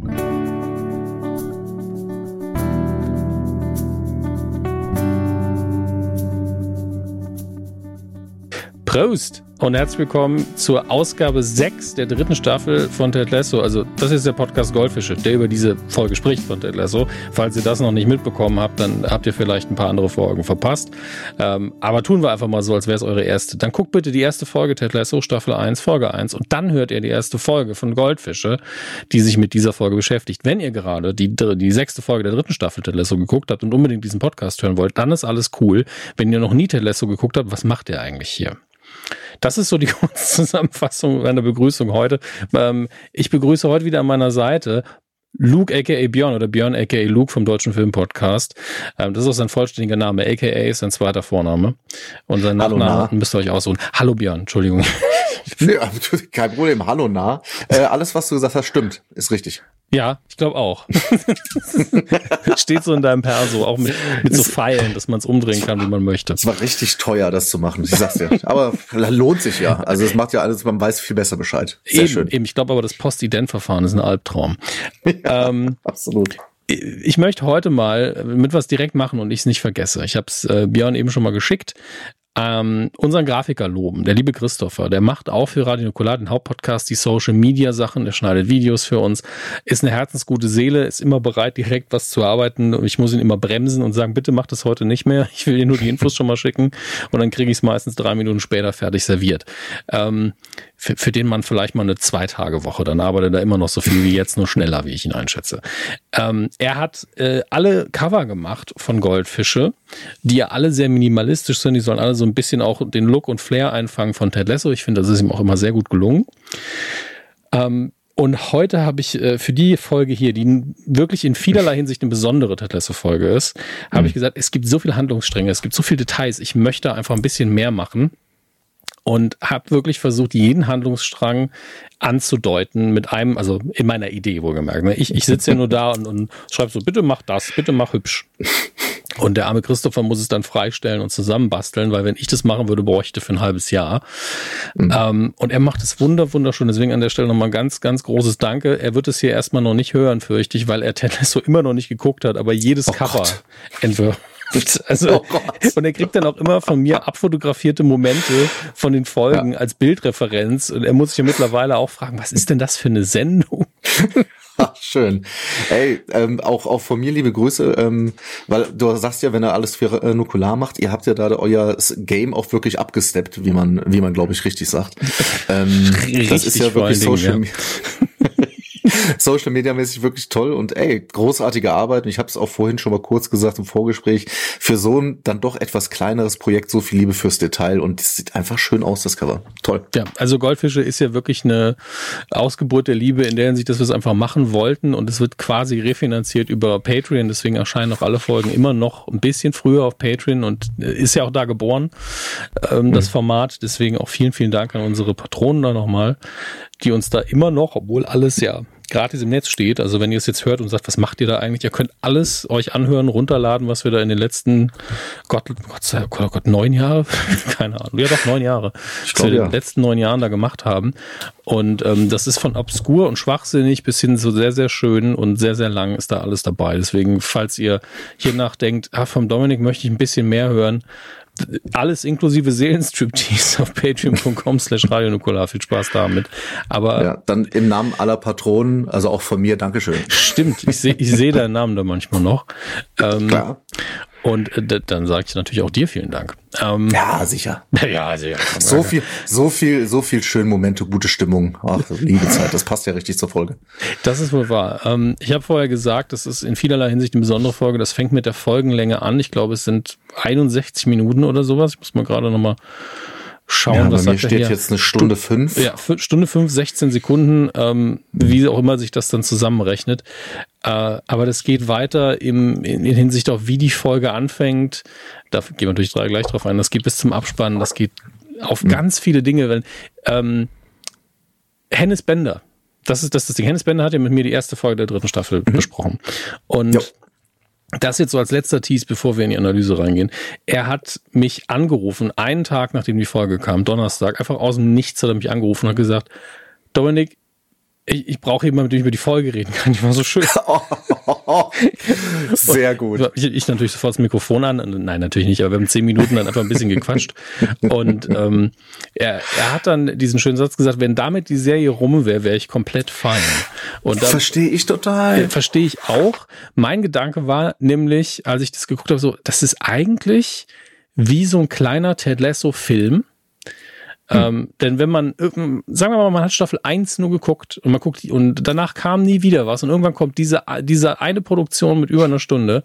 Bye. Prost und herzlich willkommen zur Ausgabe 6 der dritten Staffel von Ted Lasso. Also das ist der Podcast Goldfische, der über diese Folge spricht von Ted Lasso. Falls ihr das noch nicht mitbekommen habt, dann habt ihr vielleicht ein paar andere Folgen verpasst. Ähm, aber tun wir einfach mal so, als wäre es eure erste. Dann guckt bitte die erste Folge Ted Lasso, Staffel 1, Folge 1 und dann hört ihr die erste Folge von Goldfische, die sich mit dieser Folge beschäftigt. Wenn ihr gerade die, die sechste Folge der dritten Staffel Ted Lasso geguckt habt und unbedingt diesen Podcast hören wollt, dann ist alles cool. Wenn ihr noch nie Ted Lasso geguckt habt, was macht ihr eigentlich hier? Das ist so die Kurzzusammenfassung meiner Begrüßung heute. Ähm, ich begrüße heute wieder an meiner Seite Luke aka Björn oder Björn aka Luke vom Deutschen Film Podcast. Ähm, das ist auch sein vollständiger Name. aka ist sein zweiter Vorname. Und sein Nachname müsst ihr euch aussuchen. Hallo Björn, Entschuldigung. Ja, kein Problem. Hallo nah. Äh, alles, was du gesagt hast, stimmt. Ist richtig. Ja, ich glaube auch. Steht so in deinem Perso, auch mit, mit so Pfeilen, dass man es umdrehen kann, wie man möchte. Es war richtig teuer, das zu machen. Ich sag's dir. Aber lohnt sich ja. Also es macht ja alles, man weiß viel besser Bescheid. Sehr eben, schön. Eben, ich glaube aber, das Postident-Verfahren ist ein Albtraum. Ja, ähm, absolut ich möchte heute mal mit was direkt machen und ich es nicht vergesse. Ich habe es äh, Björn eben schon mal geschickt ähm, unseren Grafiker loben, der liebe Christopher, der macht auch für Radio Nukular den Hauptpodcast, die Social Media Sachen, der schneidet Videos für uns, ist eine herzensgute Seele, ist immer bereit, direkt was zu arbeiten. Ich muss ihn immer bremsen und sagen, bitte mach das heute nicht mehr, ich will dir nur die Infos schon mal schicken. Und dann kriege ich es meistens drei Minuten später fertig serviert. Ähm, für, für den man vielleicht mal eine Zwei-Tage-Woche, dann arbeitet er immer noch so viel wie jetzt, nur schneller, wie ich ihn einschätze. Ähm, er hat äh, alle Cover gemacht von Goldfische, die ja alle sehr minimalistisch sind, die sollen alle so ein bisschen auch den Look und Flair einfangen von Ted Lasso. Ich finde, das ist ihm auch immer sehr gut gelungen. Ähm, und heute habe ich äh, für die Folge hier, die wirklich in vielerlei Hinsicht eine besondere Ted Lasso-Folge ist, habe mhm. ich gesagt, es gibt so viele Handlungsstränge, es gibt so viele Details, ich möchte einfach ein bisschen mehr machen und habe wirklich versucht, jeden Handlungsstrang anzudeuten mit einem, also in meiner Idee wohlgemerkt. Ne? Ich, ich sitze ja nur da und, und schreibe so, bitte mach das, bitte mach hübsch. Und der arme Christopher muss es dann freistellen und zusammenbasteln, weil wenn ich das machen würde, bräuchte für ein halbes Jahr. Mhm. Ähm, und er macht es wunder, wunderschön. Deswegen an der Stelle nochmal ganz, ganz großes Danke. Er wird es hier erstmal noch nicht hören, fürchte ich, weil er Tennis so immer noch nicht geguckt hat, aber jedes oh Cover entwirft also, oh und er kriegt dann auch immer von mir abfotografierte Momente von den Folgen ja. als Bildreferenz. Und er muss sich ja mittlerweile auch fragen, was ist denn das für eine Sendung? Ach, schön. Ey, ähm, auch, auch von mir liebe Grüße, ähm, weil du sagst ja, wenn er alles für äh, Nukular macht, ihr habt ja da euer Game auch wirklich abgesteppt, wie man, wie man glaube ich richtig sagt. Ähm, richtig das ist ja wirklich Social Media. Social Media mäßig wirklich toll und ey, großartige Arbeit. Und ich habe es auch vorhin schon mal kurz gesagt im Vorgespräch. Für so ein dann doch etwas kleineres Projekt so viel Liebe fürs Detail und es sieht einfach schön aus, das Cover. Toll. Ja, also Goldfische ist ja wirklich eine Ausgeburt der Liebe in der Hinsicht, dass wir es einfach machen wollten und es wird quasi refinanziert über Patreon. Deswegen erscheinen auch alle Folgen immer noch ein bisschen früher auf Patreon und äh, ist ja auch da geboren, ähm, das mhm. Format. Deswegen auch vielen, vielen Dank an unsere Patronen da nochmal, die uns da immer noch, obwohl alles ja gratis im Netz steht. Also wenn ihr es jetzt hört und sagt, was macht ihr da eigentlich? Ihr könnt alles euch anhören, runterladen, was wir da in den letzten, Gott, Gott sei Gott, oh Gott neun Jahre? Keine Ahnung. Ja doch, neun Jahre. Ich glaub, was wir ja. in den letzten neun Jahren da gemacht haben. Und ähm, das ist von obskur und schwachsinnig bis hin zu sehr, sehr schön und sehr, sehr lang ist da alles dabei. Deswegen, falls ihr hier nachdenkt, ah, vom Dominik möchte ich ein bisschen mehr hören, alles inklusive Seelenstriptease auf patreon.com slash radionukular. Viel Spaß damit. Aber ja, dann im Namen aller Patronen, also auch von mir, Dankeschön. Stimmt, ich sehe ich seh deinen Namen da manchmal noch. Ähm, Klar. Und äh, dann sage ich natürlich auch dir vielen Dank. Ähm, ja, sicher. Ja, sicher. So viel, so viel, so viel schöne Momente, gute Stimmung. Ach, liebe Zeit, das passt ja richtig zur Folge. Das ist wohl wahr. Ähm, ich habe vorher gesagt, das ist in vielerlei Hinsicht eine besondere Folge. Das fängt mit der Folgenlänge an. Ich glaube, es sind 61 Minuten oder sowas. Ich muss mal gerade nochmal schauen. Ja, was bei mir steht hier? jetzt eine Stunde fünf. Ja, Stunde fünf, 16 Sekunden, ähm, wie auch immer sich das dann zusammenrechnet. Äh, aber das geht weiter im, in, in Hinsicht auf, wie die Folge anfängt. Da gehen wir natürlich gleich drauf ein. Das geht bis zum Abspann. Das geht auf mhm. ganz viele Dinge. Weil, ähm, Hennes Bender, das ist das, das Ding. Hennes Bender hat ja mit mir die erste Folge der dritten Staffel mhm. besprochen. Und jo das jetzt so als letzter Tease, bevor wir in die Analyse reingehen. Er hat mich angerufen, einen Tag nachdem die Folge kam, Donnerstag, einfach aus dem Nichts hat er mich angerufen und hat gesagt, Dominik, ich, ich brauche jemanden, mit dem ich über die Folge reden kann. Die war so schön. Sehr gut. Ich, ich, natürlich sofort das Mikrofon an. Nein, natürlich nicht, aber wir haben zehn Minuten dann einfach ein bisschen gequatscht. Und ähm, er, er hat dann diesen schönen Satz gesagt, wenn damit die Serie rum wäre, wäre ich komplett fein. Und verstehe ich total. Äh, verstehe ich auch. Mein Gedanke war nämlich, als ich das geguckt habe, so, das ist eigentlich wie so ein kleiner Ted Lasso-Film hm. Ähm, denn wenn man, sagen wir mal, man hat Staffel 1 nur geguckt und man guckt und danach kam nie wieder was und irgendwann kommt diese, diese eine Produktion mit über einer Stunde,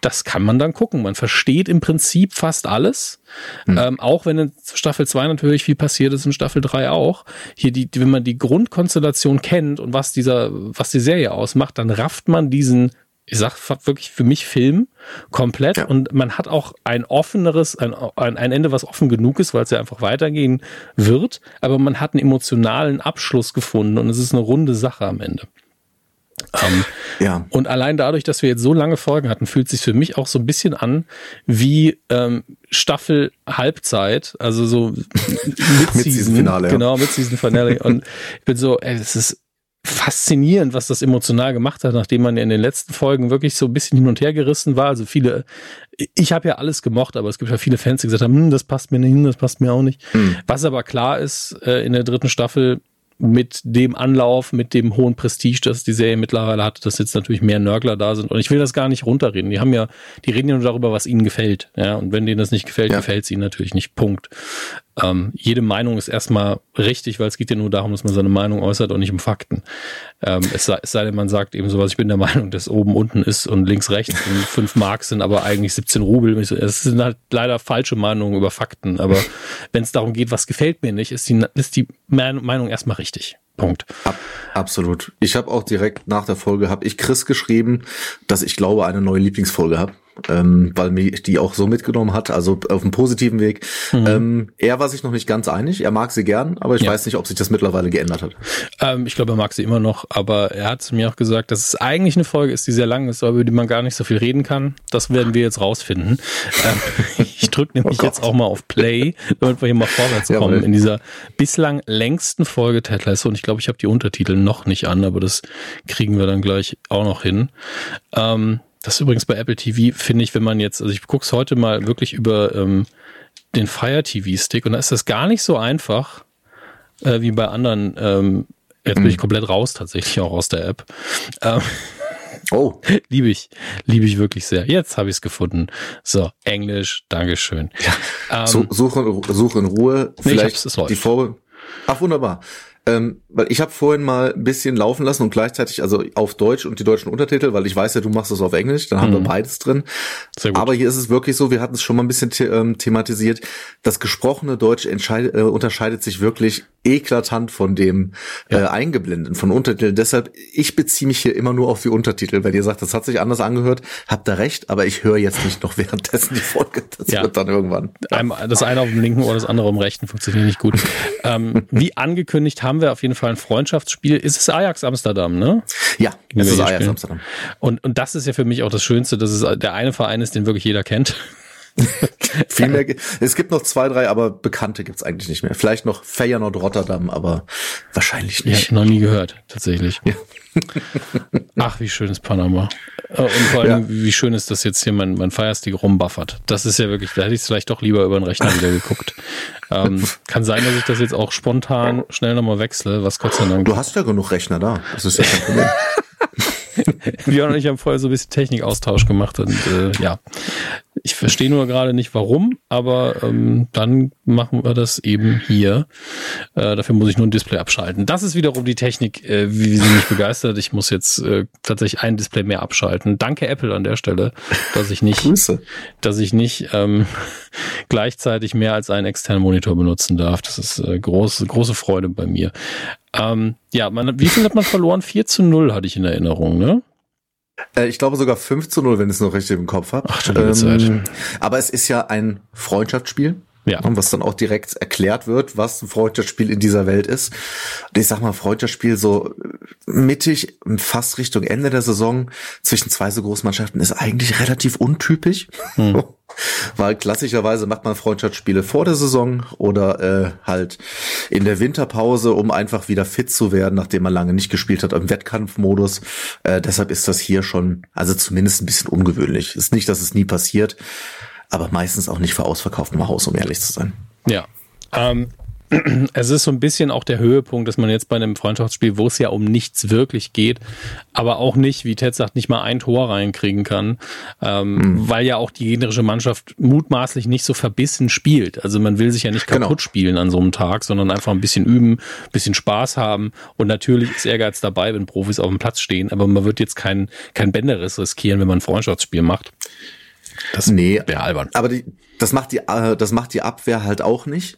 das kann man dann gucken. Man versteht im Prinzip fast alles. Mhm. Ähm, auch wenn in Staffel 2 natürlich viel passiert ist, in Staffel 3 auch. Hier, die, wenn man die Grundkonstellation kennt und was dieser, was die Serie ausmacht, dann rafft man diesen ich sag wirklich für mich Film komplett ja. und man hat auch ein offeneres, ein, ein Ende, was offen genug ist, weil es ja einfach weitergehen wird, aber man hat einen emotionalen Abschluss gefunden und es ist eine runde Sache am Ende. Ähm, ja. Und allein dadurch, dass wir jetzt so lange Folgen hatten, fühlt sich für mich auch so ein bisschen an wie ähm, Staffel Halbzeit, also so Mid-Season Finale. Genau, Mid-Season Finale. und ich bin so, ey, das ist faszinierend, was das emotional gemacht hat, nachdem man in den letzten Folgen wirklich so ein bisschen hin und her gerissen war. Also viele, ich habe ja alles gemocht, aber es gibt ja viele Fans, die gesagt haben, hm, das passt mir nicht hin, das passt mir auch nicht. Hm. Was aber klar ist, äh, in der dritten Staffel mit dem Anlauf, mit dem hohen Prestige, das die Serie mittlerweile hat, dass jetzt natürlich mehr Nörgler da sind. Und ich will das gar nicht runterreden. Die haben ja, die reden ja nur darüber, was ihnen gefällt. Ja, und wenn denen das nicht gefällt, ja. gefällt es ihnen natürlich nicht. Punkt. Ähm, jede Meinung ist erstmal richtig, weil es geht ja nur darum, dass man seine Meinung äußert und nicht um Fakten. Ähm, es, sei, es sei denn, man sagt eben sowas, ich bin der Meinung, dass oben unten ist und links rechts und fünf Mark sind aber eigentlich 17 Rubel. Es sind halt leider falsche Meinungen über Fakten. Aber wenn es darum geht, was gefällt mir nicht, ist die, ist die Meinung erstmal richtig. Punkt. Ab, absolut. Ich habe auch direkt nach der Folge, habe ich Chris geschrieben, dass ich glaube, eine neue Lieblingsfolge habe ähm, weil mich die auch so mitgenommen hat, also auf einem positiven Weg. Mhm. Ähm, er war sich noch nicht ganz einig, er mag sie gern, aber ich ja. weiß nicht, ob sich das mittlerweile geändert hat. Ähm, ich glaube, er mag sie immer noch, aber er hat mir auch gesagt, dass es eigentlich eine Folge ist, die sehr lang ist, aber über die man gar nicht so viel reden kann. Das werden wir jetzt rausfinden. Ähm, ich drücke nämlich oh jetzt auch mal auf Play, damit wir hier mal vorwärts kommen Jawohl. in dieser bislang längsten Folge Ted Lasso. Und ich glaube, ich habe die Untertitel noch nicht an, aber das kriegen wir dann gleich auch noch hin. Ähm, das ist übrigens bei Apple TV, finde ich, wenn man jetzt, also ich gucke es heute mal wirklich über ähm, den Fire TV-Stick und da ist das gar nicht so einfach äh, wie bei anderen. Ähm, jetzt bin ich mhm. komplett raus tatsächlich auch aus der App. Ähm, oh. liebe ich, liebe ich wirklich sehr. Jetzt habe ich es gefunden. So, Englisch, Dankeschön. Ja. Ähm, so, such, such in Ruhe. Vielleicht nee, die Vorbe Ach, wunderbar. Ähm, weil ich habe vorhin mal ein bisschen laufen lassen und gleichzeitig also auf Deutsch und die deutschen Untertitel, weil ich weiß ja, du machst das auf Englisch, dann haben mhm. wir beides drin. Sehr gut. Aber hier ist es wirklich so, wir hatten es schon mal ein bisschen the ähm, thematisiert, das gesprochene Deutsch äh, unterscheidet sich wirklich eklatant von dem ja. äh, eingeblendeten, von Untertiteln. Deshalb, ich beziehe mich hier immer nur auf die Untertitel. Wenn ihr sagt, das hat sich anders angehört, habt ihr recht, aber ich höre jetzt nicht noch währenddessen die Folge. Das ja. wird dann irgendwann. Einmal, das eine auf dem linken oder das andere auf dem rechten funktioniert nicht gut. ähm, wie angekündigt haben wir auf jeden Fall ein Freundschaftsspiel. Ist es Ajax Amsterdam, ne? Ja, es ist Ajax spielen. Amsterdam. Und, und das ist ja für mich auch das Schönste, dass es der eine Verein ist, den wirklich jeder kennt. Viel mehr. Es gibt noch zwei, drei, aber bekannte gibt's eigentlich nicht mehr. Vielleicht noch Feyenoord Rotterdam, aber wahrscheinlich nicht. Ja, noch nie gehört, tatsächlich. Ja. Ach, wie schön ist Panama. Äh, und vor allem, ja. wie schön ist das jetzt hier mein, mein Firestick rumbuffert. Das ist ja wirklich, da hätte ich es vielleicht doch lieber über den Rechner wieder geguckt. Ähm, kann sein, dass ich das jetzt auch spontan schnell nochmal wechsle, was Gott sei Dank. Du hast ja genug Rechner da. Das ist ja kein Problem. Wir und ich haben vorher so ein bisschen Technikaustausch gemacht und äh, ja, ich verstehe nur gerade nicht warum, aber ähm, dann machen wir das eben hier. Äh, dafür muss ich nur ein Display abschalten. Das ist wiederum die Technik, äh, wie sie mich begeistert. Ich muss jetzt äh, tatsächlich ein Display mehr abschalten. Danke Apple an der Stelle, dass ich nicht, Grüße. dass ich nicht ähm, gleichzeitig mehr als einen externen Monitor benutzen darf. Das ist äh, große große Freude bei mir. Ähm, ja, man, wie viel hat man verloren? 4 zu 0 hatte ich in Erinnerung, ne? Äh, ich glaube sogar 5 zu 0, wenn ich es noch richtig im Kopf habe. Ach, ähm, Zeit. Aber es ist ja ein Freundschaftsspiel. Ja. Was dann auch direkt erklärt wird, was ein Freundschaftsspiel in dieser Welt ist. Und ich sag mal, Freundschaftsspiel so mittig, fast Richtung Ende der Saison zwischen zwei so Großmannschaften ist eigentlich relativ untypisch. Hm. Weil klassischerweise macht man Freundschaftsspiele vor der Saison oder äh, halt in der Winterpause, um einfach wieder fit zu werden, nachdem man lange nicht gespielt hat im Wettkampfmodus. Äh, deshalb ist das hier schon, also zumindest ein bisschen ungewöhnlich. Ist nicht, dass es nie passiert, aber meistens auch nicht für ausverkauftem Haus, um ehrlich zu sein. Ja. Ähm, es ist so ein bisschen auch der Höhepunkt, dass man jetzt bei einem Freundschaftsspiel, wo es ja um nichts wirklich geht, aber auch nicht, wie Ted sagt, nicht mal ein Tor reinkriegen kann, ähm, mhm. weil ja auch die gegnerische Mannschaft mutmaßlich nicht so verbissen spielt. Also man will sich ja nicht kaputt genau. spielen an so einem Tag, sondern einfach ein bisschen üben, ein bisschen Spaß haben und natürlich ist Ehrgeiz dabei, wenn Profis auf dem Platz stehen, aber man wird jetzt kein, kein Bänderriss riskieren, wenn man ein Freundschaftsspiel macht. Das nee, wäre albern. Aber die, das macht die, äh, das macht die Abwehr halt auch nicht.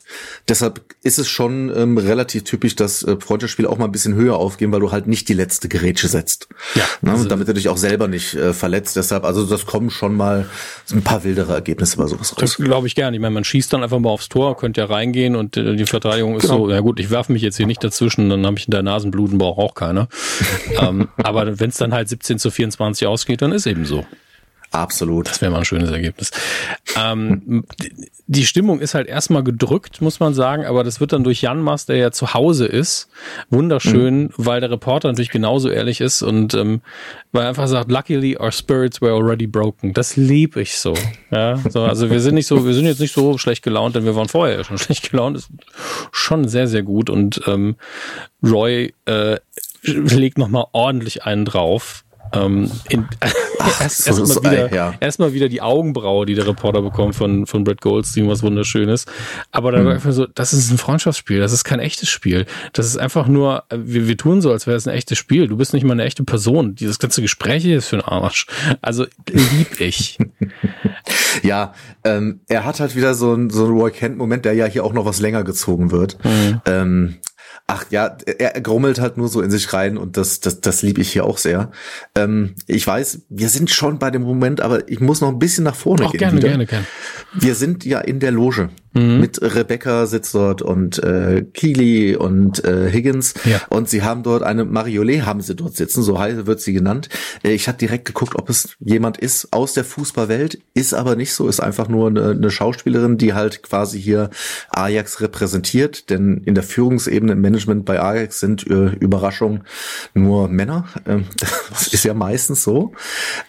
Deshalb ist es schon ähm, relativ typisch, dass äh, Freundschaftsspiele auch mal ein bisschen höher aufgehen, weil du halt nicht die letzte Gerätsche setzt. Ja. Ne? Also, damit du dich auch selber nicht äh, verletzt. Deshalb, also das kommen schon mal ein paar wildere Ergebnisse bei sowas raus. Das glaube ich gerne. Ich meine, man schießt dann einfach mal aufs Tor, könnte ja reingehen und äh, die Verteidigung ist genau. so, ja gut, ich werfe mich jetzt hier nicht dazwischen, dann habe ich in der Nasenbluten, braucht auch keiner. ähm, aber wenn es dann halt 17 zu 24 ausgeht, dann ist eben so. Absolut. Das wäre mal ein schönes Ergebnis. Ähm, die Stimmung ist halt erstmal gedrückt, muss man sagen, aber das wird dann durch Jan Mas, der ja zu Hause ist, wunderschön, mhm. weil der Reporter natürlich genauso ehrlich ist und ähm, weil er einfach sagt, luckily our spirits were already broken. Das lieb ich so. Ja, so, also wir sind nicht so, wir sind jetzt nicht so schlecht gelaunt, denn wir waren vorher schon schlecht gelaunt. Ist schon sehr, sehr gut und ähm, Roy äh, legt nochmal ordentlich einen drauf ähm, in, erst, wieder, ja. erst wieder die Augenbraue, die der Reporter bekommt von, von Brett Goldstein, was wunderschönes. Aber dann mhm. einfach so, das ist ein Freundschaftsspiel, das ist kein echtes Spiel. Das ist einfach nur, wir, wir tun so, als wäre es ein echtes Spiel. Du bist nicht mal eine echte Person. Dieses ganze Gespräch hier ist für einen Arsch. Also lieb ich. ja, ähm, er hat halt wieder so ein, so Roy Kent-Moment, der ja hier auch noch was länger gezogen wird. Mhm. Ähm, Ach ja, er grummelt halt nur so in sich rein und das, das, das liebe ich hier auch sehr. Ähm, ich weiß, wir sind schon bei dem Moment, aber ich muss noch ein bisschen nach vorne auch gehen. Gerne, wieder. gerne, gerne. Wir sind ja in der Loge. Mhm. Mit Rebecca sitzt dort und äh, Keely und äh, Higgins. Ja. Und sie haben dort eine Mariole haben sie dort sitzen, so heißt wird sie genannt. Äh, ich habe direkt geguckt, ob es jemand ist aus der Fußballwelt, ist aber nicht so, ist einfach nur eine, eine Schauspielerin, die halt quasi hier Ajax repräsentiert, denn in der Führungsebene im Management bei Ajax sind äh, Überraschung nur Männer. Ähm, das ist ja meistens so.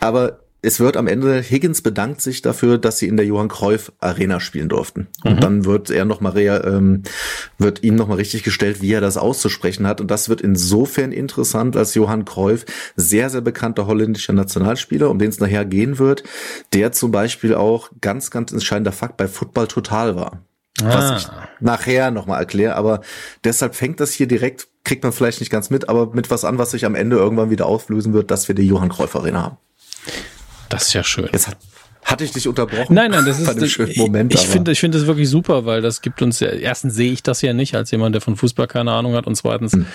Aber es wird am Ende, Higgins bedankt sich dafür, dass sie in der Johann Cruyff Arena spielen durften. Mhm. Und dann wird er nochmal, ähm, wird ihm nochmal richtig gestellt, wie er das auszusprechen hat. Und das wird insofern interessant, als Johann Cruyff sehr, sehr bekannter holländischer Nationalspieler, um den es nachher gehen wird, der zum Beispiel auch ganz, ganz entscheidender Fakt bei Football Total war. Ah. Was ich nachher nochmal erkläre, aber deshalb fängt das hier direkt, kriegt man vielleicht nicht ganz mit, aber mit was an, was sich am Ende irgendwann wieder auflösen wird, dass wir die Johann Cruyff Arena haben. Das ist ja schön. Jetzt hat, hatte ich dich unterbrochen? Nein, nein, das ist ein schöner Moment. Ich, ich finde, ich finde das wirklich super, weil das gibt uns ja, erstens sehe ich das ja nicht als jemand, der von Fußball keine Ahnung hat und zweitens hm.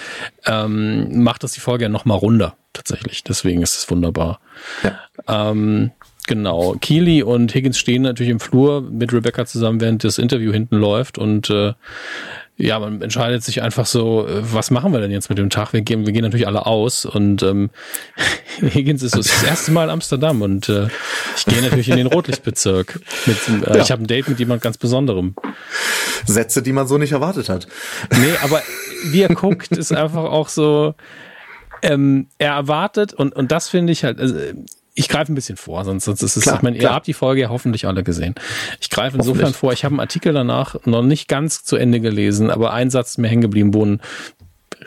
ähm, macht das die Folge ja noch mal runder, tatsächlich. Deswegen ist es wunderbar. Ja. Ähm, genau. Keely und Higgins stehen natürlich im Flur mit Rebecca zusammen, während das Interview hinten läuft und äh, ja, man entscheidet sich einfach so, äh, was machen wir denn jetzt mit dem Tag? Wir gehen, wir gehen natürlich alle aus und ähm, Higgins ist das erste Mal in Amsterdam und äh, ich gehe natürlich in den Rotlichtbezirk. Mit, äh, ja. Ich habe ein Date mit jemand ganz Besonderem. Sätze, die man so nicht erwartet hat. Nee, aber wie er guckt, ist einfach auch so, ähm, er erwartet und, und das finde ich halt, also ich greife ein bisschen vor, sonst, sonst ist es, klar, ich meine, ihr habt die Folge ja hoffentlich alle gesehen. Ich greife insofern vor, ich habe einen Artikel danach noch nicht ganz zu Ende gelesen, aber ein Satz ist mir hängen geblieben, wo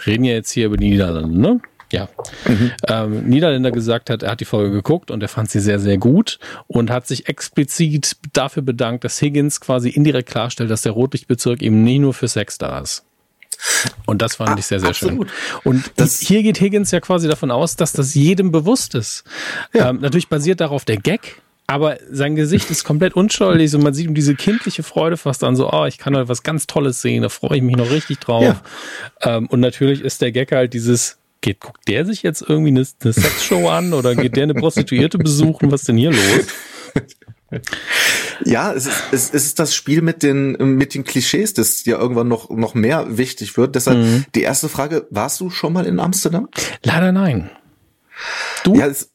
reden ja jetzt hier über die Niederlande, ne? Ja. Mhm. Ähm, Niederländer gesagt hat, er hat die Folge geguckt und er fand sie sehr, sehr gut und hat sich explizit dafür bedankt, dass Higgins quasi indirekt klarstellt, dass der Rotlichtbezirk eben nicht nur für Sex da ist. Und das fand ah, ich sehr, sehr absolut. schön. Und das, hier geht Higgins ja quasi davon aus, dass das jedem bewusst ist. Ja. Ähm, natürlich basiert darauf der Gag, aber sein Gesicht ist komplett unschuldig und man sieht ihm diese kindliche Freude fast an, so, oh, ich kann heute was ganz Tolles sehen, da freue ich mich noch richtig drauf. Ja. Ähm, und natürlich ist der Gag halt dieses, geht, guckt der sich jetzt irgendwie eine, eine Sexshow an oder geht der eine Prostituierte besuchen? Was ist denn hier los? Ja, es ist, es ist das Spiel mit den, mit den Klischees, das ja irgendwann noch, noch mehr wichtig wird. Deshalb mhm. die erste Frage, warst du schon mal in Amsterdam? Leider nein. Du? Ja, es,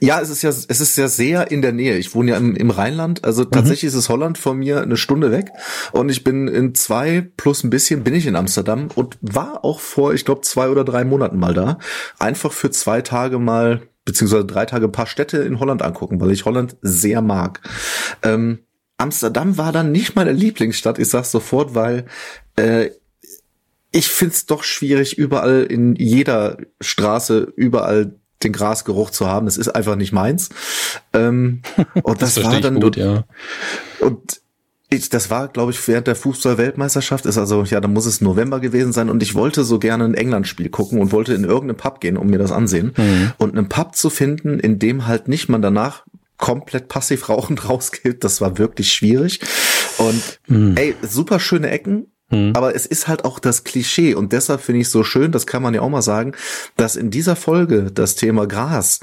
ja, es ist ja, es ist ja sehr in der Nähe. Ich wohne ja im, im Rheinland, also mhm. tatsächlich ist es Holland von mir eine Stunde weg und ich bin in zwei plus ein bisschen bin ich in Amsterdam und war auch vor, ich glaube, zwei oder drei Monaten mal da. Einfach für zwei Tage mal beziehungsweise drei Tage ein paar Städte in Holland angucken, weil ich Holland sehr mag. Ähm, Amsterdam war dann nicht meine Lieblingsstadt, ich sag's sofort, weil äh, ich find's doch schwierig, überall in jeder Straße, überall den Grasgeruch zu haben. Das ist einfach nicht meins. Ähm, und das, das war dann gut, ja. Und ich, das war, glaube ich, während der Fußball-Weltmeisterschaft, ist also, ja, da muss es November gewesen sein und ich wollte so gerne ein England-Spiel gucken und wollte in irgendeinen Pub gehen, um mir das ansehen. Mhm. Und einen Pub zu finden, in dem halt nicht man danach komplett passiv rauchend rausgeht, das war wirklich schwierig. Und mhm. ey, super schöne Ecken, mhm. aber es ist halt auch das Klischee und deshalb finde ich es so schön, das kann man ja auch mal sagen, dass in dieser Folge das Thema Gras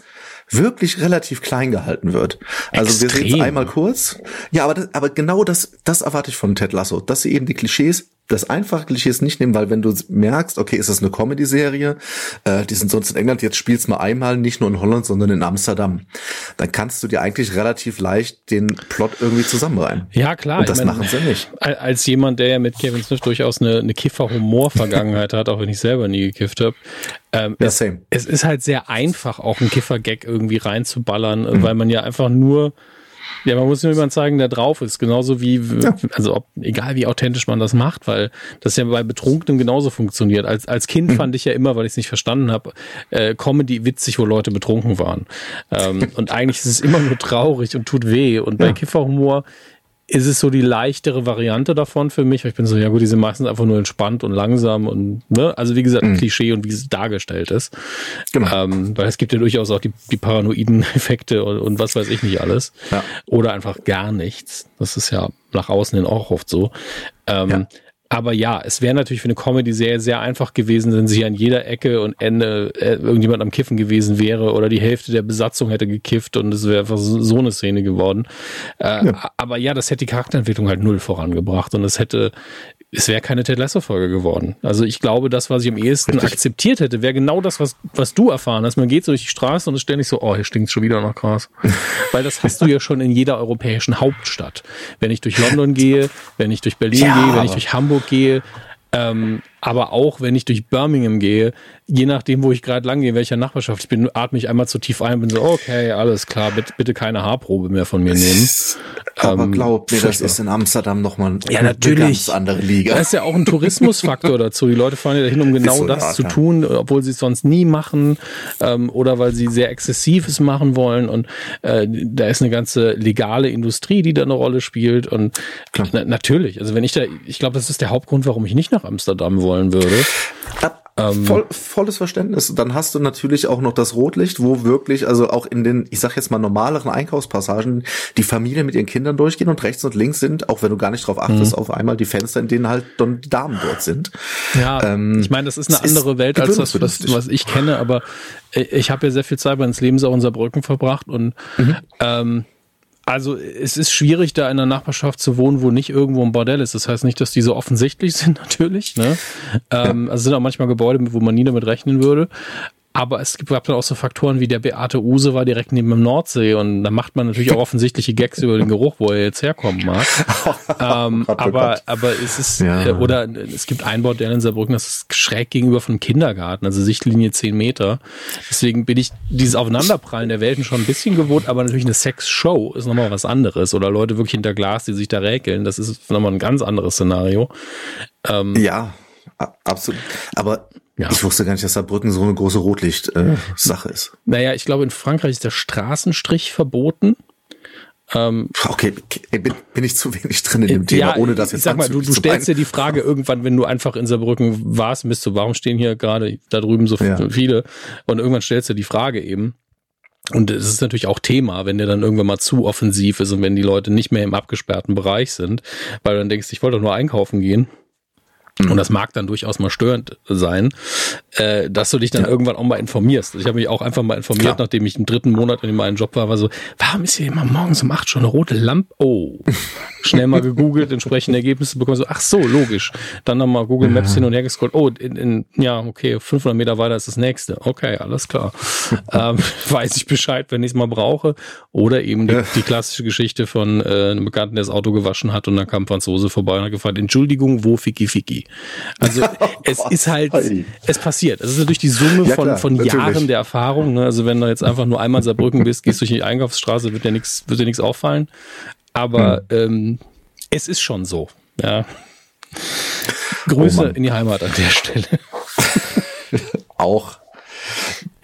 wirklich relativ klein gehalten wird. Also Extrem. wir sehen es einmal kurz. Ja, aber, das, aber genau das, das erwarte ich von Ted Lasso, dass sie eben die Klischees das einfache Klischees nicht nehmen, weil wenn du merkst, okay, ist das eine Comedy-Serie, äh, die sind sonst in England, jetzt spielst mal einmal nicht nur in Holland, sondern in Amsterdam, dann kannst du dir eigentlich relativ leicht den Plot irgendwie zusammenreimen. Ja, klar. Und das meine, machen sie nicht. Als jemand, der ja mit Kevin Smith durchaus eine, eine Kiffer-Humor-Vergangenheit hat, auch wenn ich selber nie gekifft habe, ähm, ja, es, es, ist halt sehr einfach, auch einen Kiffer-Gag irgendwie reinzuballern, mhm. weil man ja einfach nur ja, man muss nur jemand zeigen, der drauf ist. Genauso wie, ja. also ob, egal wie authentisch man das macht, weil das ja bei Betrunkenen genauso funktioniert. Als, als Kind mhm. fand ich ja immer, weil ich es nicht verstanden habe, äh, Comedy witzig, wo Leute betrunken waren. Ähm, und eigentlich ist es immer nur traurig und tut weh. Und bei Kifferhumor ist es so die leichtere Variante davon für mich. Ich bin so, ja gut, die sind meistens einfach nur entspannt und langsam und, ne, also wie gesagt, ein mhm. Klischee und wie es dargestellt ist. Genau. Ähm, weil es gibt ja durchaus auch die, die paranoiden Effekte und, und was weiß ich nicht alles. Ja. Oder einfach gar nichts. Das ist ja nach außen hin auch oft so. Ähm, ja. Aber ja, es wäre natürlich für eine Comedy-Serie sehr einfach gewesen, wenn sie an jeder Ecke und Ende äh, irgendjemand am Kiffen gewesen wäre oder die Hälfte der Besatzung hätte gekifft und es wäre einfach so, so eine Szene geworden. Äh, ja. Aber ja, das hätte die Charakterentwicklung halt null vorangebracht und es hätte es wäre keine Ted Lasso-Folge geworden. Also ich glaube, das, was ich am ehesten Richtig. akzeptiert hätte, wäre genau das, was, was du erfahren hast. Man geht so durch die Straße und ist ständig so, oh, hier stinkt schon wieder nach Gras. Weil das hast du ja schon in jeder europäischen Hauptstadt. Wenn ich durch London gehe, wenn ich durch Berlin ja, gehe, wenn ich durch Hamburg gehe, ähm, aber auch wenn ich durch Birmingham gehe, je nachdem, wo ich gerade lang gehe, in welcher Nachbarschaft ich bin, atme ich einmal zu tief ein und bin so, okay, alles klar, bitte, bitte keine Haarprobe mehr von mir nehmen. Aber ähm, glaub mir, das ist in Amsterdam nochmal ja, natürlich. eine ganz andere Liga. Da ist ja auch ein Tourismusfaktor dazu. Die Leute fahren ja dahin, um genau so das Art, zu tun, obwohl sie es sonst nie machen ähm, oder weil sie sehr Exzessives machen wollen. Und äh, da ist eine ganze legale Industrie, die da eine Rolle spielt. Und na, natürlich, also wenn ich da, ich glaube, das ist der Hauptgrund, warum ich nicht nach Amsterdam wollte wollen würde. Ähm, Voll, volles Verständnis. Dann hast du natürlich auch noch das Rotlicht, wo wirklich, also auch in den, ich sag jetzt mal normaleren Einkaufspassagen, die Familie mit ihren Kindern durchgehen und rechts und links sind, auch wenn du gar nicht drauf achtest, mhm. auf einmal die Fenster, in denen halt dann die Damen dort sind. Ja, ähm, ich meine, das ist eine andere ist Welt als das, was, was ich kenne, aber ich habe ja sehr viel Zeit meines Lebens auch in Saarbrücken verbracht und mhm. ähm, also es ist schwierig, da in einer Nachbarschaft zu wohnen, wo nicht irgendwo ein Bordell ist. Das heißt nicht, dass die so offensichtlich sind, natürlich. Ne? Ähm, also es sind auch manchmal Gebäude, wo man nie damit rechnen würde. Aber es gab dann auch so Faktoren wie der Beate Use war direkt neben dem Nordsee und da macht man natürlich auch offensichtliche Gags über den Geruch, wo er jetzt herkommen mag. ähm, oh aber, aber es ist, ja. Äh, oder es gibt ein Bordell in Saarbrücken, das ist schräg gegenüber vom Kindergarten, also Sichtlinie 10 Meter. Deswegen bin ich dieses Aufeinanderprallen der Welten schon ein bisschen gewohnt, aber natürlich eine Sex-Show ist nochmal was anderes. Oder Leute wirklich hinter Glas, die sich da räkeln, das ist nochmal ein ganz anderes Szenario. Ähm, ja, absolut. Aber ja. Ich wusste gar nicht, dass Saarbrücken so eine große Rotlicht-Sache äh, ist. Naja, ich glaube, in Frankreich ist der Straßenstrich verboten. Ähm, okay, bin, bin ich zu wenig drin in dem Thema, ja, ohne das jetzt Ich sag mal, du, du stellst dir die Frage irgendwann, wenn du einfach in Saarbrücken warst, bist du, warum stehen hier gerade da drüben so ja. viele? Und irgendwann stellst du die Frage eben. Und es ist natürlich auch Thema, wenn der dann irgendwann mal zu offensiv ist und wenn die Leute nicht mehr im abgesperrten Bereich sind, weil du dann denkst, ich wollte doch nur einkaufen gehen. Und das mag dann durchaus mal störend sein, äh, dass du dich dann ja. irgendwann auch mal informierst. Ich habe mich auch einfach mal informiert, Klar. nachdem ich im dritten Monat in meinem Job war, war so, warum ist hier immer morgens um acht schon eine rote Lampe? Oh, schnell mal gegoogelt, entsprechende Ergebnisse bekommen. So, ach so, logisch. Dann nochmal Google Maps hin und her gescrollt. Oh, in, in, ja, okay, 500 Meter weiter ist das nächste. Okay, alles klar. ähm, weiß ich Bescheid, wenn ich es mal brauche. Oder eben die, die klassische Geschichte von äh, einem Bekannten, der das Auto gewaschen hat und dann kam Franzose vorbei und hat gefragt, Entschuldigung, wo Ficky Ficky? Also oh es ist halt, es passiert. Es ist natürlich die Summe ja, von, klar, von Jahren der Erfahrung. Ne? Also wenn du jetzt einfach nur einmal Saarbrücken bist, gehst durch die Einkaufsstraße, wird dir nichts, wird dir nichts auffallen. Aber hm. ähm, es ist schon so. Ja. Grüße oh in die Heimat an der Stelle. Auch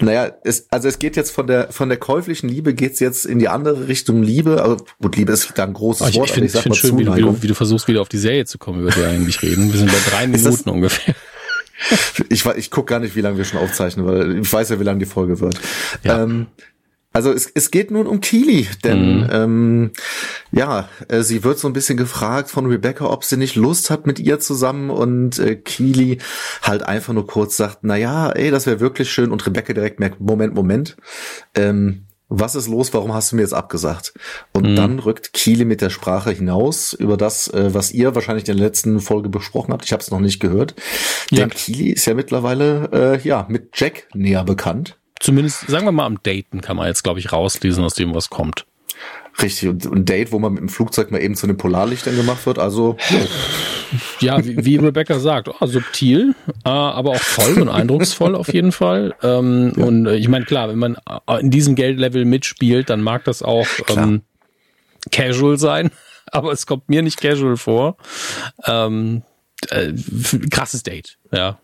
naja, es, also es geht jetzt von der von der käuflichen Liebe geht's jetzt in die andere Richtung Liebe. Aber gut, Liebe ist da ein großes oh, ich, Wort. Ich finde es find schön, wie du, wie, du, wie du versuchst, wieder auf die Serie zu kommen, über die wir eigentlich reden. Wir sind bei drei Minuten ungefähr. Ich, ich gucke gar nicht, wie lange wir schon aufzeichnen, weil ich weiß ja, wie lange die Folge wird. Ja. Ähm, also es, es geht nun um Keely, denn mhm. ähm, ja, äh, sie wird so ein bisschen gefragt von Rebecca, ob sie nicht Lust hat mit ihr zusammen und äh, Keely halt einfach nur kurz sagt, na ja, ey, das wäre wirklich schön und Rebecca direkt merkt, Moment, Moment, ähm, was ist los, warum hast du mir jetzt abgesagt? Und mhm. dann rückt Keely mit der Sprache hinaus über das, äh, was ihr wahrscheinlich in der letzten Folge besprochen habt. Ich habe es noch nicht gehört. Ja. Denn Keely ist ja mittlerweile äh, ja mit Jack näher bekannt zumindest, sagen wir mal, am Daten kann man jetzt, glaube ich, rauslesen, aus dem, was kommt. Richtig, und ein Date, wo man mit dem Flugzeug mal eben zu den Polarlichtern gemacht wird, also. Ja, wie, wie Rebecca sagt, oh, subtil, äh, aber auch voll und eindrucksvoll auf jeden Fall. Ähm, ja. Und äh, ich meine, klar, wenn man äh, in diesem Geldlevel mitspielt, dann mag das auch ähm, casual sein, aber es kommt mir nicht casual vor. Ähm, äh, krasses Date, ja.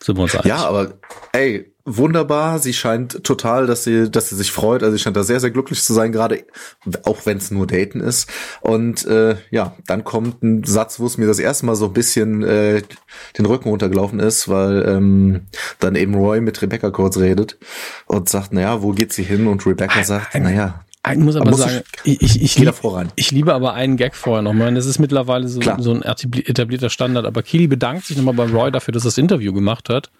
Sind wir uns einig. Ja, aber ey, wunderbar. Sie scheint total, dass sie, dass sie sich freut. Also sie scheint da sehr, sehr glücklich zu sein, gerade auch wenn es nur Daten ist. Und äh, ja, dann kommt ein Satz, wo es mir das erste Mal so ein bisschen äh, den Rücken runtergelaufen ist, weil ähm, dann eben Roy mit Rebecca kurz redet und sagt, naja, wo geht sie hin? Und Rebecca sagt, naja, ich muss aber sagen, ich, ich, ich, lieb, ich liebe aber einen Gag vorher nochmal. Das ist mittlerweile so, so ein etablierter Standard. Aber Keely bedankt sich nochmal bei Roy dafür, dass er das Interview gemacht hat.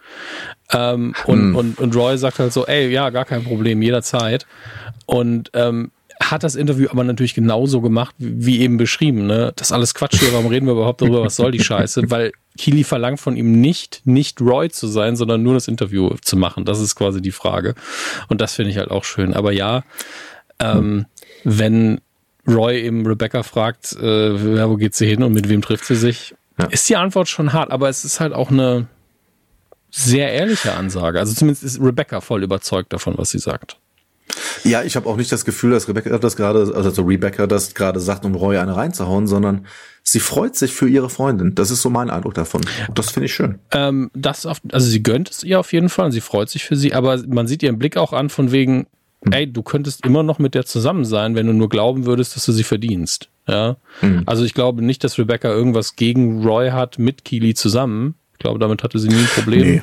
Ähm, und, hm. und, und Roy sagt halt so, ey, ja, gar kein Problem, jederzeit. Und ähm, hat das Interview aber natürlich genauso gemacht, wie eben beschrieben. Ne? Das ist alles Quatsch hier, warum reden wir überhaupt darüber, was soll die Scheiße? Weil Keely verlangt von ihm nicht, nicht Roy zu sein, sondern nur das Interview zu machen. Das ist quasi die Frage. Und das finde ich halt auch schön. Aber ja, ähm, wenn Roy eben Rebecca fragt, äh, wo geht sie hin und mit wem trifft sie sich, ja. ist die Antwort schon hart, aber es ist halt auch eine sehr ehrliche Ansage. Also zumindest ist Rebecca voll überzeugt davon, was sie sagt. Ja, ich habe auch nicht das Gefühl, dass Rebecca das gerade, also Rebecca das gerade sagt, um Roy eine reinzuhauen, sondern sie freut sich für ihre Freundin. Das ist so mein Eindruck davon. Das finde ich schön. Ähm, das auf, also sie gönnt es ihr auf jeden Fall und sie freut sich für sie, aber man sieht ihren Blick auch an von wegen. Ey, du könntest immer noch mit der zusammen sein, wenn du nur glauben würdest, dass du sie verdienst. Ja. Mhm. Also ich glaube nicht, dass Rebecca irgendwas gegen Roy hat mit Keely zusammen. Ich glaube, damit hatte sie nie ein Problem. Nee.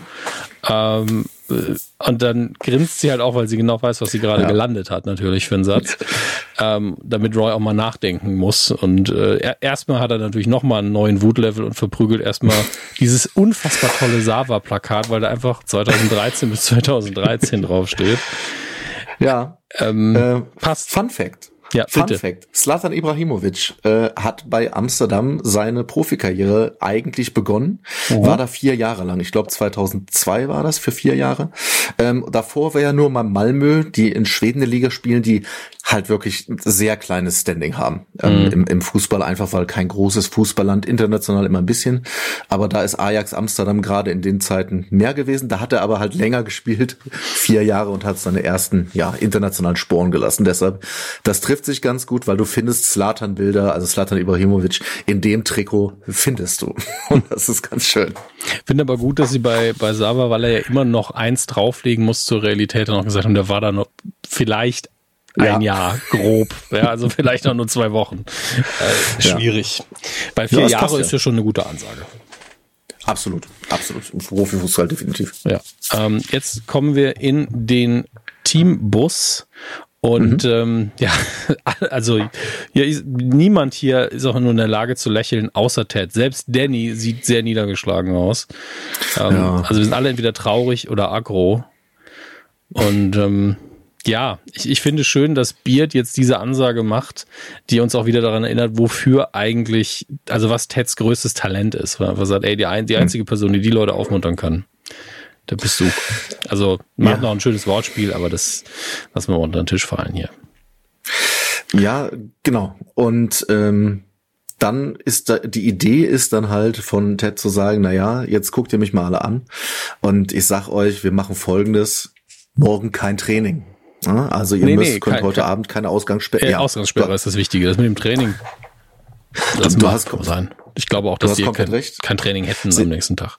Ähm, äh, und dann grinst sie halt auch, weil sie genau weiß, was sie gerade ja. gelandet hat, natürlich für einen Satz. ähm, damit Roy auch mal nachdenken muss. Und äh, erstmal hat er natürlich nochmal einen neuen Wutlevel und verprügelt erstmal dieses unfassbar tolle Sava-Plakat, weil da einfach 2013 bis 2013 draufsteht. Ja. Ähm, äh, passt. Fun Fact. Ja, Fun bitte. Fact. Slatan Ibrahimovic äh, hat bei Amsterdam seine Profikarriere eigentlich begonnen. Mhm. War da vier Jahre lang. Ich glaube 2002 war das, für vier Jahre. Ähm, davor war ja nur mal Malmö, die in Schweden eine Liga spielen, die halt wirklich sehr kleines Standing haben ähm, mhm. im, im Fußball, einfach weil kein großes Fußballland, international immer ein bisschen. Aber da ist Ajax Amsterdam gerade in den Zeiten mehr gewesen. Da hat er aber halt länger gespielt, vier Jahre und hat seine ersten ja internationalen Sporen gelassen. Deshalb, das trifft sich ganz gut, weil du findest Slatan-Bilder, also Slatan Ibrahimovic, in dem Trikot findest du. Und das ist ganz schön. Finde aber gut, dass sie bei, bei Sava, weil er ja immer noch eins drauflegen muss zur Realität, noch gesagt haben, der war da noch vielleicht ein ja. Jahr grob. Ja, also vielleicht auch nur zwei Wochen. Äh, schwierig. Ja. Bei vier ja, Jahre ist ja schon eine gute Ansage. Absolut, absolut. Im Profifußball definitiv. Ja. Ähm, jetzt kommen wir in den Teambus Und mhm. ähm, ja, also ja, niemand hier ist auch nur in der Lage zu lächeln, außer Ted. Selbst Danny sieht sehr niedergeschlagen aus. Ähm, ja. Also wir sind alle entweder traurig oder aggro. Und ähm, ja, ich, ich finde schön, dass Beard jetzt diese Ansage macht, die uns auch wieder daran erinnert, wofür eigentlich, also was Teds größtes Talent ist. Was er sagt, ey, die, ein, die einzige Person, die die Leute aufmuntern kann. Der bist du. Also macht ja. noch ein schönes Wortspiel, aber das lassen wir unter den Tisch fallen hier. Ja, genau. Und ähm, dann ist da, die Idee ist dann halt von Ted zu sagen, na ja, jetzt guckt ihr mich mal alle an und ich sag euch, wir machen folgendes, morgen kein Training. Also ihr nee, müsst, nee, könnt kein, heute kein, Abend keine Ausgangssperre. Äh, ja, Ausgangssperre ist das Wichtige, das mit dem Training. Das du hast sein. Ich glaube auch, dass wir kein, kein, Training hätten Sie, am nächsten Tag.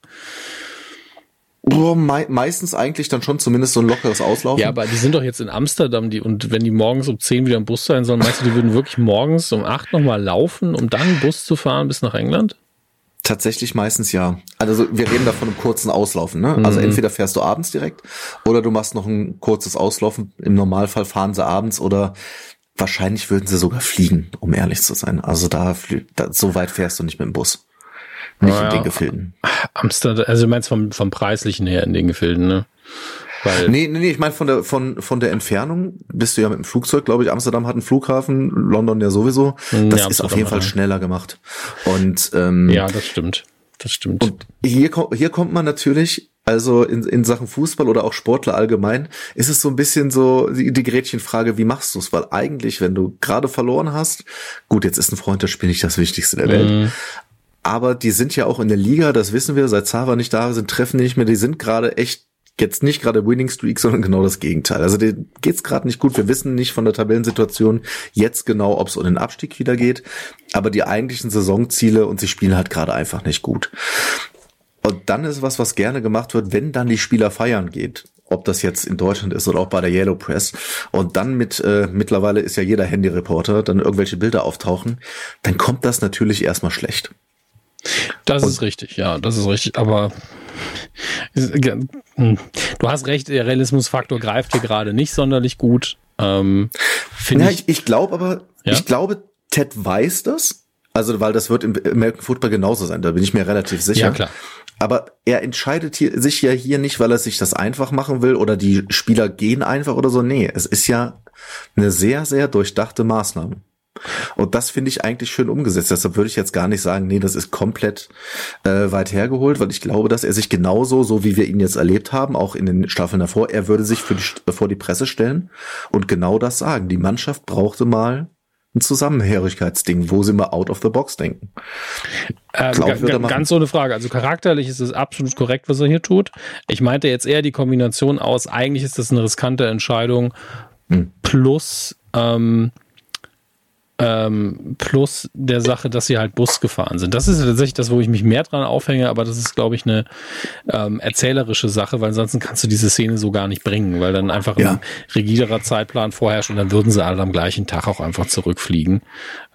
Oh, mei meistens eigentlich dann schon zumindest so ein lockeres Auslaufen. Ja, aber die sind doch jetzt in Amsterdam, die, und wenn die morgens um 10 wieder im Bus sein sollen, meinst du, die würden wirklich morgens um 8 nochmal laufen, um dann Bus zu fahren bis nach England? Tatsächlich meistens ja. Also wir reden da von einem kurzen Auslaufen. Ne? Also mhm. entweder fährst du abends direkt oder du machst noch ein kurzes Auslaufen. Im Normalfall fahren sie abends oder wahrscheinlich würden sie sogar fliegen, um ehrlich zu sein. Also da, da so weit fährst du nicht mit dem Bus. Nicht naja, in den Gefilden. Amsterdam, also du meinst vom, vom Preislichen her in den Gefilden, ne? Weil nee, nee, nee, ich meine von der von von der Entfernung bist du ja mit dem Flugzeug, glaube ich. Amsterdam hat einen Flughafen, London ja sowieso. Das ja, ist auf jeden Fall schneller gemacht. Und ähm, ja, das stimmt, das stimmt. Und hier hier kommt man natürlich also in, in Sachen Fußball oder auch Sportler allgemein ist es so ein bisschen so die, die Gretchenfrage, wie machst du es? Weil eigentlich, wenn du gerade verloren hast, gut, jetzt ist ein Freund das Spiel nicht das Wichtigste der Welt, mhm aber die sind ja auch in der Liga, das wissen wir, seit Zava nicht da sind, treffen nicht mehr, die sind gerade echt jetzt nicht gerade Winning Streak, sondern genau das Gegenteil. Also denen geht's gerade nicht gut. Wir wissen nicht von der Tabellensituation jetzt genau, ob es um den Abstieg wieder geht, aber die eigentlichen Saisonziele und sie spielen halt gerade einfach nicht gut. Und dann ist was, was gerne gemacht wird, wenn dann die Spieler feiern geht. Ob das jetzt in Deutschland ist oder auch bei der Yellow Press. Und dann mit, äh, mittlerweile ist ja jeder Handyreporter, dann irgendwelche Bilder auftauchen, dann kommt das natürlich erstmal schlecht. Das und ist richtig, ja, das ist richtig. Aber hm, du hast recht, der Realismusfaktor greift hier gerade nicht sonderlich gut. Ähm, ja, ich, ich glaube aber, ja? ich glaube, Ted weiß das. Also, weil das wird im American Football genauso sein, da bin ich mir relativ sicher. Ja, klar. Aber er entscheidet hier, sich ja hier nicht, weil er sich das einfach machen will oder die Spieler gehen einfach oder so. Nee, es ist ja eine sehr, sehr durchdachte Maßnahme. Und das finde ich eigentlich schön umgesetzt. Deshalb würde ich jetzt gar nicht sagen, nee, das ist komplett äh, weit hergeholt, weil ich glaube, dass er sich genauso, so wie wir ihn jetzt erlebt haben, auch in den Staffeln davor, er würde sich für die, vor die Presse stellen und genau das sagen. Die Mannschaft brauchte mal ein Zusammenhörigkeitsding, wo sie mal out of the box denken. Ähm, Glaub, ganz ohne Frage. Also charakterlich ist es absolut korrekt, was er hier tut. Ich meinte jetzt eher die Kombination aus, eigentlich ist das eine riskante Entscheidung hm. plus ähm, ähm, plus der Sache, dass sie halt Bus gefahren sind. Das ist tatsächlich das, wo ich mich mehr dran aufhänge, aber das ist, glaube ich, eine ähm, erzählerische Sache, weil ansonsten kannst du diese Szene so gar nicht bringen, weil dann einfach ja. ein rigiderer Zeitplan vorherrscht und dann würden sie alle am gleichen Tag auch einfach zurückfliegen.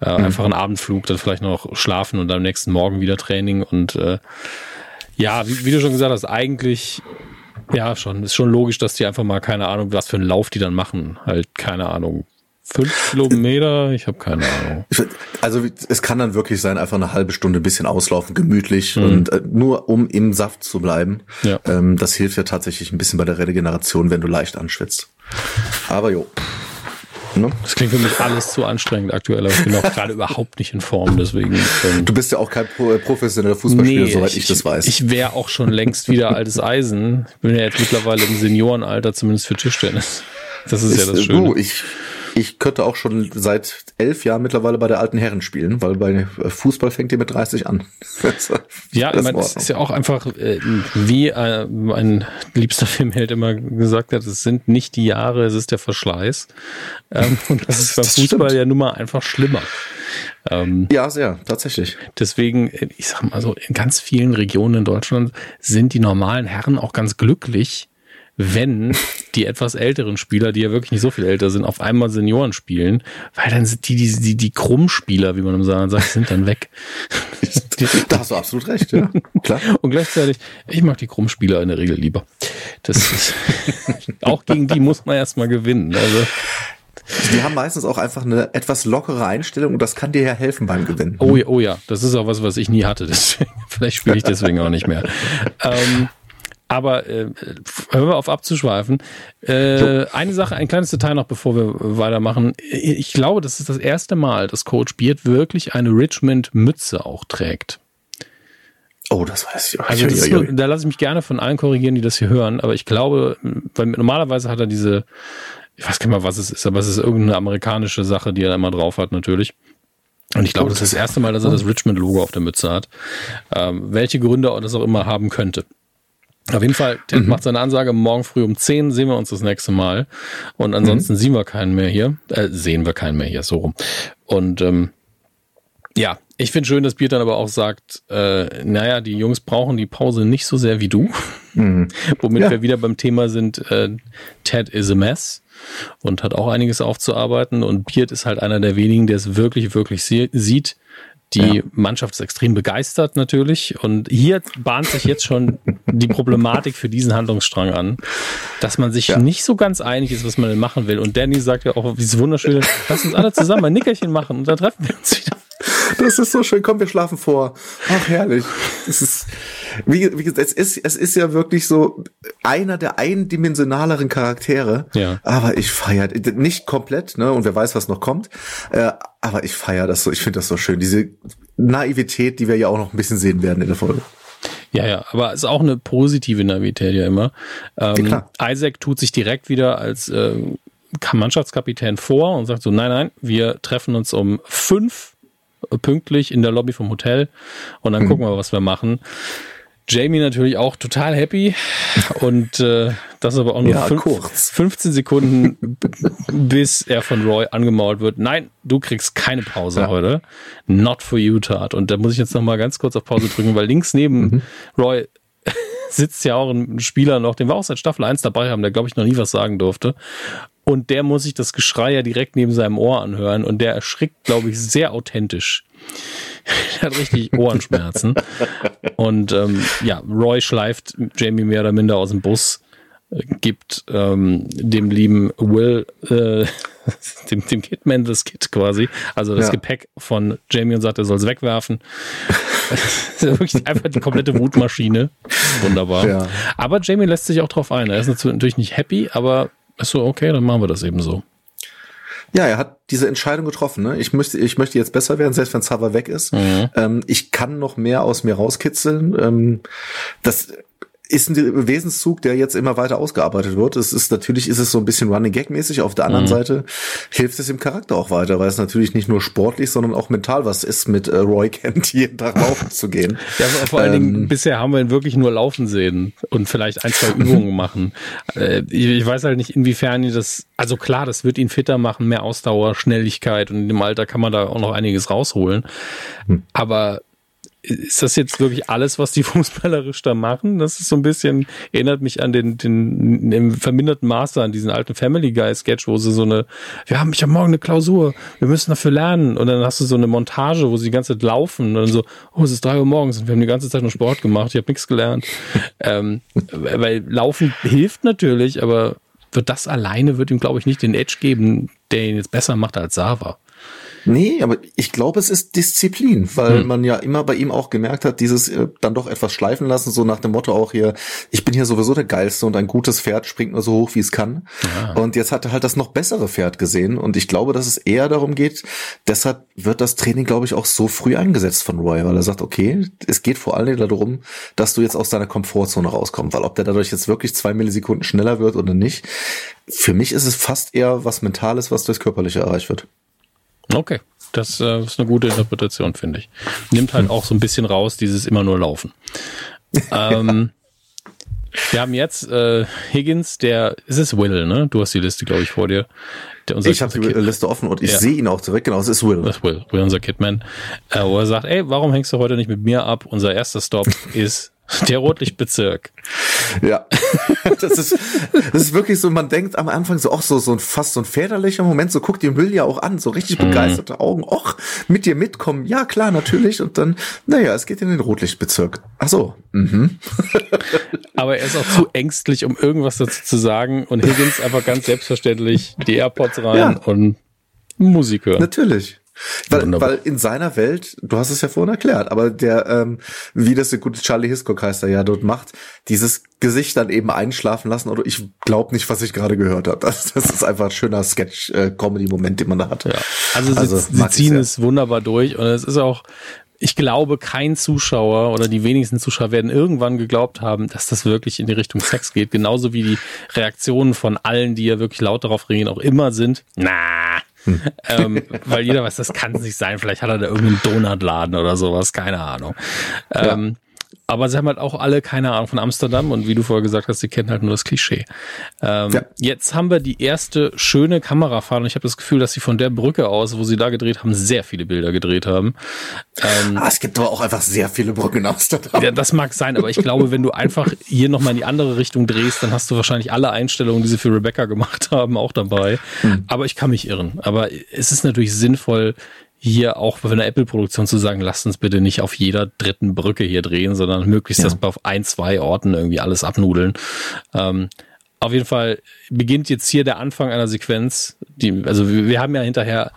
Äh, mhm. Einfach ein Abendflug, dann vielleicht noch schlafen und am nächsten Morgen wieder Training und äh, ja, wie, wie du schon gesagt hast, eigentlich ja, schon. Ist schon logisch, dass die einfach mal keine Ahnung, was für einen Lauf die dann machen. Halt, keine Ahnung, Fünf Kilometer? Ich habe keine Ahnung. Also es kann dann wirklich sein, einfach eine halbe Stunde ein bisschen auslaufen, gemütlich mhm. und äh, nur um im Saft zu bleiben. Ja. Ähm, das hilft ja tatsächlich ein bisschen bei der Regeneration, wenn du leicht anschwitzt. Aber jo. Ne? Das klingt für mich alles zu anstrengend aktuell, aber ich bin auch gerade überhaupt nicht in Form, deswegen. Ähm, du bist ja auch kein äh, professioneller Fußballspieler, nee, soweit ich, ich, das weiß. Ich wäre auch schon längst wieder altes Eisen. Ich bin ja jetzt mittlerweile im Seniorenalter, zumindest für Tischtennis. Das ist, ist ja das Schöne. Du, ich, ich könnte auch schon seit elf Jahren mittlerweile bei der alten Herren spielen, weil bei Fußball fängt ihr mit 30 an. ja, ich meine, es ist ja auch einfach, äh, wie äh, mein liebster Filmheld immer gesagt hat, es sind nicht die Jahre, es ist der Verschleiß. Ähm, und das ist beim das Fußball stimmt. ja nun mal einfach schlimmer. Ähm, ja, sehr, tatsächlich. Deswegen, ich sag mal so, in ganz vielen Regionen in Deutschland sind die normalen Herren auch ganz glücklich, wenn die etwas älteren Spieler, die ja wirklich nicht so viel älter sind, auf einmal Senioren spielen, weil dann sind die, die, die, die Krummspieler, wie man im Saarland sagt, sind dann weg. da hast du absolut recht, ja. Klar. Und gleichzeitig, ich mag die Krummspieler in der Regel lieber. Das ist, auch gegen die muss man erstmal gewinnen. Also. Die haben meistens auch einfach eine etwas lockere Einstellung und das kann dir ja helfen beim Gewinnen. Oh ja, oh ja, das ist auch was, was ich nie hatte. Deswegen, vielleicht spiele ich deswegen auch nicht mehr. Ähm, aber äh, hören wir auf abzuschweifen. Äh, eine Sache, ein kleines Detail noch, bevor wir weitermachen. Ich glaube, das ist das erste Mal, dass Coach Beard wirklich eine Richmond-Mütze auch trägt. Oh, das weiß ich. Also das nur, da lasse ich mich gerne von allen korrigieren, die das hier hören. Aber ich glaube, weil normalerweise hat er diese, ich weiß gar nicht mal, was es ist, aber es ist irgendeine amerikanische Sache, die er immer drauf hat, natürlich. Und ich glaube, das ist das erste Mal, dass er das Richmond-Logo auf der Mütze hat. Ähm, welche Gründe das auch immer haben könnte. Auf jeden Fall, Ted mhm. macht seine Ansage, morgen früh um 10 sehen wir uns das nächste Mal. Und ansonsten mhm. sehen wir keinen mehr hier. Äh, sehen wir keinen mehr hier, so rum. Und ähm, ja, ich finde schön, dass Bier dann aber auch sagt, äh, naja, die Jungs brauchen die Pause nicht so sehr wie du. Mhm. Womit ja. wir wieder beim Thema sind, äh, Ted is a mess und hat auch einiges aufzuarbeiten. Und Beard ist halt einer der wenigen, der es wirklich, wirklich sieht, die ja. Mannschaft ist extrem begeistert natürlich. Und hier bahnt sich jetzt schon die Problematik für diesen Handlungsstrang an, dass man sich ja. nicht so ganz einig ist, was man denn machen will. Und Danny sagt ja auch, wie es wunderschön, lass uns alle zusammen ein Nickerchen machen und dann treffen wir uns wieder. Das ist so schön. Komm, wir schlafen vor. Ach, herrlich. Es ist, wie, wie gesagt, es ist, es ist ja wirklich so einer der eindimensionaleren Charaktere. Ja. Aber ich feiere nicht komplett, ne? Und wer weiß, was noch kommt. Äh, aber ich feiere das so. Ich finde das so schön. Diese Naivität, die wir ja auch noch ein bisschen sehen werden in der Folge. Ja, ja, aber es ist auch eine positive Naivität ja immer. Ähm, ja, Isaac tut sich direkt wieder als äh, Mannschaftskapitän vor und sagt so, nein, nein, wir treffen uns um fünf pünktlich in der Lobby vom Hotel und dann mhm. gucken wir, was wir machen. Jamie natürlich auch total happy und äh, das aber auch nur ja, fünf, 15 Sekunden, bis er von Roy angemault wird. Nein, du kriegst keine Pause ja. heute. Not for you, Tat. Und da muss ich jetzt noch mal ganz kurz auf Pause drücken, weil links neben mhm. Roy sitzt ja auch ein Spieler noch, den wir auch seit Staffel 1 dabei haben, der glaube ich noch nie was sagen durfte. Und der muss sich das Geschrei ja direkt neben seinem Ohr anhören und der erschrickt, glaube ich, sehr authentisch. er hat richtig Ohrenschmerzen. und ähm, ja, Roy schleift Jamie mehr oder minder aus dem Bus, äh, gibt ähm, dem lieben Will, äh, dem, dem Kidman das Kit quasi, also das ja. Gepäck von Jamie und sagt, er soll es wegwerfen. wirklich einfach die komplette Wutmaschine. Wunderbar. Ja. Aber Jamie lässt sich auch drauf ein. Er ist natürlich nicht happy, aber ist so, okay, dann machen wir das eben so. Ja, er hat diese Entscheidung getroffen. Ne? Ich möchte, ich möchte jetzt besser werden, selbst wenn Sava weg ist. Mhm. Ähm, ich kann noch mehr aus mir rauskitzeln. Ähm, das ist ein Wesenszug, der jetzt immer weiter ausgearbeitet wird. Es ist natürlich ist es so ein bisschen Running Gag mäßig. Auf der anderen mhm. Seite hilft es dem Charakter auch weiter, weil es natürlich nicht nur sportlich, sondern auch mental was ist, mit äh, Roy Kent jeden Tag laufen zu gehen. Ja, vor allen ähm, Dingen bisher haben wir ihn wirklich nur laufen sehen und vielleicht ein zwei Übungen machen. Äh, ich, ich, weiß halt nicht, inwiefern das. Also klar, das wird ihn fitter machen, mehr Ausdauer, Schnelligkeit und im Alter kann man da auch noch einiges rausholen. Hm. Aber ist das jetzt wirklich alles, was die fußballerisch da machen? Das ist so ein bisschen, erinnert mich an den, den im verminderten Maße an diesen alten Family Guy Sketch, wo sie so eine, wir haben, ich habe morgen eine Klausur, wir müssen dafür lernen. Und dann hast du so eine Montage, wo sie die ganze Zeit laufen und dann so, oh, es ist drei Uhr morgens und wir haben die ganze Zeit nur Sport gemacht, ich habe nichts gelernt. ähm, weil Laufen hilft natürlich, aber wird das alleine, wird ihm, glaube ich, nicht den Edge geben, der ihn jetzt besser macht als Sava. Nee, aber ich glaube, es ist Disziplin, weil hm. man ja immer bei ihm auch gemerkt hat, dieses äh, dann doch etwas schleifen lassen, so nach dem Motto auch hier, ich bin hier sowieso der Geilste und ein gutes Pferd springt nur so hoch, wie es kann. Ja. Und jetzt hat er halt das noch bessere Pferd gesehen und ich glaube, dass es eher darum geht, deshalb wird das Training, glaube ich, auch so früh eingesetzt von Roy, weil er sagt, okay, es geht vor allem darum, dass du jetzt aus deiner Komfortzone rauskommst, weil ob der dadurch jetzt wirklich zwei Millisekunden schneller wird oder nicht, für mich ist es fast eher was Mentales, was durchs Körperliche erreicht wird. Okay, das äh, ist eine gute Interpretation, finde ich. Nimmt halt auch so ein bisschen raus, dieses immer nur Laufen. ähm, wir haben jetzt äh, Higgins, der, ist es Will, ne? Du hast die Liste, glaube ich, vor dir. Der, unser ich habe die Liste offen und ich ja. sehe ihn auch direkt. Genau, es ist Will. Das ist Will, Will, unser Kidman. Äh, wo er sagt, ey, warum hängst du heute nicht mit mir ab? Unser erster Stop ist Der Rotlichtbezirk. Ja, das ist, das ist wirklich so, man denkt am Anfang so, ach so, so ein, fast so ein väterlicher Moment, so guckt ihr Müll ja auch an, so richtig mhm. begeisterte Augen, ach, mit dir mitkommen, ja klar, natürlich, und dann, naja, es geht in den Rotlichtbezirk. Ach so, mhm. Aber er ist auch zu ängstlich, um irgendwas dazu zu sagen und Higgins einfach ganz selbstverständlich die AirPods rein ja. und Musik hören. Natürlich. Weil, weil in seiner Welt, du hast es ja vorhin erklärt, aber der, ähm, wie das der gute Charlie Hiscock heißt er ja dort macht, dieses Gesicht dann eben einschlafen lassen oder ich glaube nicht, was ich gerade gehört habe. Das, das ist einfach ein schöner Sketch-Comedy-Moment, den man da hat. Ja. Also, also sie, sie ziehen es wunderbar durch und es ist auch, ich glaube, kein Zuschauer oder die wenigsten Zuschauer werden irgendwann geglaubt haben, dass das wirklich in die Richtung Sex geht. Genauso wie die Reaktionen von allen, die ja wirklich laut darauf reagieren, auch immer sind, na, hm. ähm, weil jeder weiß, das kann es nicht sein. Vielleicht hat er da irgendeinen Donutladen oder sowas, keine Ahnung. Ähm, aber sie haben halt auch alle keine Ahnung von Amsterdam und wie du vorher gesagt hast, sie kennen halt nur das Klischee. Ähm, ja. Jetzt haben wir die erste schöne Kamerafahrt und ich habe das Gefühl, dass sie von der Brücke aus, wo sie da gedreht haben, sehr viele Bilder gedreht haben. Ähm, ah, es gibt aber auch einfach sehr viele Brücken in Amsterdam. Ja, das mag sein, aber ich glaube, wenn du einfach hier nochmal in die andere Richtung drehst, dann hast du wahrscheinlich alle Einstellungen, die sie für Rebecca gemacht haben, auch dabei. Hm. Aber ich kann mich irren. Aber es ist natürlich sinnvoll, hier auch für eine Apple-Produktion zu sagen, lasst uns bitte nicht auf jeder dritten Brücke hier drehen, sondern möglichst ja. das auf ein, zwei Orten irgendwie alles abnudeln. Ähm, auf jeden Fall beginnt jetzt hier der Anfang einer Sequenz. Die, also wir, wir haben ja hinterher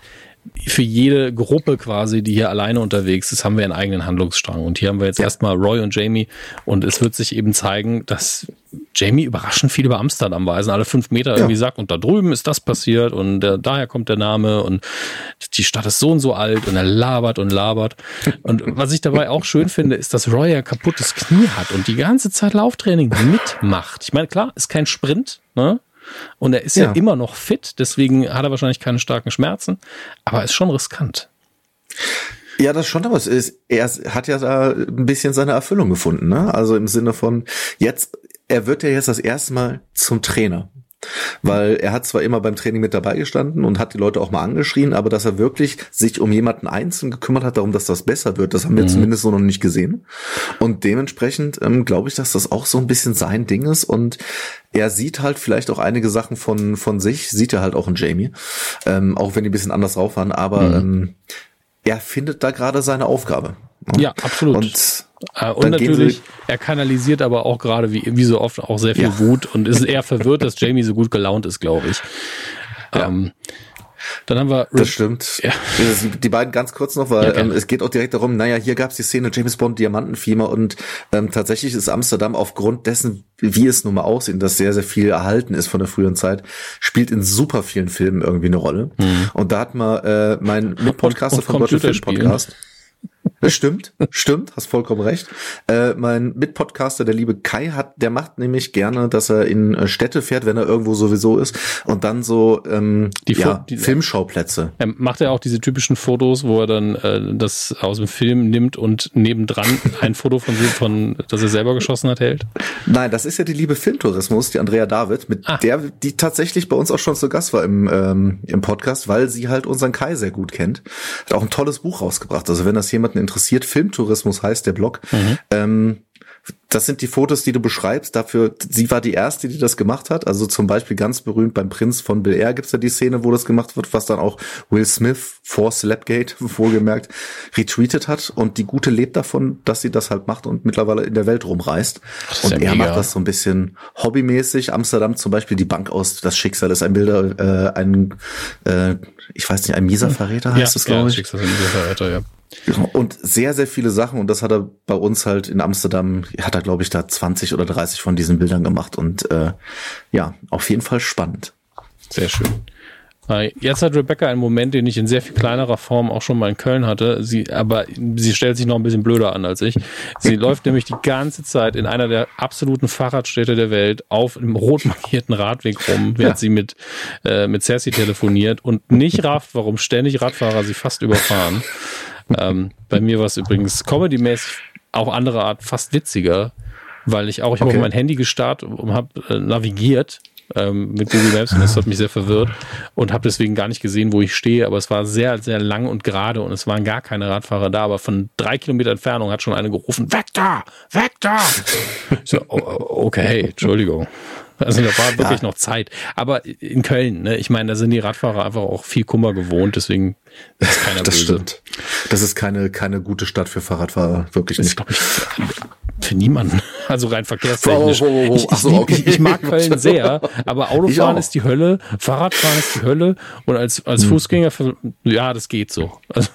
für jede Gruppe quasi, die hier alleine unterwegs ist, haben wir einen eigenen Handlungsstrang. Und hier haben wir jetzt ja. erstmal Roy und Jamie. Und es wird sich eben zeigen, dass Jamie überraschend viel über Amsterdam weiß und alle fünf Meter ja. irgendwie sagt, und da drüben ist das passiert und äh, daher kommt der Name und die Stadt ist so und so alt und er labert und labert. Und was ich dabei auch schön finde, ist, dass Roy ja kaputtes Knie hat und die ganze Zeit Lauftraining mitmacht. Ich meine, klar, ist kein Sprint, ne? Und er ist ja. ja immer noch fit, deswegen hat er wahrscheinlich keine starken Schmerzen, aber ist schon riskant. Ja, das schon, aber es ist, er hat ja da ein bisschen seine Erfüllung gefunden, ne? Also im Sinne von, jetzt, er wird ja jetzt das erste Mal zum Trainer. Weil er hat zwar immer beim Training mit dabei gestanden und hat die Leute auch mal angeschrien, aber dass er wirklich sich um jemanden einzeln gekümmert hat, darum, dass das besser wird, das haben wir mhm. zumindest so noch nicht gesehen. Und dementsprechend ähm, glaube ich, dass das auch so ein bisschen sein Ding ist und er sieht halt vielleicht auch einige Sachen von, von sich, sieht er halt auch in Jamie, ähm, auch wenn die ein bisschen anders drauf waren, aber mhm. ähm, er findet da gerade seine Aufgabe. Ja, absolut. Und, äh, und natürlich, er kanalisiert aber auch gerade, wie, wie so oft, auch sehr viel ja. Wut und ist eher verwirrt, dass Jamie so gut gelaunt ist, glaube ich. Ja. Ähm, dann haben wir. Das stimmt. Ja. Die beiden ganz kurz noch, weil ja, ähm, es geht auch direkt darum, naja, hier gab es die Szene James Bond, Diamantenfieber und ähm, tatsächlich ist Amsterdam aufgrund dessen, wie es nun mal aussieht, dass sehr, sehr viel erhalten ist von der früheren Zeit, spielt in super vielen Filmen irgendwie eine Rolle. Mhm. Und da hat man äh, mein Mitpodcaster von Deutsche Film Podcast. Das stimmt, stimmt, hast vollkommen recht. Äh, mein Mitpodcaster, der liebe Kai, hat, der macht nämlich gerne, dass er in äh, Städte fährt, wenn er irgendwo sowieso ist, und dann so ähm, die, ja, die Filmschauplätze. Er macht ja auch diese typischen Fotos, wo er dann äh, das aus dem Film nimmt und nebendran ein Foto von sich, von, das er selber geschossen hat, hält. Nein, das ist ja die liebe Filmtourismus, die Andrea David, mit ah. der, die tatsächlich bei uns auch schon zu Gast war im, ähm, im Podcast, weil sie halt unseren Kai sehr gut kennt. Hat auch ein tolles Buch rausgebracht. Also wenn das jemanden interessiert, Filmtourismus heißt der Blog. Mhm. Ähm, das sind die Fotos, die du beschreibst. Dafür, sie war die erste, die das gemacht hat. Also zum Beispiel ganz berühmt beim Prinz von Bel Air gibt's ja die Szene, wo das gemacht wird, was dann auch Will Smith vor Slapgate wohlgemerkt retweetet hat. Und die Gute lebt davon, dass sie das halt macht und mittlerweile in der Welt rumreist. Und ja er mega. macht das so ein bisschen hobbymäßig. Amsterdam zum Beispiel, die Bank aus Das Schicksal ist ein Bilder, äh, ein, äh, ich weiß nicht, ein mieser Verräter heißt ja, es, glaube ja, ich. Schicksal ist ein mieser Verräter, ja. Und sehr, sehr viele Sachen. Und das hat er bei uns halt in Amsterdam, hat er, glaube ich, da 20 oder 30 von diesen Bildern gemacht. Und äh, ja, auf jeden Fall spannend. Sehr schön. Jetzt hat Rebecca einen Moment, den ich in sehr viel kleinerer Form auch schon mal in Köln hatte. Sie, aber sie stellt sich noch ein bisschen blöder an als ich. Sie läuft nämlich die ganze Zeit in einer der absoluten Fahrradstädte der Welt auf einem rot markierten Radweg rum, während ja. sie mit, äh, mit Cersei telefoniert und nicht rafft, warum ständig Radfahrer sie fast überfahren ähm, bei mir war es übrigens comedy-mäßig auf andere Art fast witziger, weil ich auch, ich okay. habe mein Handy gestartet und habe äh, navigiert ähm, mit Google Maps und das hat mich sehr verwirrt und habe deswegen gar nicht gesehen, wo ich stehe. Aber es war sehr, sehr lang und gerade und es waren gar keine Radfahrer da. Aber von drei Kilometer Entfernung hat schon eine gerufen, weg da, weg da. so, oh, oh, okay, Entschuldigung. Also da war wirklich ja. noch Zeit. Aber in Köln, ne, ich meine, da sind die Radfahrer einfach auch viel Kummer gewohnt, deswegen ist keiner Das böse. stimmt. Das ist keine, keine gute Stadt für Fahrradfahrer, wirklich nicht. Das ist, glaube ich, für niemanden. Also rein verkehrstechnisch. Oh, oh, oh, ich, so, okay. ich, ich, mag Köln sehr, aber Autofahren ist die Hölle, Fahrradfahren ist die Hölle und als, als hm. Fußgänger, ja, das geht so. Also,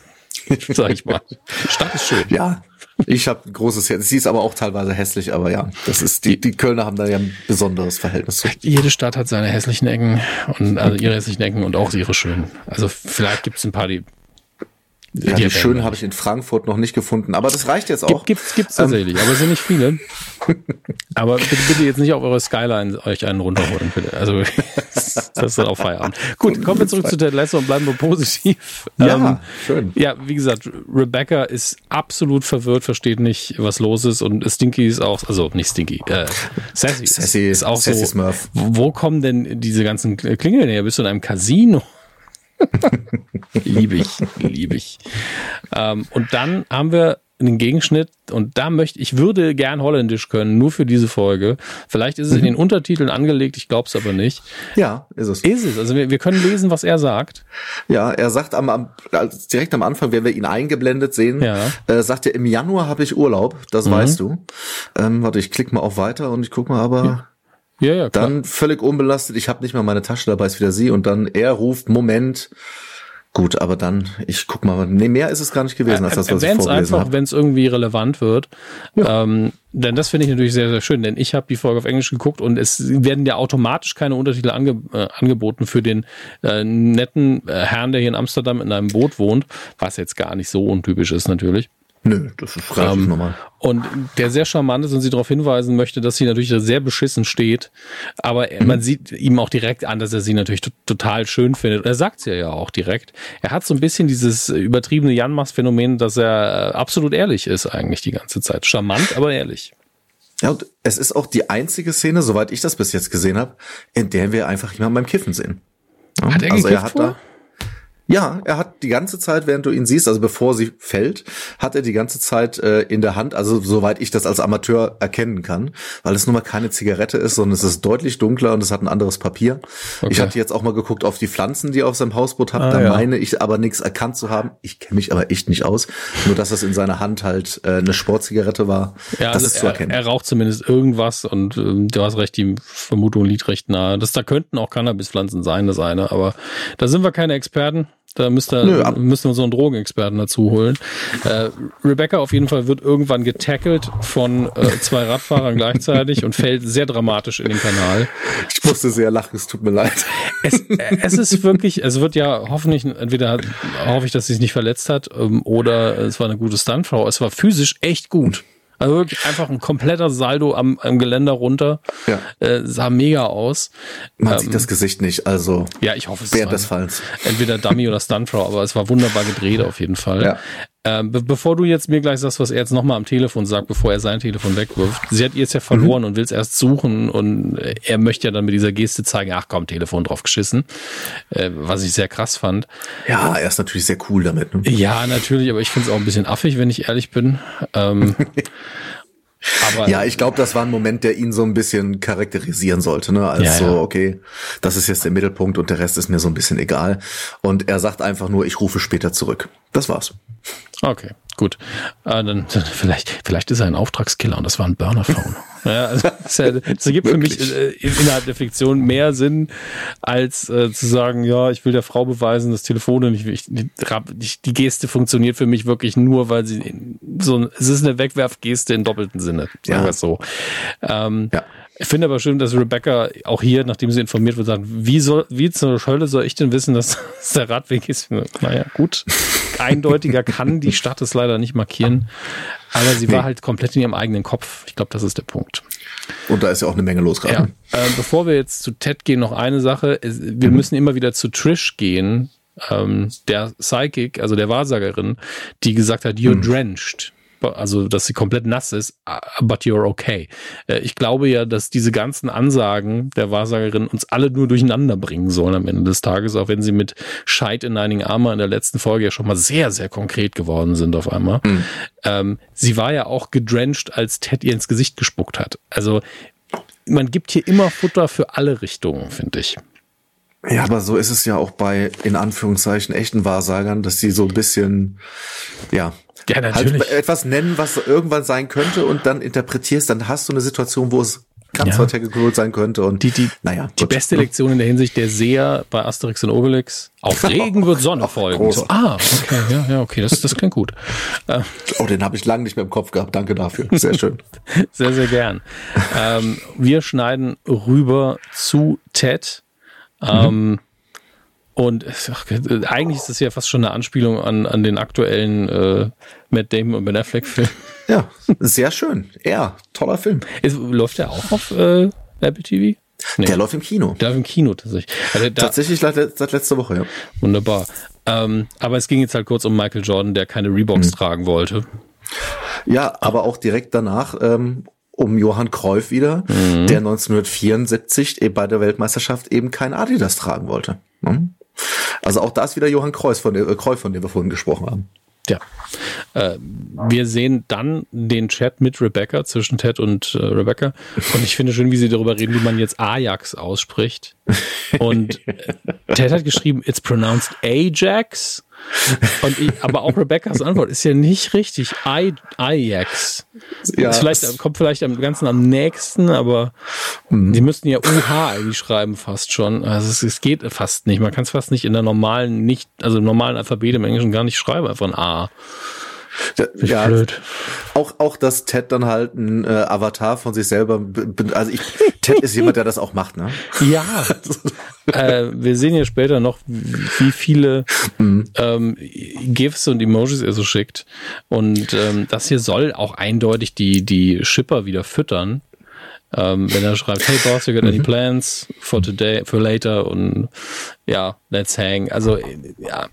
sag ich mal. Stadt ist schön. Ja, ich habe ein großes Herz. Sie ist aber auch teilweise hässlich, aber ja, das ist die, die Kölner haben da ja ein besonderes Verhältnis zu. Jede Stadt hat seine hässlichen Ecken und also ihre hässlichen Ecken und auch ihre schönen. Also vielleicht gibt es ein paar, die ja, die, schönen habe ich in Frankfurt noch nicht gefunden, aber das reicht jetzt auch. Gibt, gibt's, ähm, tatsächlich, ähm, aber sind nicht viele. aber bitte, bitte jetzt nicht auf eure Skyline euch einen runterholen, bitte. Also das ist dann auch Feierabend. Gut, kommen wir zurück zu Ted Lasso und bleiben wir positiv. Ja, ähm, schön. Ja, wie gesagt, Rebecca ist absolut verwirrt, versteht nicht, was los ist und Stinky ist auch, also nicht Stinky, äh, Sassy, Sassy ist auch Sassy so. Smurf. Wo kommen denn diese ganzen Klingeln her? Bist du in einem Casino? liebe ich, liebe ich. Ähm, und dann haben wir einen Gegenschnitt und da möchte ich würde gern Holländisch können, nur für diese Folge. Vielleicht ist es in den mhm. Untertiteln angelegt, ich glaube es aber nicht. Ja, ist es. Ist es. Also wir, wir können lesen, was er sagt. Ja, er sagt am, am also direkt am Anfang, wenn wir ihn eingeblendet sehen, ja. äh, sagt er, im Januar habe ich Urlaub, das mhm. weißt du. Ähm, warte, ich klicke mal auf weiter und ich guck mal aber. Ja. Ja, ja, klar. Dann völlig unbelastet, ich habe nicht mal meine Tasche dabei, ist wieder sie und dann er ruft, Moment, Gut, aber dann, ich guck mal, nee, mehr ist es gar nicht gewesen als das, was ich vorgelesen einfach, wenn es irgendwie relevant wird. Ja. Ähm, denn das finde ich natürlich sehr, sehr schön, denn ich habe die Folge auf Englisch geguckt und es werden ja automatisch keine Untertitel ange, äh, angeboten für den äh, netten äh, Herrn, der hier in Amsterdam in einem Boot wohnt, was jetzt gar nicht so untypisch ist natürlich. Nö, das ist relativ ähm, normal. Und der sehr charmant ist und sie darauf hinweisen möchte, dass sie natürlich sehr beschissen steht. Aber mhm. man sieht ihm auch direkt an, dass er sie natürlich total schön findet. Und er sagt es ja auch direkt. Er hat so ein bisschen dieses übertriebene Janmas-Phänomen, dass er absolut ehrlich ist eigentlich die ganze Zeit. Charmant, aber ehrlich. Ja, und es ist auch die einzige Szene, soweit ich das bis jetzt gesehen habe, in der wir einfach jemanden beim Kiffen sehen. Hat er also er hat vor? da ja, er hat die ganze Zeit, während du ihn siehst, also bevor sie fällt, hat er die ganze Zeit äh, in der Hand, also soweit ich das als Amateur erkennen kann, weil es nun mal keine Zigarette ist, sondern es ist deutlich dunkler und es hat ein anderes Papier. Okay. Ich hatte jetzt auch mal geguckt auf die Pflanzen, die er auf seinem Hausboot hat, ah, da ja. meine ich aber nichts erkannt zu haben. Ich kenne mich aber echt nicht aus. Nur dass es in seiner Hand halt äh, eine Sportzigarette war. Ja, das also ist zu erkennen. Er, er raucht zumindest irgendwas und äh, du hast recht, die Vermutung liegt recht nahe. Das da könnten auch Cannabispflanzen sein, das eine, aber da sind wir keine Experten. Da müsste, Nö, müssen wir so einen Drogenexperten dazu holen. Äh, Rebecca auf jeden Fall wird irgendwann getackelt von äh, zwei Radfahrern gleichzeitig und fällt sehr dramatisch in den Kanal. Ich musste sehr lachen, es tut mir leid. Es, äh, es ist wirklich, es wird ja hoffentlich, entweder hoffe ich, dass sie sich nicht verletzt hat ähm, oder es war eine gute Stuntfrau. Es war physisch echt gut. Also wirklich einfach ein kompletter Saldo am, am Geländer runter. Ja. Äh, sah mega aus. Man ähm, sieht das Gesicht nicht, also. Ja, ich hoffe es. Während des Falls. Entweder Dummy oder Stuntfrau, aber es war wunderbar gedreht auf jeden Fall. Ja. Ähm, be bevor du jetzt mir gleich sagst, was er jetzt nochmal am Telefon sagt, bevor er sein Telefon wegwirft, sie hat jetzt ja verloren mhm. und will es erst suchen und er möchte ja dann mit dieser Geste zeigen, ach komm, Telefon drauf geschissen, äh, was ich sehr krass fand. Ja, er ist natürlich sehr cool damit. Ne? Ja, natürlich, aber ich finde es auch ein bisschen affig, wenn ich ehrlich bin. Ähm, Aber ja, ich glaube, das war ein Moment, der ihn so ein bisschen charakterisieren sollte, ne? Als ja, so, ja. okay, das ist jetzt der Mittelpunkt und der Rest ist mir so ein bisschen egal. Und er sagt einfach nur, ich rufe später zurück. Das war's. Okay, gut. Äh, dann, vielleicht, vielleicht ist er ein Auftragskiller und das war ein Burner-Phone. ja, also, das, das ergibt für mich äh, innerhalb der Fiktion mehr Sinn, als äh, zu sagen, ja, ich will der Frau beweisen, dass Telefone nicht, ich, die, die Geste funktioniert für mich wirklich nur, weil sie so, es ist eine Wegwerfgeste in doppelten Sinne, sagen ja. wir es so. Ähm, ja. Ich finde aber schön, dass Rebecca auch hier, nachdem sie informiert wird, sagt, wie soll, wie zur Hölle soll ich denn wissen, dass das der Radweg ist? Naja, gut. Eindeutiger kann die Stadt es leider nicht markieren. Aber sie nee. war halt komplett in ihrem eigenen Kopf. Ich glaube, das ist der Punkt. Und da ist ja auch eine Menge los gerade. Ja. Äh, bevor wir jetzt zu Ted gehen, noch eine Sache. Wir mhm. müssen immer wieder zu Trish gehen, ähm, der Psychic, also der Wahrsagerin, die gesagt hat, you're mhm. drenched. Also dass sie komplett nass ist, but you're okay. Äh, ich glaube ja, dass diese ganzen Ansagen der Wahrsagerin uns alle nur durcheinander bringen sollen am Ende des Tages, auch wenn sie mit Scheit in Nining Armor in der letzten Folge ja schon mal sehr, sehr konkret geworden sind auf einmal. Mhm. Ähm, sie war ja auch gedrencht, als Ted ihr ins Gesicht gespuckt hat. Also man gibt hier immer Futter für alle Richtungen, finde ich. Ja, aber so ist es ja auch bei, in Anführungszeichen, echten Wahrsagern, dass die so ein bisschen, ja, ja halt etwas nennen, was irgendwann sein könnte und dann interpretierst, dann hast du eine Situation, wo es ganz ja. technical sein könnte und die, die, naja, die beste Lektion in der Hinsicht der Seher bei Asterix und Obelix, auf Regen wird Sonne folgen. So, ah, okay, ja, ja, okay, das, das klingt gut. Oh, den habe ich lange nicht mehr im Kopf gehabt. Danke dafür. Sehr schön. sehr, sehr gern. Ähm, wir schneiden rüber zu Ted ähm, und eigentlich ist das ja fast schon eine Anspielung an, an den aktuellen äh, Matt Damon und Ben Affleck Film. Ja, sehr schön. Ja, toller Film. Ist, läuft der auch auf äh, Apple TV? Nee. Der läuft im Kino. Der läuft im Kino tatsächlich. Also da, tatsächlich seit, letzter Woche, ja. Wunderbar. Ähm, aber es ging jetzt halt kurz um Michael Jordan, der keine Reeboks mhm. tragen wollte. Ja, aber auch direkt danach ähm, um Johann Cruyff wieder, mhm. der 1974 bei der Weltmeisterschaft eben kein Adidas tragen wollte. Ne? Also auch da ist wieder Johann Cruyff, von äh, Cruyff, von dem wir vorhin gesprochen haben. Ja. Äh, wir sehen dann den Chat mit Rebecca, zwischen Ted und äh, Rebecca. Und ich finde schön, wie sie darüber reden, wie man jetzt Ajax ausspricht. Und äh, Ted hat geschrieben, it's pronounced Ajax. Und ich, aber auch Rebecca's Antwort ist ja nicht richtig. I, Ajax. Ja, vielleicht, kommt vielleicht am Ganzen am nächsten, aber mhm. die müssten ja UH eigentlich schreiben fast schon. Also es, es geht fast nicht. Man kann es fast nicht in der normalen, nicht, also im normalen Alphabet im Englischen gar nicht schreiben, einfach ein A. Ja, blöd. Auch, auch, dass Ted dann halt ein äh, Avatar von sich selber, also ich, Ted ist jemand, der das auch macht, ne? Ja. äh, wir sehen ja später noch, wie viele mhm. ähm, GIFs und Emojis er so schickt. Und ähm, das hier soll auch eindeutig die, die Shipper wieder füttern. Ähm, wenn er schreibt, hey Boss, you got any mhm. plans for today, for later und ja, let's hang. Also ja,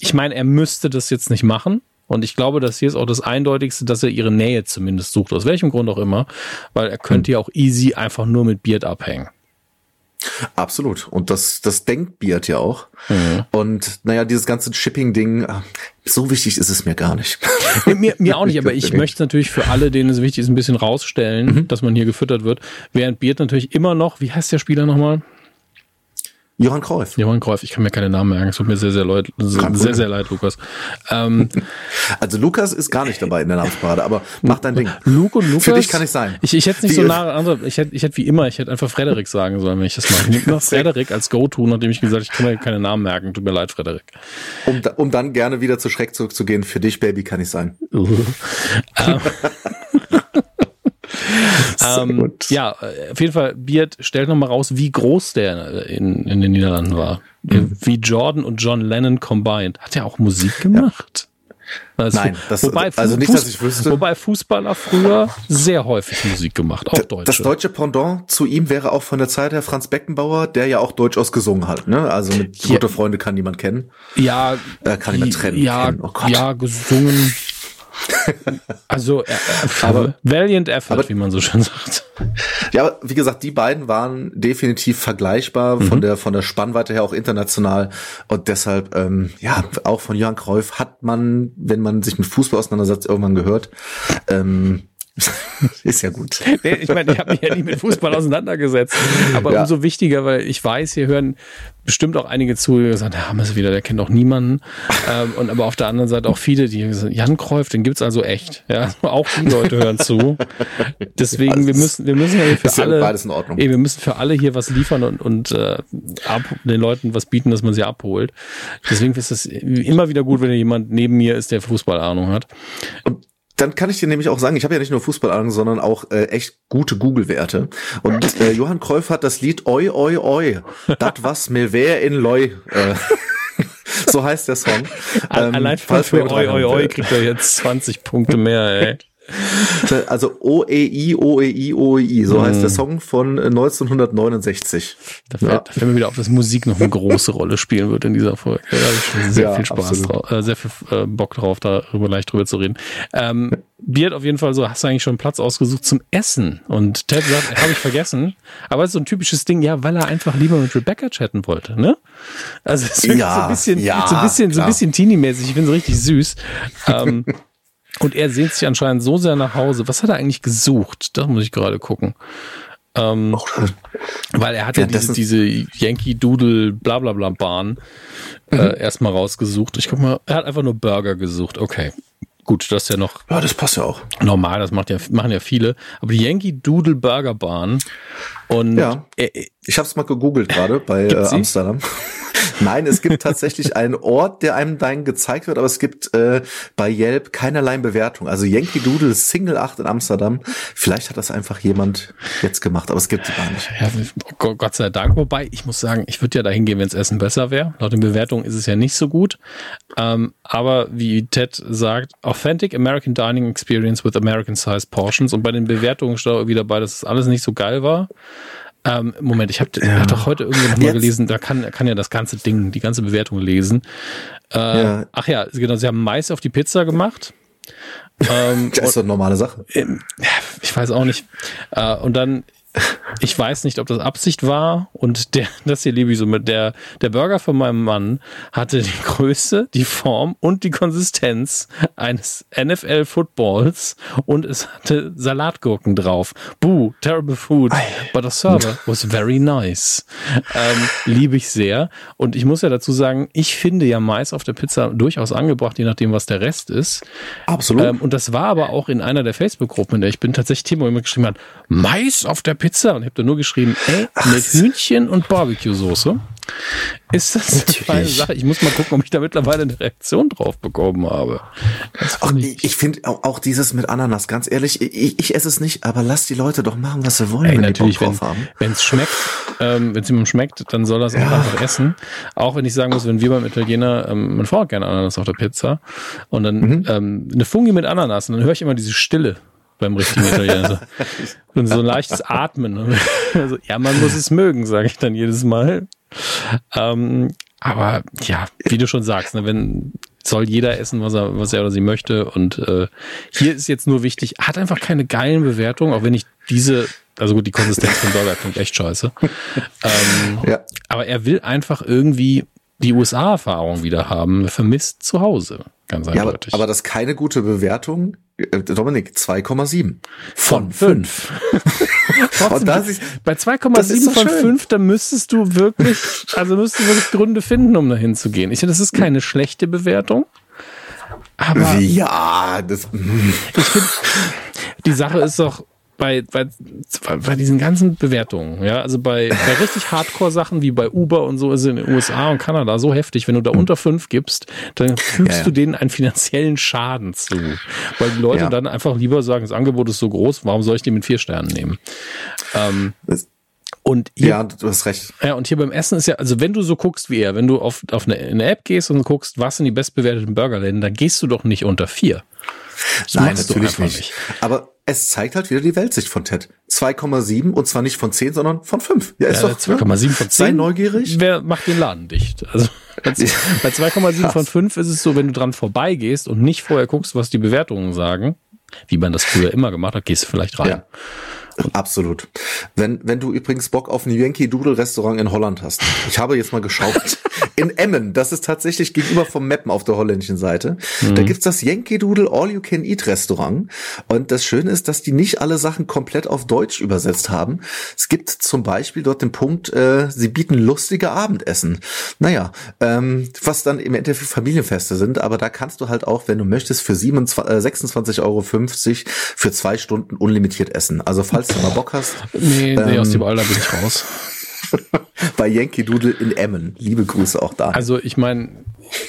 ich meine, er müsste das jetzt nicht machen. Und ich glaube, das hier ist auch das Eindeutigste, dass er ihre Nähe zumindest sucht, aus welchem Grund auch immer, weil er könnte ja auch easy einfach nur mit Beard abhängen. Absolut. Und das, das denkt Beard ja auch. Mhm. Und naja, dieses ganze Shipping-Ding, so wichtig ist es mir gar nicht. mir, mir auch nicht, aber ich möchte natürlich für alle, denen es wichtig ist, ein bisschen rausstellen, mhm. dass man hier gefüttert wird. Während Beard natürlich immer noch, wie heißt der Spieler nochmal? Johann Cruyff. Johann Cruyff, ich kann mir keine Namen merken. Es tut mir sehr, sehr leid, sehr, sehr, sehr leid, Lukas. Ähm, also Lukas ist gar nicht dabei in der Namensparade, aber mach dein Ding. Luke und Lukas. Für dich kann ich sein. Ich, ich hätte nicht wie so nah andere, ich hätte, ich hätte wie immer, ich hätte einfach Frederik sagen sollen, wenn ich das mache. Ich Frederik als Go-To, nachdem ich gesagt ich kann mir keine Namen merken. Tut mir leid, Frederik. Um, um dann gerne wieder zu Schreck zurückzugehen. Für dich, Baby, kann ich sein. Uh. ähm, ja, auf jeden Fall, Beard stellt nochmal raus, wie groß der in, in den Niederlanden war. Mhm. Wie Jordan und John Lennon combined. Hat er auch Musik gemacht? Ja. Also, Nein, das, wobei, also nicht, dass ich wüsste. Wobei Fußballer früher sehr häufig Musik gemacht, auch Deutsche. Das deutsche Pendant zu ihm wäre auch von der Zeit her Franz Beckenbauer, der ja auch durchaus gesungen hat, ne? Also mit ja. gute Freunde kann niemand kennen. Ja, äh, kann niemand trennen. Ja, oh ja, gesungen. Also äh, aber, Valiant Effort, aber, wie man so schön sagt. Ja, wie gesagt, die beiden waren definitiv vergleichbar mhm. von der von der Spannweite her auch international und deshalb ähm, ja auch von Johann Cruyff hat man, wenn man sich mit Fußball auseinandersetzt, irgendwann gehört. Ähm, ist ja gut. Nee, ich meine, ich habe mich ja nie mit Fußball auseinandergesetzt. Aber ja. umso wichtiger, weil ich weiß, hier hören bestimmt auch einige zu, die gesagt haben, ist wieder, der kennt doch niemanden. ähm, und aber auf der anderen Seite auch viele, die gesagt Jan Kräuf, den gibt's also echt. Ja, auch die Leute hören zu. Deswegen, ja, wir müssen, wir müssen ja für alle, beides in Ordnung. Ey, wir müssen für alle hier was liefern und, und äh, ab, den Leuten was bieten, dass man sie abholt. Deswegen ist es immer wieder gut, wenn jemand neben mir ist, der Fußballahnung hat. Und dann kann ich dir nämlich auch sagen, ich habe ja nicht nur Fußballahnung, sondern auch äh, echt gute Google-Werte. Und äh, Johann Kreuf hat das Lied Oi, Oi, Oi, dat was mir wär in Loi. Äh, so heißt der Song. Ähm, Allein für Oi, Oi, Oi kriegt er jetzt 20 Punkte mehr, ey. Also OEI, OEI, OEI, so heißt der hm. Song von 1969. Da fällt, ja. da fällt mir wieder auf, dass Musik noch eine große Rolle spielen wird in dieser Folge. Da habe ich schon sehr ja, viel Spaß drauf, äh, sehr viel äh, Bock drauf, darüber leicht drüber zu reden. Ähm, Beard auf jeden Fall so, hast du eigentlich schon einen Platz ausgesucht zum Essen? Und Ted sagt, habe ich vergessen. Aber es ist so ein typisches Ding, ja, weil er einfach lieber mit Rebecca chatten wollte, ne? Also es ist Ja, so ein bisschen, ja, so ein bisschen, so ein klar. bisschen teeny-mäßig. Ich finde es richtig süß. Ähm, und er sehnt sich anscheinend so sehr nach Hause. Was hat er eigentlich gesucht? Da muss ich gerade gucken. Ähm, weil er hat ja diese, Währenddessen- diese Yankee Doodle Blablabla Bahn Mhm. äh, erstmal rausgesucht. Ich guck mal, er hat einfach nur Burger gesucht. Okay. Gut, das ist ja noch Ja, das passt ja auch. normal, das macht ja, machen ja viele. Aber die Yankee Doodle Burger Bahn und Ja. äh, Ich habe es mal gegoogelt gerade bei äh? Amsterdam. Nein, es gibt tatsächlich einen Ort, der einem dahin gezeigt wird, aber es gibt äh, bei Yelp keinerlei Bewertung. Also Yankee Doodle Single 8 in Amsterdam. Vielleicht hat das einfach jemand jetzt gemacht, aber es gibt sie gar nicht. ja, Go- Gott sei Dank. Wobei, ich muss sagen, ich würde ja dahin gehen, wenn das Essen besser wäre. Laut den Bewertungen ist es ja nicht so gut. Ähm, aber wie Ted sagt, Authentic American Dining Experience with American Sized Portions. Und bei den Bewertungen steht auch irgendwie dabei, dass es alles nicht so geil war. Ähm, Moment, ich habe Ja. hab doch heute irgendwo noch mal Jetzt- gelesen, da kann, kann ja das ganze Ding, die ganze Bewertung lesen. Äh, Ja. Ach ja, genau, sie haben Mais auf die Pizza gemacht. ähm, Das ist doch eine normale Sache. ich weiß auch nicht. Äh, und dann, ich weiß nicht, ob das Absicht war. Und der, das hier liebe ich so mit der, der Burger von meinem Mann hatte die Größe, die Form und die Konsistenz eines NFL-Footballs und es hatte Salatgurken drauf. Buh, terrible food. But the server was very nice. Ähm, liebe ich sehr. Und ich muss ja dazu sagen, ich finde ja Mais auf der Pizza durchaus angebracht, je nachdem, was der Rest ist. Absolut. Ähm, und das war aber auch in einer der Facebook-Gruppen, in der ich bin, tatsächlich wo jemand geschrieben hat, Mais auf der Pizza. Und ich habe da nur geschrieben, ey, mit Hühnchen und Barbecue-Soße. Ist das eine Natürlich. feine Sache? Ich muss mal gucken, ob ich da mittlerweile eine Reaktion drauf bekommen habe. Auch, ich ich finde auch, auch dieses mit Ananas, ganz ehrlich, ich, ich esse es nicht, aber lass die Leute doch machen, was sie wollen, Ey, wenn natürlich, die Bock wenn drauf haben. es schmeckt, ähm, wenn es jemandem schmeckt, dann soll er es auch einfach essen. Auch wenn ich sagen muss, wenn wir beim Italiener, ähm, meine Frau hat gerne Ananas auf der Pizza und dann Mhm. ähm, eine Fungi mit Ananas und dann höre ich immer diese Stille beim richtigen Italiener. So, und so ein leichtes Atmen. Also, ja, man muss es mögen, sage ich dann jedes Mal. Ähm, aber ja, wie du schon sagst, ne, wenn soll jeder essen, was er, was er oder sie möchte. Und äh, hier ist jetzt nur wichtig, hat einfach keine geilen Bewertungen, auch wenn ich diese, also gut, die Konsistenz von Burger klingt echt scheiße. Ähm, Ja. aber er will einfach irgendwie die USA-Erfahrung wieder haben. Er vermisst zu Hause, ganz Ja, aber, eindeutig. aber das ist keine gute Bewertung. Äh, Dominik, 2,7 von 5. Trotzdem, Und das ist- bei das ist 2,7 so von schön. 5, da müsstest du wirklich, also müsstest du wirklich Gründe finden, um dahin zu gehen. Ich finde, das ist keine schlechte Bewertung. Aber Ja, das, ich finde, die Sache ist doch bei, bei, bei diesen ganzen Bewertungen, ja, also bei, bei richtig Hardcore-Sachen wie bei Uber und so ist es in den USA und Kanada so heftig, wenn du da unter fünf gibst, dann fügst Ja, ja. du denen einen finanziellen Schaden zu. Weil die Leute Ja. dann einfach lieber sagen, das Angebot ist so groß, warum soll ich den mit vier Sternen nehmen? Ähm, das und hier ja, du hast recht. ja, und hier beim Essen ist ja, also wenn du so guckst wie er, wenn du auf, auf eine, eine App gehst und guckst, was sind die bestbewerteten Burgerläden, dann gehst du doch nicht unter vier. Das Nein, natürlich einfach nicht. Aber es zeigt halt wieder die Weltsicht von Ted. 2,7 und zwar nicht von 10, sondern von 5. Ja, ist Ja, doch 2,7 von 10. Sei neugierig. Wer macht den Laden dicht? Also bei 2,7 von 5 ist es so, wenn du dran vorbeigehst und nicht vorher guckst, was die Bewertungen sagen, wie man das früher immer gemacht hat, gehst du vielleicht rein. Ja. Absolut. Wenn, wenn du übrigens Bock auf ein Yankee Doodle Restaurant in Holland hast. Ich habe jetzt mal geschaut. In Emmen, das ist tatsächlich gegenüber vom Mappen auf der holländischen Seite. Da gibt's das Yankee Doodle All You Can Eat Restaurant. Und das Schöne ist, dass die nicht alle Sachen komplett auf Deutsch übersetzt haben. Es gibt zum Beispiel dort den Punkt, äh, sie bieten lustige Abendessen. Naja, ähm, was dann im Endeffekt Familienfeste sind, aber da kannst du halt auch, wenn du möchtest, für 27, äh, 26,50 Euro für zwei Stunden unlimitiert essen. Also falls du mal Bock hast, Nee, nee Ähm. aus dem Alter bin ich raus. bei Yankee Doodle in Emmen. Liebe Grüße auch da. Also ich meine,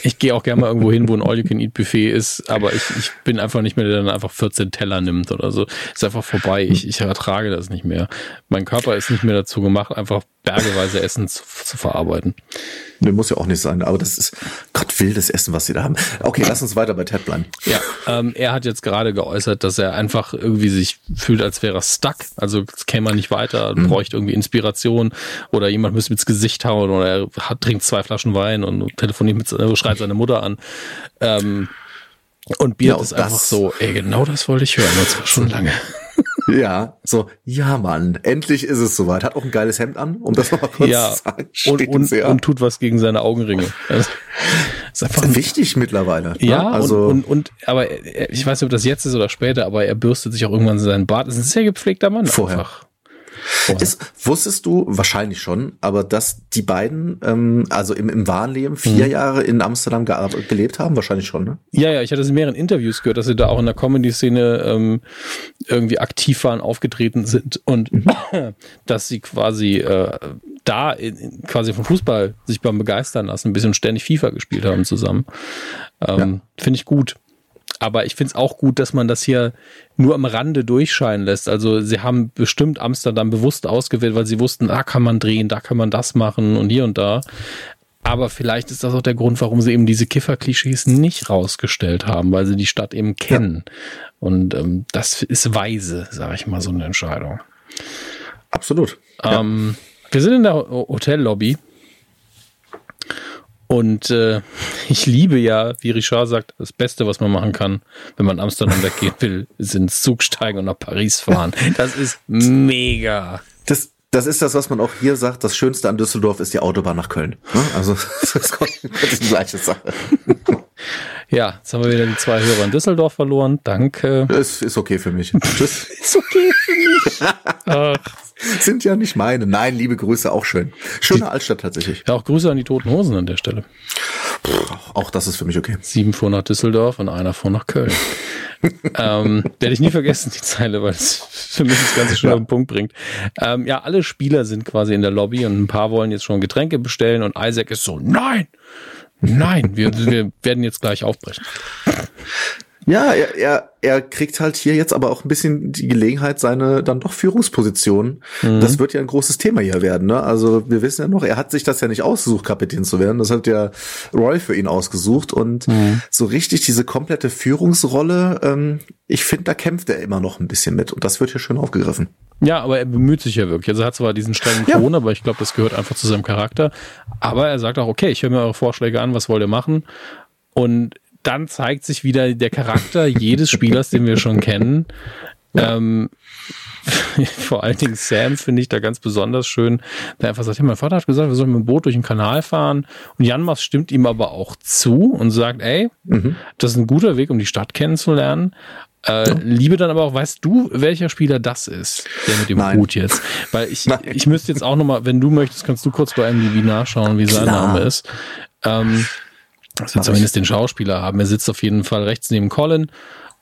ich gehe auch gerne mal irgendwo hin, wo ein All-You-Can-Eat-Buffet ist, aber ich, ich bin einfach nicht mehr der, der dann einfach 14 Teller nimmt oder so. Ist einfach vorbei. Ich, ich ertrage das nicht mehr. Mein Körper ist nicht mehr dazu gemacht, einfach bergeweise Essen zu, zu verarbeiten. Nee, muss ja auch nicht sein, aber das ist Gott wildes Essen, was sie da haben. Okay, lass uns weiter bei Ted bleiben. Ja, ähm, er hat jetzt gerade geäußert, dass er einfach irgendwie sich fühlt, als wäre er stuck. Also es käme er nicht weiter, bräuchte irgendwie Inspiration oder jemand müsste ins Gesicht hauen oder er hat, trinkt zwei Flaschen Wein und telefoniert mit, äh, schreit seine Mutter an. Ähm, Und Beard ja, ist einfach so, ey, genau das wollte ich hören, und zwar schon lange. Ja, so, ja, Mann, endlich ist es soweit. Hat auch ein geiles Hemd an, um das nochmal kurz ja, zu sagen. Und, und, und, tut was gegen seine Augenringe. Also, ist einfach ist wichtig mittlerweile. Ne? Ja, also und, und, und, aber ich weiß nicht, ob das jetzt ist oder später, aber er bürstet sich auch irgendwann seinen Bart. Das ist ein sehr gepflegter Mann. Vorher. Einfach. Ist, wusstest du, wahrscheinlich schon, aber dass die beiden, ähm, also im, im wahren Leben, vier mhm. Jahre in Amsterdam gelebt haben? Wahrscheinlich schon, ne? Ja, ja, ich hatte es in mehreren Interviews gehört, dass sie da auch in der Comedy-Szene ähm, irgendwie aktiv waren, aufgetreten sind und mhm. dass sie quasi äh, da in, in, quasi vom Fußball sich beim Begeistern lassen, ein bisschen ständig FIFA gespielt haben zusammen. Ähm, ja. Finde ich gut. Aber ich finde es auch gut, dass man das hier nur am Rande durchscheinen lässt. Also sie haben bestimmt Amsterdam bewusst ausgewählt, weil sie wussten, da kann man drehen, da kann man das machen und hier und da. Aber vielleicht ist das auch der Grund, warum sie eben diese Kiffer-Klischees nicht rausgestellt haben, weil sie die Stadt eben kennen. Ja. Und ähm, das ist weise, sage ich mal, so eine Entscheidung. Absolut. Ähm, ja. Wir sind in der Hotellobby und äh, ich liebe ja, wie Richard sagt, das Beste, was man machen kann, wenn man Amsterdam weggehen will, ist ins Zug steigen und nach Paris fahren. Das ist mega. Das, das ist das, was man auch hier sagt. Das Schönste an Düsseldorf ist die Autobahn nach Köln. Ne? Also das ist die gleiche Sache. Ja, jetzt haben wir wieder die zwei Hörer in Düsseldorf verloren. Danke. Es ist okay für mich. Tschüss. ist okay für mich. Ach. Sind ja nicht meine. Nein, liebe Grüße, auch schön. Schöne die, Altstadt tatsächlich. Ja, auch Grüße an die Toten Hosen an der Stelle. Puh, auch das ist für mich okay. Sieben vor nach Düsseldorf und einer vor nach Köln. ähm, werde ich nie vergessen, die Zeile, weil es für mich das Ganze schon ja. auf den Punkt bringt. Ähm, ja, alle Spieler sind quasi in der Lobby und ein paar wollen jetzt schon Getränke bestellen und Isaac ist so, nein, nein, wir, wir werden jetzt gleich aufbrechen. Ja, er, er, er kriegt halt hier jetzt aber auch ein bisschen die Gelegenheit, seine dann doch Führungsposition. Mhm. Das wird ja ein großes Thema hier werden. Ne? Also wir wissen ja noch, er hat sich das ja nicht ausgesucht, Kapitän zu werden. Das hat ja Roy für ihn ausgesucht. Und mhm. so richtig diese komplette Führungsrolle, ähm, ich finde, da kämpft er immer noch ein bisschen mit. Und das wird hier schön aufgegriffen. Ja, aber er bemüht sich ja wirklich. Also er hat zwar diesen strengen Ton, ja. aber ich glaube, das gehört einfach zu seinem Charakter. Aber er sagt auch, okay, ich höre mir eure Vorschläge an, was wollt ihr machen? Und dann zeigt sich wieder der Charakter jedes Spielers, den wir schon kennen. Ähm, vor allen Dingen Sam finde ich da ganz besonders schön, der einfach sagt, hey, mein Vater hat gesagt, wir sollen mit dem Boot durch den Kanal fahren und Janmas stimmt ihm aber auch zu und sagt, ey, mhm. das ist ein guter Weg, um die Stadt kennenzulernen. Äh, ja. Liebe dann aber auch, weißt du, welcher Spieler das ist, der mit dem Nein. Boot jetzt? Weil ich, ich müsste jetzt auch nochmal, wenn du möchtest, kannst du kurz bei MDB nachschauen, wie Klar. sein Name ist. Ähm, dass wir zumindest den Schauspieler haben. Er sitzt auf jeden Fall rechts neben Colin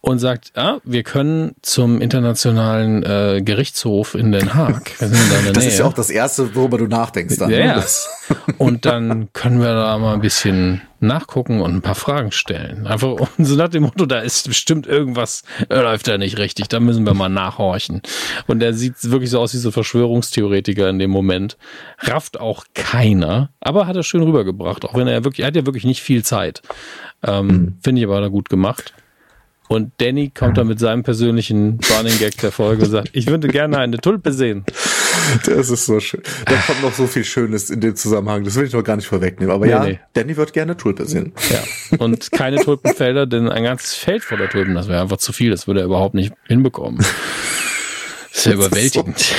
und sagt, ah, wir können zum internationalen äh, Gerichtshof in Den Haag. In das Nähe. ist ja auch das Erste, worüber du nachdenkst. Dann, ja, ne? ja. Und dann können wir da mal ein bisschen nachgucken und ein paar Fragen stellen. Einfach so nach dem Motto, da ist bestimmt irgendwas, äh, läuft da nicht richtig, da müssen wir mal nachhorchen. Und er sieht wirklich so aus wie so Verschwörungstheoretiker in dem Moment. Rafft auch keiner, aber hat er schön rübergebracht, auch wenn er wirklich, er hat ja wirklich nicht viel Zeit. Ähm, mhm. Finde ich aber da gut gemacht. Und Danny kommt dann mit seinem persönlichen Running Gag der Folge und sagt, ich würde gerne eine Tulpe sehen. Das ist so schön. Da kommt noch so viel Schönes in dem Zusammenhang. Das will ich noch gar nicht vorwegnehmen. Aber nee, ja, nee. Danny wird gerne Tulpe sehen. Ja. Und keine Tulpenfelder, denn ein ganzes Feld voller Tulpen, das wäre einfach zu viel. Das würde er überhaupt nicht hinbekommen. Das ist ja überwältigend. So.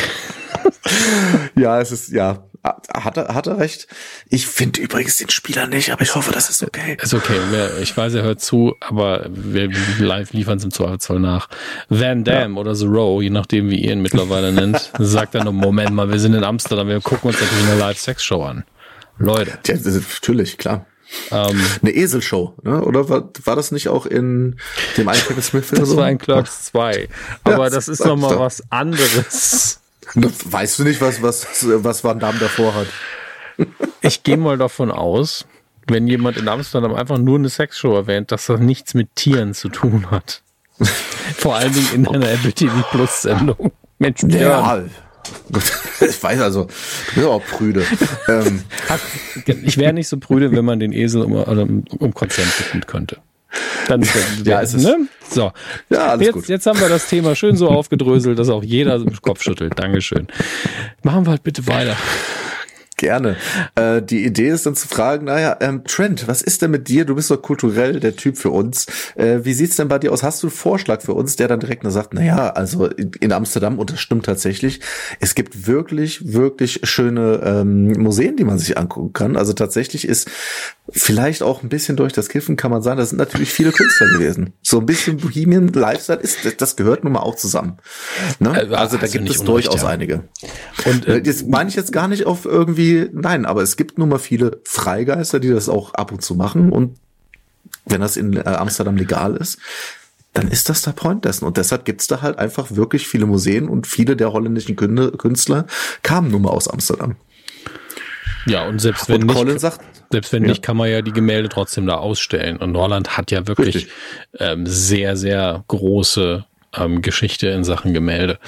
ja, es ist, ja, hat er, hat er recht. Ich finde übrigens den Spieler nicht, aber ich hoffe, das ist okay. Ist okay. Ich weiß, er hört zu, aber wir live liefern es im Zweifelsfall nach. Van Damme ja. oder The Row, je nachdem, wie ihr ihn mittlerweile nennt, sagt dann, Moment mal, wir sind in Amsterdam, wir gucken uns natürlich eine Live-Sex-Show an. Leute. Ja, natürlich, klar. Ähm, eine Eselshow, ne? oder war, war das nicht auch in dem einen Kevin Smith-Film? Das so? war in Clerks 2, aber ja, das ist nochmal was anderes. Weißt du nicht, was, was, was Van Damme davor hat? Ich gehe mal davon aus, wenn jemand in Amsterdam einfach nur eine Sexshow erwähnt, dass das nichts mit Tieren zu tun hat. Vor allen Dingen in einer Apple TV Plus Sendung. Mensch, ja. Ich weiß also, du bist auch prüde. ähm. Ich wäre nicht so prüde, wenn man den Esel um, um, um Konsent bitten könnte. Dann ja, ist es. Ne? So. Ja, alles jetzt, gut. jetzt haben wir das Thema schön so aufgedröselt, dass auch jeder im Kopf schüttelt. Dankeschön. Machen wir halt bitte weiter. Gerne. Äh, die Idee ist dann zu fragen, naja, ähm, Trent, was ist denn mit dir? Du bist doch kulturell der Typ für uns. Äh, wie sieht's denn bei dir aus? Hast du einen Vorschlag für uns, der dann direkt nur sagt, naja, also in Amsterdam, und das stimmt tatsächlich, es gibt wirklich, wirklich schöne ähm, Museen, die man sich angucken kann. Also tatsächlich ist vielleicht auch ein bisschen durch das Kiffen, kann man sagen, da sind natürlich viele Künstler gewesen. So ein bisschen Bohemian Lifestyle ist, das gehört nun mal auch zusammen. Ne? Äh, also da gibt es durchaus ja. einige. Und äh, das meine ich jetzt gar nicht auf irgendwie, nein, aber es gibt nun mal viele Freigeister, die das auch ab und zu machen und wenn das in äh, Amsterdam legal ist, dann ist das der Point dessen. Und deshalb gibt's da halt einfach wirklich viele Museen und viele der holländischen Künstler kamen nun mal aus Amsterdam. Ja, und selbst wenn und nicht, sagt, selbst wenn ja. nicht, kann man ja die Gemälde trotzdem da ausstellen. Und Holland hat ja wirklich ähm, sehr, sehr große ähm, Geschichte in Sachen Gemälde.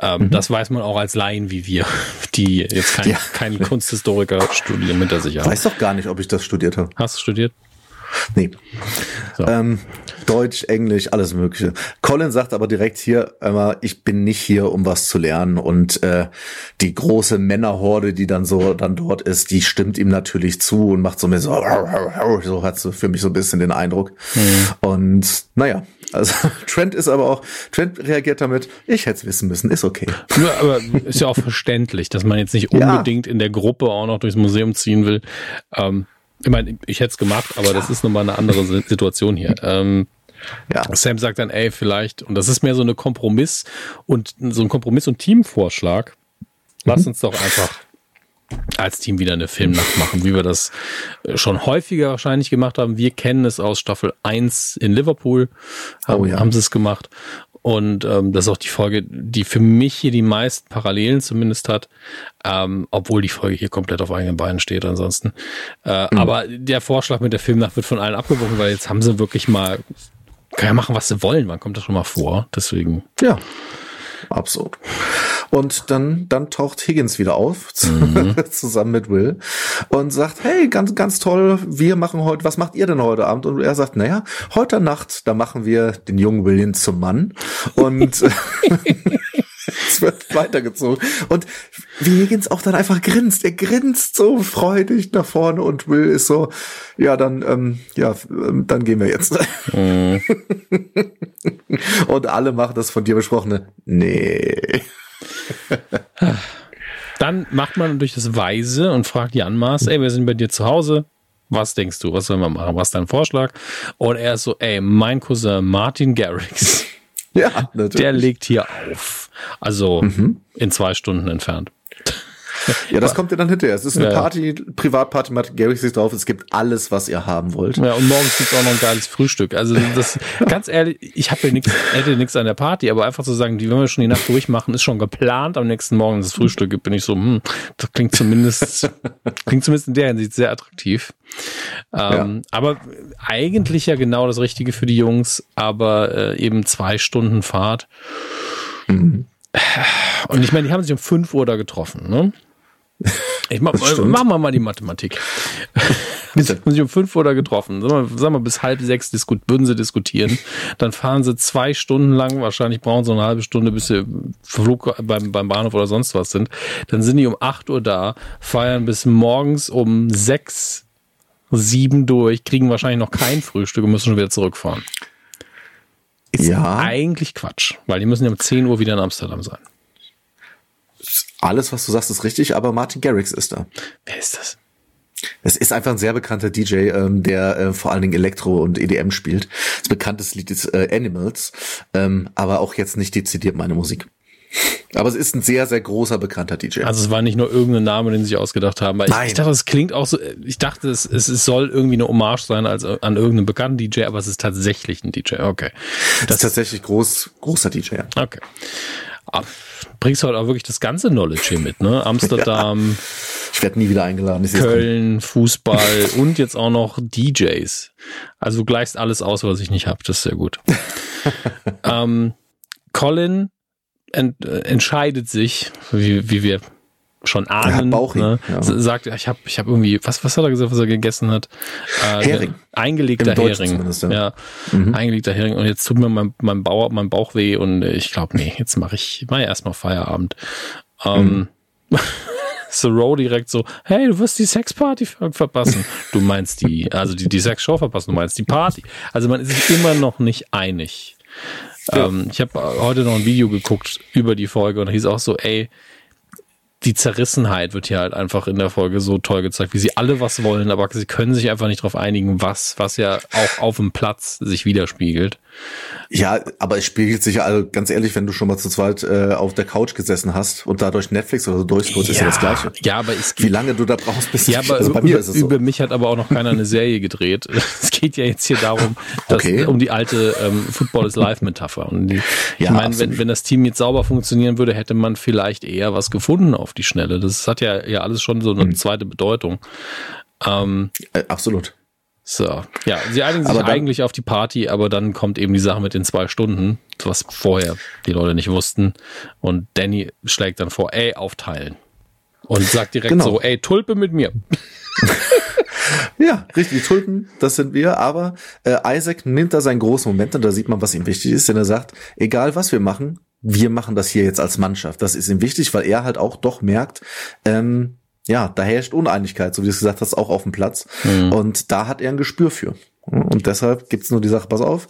Ähm, mhm. Das weiß man auch als Laien wie wir, die jetzt kein, ja. kein Kunsthistoriker-Studium hinter sich haben. Weiß doch gar nicht, ob ich das studiert habe. Hast du studiert? Nee. So. Ähm, Deutsch, Englisch, alles Mögliche. Colin sagt aber direkt hier immer, ich bin nicht hier, um was zu lernen. Und äh, die große Männerhorde, die dann so dann dort ist, die stimmt ihm natürlich zu und macht so mir so, so hat so für mich so ein bisschen den Eindruck. Mhm. Und naja, also Trent ist aber auch, Trent reagiert damit, ich hätte es wissen müssen, ist okay. Ja, aber ist ja auch verständlich, dass man jetzt nicht unbedingt ja. in der Gruppe auch noch durchs Museum ziehen will. Ähm, ich meine, ich hätte es gemacht, aber das ist nun mal eine andere Situation hier. Ähm, ja. Sam sagt dann, ey, vielleicht, und das ist mehr so eine Kompromiss und so ein Kompromiss- und Teamvorschlag. Lass mhm. uns doch einfach als Team wieder eine Filmnacht machen, wie wir das äh, schon häufiger wahrscheinlich gemacht haben. Wir kennen es aus Staffel 1 in Liverpool, haben, oh ja. haben sie es gemacht. Und ähm, das ist auch die Folge, die für mich hier die meisten Parallelen zumindest hat, ähm, obwohl die Folge hier komplett auf eigenen Beinen steht ansonsten. Äh, mhm. Aber der Vorschlag mit der Filmnacht wird von allen abgebrochen, weil jetzt haben sie wirklich mal, kann ja machen, was sie wollen, man kommt das schon mal vor. Deswegen. Ja. Absolut. Und dann, dann taucht Higgins wieder auf, mhm. zusammen mit Will, und sagt, hey, ganz, ganz toll, wir machen heute, was macht ihr denn heute Abend? Und er sagt, naja, heute Nacht, da machen wir den jungen William zum Mann. Und es wird weitergezogen. Und wie Higgins auch dann einfach grinst. Er grinst so freudig nach vorne und Will ist so, ja, dann, ähm, ja, ähm, dann gehen wir jetzt. Mhm. und alle machen das von dir besprochene. Nee. Dann macht man durch das Weise und fragt Jan Maas, ey, wir sind bei dir zu Hause. Was denkst du? Was sollen wir machen? Was ist dein Vorschlag? Und er ist so, ey, mein Cousin Martin Garrix. Ja, natürlich. Der legt hier auf. Also mhm. in zwei Stunden entfernt. Ja, das kommt ja dann hinterher. Es ist eine ja. Party, Privatparty, macht Gary sich drauf. Es gibt alles, was ihr haben wollt. Ja, und morgens gibt's auch noch ein geiles Frühstück. Also das, ganz ehrlich, ich habe ja nichts, hätte nichts an der Party, aber einfach zu sagen, die, wenn wir schon die Nacht durchmachen, ist schon geplant. Am nächsten Morgen das Frühstück gibt, bin ich so, hm, das klingt zumindest, klingt zumindest in der Hinsicht sehr attraktiv. Ähm, ja. Aber eigentlich ja genau das Richtige für die Jungs, aber äh, eben zwei Stunden Fahrt. Mhm. Und ich meine, die haben sich um 5 Uhr da getroffen, ne? Ich mach, machen wir mal die Mathematik. Bitte. haben sich um 5 Uhr da getroffen. Sagen wir, sagen wir bis halb sechs würden sie diskutieren. Dann fahren sie zwei Stunden lang, wahrscheinlich brauchen sie eine halbe Stunde, bis sie Flug beim, beim Bahnhof oder sonst was sind. Dann sind die um 8 Uhr da, feiern bis morgens um 6, 7 durch, kriegen wahrscheinlich noch kein Frühstück und müssen schon wieder zurückfahren. Ist ja. eigentlich Quatsch, weil die müssen ja um 10 Uhr wieder in Amsterdam sein. Alles, was du sagst, ist richtig, aber Martin Garrix ist da. Wer ist das? Es ist einfach ein sehr bekannter DJ, ähm, der äh, vor allen Dingen Elektro und EDM spielt. Das bekannteste Lied ist äh, Animals, ähm, aber auch jetzt nicht dezidiert meine Musik. Aber es ist ein sehr, sehr großer, bekannter DJ. Also es war nicht nur irgendein Name, den sie sich ausgedacht haben. Weil Nein. Ich, dachte, es klingt auch so, ich dachte, es, es, es soll irgendwie eine Hommage sein als an irgendeinen bekannten DJ, aber es ist tatsächlich ein DJ. Okay. Das, ist tatsächlich groß, großer DJ. Okay. Ab, bringst du halt auch wirklich das ganze Knowledge hier mit, ne? Amsterdam. Ja. Ich werde nie wieder eingeladen. Köln, Fußball und jetzt auch noch DJs. Also du gleichst alles aus, was ich nicht habe. Das ist sehr gut. ähm, Colin ent, äh, entscheidet sich, wie, wie wir schon ahnen, ne? ja. sagt, ich habe ich hab irgendwie, was, was hat er gesagt, was er gegessen hat? Äh, Hering. Eingelegter Hering. Ja, ja. Mhm. eingelegter Hering. Und jetzt tut mir mein, mein, Bauch, mein Bauch weh und ich glaube, nee, jetzt mache ich, mach ich erstmal Feierabend. Ähm, mhm. Thoreau direkt so, hey, du wirst die Sexparty verpassen. Du meinst die, also die, die Sexshow verpassen, du meinst die Party. Also man ist sich immer noch nicht einig. Ja. Ähm, ich habe heute noch ein Video geguckt über die Folge und da hieß auch so, ey, die Zerrissenheit wird hier halt einfach in der Folge so toll gezeigt, wie sie alle was wollen, aber sie können sich einfach nicht darauf einigen, was, was ja auch auf dem Platz sich widerspiegelt. Ja, aber es spiegelt sich ja, also ganz ehrlich, wenn du schon mal zu zweit äh, auf der Couch gesessen hast und dadurch Netflix oder so durchscrollst, ja, ist ja das Gleiche. Ja, aber es Wie lange du da brauchst, bis Ja, aber also bei über, mir ist es so. über mich hat aber auch noch keiner eine Serie gedreht. Es geht ja jetzt hier darum, dass, okay. um die alte ähm, Football is Live Metapher. Und die, ja, ich meine, wenn, wenn das Team jetzt sauber funktionieren würde, hätte man vielleicht eher was gefunden auf die Schnelle. Das hat ja, ja alles schon so eine mhm. zweite Bedeutung. Ähm, äh, absolut. So, ja, sie einigen sich dann, eigentlich auf die Party, aber dann kommt eben die Sache mit den zwei Stunden, was vorher die Leute nicht wussten. Und Danny schlägt dann vor, ey, aufteilen. Und sagt direkt genau. so, ey, Tulpe mit mir. ja, richtig, Tulpen, das sind wir. Aber äh, Isaac nimmt da seinen großen Moment und da sieht man, was ihm wichtig ist, denn er sagt, egal was wir machen, wir machen das hier jetzt als Mannschaft. Das ist ihm wichtig, weil er halt auch doch merkt, ähm, ja, da herrscht Uneinigkeit, so wie du es gesagt hast, auch auf dem Platz. Mhm. Und da hat er ein Gespür für. Und deshalb gibt's nur die Sache, pass auf,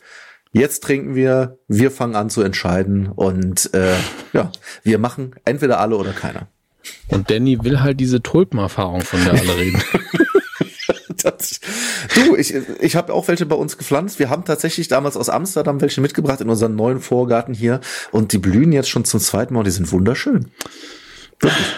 jetzt trinken wir, wir fangen an zu entscheiden und äh, ja, wir machen entweder alle oder keiner. Und Danny will halt diese Tulpenerfahrung, von der alle reden. das, du, ich, ich habe auch welche bei uns gepflanzt. Wir haben tatsächlich damals aus Amsterdam welche mitgebracht in unseren neuen Vorgarten hier und die blühen jetzt schon zum zweiten Mal und die sind wunderschön. Wirklich.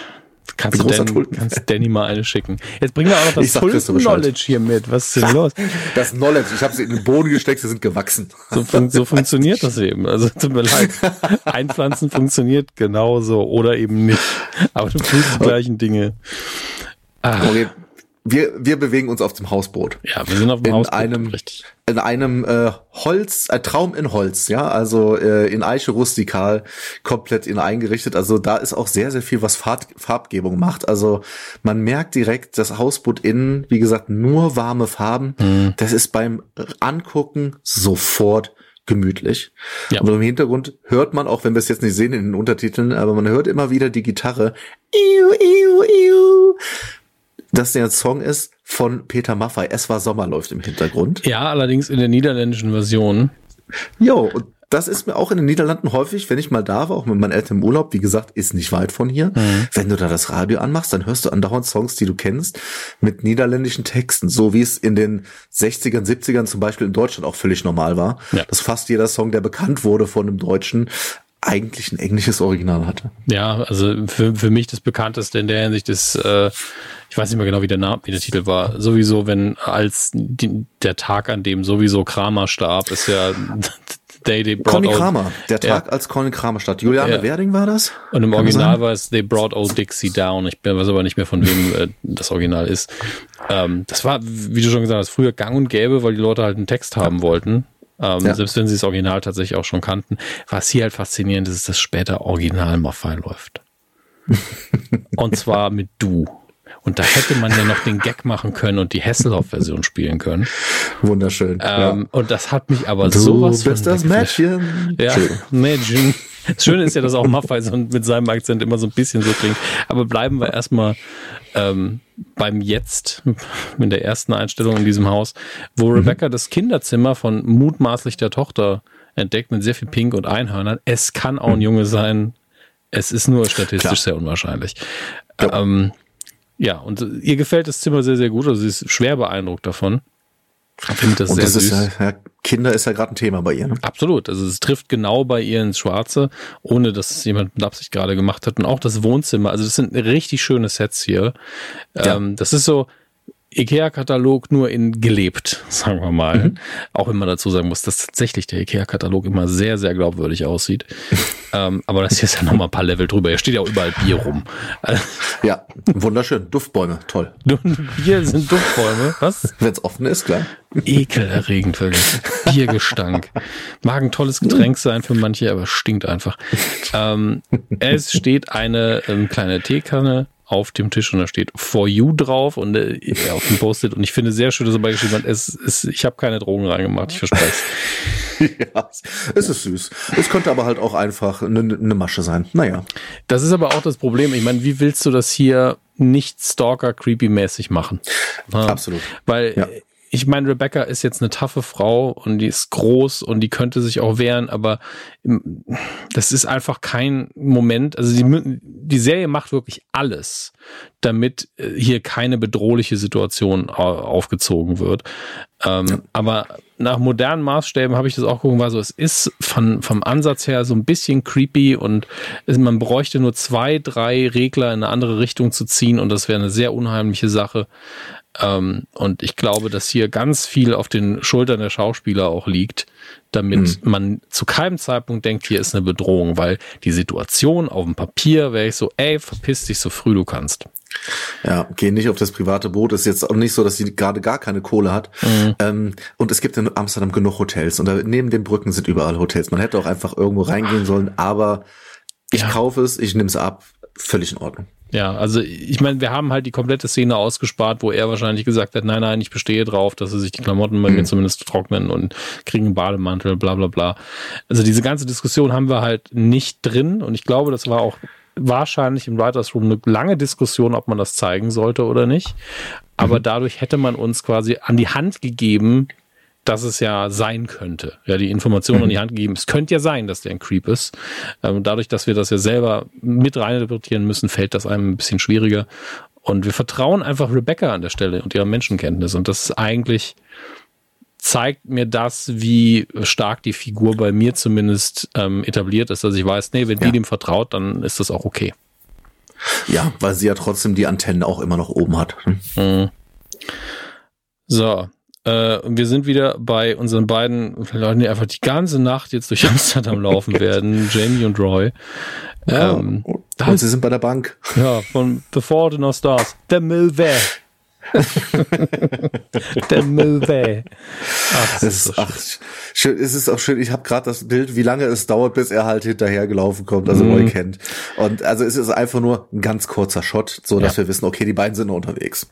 Kannst du Dan, kannst Danny mal eine schicken. Jetzt bringen wir auch noch das Tulpen-Knowledge hier mit. Was ist denn los? Das Knowledge. Ich habe sie in den Boden gesteckt, sie sind gewachsen. So, fun so funktioniert das eben. Also tut mir leid. Einpflanzen funktioniert genauso oder eben nicht. Aber du tust die gleichen Dinge. Ah. Okay wir, wir bewegen uns auf dem Hausboot. Ja, wir sind auf dem in Hausboot. Einem, richtig. In einem äh, Holz, ein Traum in Holz, ja, also äh, in Eiche rustikal, komplett in eingerichtet. Also da ist auch sehr, sehr viel, was Farb, Farbgebung macht. Also man merkt direkt, das Hausboot innen, wie gesagt, nur warme Farben. Mhm. Das ist beim Angucken sofort gemütlich. Ja. Aber im Hintergrund hört man, auch wenn wir es jetzt nicht sehen in den Untertiteln, aber man hört immer wieder die Gitarre. Iu, iu, iu dass der Song ist von Peter Maffay. Es war Sommer läuft im Hintergrund. Ja, allerdings in der niederländischen Version. Jo, und das ist mir auch in den Niederlanden häufig, wenn ich mal da war, auch mit meinen Eltern im Urlaub, wie gesagt, ist nicht weit von hier. Mhm. Wenn du da das Radio anmachst, dann hörst du andauernd Songs, die du kennst, mit niederländischen Texten, so wie es in den 60ern, 70ern zum Beispiel in Deutschland auch völlig normal war. Ja. Dass fast jeder Song, der bekannt wurde von einem Deutschen, eigentlich ein englisches Original hatte. Ja, also für, für mich das bekannteste in der Hinsicht ist, äh, ich weiß nicht mehr genau, wie der Name, wie der Titel war. Sowieso, wenn als die, der Tag, an dem sowieso Kramer starb, ist ja They Brought Conny Kramer, der Tag, ja. als Conny Kramer starb. Juliane ja. Werding war das? Und im Kann Original war es They Brought Old Dixie Down. Ich weiß aber nicht mehr, von wem äh, das Original ist. Ähm, das war, wie du schon gesagt hast, früher gang und gäbe, weil die Leute halt einen Text haben wollten. Ähm, ja. Selbst wenn sie das Original tatsächlich auch schon kannten. Was hier halt faszinierend ist, ist, dass später Original Maffei läuft. und zwar mit Du. Und da hätte man ja noch den Gag machen können und die Hasselhoff-Version spielen können. Wunderschön. Ähm, ja. Und das hat mich aber du sowas bist von das Mädchen. Ja, Mädchen. Das Schöne ist ja, dass auch Maffei so mit seinem Akzent immer so ein bisschen so klingt. Aber bleiben wir erstmal ähm, beim Jetzt, in der ersten Einstellung in diesem Haus, wo mhm. Rebecca das Kinderzimmer von mutmaßlich der Tochter entdeckt mit sehr viel Pink und Einhörnern. Es kann auch ein Junge sein. Es ist nur statistisch Klar. sehr unwahrscheinlich. Ja. Ähm, ja, und ihr gefällt das Zimmer sehr, sehr gut. Also sie ist schwer beeindruckt davon. Ich finde das und sehr das süß. Ist ja, Kinder ist ja gerade ein Thema bei ihr. Ne? Absolut. Also es trifft genau bei ihr ins Schwarze, ohne dass es jemand mit Absicht gerade gemacht hat. Und auch das Wohnzimmer. Also das sind richtig schöne Sets hier. Ja. Ähm, das ist so, IKEA-Katalog nur in gelebt, sagen wir mal. Mhm. Auch wenn man dazu sagen muss, dass tatsächlich der IKEA-Katalog immer sehr, sehr glaubwürdig aussieht. ähm, aber das hier ist ja nochmal ein paar Level drüber. Hier steht ja auch überall Bier rum. ja, wunderschön. Duftbäume, toll. Bier sind Duftbäume, was? Wenn es offen ist, klar. Ekelerregend, wirklich. Biergestank. Mag ein tolles Getränk sein für manche, aber stinkt einfach. Ähm, es steht eine ähm, kleine Teekanne auf dem Tisch und da steht For You drauf und äh, auf dem Post-it. Und ich finde sehr schön, dass er beigeschrieben hat, es, es, ich habe keine Drogen reingemacht, ich verspreche es. ja, es ist süß. Es könnte aber halt auch einfach eine, eine Masche sein. Naja. Das ist aber auch das Problem. Ich meine, wie willst du das hier nicht Stalker-Creepy-mäßig machen. Absolut. Weil ja ich meine, Rebecca ist jetzt eine taffe Frau und die ist groß und die könnte sich auch wehren, aber das ist einfach kein Moment. Also die, die Serie macht wirklich alles, damit äh, hier keine bedrohliche Situation aufgezogen wird. Ähm, ja. Aber nach modernen Maßstäben habe ich das auch gucken, war so, es ist von, vom Ansatz her so ein bisschen creepy und es, man bräuchte nur zwei, drei Regler in eine andere Richtung zu ziehen und das wäre eine sehr unheimliche Sache. Ähm, und ich glaube, dass hier ganz viel auf den Schultern der Schauspieler auch liegt, damit mhm. man zu keinem Zeitpunkt denkt, hier ist eine Bedrohung, weil die Situation auf dem Papier wäre ich so, ey, verpiss dich so früh du kannst. Ja, geh nicht auf das private Boot. Ist jetzt auch nicht so, dass sie gerade gar keine Kohle hat. Mhm. Ähm, und es gibt in Amsterdam genug Hotels und da, neben den Brücken sind überall Hotels. Man hätte auch einfach irgendwo reingehen sollen, aber ich ja. kaufe es, ich nehme es ab, völlig in Ordnung. Ja, also ich meine, wir haben halt die komplette Szene ausgespart, wo er wahrscheinlich gesagt hat, nein, nein, ich bestehe drauf, dass sie sich die Klamotten bei mhm. mir zumindest trocknen und kriegen einen Bademantel, bla bla bla. Also diese ganze Diskussion haben wir halt nicht drin und ich glaube, das war auch wahrscheinlich im Writers Room eine lange Diskussion, ob man das zeigen sollte oder nicht. Aber mhm. dadurch hätte man uns quasi an die Hand gegeben, dass es ja sein könnte. Ja, die Informationen in die mhm. Hand gegeben. Es könnte ja sein, dass der ein Creep ist. Ähm, dadurch, dass wir das ja selber mit reininterpretieren müssen, fällt das einem ein bisschen schwieriger. Und wir vertrauen einfach Rebecca an der Stelle und ihrer Menschenkenntnis. Und das ist eigentlich, zeigt mir das, wie stark die Figur bei mir zumindest ähm, etabliert ist, dass ich weiß, nee, wenn ja. die dem vertraut, dann ist das auch okay. Ja, weil sie ja trotzdem die Antennen auch immer noch oben hat. Hm? Mhm. So, äh, wir sind wieder bei unseren beiden Leuten, die einfach die ganze Nacht jetzt durch Amsterdam laufen werden, Jamie und Roy. Ja, ähm, und sie sind bei der Bank. Ja, von The Fault in Our Stars. Der Milway. der Milway. Ach, ist, so ach, schön. Es ist auch schön. Ich habe gerade das Bild, wie lange es dauert, bis er halt hinterhergelaufen kommt, also mhm. Roy kennt. Und also es ist einfach nur ein ganz kurzer Shot, so dass ja. wir wissen, okay, die beiden sind noch unterwegs.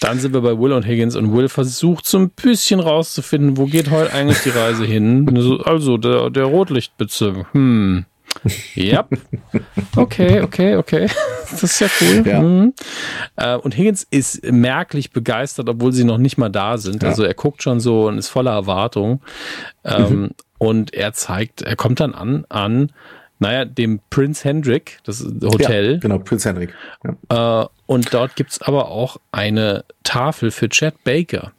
Dann sind wir bei Will und Higgins und Will versucht so ein bisschen rauszufinden, wo geht heute eigentlich die Reise hin? Also, der, der Rotlichtbezirk. Hm. Ja. Okay, okay, okay. Das ist ja cool. Ja. Mhm. Äh, und Higgins ist merklich begeistert, obwohl sie noch nicht mal da sind. Ja. Also er guckt schon so und ist voller Erwartung. Ähm, mhm. Und er zeigt, er kommt dann an, an naja, dem Prince Hendrik, das Hotel. Ja, genau, Prince Hendrik. Ja. Äh, und dort gibt's aber auch eine Tafel für Chad Baker.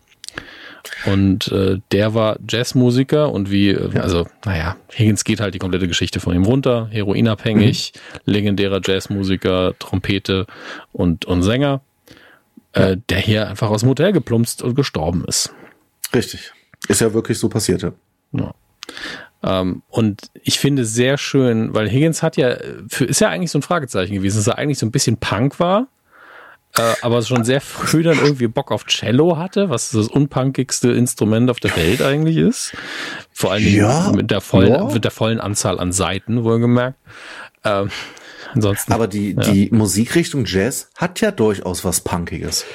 Und äh, der war Jazzmusiker und wie, ja. also, naja, Higgins geht halt die komplette Geschichte von ihm runter, heroinabhängig, mhm. legendärer Jazzmusiker, Trompete und, und Sänger, äh, der hier einfach aus dem Hotel geplumpst und gestorben ist. Richtig. Ist ja wirklich so passiert, ja. ja. Ähm, und ich finde sehr schön, weil Higgins hat ja, für, ist ja eigentlich so ein Fragezeichen gewesen, dass er eigentlich so ein bisschen Punk war, äh, aber schon sehr früh dann irgendwie Bock auf Cello hatte, was das unpunkigste Instrument auf der Welt eigentlich ist. Vor allem ja, mit, der vollen, ja. mit der vollen Anzahl an Seiten, wohlgemerkt. Ähm, ansonsten, aber die, ja. die Musikrichtung Jazz hat ja durchaus was Punkiges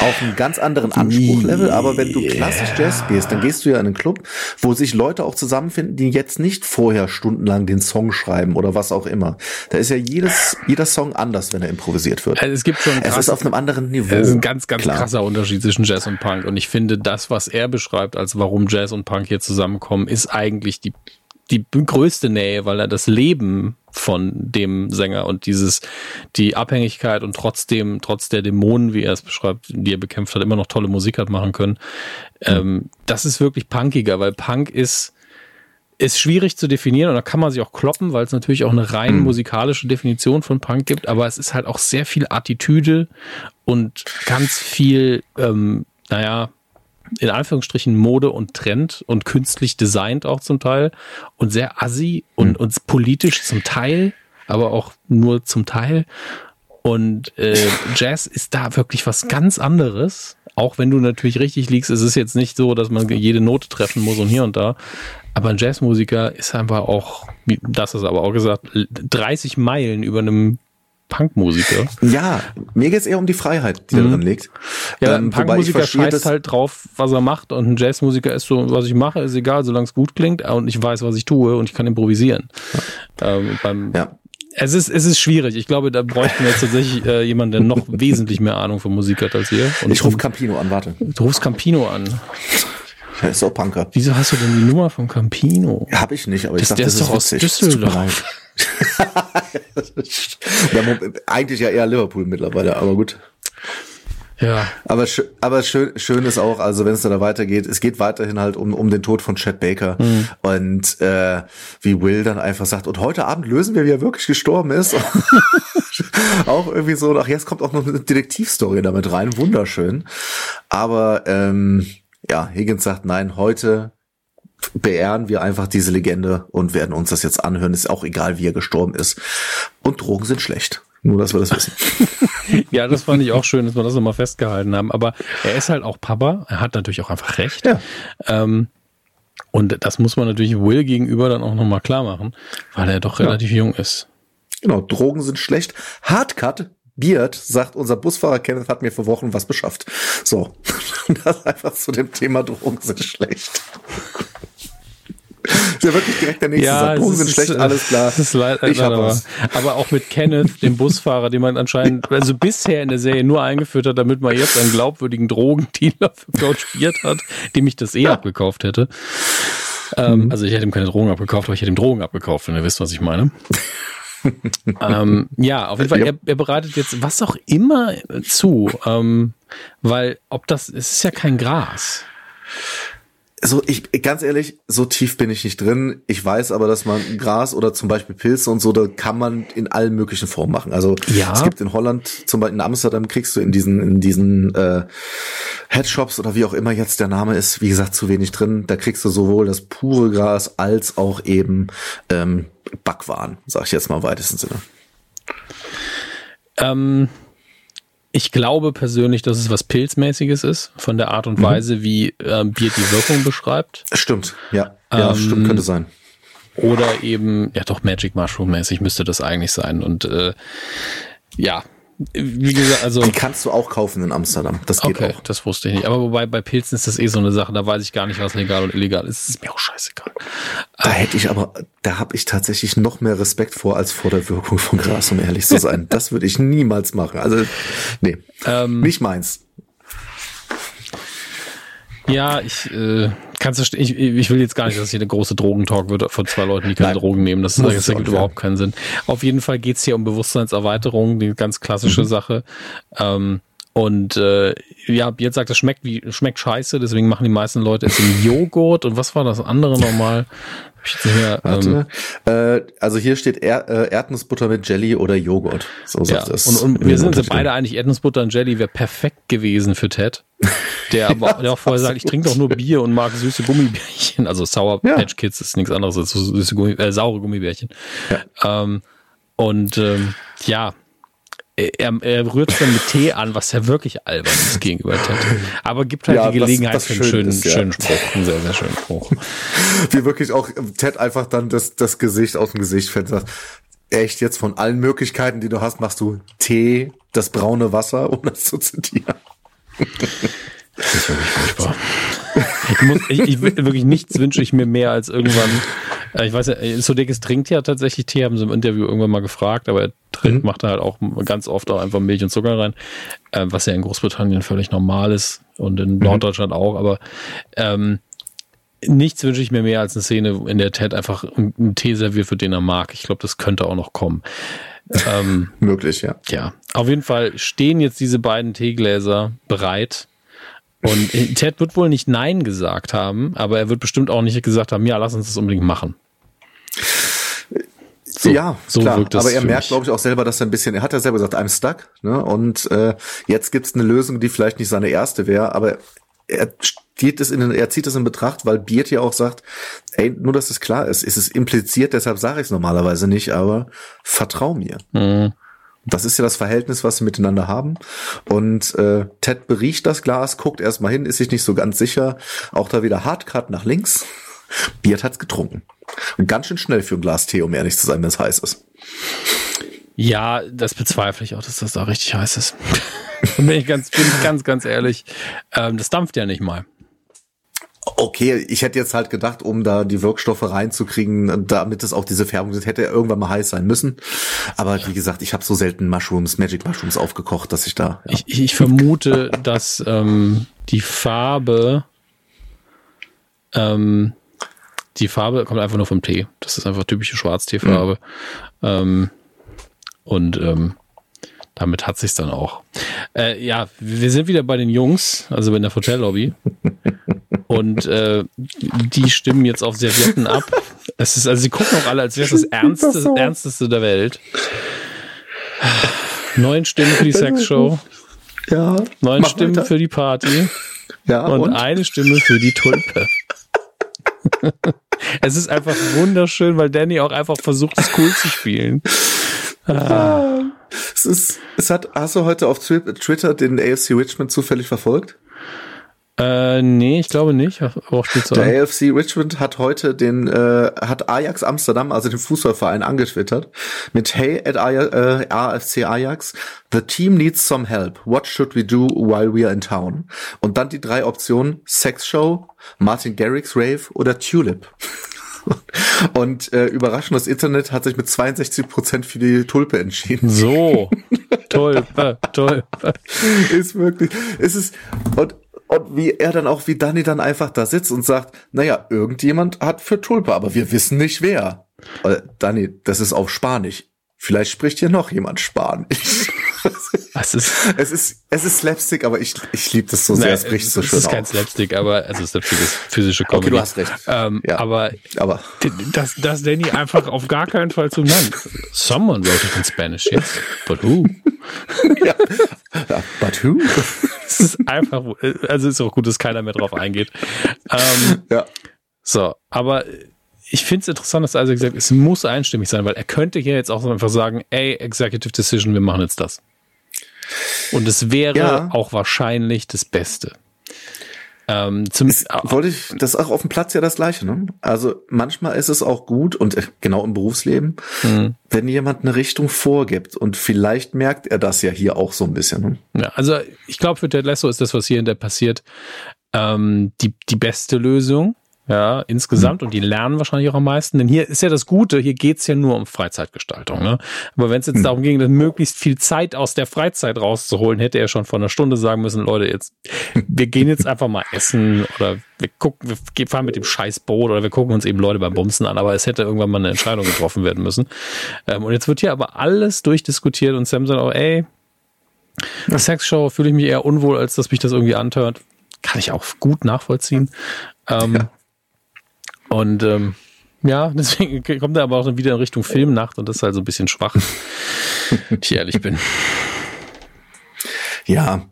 auf einem ganz anderen Anspruchlevel, aber wenn du klassisch Jazz spielst, dann gehst du ja in einen Club, wo sich Leute auch zusammenfinden, die jetzt nicht vorher stundenlang den Song schreiben oder was auch immer. Da ist ja jedes, jeder Song anders, wenn er improvisiert wird. Also es gibt schon krass, es ist auf einem anderen Niveau. Es ist ein ganz, ganz Klar. krasser Unterschied zwischen Jazz und Punk. Und ich finde, das, was er beschreibt, als warum Jazz und Punk hier zusammenkommen, ist eigentlich die die größte Nähe, weil er das Leben von dem Sänger und dieses, die Abhängigkeit und trotzdem, trotz der Dämonen, wie er es beschreibt, die er bekämpft hat, immer noch tolle Musik hat machen können. Ähm, das ist wirklich punkiger, weil Punk ist, ist schwierig zu definieren und da kann man sich auch kloppen, weil es natürlich auch eine rein mhm. musikalische Definition von Punk gibt, aber es ist halt auch sehr viel Attitüde und ganz viel, ähm, naja, in Anführungsstrichen Mode und Trend und künstlich designt auch zum Teil und sehr assi und, mhm. und politisch zum Teil, aber auch nur zum Teil. Und äh, Jazz ist da wirklich was ganz anderes. Auch wenn du natürlich richtig liegst, es ist jetzt nicht so, dass man jede Note treffen muss und hier und da. Aber ein Jazzmusiker ist einfach auch, wie das ist aber auch gesagt, 30 Meilen über einem Punkmusiker. Ja, mir geht es eher um die Freiheit, die mhm. darin liegt. Ja, ähm, ein Punkmusiker scheißt halt drauf, was er macht und ein Jazzmusiker ist so, was ich mache, ist egal, solange es gut klingt und ich weiß, was ich tue und ich kann improvisieren. Ja. Ähm, beim, ja. Es ist, es ist schwierig. Ich glaube, da bräuchten wir jetzt tatsächlich äh, jemanden, der noch wesentlich mehr Ahnung von Musik hat als wir. Und ich rufe Campino an, warte. Du rufst Campino an. Der ist auch Punker. Wieso hast du denn die Nummer von Campino? Hab ich nicht, aber ich Das- dachte, der das ist doch aus Düsseldorf. Eigentlich ja eher Liverpool mittlerweile, aber gut. Ja. Aber, schö aber schön, schön ist auch, also wenn es da weitergeht, es geht weiterhin halt um, um den Tod von Chad Baker Mhm. und äh, wie Will dann einfach sagt, und heute Abend lösen wir, wie er wirklich gestorben ist. auch irgendwie so, ach jetzt kommt auch noch eine Detektivstory damit rein, wunderschön. Aber ähm, ja, Higgins sagt, nein, heute beehren wir einfach diese Legende und werden uns das jetzt anhören. Ist auch egal, wie er gestorben ist. Und Drogen sind schlecht. Nur, dass wir das wissen. Ja, das fand ich auch schön, dass wir das nochmal festgehalten haben. Aber er ist halt auch Papa. Er hat natürlich auch einfach recht. Ja. Ähm, und das muss man natürlich Will gegenüber dann auch nochmal klar machen, weil er doch relativ jung ist. Genau, Drogen sind schlecht. Hardcut, Beard, sagt unser Busfahrer Kenneth, hat mir vor Wochen was beschafft. So, das einfach zu dem Thema Drogen sind schlecht. Ist ja wirklich direkt der nächste Satz. Drogen sind ist, schlecht, äh, alles klar. Das ist leid, Ich hab was. Aber auch mit Kenneth, dem Busfahrer, den man anscheinend, also bisher in der Serie nur eingeführt hat, damit man jetzt einen glaubwürdigen Drogendealer für Coach Beard hat, dem ich das eh abgekauft hätte. Ähm, Mhm. Also ich hätte ihm keine Drogen abgekauft, aber ich hätte ihm Drogen abgekauft, wenn ihr wisst, was ich meine. ähm, ja, auf jeden Fall, Ja. er, er bereitet jetzt was auch immer zu, ähm, weil ob das, es ist ja kein Gras. So, ich, ganz ehrlich, so tief bin ich nicht drin. Ich weiß aber, dass man Gras oder zum Beispiel Pilze und so, da kann man in allen möglichen Formen machen. Also Ja. es gibt in Holland, zum Beispiel in Amsterdam kriegst du in diesen, in diesen äh, Headshops oder wie auch immer jetzt der Name ist, wie gesagt, zu wenig drin. Da kriegst du sowohl das pure Gras als auch eben ähm, Backwaren, sag ich jetzt mal im weitesten Sinne. Ähm, ich glaube persönlich, dass es was Pilzmäßiges ist, von der Art Mhm. und Weise, wie ähm, Bier die Wirkung beschreibt. Stimmt, ja. Ja, Ähm, stimmt, könnte sein. Oder eben, ja doch, Magic Mushroom-mäßig müsste das eigentlich sein. Und äh, ja, wie gesagt, also. Die kannst du auch kaufen in Amsterdam. Das geht Okay, auch. das wusste ich nicht. Aber wobei bei Pilzen ist das eh so eine Sache, da weiß ich gar nicht, was legal und illegal ist. Das ist mir auch scheißegal. Da hätte ich aber, da habe ich tatsächlich noch mehr Respekt vor als vor der Wirkung von Gras, um ehrlich zu sein. Das würde ich niemals machen. Also, nee, Ähm, nicht meins. Ja, ich äh, kannst du, ich, ich will jetzt gar nicht, dass hier eine große Drogentalk wird von zwei Leuten, die keine Nein. Drogen nehmen. Das, das ergibt überhaupt keinen Sinn. Auf jeden Fall geht's hier um Bewusstseinserweiterung, die ganz klassische Mhm. Sache. Ähm, und äh, ja, jetzt sagt, es schmeckt wie schmeckt scheiße, deswegen machen die meisten Leute es in Joghurt. Und was war das andere nochmal? Mehr, ähm. Äh, also hier steht er äh, Erdnussbutter mit Jelly oder Joghurt. So ja. sagt es. Und, und wir sind uns ja beide einig, Erdnussbutter und Jelly wäre perfekt gewesen für Ted. Der aber der auch vorher sagt, ich trinke doch nur Bier und mag süße Gummibärchen. Also Sour Ja. Patch Kids ist nichts anderes als süße Gummi, äh, saure Gummibärchen. Ähm, und ähm, ja, er, er rührt es dann mit Tee an, was ja wirklich albern ist gegenüber Ted. Aber gibt halt Ja, die Gelegenheit was für einen schön schönen, ist, ja. schönen Spruch. Einen sehr, sehr schönen Spruch. Wie wirklich auch Ted einfach dann das, das Gesicht aus dem Gesicht fällt sagt, echt jetzt von allen Möglichkeiten, die du hast, machst du Tee, das braune Wasser, um das zu zitieren. Das ist wirklich furchtbar. Ich, muss, ich, ich wirklich nichts wünsche ich mir mehr als irgendwann. äh, Ich weiß ja, Sodekis trinkt ja tatsächlich Tee, haben sie im Interview irgendwann mal gefragt, aber er trinkt, macht da halt auch ganz oft auch einfach Milch und Zucker rein, äh, was ja in Großbritannien völlig normal ist und in Norddeutschland auch, aber ähm, nichts wünsche ich mir mehr als eine Szene, in der Ted einfach einen Tee serviert, für den er mag. Ich glaube, das könnte auch noch kommen. Ähm, Möglich, ja. ja, auf jeden Fall stehen jetzt diese beiden Teegläser bereit. Und Ted wird wohl nicht Nein gesagt haben, aber er wird bestimmt auch nicht gesagt haben, ja, lass uns das unbedingt machen. So, ja, so klar. aber er merkt, glaube ich, auch selber, dass er ein bisschen, er hat ja selber gesagt, I'm stuck, ne? Und äh, jetzt gibt's eine Lösung, die vielleicht nicht seine erste wäre, aber er steht es in, den- er zieht es in Betracht, weil Beard ja auch sagt, ey, nur dass es klar ist, ist es impliziert, deshalb sage ich es normalerweise nicht, aber vertrau mir. Mhm. Das ist ja das Verhältnis, was sie miteinander haben. Und äh, Ted beriecht das Glas, guckt erstmal hin, ist sich nicht so ganz sicher. Auch da wieder Hardcut nach links. Beard hat's getrunken. Und ganz schön schnell für ein Glas Tee, um ehrlich zu sein, wenn es heiß ist. Ja, das bezweifle ich auch, dass das da richtig heiß ist. bin ich ganz, bin ich ganz, ganz ehrlich. Ähm, das dampft ja nicht mal. Okay, ich hätte jetzt halt gedacht, um da die Wirkstoffe reinzukriegen, damit es auch diese Färbung ist, hätte er irgendwann mal heiß sein müssen. Aber wie gesagt, ich habe so selten Mushrooms, Magic Mushrooms aufgekocht, dass ich da. Ja. Ich, ich vermute, dass ähm, die Farbe, ähm, die Farbe kommt einfach nur vom Tee. Das ist einfach typische Schwarzteefarbe. Mhm. Ähm, und ähm, damit hat sich's dann auch. Äh, ja, wir sind wieder bei den Jungs, also in der Hotellobby. Und äh, die stimmen jetzt auf Servietten ab. Es ist, also sie gucken auch alle, als wäre es das Ernste, so. Ernsteste der Welt. Neun Stimmen für die Sexshow. Ja. Neun Stimmen weiter. für die Party. Ja. Und, und eine Stimme für die Tulpe. es ist einfach wunderschön, weil Danny auch einfach versucht, es cool zu spielen. Ah. Es ist, es hat, hast du heute auf Twitter den AFC Richmond zufällig verfolgt? Äh, nee, ich glaube nicht. Auch Der AFC Richmond hat heute den, äh, hat Ajax Amsterdam, also den Fußballverein, angetwittert mit Hey at äh, AFC Ajax, the team needs some help. What should we do while we are in town? Und dann die drei Optionen, Sex Show, Martin Garrix Rave oder Tulip. Und äh, überraschend, das Internet hat sich mit 62 Prozent für die Tulpe entschieden. So, Tulpe, Tulpe. Ist wirklich, ist es, und und wie er dann auch, wie Danny dann einfach da sitzt und sagt, naja, irgendjemand hat für Tulpe, aber wir wissen nicht wer. Äh, Danny, das ist auf Spanisch. Vielleicht spricht hier noch jemand Spanisch. Was ist? Es ist, es ist Slapstick, aber ich, ich liebe das so sehr. es bricht so schön Es ist kein Slapstick, aber, also Slapstick ist physische Comedy. Okay, du hast recht. Ähm, ja. Aber, aber, dass, dass Danny einfach auf gar keinen Fall zum Nein. Someone wrote it in Spanish, yes. But who? ja. But who? Es ist einfach, also ist auch gut, dass keiner mehr drauf eingeht. Ähm, ja. So, aber ich finde es interessant, dass Isaac sagt, es muss einstimmig sein, weil er könnte hier jetzt auch einfach sagen, ey, Executive Decision, wir machen jetzt das. Und es wäre ja. auch wahrscheinlich das Beste. Ähm, zum ist, wollte ich, das ist auch auf dem Platz ja das Gleiche, ne? Also manchmal ist es auch gut und äh, genau im Berufsleben, mhm. wenn jemand eine Richtung vorgibt und vielleicht merkt er das ja hier auch so ein bisschen. Ne? Ja, also ich glaube, für Ted Lasso ist das, was hier in der passiert, ähm, die, die beste Lösung ja, insgesamt. Mhm. Und die lernen wahrscheinlich auch am meisten. Denn hier ist ja das Gute, hier geht's ja nur um Freizeitgestaltung. Ne? Aber wenn es jetzt mhm. darum ging, möglichst viel Zeit aus der Freizeit rauszuholen, hätte er schon vor einer Stunde sagen müssen, Leute, jetzt, wir gehen jetzt einfach mal essen oder wir gucken, wir fahren mit dem Scheißboot oder wir gucken uns eben Leute beim Bumsen an, aber es hätte irgendwann mal eine Entscheidung getroffen werden müssen. Ähm, und jetzt wird hier aber alles durchdiskutiert und Sam sagt auch, ey, Sexshow fühle ich mich eher unwohl, als dass mich das irgendwie antört. Kann ich auch gut nachvollziehen. Ähm, ja. Und ähm, ja, deswegen kommt er aber auch wieder in Richtung Filmnacht und das ist halt so ein bisschen schwach, wenn ich ehrlich bin. Ja,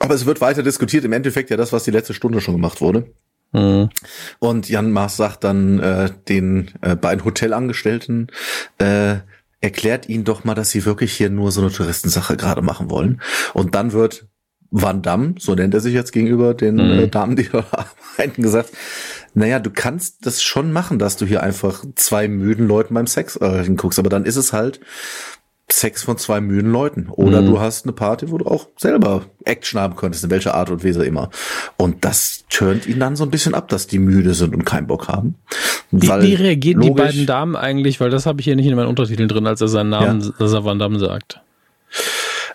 aber es wird weiter diskutiert. Im Endeffekt ja das, was die letzte Stunde schon gemacht wurde. Mhm. Und Jan Maas sagt dann äh, den äh, beiden Hotelangestellten, äh, erklärt ihnen doch mal, dass sie wirklich hier nur so eine Touristensache gerade machen wollen. Und dann wird Van Damme, so nennt er sich jetzt gegenüber den mhm. äh, Damen, die da arbeiten, gesagt, naja, du kannst das schon machen, dass du hier einfach zwei müden Leuten beim Sex äh, hinguckst, aber dann ist es halt Sex von zwei müden Leuten. Oder mhm. du hast eine Party, wo du auch selber Action haben könntest, in welcher Art und Weise immer. Und das turnt ihn dann so ein bisschen ab, dass die müde sind und keinen Bock haben. Wie, wie reagieren die beiden Damen eigentlich, weil das habe ich hier nicht in meinen Untertiteln drin, als er seinen Namen, ja. dass er Van Damme sagt.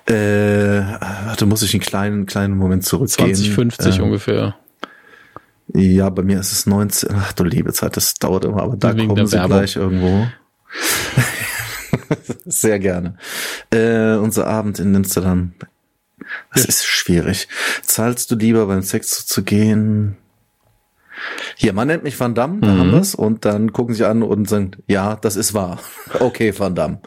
Äh, warte, muss ich einen kleinen, kleinen Moment zurückgehen. 2050 äh, ungefähr. Ja, bei mir ist es 19. Ach du liebe Zeit, das dauert immer, aber da Wegen kommen sie Werbung. gleich irgendwo. Sehr gerne. Äh, unser Abend in Amsterdam. Das ja. ist schwierig. Zahlst du lieber beim Sex zu gehen? Hier, man nennt mich Van Damme, da mhm. haben wir's. Und dann gucken sie an und sagen, ja, das ist wahr. Okay, Van Damme.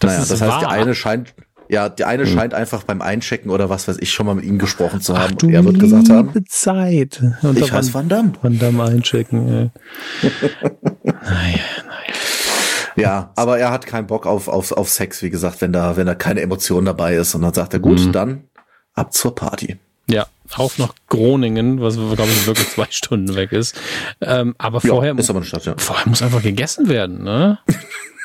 Das naja, das heißt, wahr. der eine scheint, ja, die eine hm. scheint einfach beim Einchecken oder was weiß ich schon mal mit ihm gesprochen zu haben. Ach, du und er wird gesagt haben. Zeit. Und ich heiße Van Damme. Van Damme einchecken. Ja. naja, naja. Ja, aber er hat keinen Bock auf, auf, auf Sex, wie gesagt, wenn da, wenn da keine Emotion dabei ist. Und dann sagt er, gut, mhm. dann ab zur Party. Ja, auf nach Groningen, was glaube ich wirklich zwei Stunden weg ist. Ähm, aber vorher, ja, ist aber Stadt, ja. vorher muss einfach gegessen werden, ne?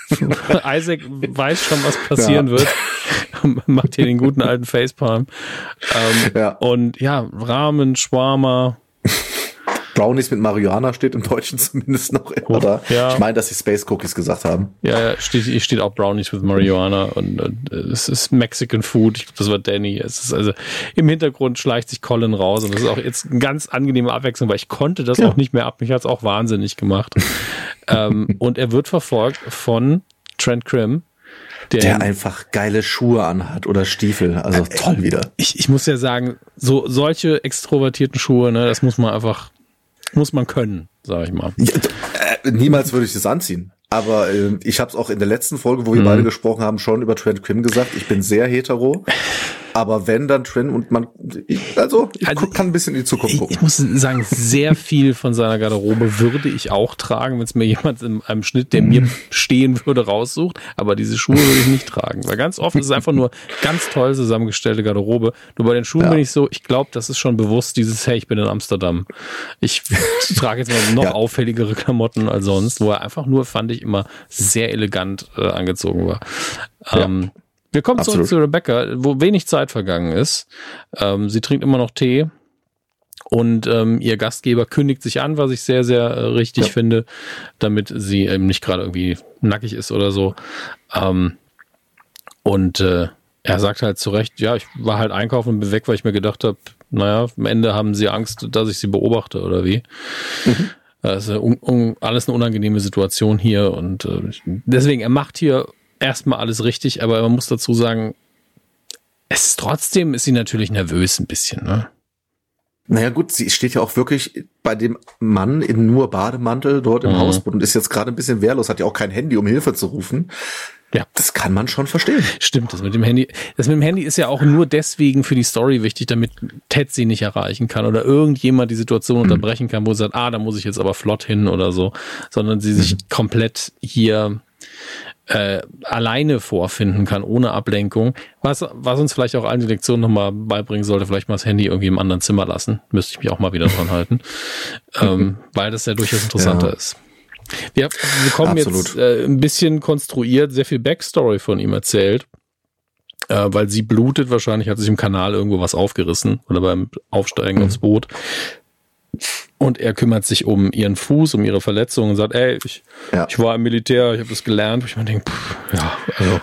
Isaac weiß schon, was passieren ja. wird. Macht hier den guten alten Facepalm. Ähm, ja. Und ja, Rahmen, Schwarmer. Brownies mit Marihuana steht im Deutschen zumindest noch. Oder ja. ich meine, dass sie Space Cookies gesagt haben. Ja, ja steht, steht auch Brownies with Marihuana und, und es ist Mexican Food. Ich glaube, das war Danny. Es ist also im Hintergrund schleicht sich Colin raus und das ist auch jetzt eine ganz angenehme Abwechslung, weil ich konnte das ja. auch nicht mehr ab. Mich hat es auch wahnsinnig gemacht. ähm, und er wird verfolgt von Trent Krim, der, der einfach geile Schuhe anhat oder Stiefel. Also äh, toll wieder. Ich, ich muss ja sagen, so solche extrovertierten Schuhe, ne, das muss man einfach, muss man können, sag ich mal. Ja, äh, niemals würde ich das anziehen. Aber äh, ich habe es auch in der letzten Folge, wo wir mhm. beide gesprochen haben, schon über Trent Kim gesagt. Ich bin sehr hetero. Aber wenn dann Trent und man, ich, also ich also, kann ein bisschen in die Zukunft gucken. Ich, muss sagen, sehr viel von seiner Garderobe würde ich auch tragen, wenn es mir jemand in einem Schnitt, der mir stehen würde, raussucht. Aber diese Schuhe würde ich nicht tragen. Weil ganz oft ist es einfach nur ganz toll zusammengestellte Garderobe. Nur bei den Schuhen ja. bin ich so, ich glaube, das ist schon bewusst dieses, hey, ich bin in Amsterdam. Ich trage jetzt mal noch ja. auffälligere Klamotten als sonst, wo er einfach nur, fand ich, immer sehr elegant äh, angezogen war. Ja. Wir kommen Absolut. zurück zu Rebecca, wo wenig Zeit vergangen ist. Ähm, sie trinkt immer noch Tee und ähm, ihr Gastgeber kündigt sich an, was ich sehr, sehr äh, richtig ja. finde, damit sie eben nicht gerade irgendwie nackig ist oder so. Ähm, und äh, er sagt halt zu Recht, ja, ich war halt einkaufen und bin weg, weil ich mir gedacht habe, naja, am Ende haben sie Angst, dass ich sie beobachte oder wie. Mhm. Das ist un, un, alles eine unangenehme Situation hier und äh, deswegen, er macht hier erstmal alles richtig, aber man muss dazu sagen, es ist trotzdem ist sie natürlich nervös ein bisschen, ne? Naja gut, sie steht ja auch wirklich bei dem Mann in nur Bademantel dort im mhm. Hausboot und ist jetzt gerade ein bisschen wehrlos, hat ja auch kein Handy, um Hilfe zu rufen. Ja. Das kann man schon verstehen. Stimmt, das mit dem Handy. Das mit dem Handy ist ja auch nur deswegen für die Story wichtig, damit Ted sie nicht erreichen kann oder irgendjemand die Situation mhm. unterbrechen kann, wo sie sagt, ah, da muss ich jetzt aber flott hin oder so, sondern sie sich mhm. komplett hier äh, alleine vorfinden kann, ohne Ablenkung. Was, was uns vielleicht auch allen die Lektion nochmal beibringen sollte, vielleicht mal das Handy irgendwie im anderen Zimmer lassen. Müsste ich mich auch mal wieder dran halten. ähm, weil das ja durchaus interessanter ja. ist. Wir bekommen Absolut. jetzt äh, ein bisschen konstruiert, sehr viel Backstory von ihm erzählt. Äh, weil sie blutet, wahrscheinlich hat sich im Kanal irgendwo was aufgerissen oder beim Aufsteigen mhm. aufs Boot. Und er kümmert sich um ihren Fuß, um ihre Verletzung und sagt, ey, ich, ja. ich war im Militär, ich habe das gelernt. Ich mir denke, ja, also.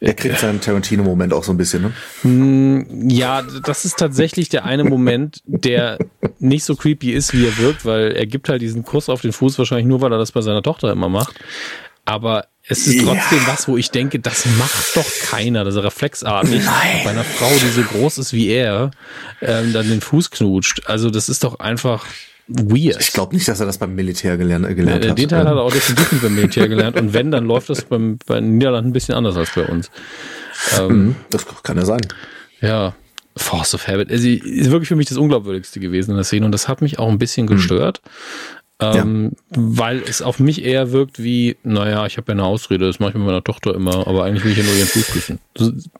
Er kriegt seinen Tarantino-Moment auch so ein bisschen, ne? Hm, ja, das ist tatsächlich der eine Moment, der nicht so creepy ist, wie er wirkt, weil er gibt halt diesen Kuss auf den Fuß wahrscheinlich nur, weil er das bei seiner Tochter immer macht. Aber es ist trotzdem ja. was, wo ich denke, das macht doch keiner, das ist reflexartig Nein. bei einer Frau, die so groß ist wie er, ähm, dann den Fuß knutscht. Also das ist doch einfach weird. Ich glaube nicht, dass er das beim Militär gelernt, äh, gelernt ja, hat. Den Teil hat er auch definitiv nicht beim Militär gelernt. Und wenn, dann läuft das beim, bei den Niederlanden ein bisschen anders als bei uns. Ähm, mhm, das kann ja sein. Ja, Force of Habit. Also, ist wirklich für mich das Unglaubwürdigste gewesen in der Szene und das hat mich auch ein bisschen gestört. Ähm, ja. Weil es auf mich eher wirkt wie, naja, ich habe ja eine Ausrede, das mache ich mit meiner Tochter immer, aber eigentlich will ich ja nur ihren Fuß küssen.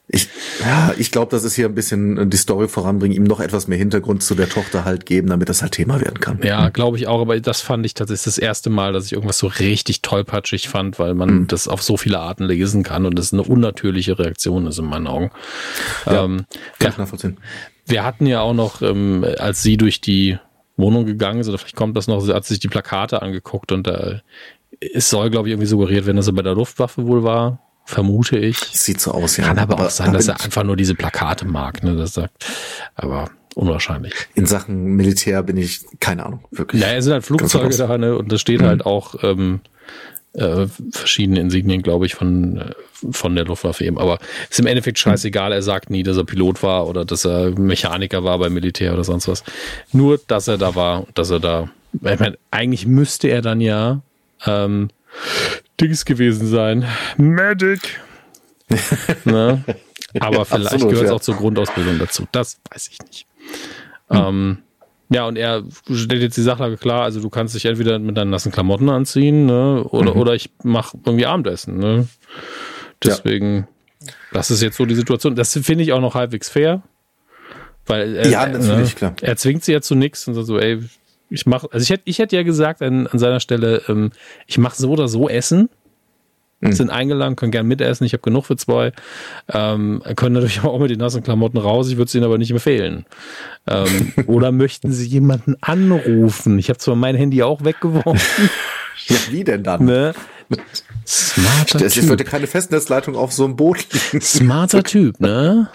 Ich, ja, ich glaube, das ist hier ein bisschen die Story voranbringen, ihm noch etwas mehr Hintergrund zu der Tochter halt geben, damit das halt Thema werden kann. Ja, glaube ich auch, aber das fand ich tatsächlich das erste Mal, dass ich irgendwas so richtig tollpatschig fand, weil man mhm. das auf so viele Arten lesen kann und das eine unnatürliche Reaktion ist in meinen Augen. Ja, ähm, kann ich nachvollziehen. Wir hatten ja auch noch, ähm, als sie durch die Wohnung gegangen ist, oder vielleicht kommt das noch, sie hat sich die Plakate angeguckt und da es soll, glaube ich, irgendwie suggeriert werden, dass er bei der Luftwaffe wohl war, vermute ich. Sieht so aus, ja. Kann aber, aber auch sein, dass er einfach nur diese Plakate mag, ne, das sagt. Aber unwahrscheinlich. In Sachen Militär bin ich, keine Ahnung, wirklich. Ja, es sind halt Flugzeuge da, ne, und das steht mhm. halt auch, ähm, äh, verschiedene Insignien, glaube ich, von, äh, von der Luftwaffe eben. Aber ist im Endeffekt scheißegal. Er sagt nie, dass er Pilot war oder dass er Mechaniker war beim Militär oder sonst was. Nur, dass er da war, dass er da. Ich meine, eigentlich müsste er dann ja ähm, Dings gewesen sein. Medic. ne? Aber vielleicht gehört es ja. auch zur Grundausbildung dazu. Das weiß ich nicht. Hm. Ähm, ja, und er stellt jetzt die Sachlage klar, also du kannst dich entweder mit deinen nassen Klamotten anziehen, ne? Oder, mhm. oder ich mach irgendwie Abendessen, ne? Deswegen, ja. das ist jetzt so die Situation. Das finde ich auch noch halbwegs fair. Weil er, ja, natürlich, ne, klar. Er zwingt sie ja zu nichts und so, ey, ich mach, also ich hätte, ich hätte ja gesagt an, an seiner Stelle, ähm, ich mache so oder so Essen. Mhm. sind eingeladen, können gern mitessen, ich habe genug für zwei. Ähm, können natürlich auch mit den nassen Klamotten raus, ich würde es ihnen aber nicht empfehlen. Ähm, oder möchten sie jemanden anrufen? Ich habe zwar mein Handy auch weggeworfen. Ja, wie denn dann? Ne? Smarter es Typ. würde keine Festnetzleitung auf so einem Boot liegen. Smarter Typ, ne?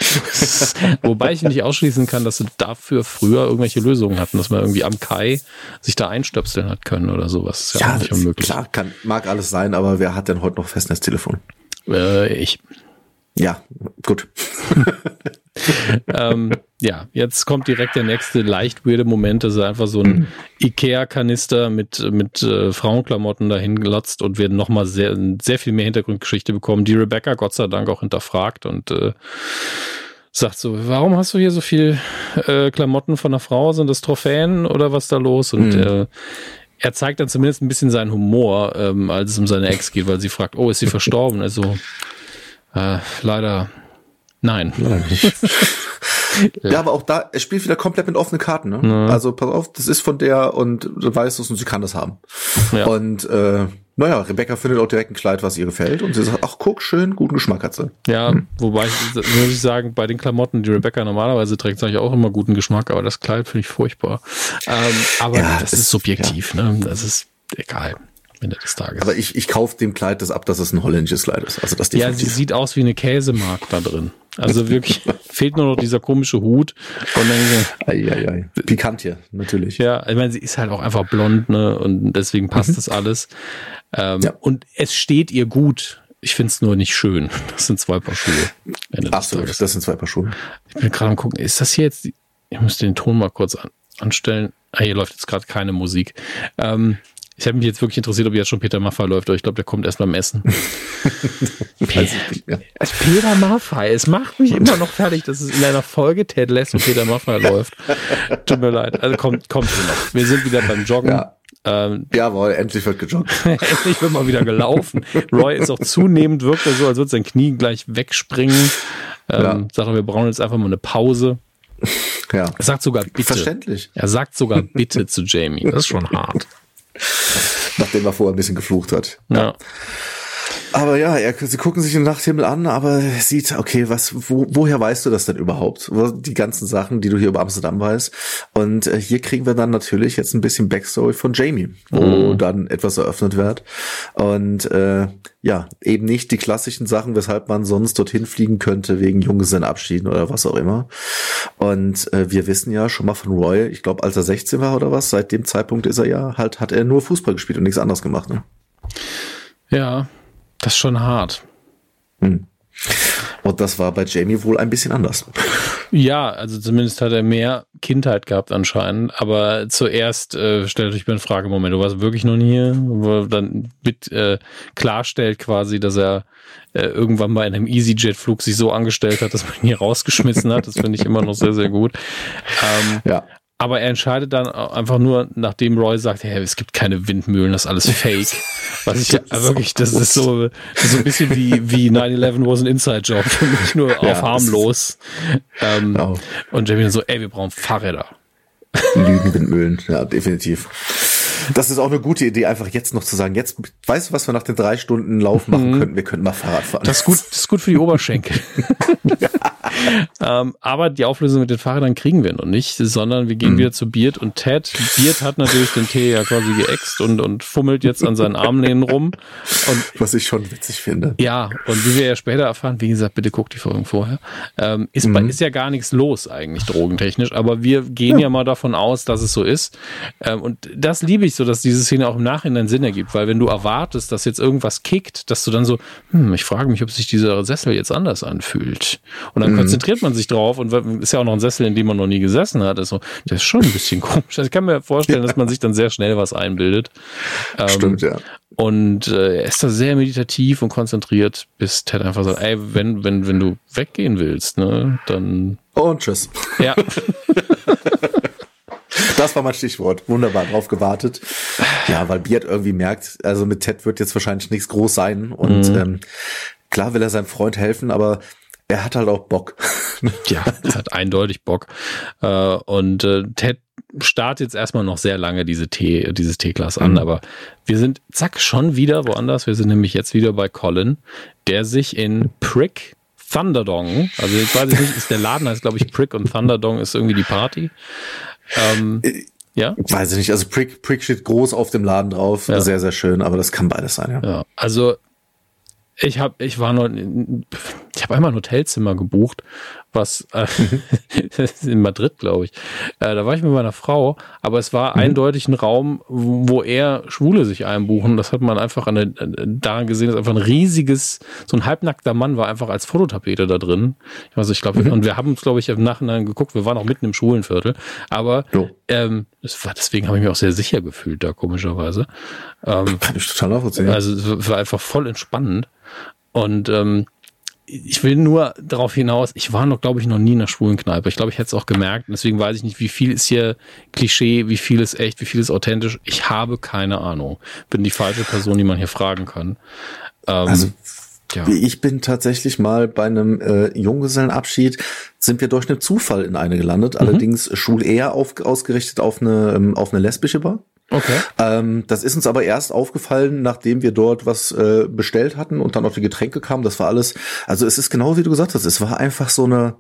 Wobei ich nicht ausschließen kann, dass sie dafür früher irgendwelche Lösungen hatten, dass man irgendwie am Kai sich da einstöpseln hat können oder sowas. Ist ja, ja auch nicht unmöglich. Klar, kann, mag alles sein, aber wer hat denn heute noch Festnetztelefon? Äh, ich. Ja, gut. ähm, ja, jetzt kommt direkt der nächste leicht weirde Moment, dass er einfach so ein Ikea-Kanister mit, mit äh, Frauenklamotten dahin glotzt und wir nochmal sehr, sehr viel mehr Hintergrundgeschichte bekommen, die Rebecca Gott sei Dank auch hinterfragt und äh, sagt so, warum hast du hier so viel äh, Klamotten von einer Frau? Sind das Trophäen oder was da los? Und mhm. äh, er zeigt dann zumindest ein bisschen seinen Humor, ähm, als es um seine Ex geht, weil sie fragt, oh, ist sie verstorben? Also äh, leider nein. Leider nicht. Ja. ja, aber auch da, er spielt wieder komplett mit offenen Karten. Ne? Ja. Also pass auf, das ist von der und du weißt es und sie kann das haben. Ja. Und äh, naja, Rebecca findet auch direkt ein Kleid, was ihr gefällt und sie sagt, ach guck, schön, guten Geschmack hat sie. Ja, hm. wobei ich, muss ich sagen, bei den Klamotten, die Rebecca normalerweise trägt, sage ich auch immer guten Geschmack, aber das Kleid finde ich furchtbar. Ähm, aber ja, das ist, ist subjektiv, ne? Das ist egal. Ende des Tages. Aber ich, ich kaufe dem Kleid das ab, dass es ein holländisches Kleid ist. Also das ja, sie sieht aus wie eine Käsemark da drin. Also wirklich fehlt nur noch dieser komische Hut. Und dann, ei, ei, ei. Pikant hier, natürlich. Ja, ich meine, sie ist halt auch einfach blond, ne? Und deswegen passt mhm. das alles. Ähm, ja. Und es steht ihr gut. Ich finde es nur nicht schön. Das sind zwei Paar Schuhe. Ach so, das sind zwei Paar Schuhe. Ich bin gerade am gucken, ist das hier jetzt, ich müsste den Ton mal kurz an, anstellen. Ah, hier läuft jetzt gerade keine Musik. Ähm, ich habe mich jetzt wirklich interessiert, ob jetzt schon Peter Maffay läuft, aber ich glaube, der kommt erst beim Essen. Peter, Peter Maffay, es macht mich immer noch fertig, dass es in einer Folge Ted Lasso und Peter Maffay läuft. Tut mir leid. Also kommt, kommt noch. Wir sind wieder beim Joggen. Ja. Ähm, Jawohl, endlich wird gejoggt. endlich wird mal wieder gelaufen. Roy ist auch zunehmend, wirkt er so, als würde sein Knie gleich wegspringen. Ähm, ja. Sagt er, wir brauchen jetzt einfach mal eine Pause. Ja. Er sagt sogar bitte. Verständlich. Er sagt sogar bitte zu Jamie. Das ist schon hart. Nachdem er vorher ein bisschen geflucht hat. Ja. Aber ja, er, sie gucken sich den Nachthimmel an, aber sieht, okay, was, wo, woher weißt du das denn überhaupt? Die ganzen Sachen, die du hier über Amsterdam weißt. Und äh, hier kriegen wir dann natürlich jetzt ein bisschen Backstory von Jamie, wo mhm. dann etwas eröffnet wird. Und äh, ja, eben nicht die klassischen Sachen, weshalb man sonst dorthin fliegen könnte, wegen Junggesellenabschieden oder was auch immer. Und äh, wir wissen ja schon mal von Roy, ich glaube, als er 16 war oder was, seit dem Zeitpunkt ist er ja halt, hat er nur Fußball gespielt und nichts anderes gemacht, ne? Ja, das ist schon hart. Hm. Und das war bei Jamie wohl ein bisschen anders. Ja, also zumindest hat er mehr Kindheit gehabt anscheinend. Aber zuerst äh, stellt euch mir eine Frage, Moment, du warst wirklich noch nie hier? Wo dann mit äh, klarstellt quasi, dass er äh, irgendwann bei einem EasyJet-Flug sich so angestellt hat, dass man ihn hier rausgeschmissen hat. Das finde ich immer noch sehr, sehr gut. Ähm, ja. Aber er entscheidet dann einfach nur, nachdem Roy sagt, hey, es gibt keine Windmühlen, das ist alles fake. Was ich ja wirklich, das ist so, das ist so ein bisschen wie, wie 9-11 was ein Inside-Job, nicht nur auf ja, harmlos. Ähm, genau. Und Jamie dann so, ey, wir brauchen Fahrräder. Lügenwindmühlen, ja, definitiv. Das ist auch eine gute Idee, einfach jetzt noch zu sagen, jetzt, weißt du, was wir nach den drei Stunden Lauf machen mhm. könnten? Wir könnten mal Fahrrad fahren. Das ist gut, das ist gut für die Oberschenkel. ähm, aber die Auflösung mit den Fahrrädern kriegen wir noch nicht, sondern wir gehen mhm. wieder zu Beard und Ted. Beard hat natürlich den Tee ja quasi geäxt und, und fummelt jetzt an seinen Armlehnen rum. Und, was ich schon witzig finde. Ja, und wie wir ja später erfahren, wie gesagt, bitte guckt die Folgen vorher, ähm, ist, mhm. ist ja gar nichts los eigentlich drogentechnisch, aber wir gehen ja, ja mal davon aus, dass es so ist. Ähm, und das liebe ich so, dass diese Szene auch im Nachhinein Sinn ergibt, weil wenn du erwartest, dass jetzt irgendwas kickt, dass du dann so, hm, ich frage mich, ob sich dieser Sessel jetzt anders anfühlt. Und dann mhm. Konzentriert man sich drauf und ist ja auch noch ein Sessel, in dem man noch nie gesessen hat. Also, das ist schon ein bisschen komisch. Also ich kann mir vorstellen, dass man sich dann sehr schnell was einbildet. Ähm, Stimmt, ja. Und äh, er ist da sehr meditativ und konzentriert, bis Ted einfach sagt, ey, wenn, wenn, wenn du weggehen willst, ne, dann. Und tschüss. Ja. Das war mein Stichwort. Wunderbar, drauf gewartet. Ja, weil Beard irgendwie merkt, also mit Ted wird jetzt wahrscheinlich nichts groß sein. Und mhm. ähm, klar will er seinem Freund helfen, aber er hat halt auch Bock. ja, er hat eindeutig Bock. Äh, und äh, Ted startet jetzt erstmal noch sehr lange diese T, dieses T-Class an, mhm. aber wir sind zack schon wieder woanders. Wir sind nämlich jetzt wieder bei Colin, der sich in Prick Thunderdong, also ich weiß nicht, ist der Laden heißt glaube ich Prick und Thunderdong ist irgendwie die Party. Ähm, äh, ja? Weiß ich nicht. Also Prick, Prick steht groß auf dem Laden drauf. Ja. Sehr, sehr schön, aber das kann beides sein, ja. ja also ich habe, ich war nur, ich habe einmal ein Hotelzimmer gebucht was äh, in Madrid, glaube ich. Äh, da war ich mit meiner Frau, aber es war mhm. eindeutig ein Raum, wo eher Schwule sich einbuchen. Das hat man einfach an der, daran gesehen, dass einfach ein riesiges, so ein halbnackter Mann war einfach als Fototapete da drin. Also ich glaube, mhm. und wir haben uns, glaube ich, im Nachhinein geguckt, wir waren auch mitten im Schwulenviertel, aber so. ähm, war, deswegen habe ich mich auch sehr sicher gefühlt da, komischerweise. Ähm, Kann ich total nachvollziehen. Also es war einfach voll entspannend. Und ähm, ich will nur darauf hinaus, ich war noch, glaube ich, noch nie in einer schwulen Kneipe. Ich glaube, ich hätte es auch gemerkt. deswegen weiß ich nicht, wie viel ist hier Klischee, wie viel ist echt, wie viel ist authentisch. Ich habe keine Ahnung. Bin die falsche Person, die man hier fragen kann. Ähm, also ja. Ich bin tatsächlich mal bei einem äh, Junggesellenabschied, sind wir durch einen Zufall in eine gelandet, mhm. allerdings schul eher auf, ausgerichtet auf eine, ähm, auf eine lesbische Bar. Okay. Ähm, das ist uns aber erst aufgefallen, nachdem wir dort was äh, bestellt hatten und dann auf die Getränke kamen. Das war alles, also es ist genau wie du gesagt hast, es war einfach so eine,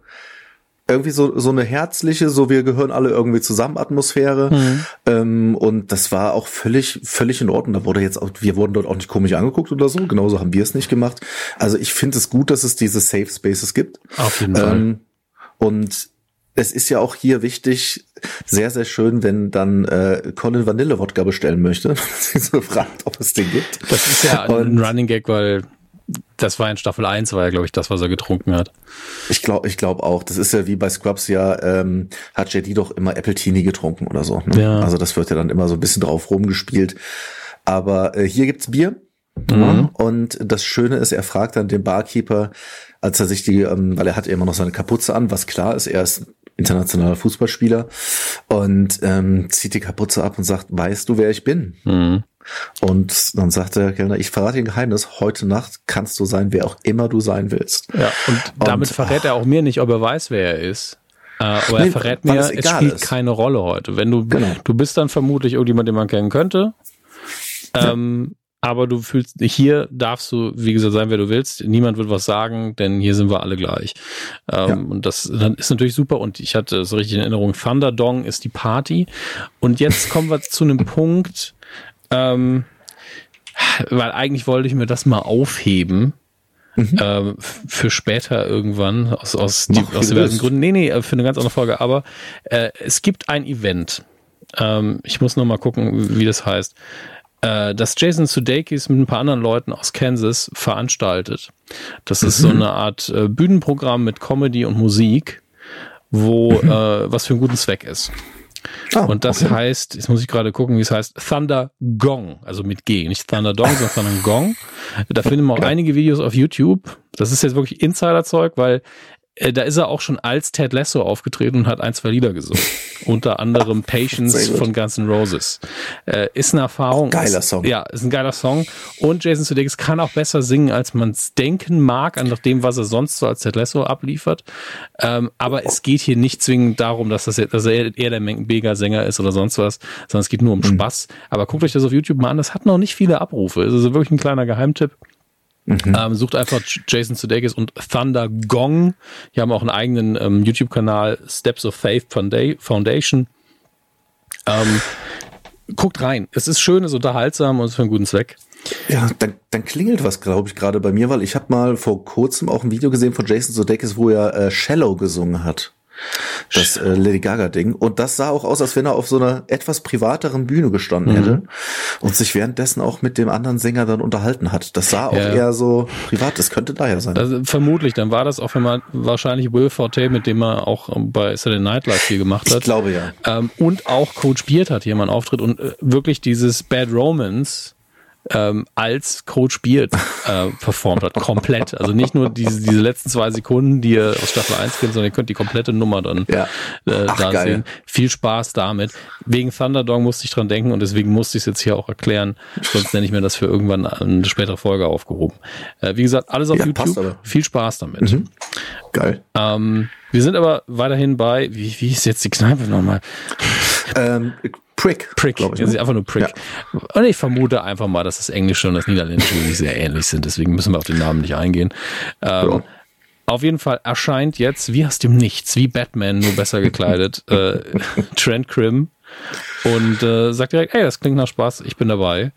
irgendwie so, so eine herzliche, so wir gehören alle irgendwie zusammen Atmosphäre. Mhm. Ähm, und das war auch völlig, völlig in Ordnung. Da wurde jetzt auch, wir wurden dort auch nicht komisch angeguckt oder so. Genauso haben wir es nicht gemacht. Also ich finde es gut, dass es diese Safe Spaces gibt. Auf jeden Fall. Ähm, und es ist ja auch hier wichtig, sehr, sehr schön, wenn dann äh, Colin Vanille-Wodka bestellen möchte. sich so fragt, ob es den gibt. Das ist ja Und, ein Running Gag, weil das war in Staffel 1, war ja, glaube ich, das, was er getrunken hat. Ich glaube ich glaube auch. Das ist ja wie bei Scrubs ja, ähm, hat JD doch immer Apple Teenie getrunken oder so. Ne? Ja. Also das wird ja dann immer so ein bisschen drauf rumgespielt. Aber äh, hier gibt's Bier. Mhm. Und das Schöne ist, er fragt dann den Barkeeper, als er sich die, ähm, weil er hat immer noch seine Kapuze an, was klar ist, er ist internationaler Fußballspieler und ähm, zieht die Kapuze ab und sagt, weißt du, wer ich bin? Mhm. Und dann sagt der Kellner, ich verrate dir ein Geheimnis, heute Nacht kannst du sein, wer auch immer du sein willst. Ja, und damit und, verrät er auch mir nicht, ob er weiß, wer er ist. Äh, aber nee, er verrät mir, es, es spielt ist. keine Rolle heute. Wenn du, genau. du bist dann vermutlich irgendjemand, den man kennen könnte. Ähm, aber du fühlst, hier darfst du, wie gesagt, sein, wer du willst. Niemand wird was sagen, denn hier sind wir alle gleich. Ähm, ja. Und das dann ist natürlich super. Und ich hatte so richtig in Erinnerung, Thunderdong ist die Party. Und jetzt kommen wir zu einem Punkt, ähm, weil eigentlich wollte ich mir das mal aufheben. Mhm. Ähm, für später irgendwann aus, aus, die, aus diversen Gründen. Nee, nee, für eine ganz andere Folge. Aber äh, es gibt ein Event. Ähm, ich muss noch mal gucken, wie das heißt äh, das Jason Sudeikis mit ein paar anderen Leuten aus Kansas veranstaltet. Das ist mhm. so eine Art äh, Bühnenprogramm mit Comedy und Musik, wo mhm. äh, was für einen guten Zweck ist. Oh, und das okay. heißt, jetzt muss ich gerade gucken, wie es heißt, Thunder Gong, also mit G, nicht Thunder Dong, sondern Thunder Gong. Da finden wir auch einige Videos auf YouTube. Das ist jetzt wirklich Insider-Zeug, weil äh, da ist er auch schon als Ted Lasso aufgetreten und hat ein, zwei Lieder gesungen. Unter anderem Patience von Guns N' Roses. Äh, ist eine Erfahrung. Auch geiler Song. ja, ist ein geiler Song. Und Jason Sudeikis kann auch besser singen, als man es denken mag, an dem, was er sonst so als Ted Lasso abliefert. Ähm, aber es geht hier nicht zwingend darum, dass, das, dass er eher der Mega-Sänger ist oder sonst was, sondern es geht nur um mhm. Spaß. Aber guckt euch das auf YouTube mal an. Das hat noch nicht viele Abrufe. Es ist wirklich ein kleiner Geheimtipp. Mhm. Ähm, sucht einfach Jason Sudeikis und Thunder Gong. Die haben auch einen eigenen ähm, YouTube-Kanal, Steps of Faith Foundation. Ähm, guckt rein. Es ist schön, es ist unterhaltsam und es ist für einen guten Zweck. Ja, dann, dann klingelt was, glaube ich, gerade bei mir, weil ich habe mal vor kurzem auch ein Video gesehen von Jason Sudeikis, wo er äh, Shallow gesungen hat das äh, Lady Gaga Ding. Und das sah auch aus, als wenn er auf so einer etwas privateren Bühne gestanden mhm. hätte und sich währenddessen auch mit dem anderen Sänger dann unterhalten hat. Das sah auch ja. eher so privat. Das könnte daher sein. Also, vermutlich. Dann war das auch, wenn man wahrscheinlich Will Forte, mit dem er auch bei Saturday Night Live viel gemacht hat. Ich glaube ja. Ähm, und auch Coach Beard hat hier mal einen Auftritt und äh, wirklich dieses Bad Romance ähm, als Coach Beard äh, performt hat. Komplett. Also nicht nur diese, diese letzten zwei Sekunden, die ihr aus Staffel 1 kennt, sondern ihr könnt die komplette Nummer dann Ja. äh, Ach, da geil. sehen. Viel Spaß damit. Wegen Thunderdog musste ich dran denken und deswegen musste ich es jetzt hier auch erklären. Sonst nenne ich mir das für irgendwann eine spätere Folge aufgehoben. Äh, wie gesagt, alles auf Ja, YouTube. Mhm. Viel Spaß damit. Geil. Ähm, wir sind aber weiterhin bei, wie, wie ist jetzt die Kneipe nochmal? Ähm, Prick. Prick. glaub ich, das ne? ist einfach nur Prick. Und ich vermute einfach mal, dass das Englische und das Niederländische wirklich sehr ähnlich sind. Deswegen müssen wir auf den Namen nicht eingehen. Ähm, Ja. Auf jeden Fall erscheint jetzt, wie aus dem Nichts, wie Batman, nur besser gekleidet, äh, Trent Krim und äh, sagt direkt, ey, das klingt nach Spaß, ich bin dabei.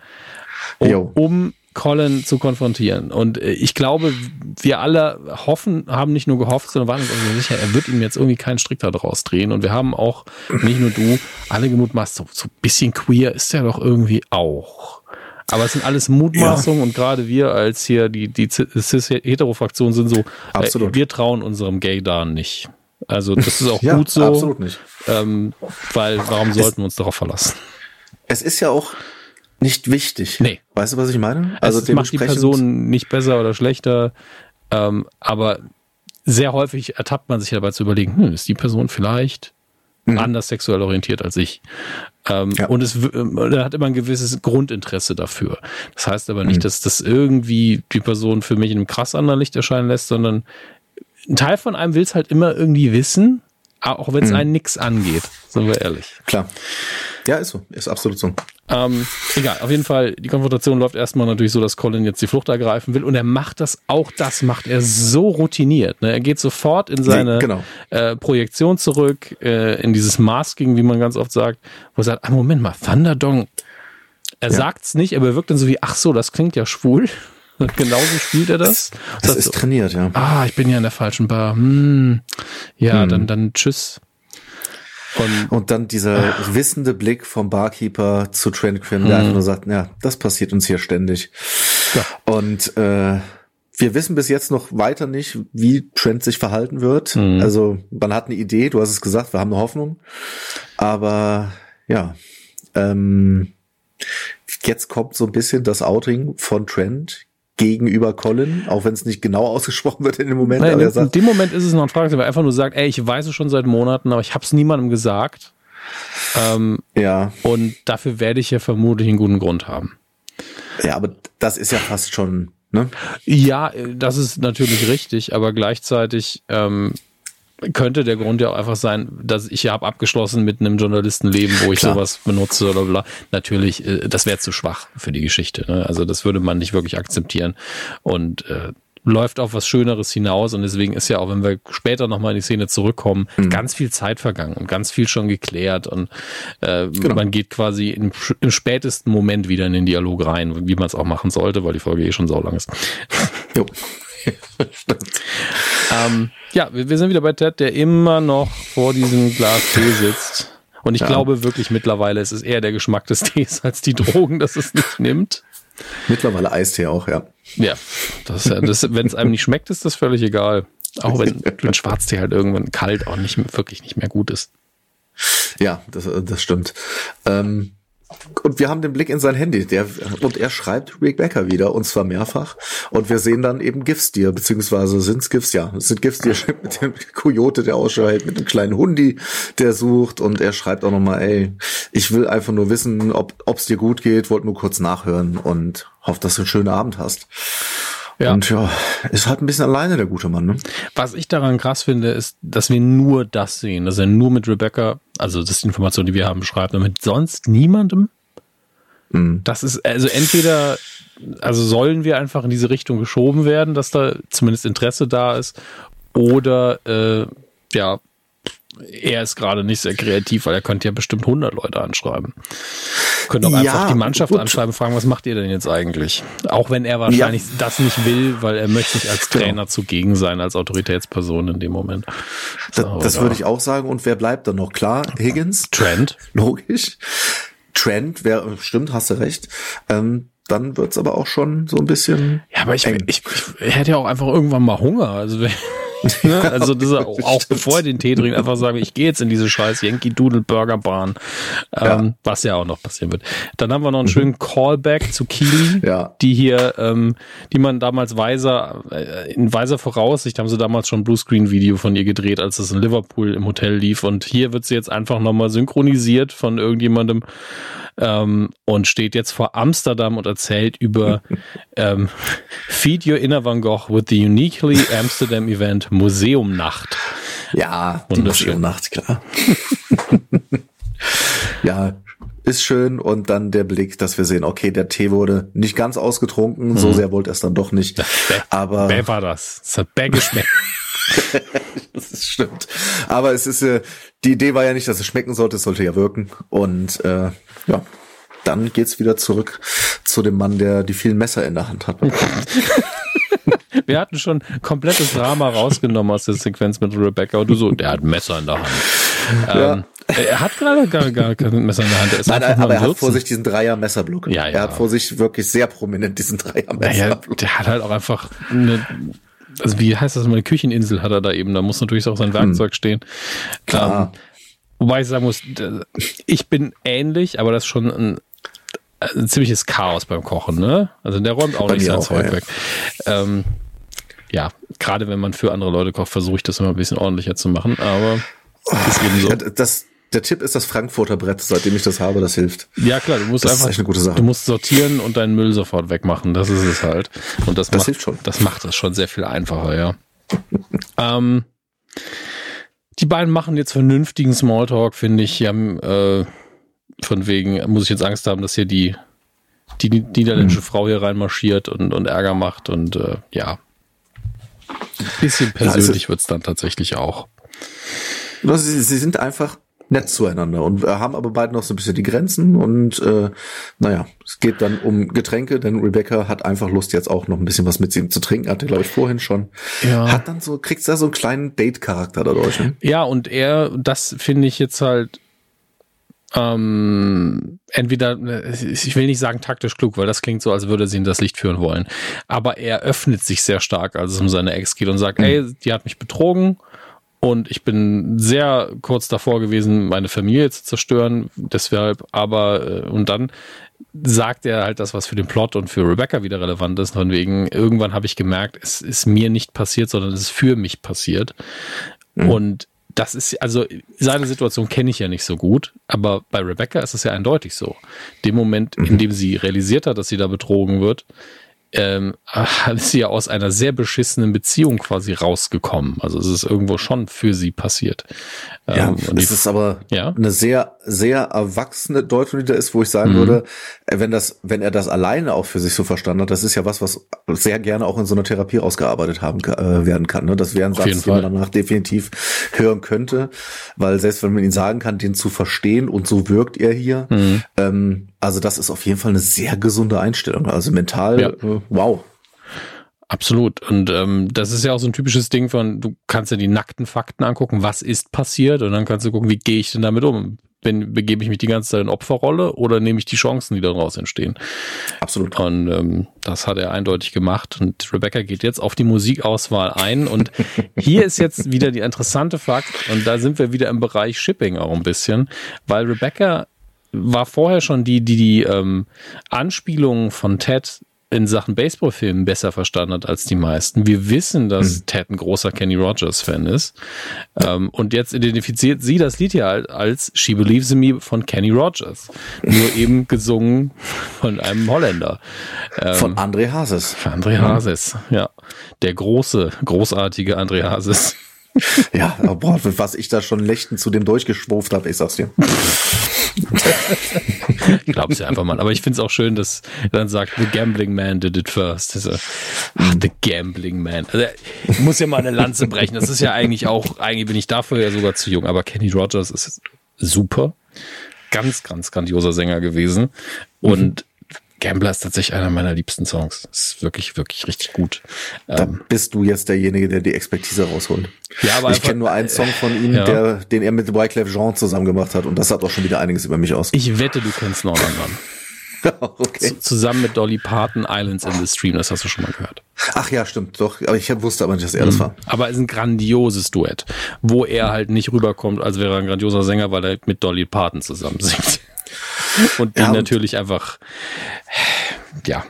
Um, um Colin zu konfrontieren. Und äh, ich glaube, wir alle hoffen, haben nicht nur gehofft, sondern waren uns auch so sicher, er wird ihm jetzt irgendwie keinen Strick da draus drehen. Und wir haben auch, nicht nur du, alle gemutmaßt, so, so ein bisschen queer ist er doch irgendwie auch. Aber es sind alles Mutmaßungen und gerade wir als hier die, die Cis-Hetero-Fraktion sind so, äh, wir trauen unserem Gay-Dan nicht. Also das ist auch Ja, gut so, absolut nicht. Ähm, weil warum sollten wir uns darauf verlassen? Es ist ja auch nicht wichtig. Nee. Weißt du, was ich meine? Also es macht die Person nicht besser oder schlechter, ähm, aber sehr häufig ertappt man sich dabei zu überlegen, hm, ist die Person vielleicht anders sexuell orientiert als ich. Ähm, Ja. Und es ähm, er hat immer ein gewisses Grundinteresse dafür. Das heißt aber nicht, dass das irgendwie die Person für mich in einem krass anderen Licht erscheinen lässt, sondern ein Teil von einem will es halt immer irgendwie wissen, auch wenn es einen nix angeht, sind wir ehrlich. Klar. Ja, ist so. Ist absolut so. Ähm, egal, auf jeden Fall, die Konfrontation läuft erstmal natürlich so, dass Colin jetzt die Flucht ergreifen will und er macht das, auch das macht er so routiniert. Ne? Er geht sofort in seine Nee, genau. äh, Projektion zurück, äh, in dieses Masking, wie man ganz oft sagt, wo er sagt, ah, Moment mal, Thunderdong. Er Ja. sagt's nicht, aber er wirkt dann so wie, ach so, das klingt ja schwul. Genauso spielt er das. Es Sagt ist so, trainiert, ja. ah, ich bin ja in der falschen Bar. Hm. Ja, Hm. dann, dann tschüss. Und Und dann dieser wissende Blick vom Barkeeper zu Trent Quinn, der einfach nur sagt, ja, das passiert uns hier ständig. Ja. Und äh, wir wissen bis jetzt noch weiter nicht, wie Trent sich verhalten wird. Also man hat eine Idee, du hast es gesagt, wir haben eine Hoffnung. Aber ja, ähm, jetzt kommt so ein bisschen das Outing von Trent gegenüber Colin, auch wenn es nicht genau ausgesprochen wird in dem Moment. Nein, in sagt, dem Moment ist es noch ein Frage, weil er einfach nur sagt, ey, ich weiß es schon seit Monaten, aber ich habe es niemandem gesagt. Ähm, ja, und dafür werde ich ja vermutlich einen guten Grund haben. ja, aber das ist ja fast schon, ne? Ja, äh, das ist natürlich richtig, aber gleichzeitig ähm, könnte der Grund ja auch einfach sein, dass ich ja habe abgeschlossen mit einem Journalistenleben, wo ich Klar. sowas benutze oder bla. Natürlich, äh, das wäre zu schwach für die Geschichte. Ne? Also das würde man nicht wirklich akzeptieren und äh, läuft auf was Schöneres hinaus und deswegen ist ja auch, wenn wir später nochmal in die Szene zurückkommen, ganz viel Zeit vergangen und ganz viel schon geklärt und äh, man geht quasi im, im spätesten Moment wieder in den Dialog rein, wie man es auch machen sollte, weil die Folge eh schon saulang ist. Jo. Stimmt. Ähm, ja, wir, wir sind wieder bei Ted, der immer noch vor diesem Glas Tee sitzt. Und ich Ja. glaube wirklich mittlerweile, es ist eher der Geschmack des Tees als die Drogen, dass es nicht nimmt. Mittlerweile Eistee auch, ja. Ja, das, ist das, wenn es einem nicht schmeckt, ist das völlig egal. Auch wenn, wenn Schwarztee halt irgendwann kalt auch nicht wirklich nicht mehr gut ist. Ja, das, das stimmt. Ähm, und wir haben den Blick in sein Handy, der, und er schreibt Rebecca wieder, und zwar mehrfach. Und wir sehen dann eben GIFs dir, beziehungsweise sind's GIFs, ja. Es sind GIFs dir mit dem Coyote, der Ausschau mit dem kleinen Hundi, der sucht. Und er schreibt auch nochmal, ey, ich will einfach nur wissen, ob ob's dir gut geht, wollte nur kurz nachhören und hoffe, dass du einen schönen Abend hast. Ja. Und ja, ist halt ein bisschen alleine, der gute Mann, ne? Was ich daran krass finde, ist, dass wir nur das sehen, dass er nur mit Rebecca, also das ist die Information, die wir haben, beschreibt, und mit sonst niemandem. Mhm. Das ist, also entweder, also sollen wir einfach in diese Richtung geschoben werden, dass da zumindest Interesse da ist, oder äh, ja, er ist gerade nicht sehr kreativ, weil er könnte ja bestimmt 100 Leute anschreiben. Könnte auch Ja, einfach die Mannschaft gut. anschreiben, fragen, was macht ihr denn jetzt eigentlich? Auch wenn er wahrscheinlich das nicht will, weil er möchte nicht als Genau. Trainer zugegen sein, als Autoritätsperson in dem Moment. Das, So, das ja. würde ich auch sagen. Und wer bleibt dann noch? Klar, Higgins. Trent. Logisch. Trend wäre, stimmt, hast du recht. Ähm, dann wird's aber auch schon so ein bisschen. Ja, aber ich, ich, ich hätte ja auch einfach irgendwann mal Hunger. Also Ne? Also das ist auch, auch bevor er den Tee trinkt, einfach sagen, ich gehe jetzt in diese scheiß Yankee Doodle Burger Bahn, ähm, ja. was ja auch noch passieren wird. Dann haben wir noch einen mhm. schönen Callback zu Keely, ja. die hier, ähm, die man damals weiser, äh, in weiser Voraussicht haben sie damals schon ein Bluescreen-Video von ihr gedreht, als es in Liverpool im Hotel lief und hier wird sie jetzt einfach nochmal synchronisiert von irgendjemandem ähm, und steht jetzt vor Amsterdam und erzählt über ähm, Feed Your Inner Van Gogh with the Uniquely Amsterdam Event Museumnacht. Ja, die Museumnacht, klar. ja, ist schön und dann der Blick, dass wir sehen, okay, der Tee wurde nicht ganz ausgetrunken, mhm. so sehr wollte er es dann doch nicht. Aber wer war das? Es hat bäh geschmeckt. das ist stimmt. Aber es ist, äh, die Idee war ja nicht, dass es schmecken sollte, es sollte ja wirken. Und äh, ja, dann geht's wieder zurück zu dem Mann, der die vielen Messer in der Hand hat. Wir hatten schon komplettes Drama rausgenommen aus der Sequenz mit Rebecca und du so, der hat Messer in der Hand. Ja. Ähm, er hat gerade gar, gar kein Messer in der Hand. Nein, aber er hat vor sich diesen Dreier-Messerblock. Ja, ja. Er hat vor sich wirklich sehr prominent diesen Dreier-Messerblock. Ja, der hat halt auch einfach eine also wie heißt das, eine Kücheninsel hat er da eben, da muss natürlich auch sein Werkzeug hm. stehen. Klar. Ähm, wobei ich sagen muss, ich bin ähnlich, aber das ist schon ein, ein ziemliches Chaos beim Kochen, ne? Also der räumt auch Bei nicht sein auch, Zeug ja. weg. Ähm, ja, gerade wenn man für andere Leute kocht, versuche ich das immer ein bisschen ordentlicher zu machen, aber ist eben so. Das, der Tipp ist das Frankfurter Brett, seitdem ich das habe, das hilft. Ja klar, du musst das einfach, ist eine gute Sache. du musst sortieren und deinen Müll sofort wegmachen. Das ist es halt. Und das, das macht, hilft schon. Das macht es schon sehr viel einfacher, ja. ähm, die beiden machen jetzt vernünftigen Smalltalk, finde ich. Die haben, äh, von wegen, muss ich jetzt Angst haben, dass hier die, die niederländische mhm. Frau hier reinmarschiert und, und Ärger macht und äh, ja. Ein bisschen persönlich ja, wird's dann tatsächlich auch. Sie, sie sind einfach nett zueinander und wir haben aber beide noch so ein bisschen die Grenzen und äh, naja, es geht dann um Getränke, denn Rebecca hat einfach Lust jetzt auch noch ein bisschen was mit ihm zu trinken, hatte glaube ich vorhin schon. Ja. Hat dann so, kriegt da so einen kleinen Date-Charakter dadurch. Ne? Ja, und er, das finde ich jetzt halt ähm, entweder, ich will nicht sagen taktisch klug, weil das klingt so, als würde sie in das Licht führen wollen. Aber er öffnet sich sehr stark, als es um seine Ex geht und sagt, mhm. ey, die hat mich betrogen und ich bin sehr kurz davor gewesen, meine Familie zu zerstören. Deshalb, aber, äh, und dann sagt er halt das, was für den Plot und für Rebecca wieder relevant ist. Von wegen, irgendwann habe ich gemerkt, es ist mir nicht passiert, sondern es ist für mich passiert. Mhm. Und das ist, also seine Situation kenne ich ja nicht so gut, aber bei Rebecca ist es ja eindeutig so. Dem Moment, in mhm. dem sie realisiert hat, dass sie da betrogen wird, ähm, ist sie ja aus einer sehr beschissenen Beziehung quasi rausgekommen. Also es ist irgendwo schon für sie passiert. Ja, ähm, es ist aber ja? eine sehr, sehr erwachsene Deutung, die da ist, wo ich sagen mhm. würde, äh, wenn das, wenn er das alleine auch für sich so verstanden hat, das ist ja was, was sehr gerne auch in so einer Therapie ausgearbeitet haben äh, werden kann. Ne? Das wäre ein Auf Satz, den man danach definitiv hören könnte, weil selbst wenn man ihn sagen kann, den zu verstehen und so wirkt er hier, mhm. ähm, also das ist auf jeden Fall eine sehr gesunde Einstellung. Also mental, ja. äh, wow. Absolut. Und ähm, das ist ja auch so ein typisches Ding von, du kannst ja die nackten Fakten angucken, was ist passiert, und dann kannst du gucken, wie gehe ich denn damit um? Wenn, begebe ich mich die ganze Zeit in Opferrolle oder nehme ich die Chancen, die daraus entstehen? Absolut. Und ähm, das hat er eindeutig gemacht. Und Rebecca geht jetzt auf die Musikauswahl ein. Und hier ist jetzt wieder die interessante Fakt, und da sind wir wieder im Bereich Shipping auch ein bisschen, weil Rebecca war vorher schon die, die die ähm, Anspielungen von Ted in Sachen Baseballfilmen besser verstanden hat als die meisten. Wir wissen, dass hm. Ted ein großer Kenny Rogers-Fan ist. Ähm, und jetzt identifiziert sie das Lied ja als She Believes in Me von Kenny Rogers. Nur eben gesungen von einem Holländer. Ähm, von André Hases. Von André Hases, ja. Der große, großartige André Hases. Ja, boah, was ich da schon Lechten zu dem durchgeschwurft habe, ich sag's dir. ich glaube es ja einfach mal. Aber ich finde es auch schön, dass er dann sagt, The Gambling Man did it first. Also, ach, the Gambling Man. Also, ich muss ja mal eine Lanze brechen. Das ist ja eigentlich auch, eigentlich bin ich dafür ja sogar zu jung. Aber Kenny Rogers ist super. Ganz, ganz grandioser Sänger gewesen. Und Gambler ist tatsächlich einer meiner liebsten Songs. Ist wirklich, wirklich richtig gut. Da ähm, bist du jetzt derjenige, der die Expertise rausholt. Ja, aber ich kenne nur einen Song von ihm, ja. der, den er mit Wyclef Jean zusammen gemacht hat und das sagt auch schon wieder einiges über mich aus. Ich wette, du kennst noch einen anderen. okay. zusammen mit Dolly Parton Islands in the Stream, das hast du schon mal gehört. Ach ja, stimmt, doch. Aber ich wusste aber nicht, dass er das mhm. war. Aber es ist ein grandioses Duett, wo er halt nicht rüberkommt, als wäre er ein grandioser Sänger, weil er mit Dolly Parton zusammen singt. Und die ja, natürlich einfach, ja.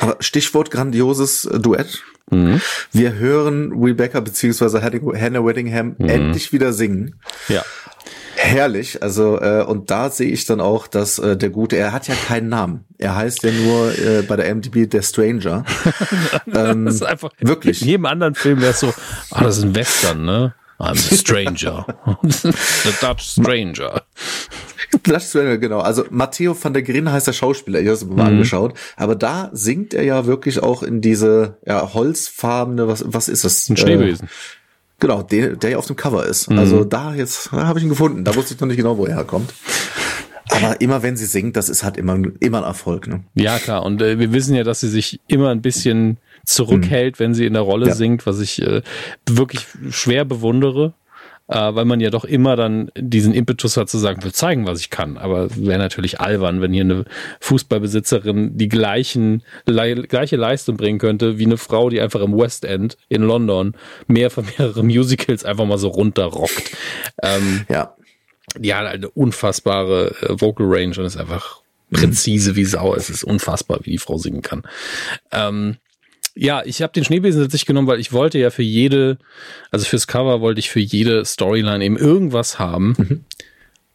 Aber Stichwort grandioses Duett. Mhm. Wir hören Rebecca beziehungsweise Hannah Weddingham mhm. endlich wieder singen. Ja. Herrlich, also äh, und da sehe ich dann auch, dass äh, der Gute, er hat ja keinen Namen. Er heißt ja nur äh, bei der MDB der Stranger. ähm, das ist einfach wirklich. In jedem anderen Film wäre es so, ah, das ist ein Western, ne? I'm the stranger. the Dutch Stranger. Dutch Stranger, genau. Also Matteo van der Grin heißt der Schauspieler, ich habe es mir mal mhm. angeschaut. Aber da singt er ja wirklich auch in diese ja, holzfarbene, was, was ist das? Ein Schneebesen. Äh, Genau, der, der ja auf dem Cover ist. Mhm. Also da jetzt habe ich ihn gefunden. Da wusste ich noch nicht genau, wo er herkommt. Aber immer wenn sie singt, das ist halt immer, immer ein Erfolg. Ne? Ja, klar. Und äh, wir wissen ja, dass sie sich immer ein bisschen zurückhält, mhm. wenn sie in der Rolle ja. singt, was ich äh, wirklich schwer bewundere äh, weil man ja doch immer dann diesen Impetus hat zu sagen, wir zeigen, was ich kann. Aber wäre natürlich albern, wenn hier eine Fußballbesitzerin die gleichen, le gleiche Leistung bringen könnte wie eine Frau, die einfach im West End in London mehr von mehreren Musicals einfach mal so runterrockt. Ähm, ja. Die hat eine unfassbare äh, Vocal Range und ist einfach präzise wie Sau. Es ist unfassbar, wie die Frau singen kann. Ähm, ja, ich habe den Schneebesen tatsächlich genommen, weil ich wollte ja für jede, also fürs Cover wollte ich für jede Storyline eben irgendwas haben. Mhm.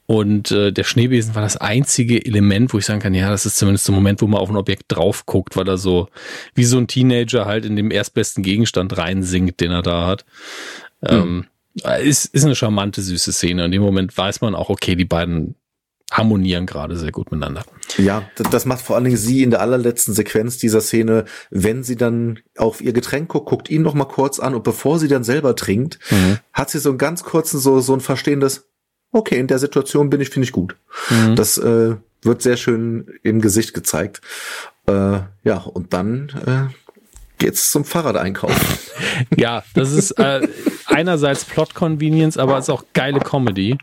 Und äh, der Schneebesen war das einzige Element, wo ich sagen kann, ja, das ist zumindest der Moment, wo man auf ein Objekt drauf guckt, weil er so wie so ein Teenager halt in dem erstbesten Gegenstand reinsinkt, den er da hat. Mhm. Ähm, ist, ist eine charmante, süße Szene. In dem Moment weiß man auch, okay, die beiden harmonieren gerade sehr gut miteinander. Ja, das macht vor allen Dingen sie in der allerletzten Sequenz dieser Szene, wenn sie dann auf ihr Getränk guckt, guckt ihn noch mal kurz an und bevor sie dann selber trinkt, mhm. hat sie so einen ganz kurzen, so, so ein verstehendes, okay, in der Situation bin ich, finde ich gut. Mhm. Das äh, wird sehr schön im Gesicht gezeigt. Äh, ja, und dann äh, geht's zum Fahrradeinkauf. ja, das ist äh, einerseits Plot Convenience, aber es ist auch geile Comedy.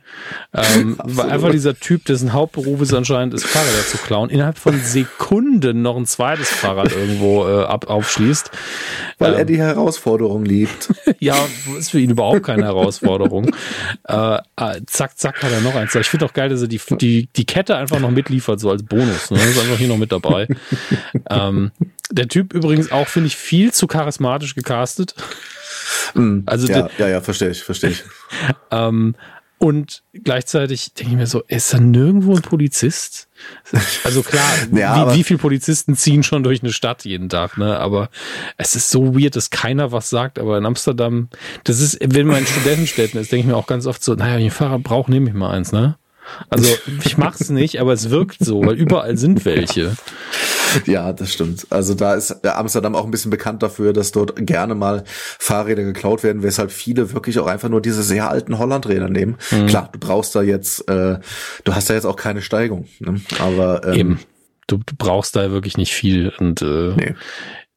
Ähm, weil einfach dieser Typ, dessen Hauptberuf ist anscheinend ist, Fahrräder zu klauen, innerhalb von Sekunden noch ein zweites Fahrrad irgendwo äh, ab, aufschließt. Weil ähm, er die Herausforderung liebt. ja, ist für ihn überhaupt keine Herausforderung. äh, äh, zack, zack hat er noch eins. Ich finde auch geil, dass er die, die, die Kette einfach noch mitliefert, so als Bonus. Ne? Das ist einfach hier noch mit dabei. ähm, der Typ übrigens auch, finde ich, viel zu charismatisch gecastet. Mm, also ja, ja, ja, verstehe ich, verstehe ich. ähm, und gleichzeitig denke ich mir so, ist da nirgendwo ein Polizist? Also klar, ja, wie, wie viele Polizisten ziehen schon durch eine Stadt jeden Tag, ne? Aber es ist so weird, dass keiner was sagt. Aber in Amsterdam, das ist, wenn man in Studentenstädten ist, denke ich mir auch ganz oft so, naja, wenn ich ein Fahrrad brauche, nehme ich mal eins, ne? Also ich mach's nicht, aber es wirkt so, weil überall sind welche. Ja, das stimmt. Also da ist Amsterdam auch ein bisschen bekannt dafür, dass dort gerne mal Fahrräder geklaut werden, weshalb viele wirklich auch einfach nur diese sehr alten Hollandräder nehmen. Mhm. Klar, du brauchst da jetzt, äh, du hast da jetzt auch keine Steigung. Ne? Aber ähm, eben, du, du brauchst da wirklich nicht viel und äh, nee.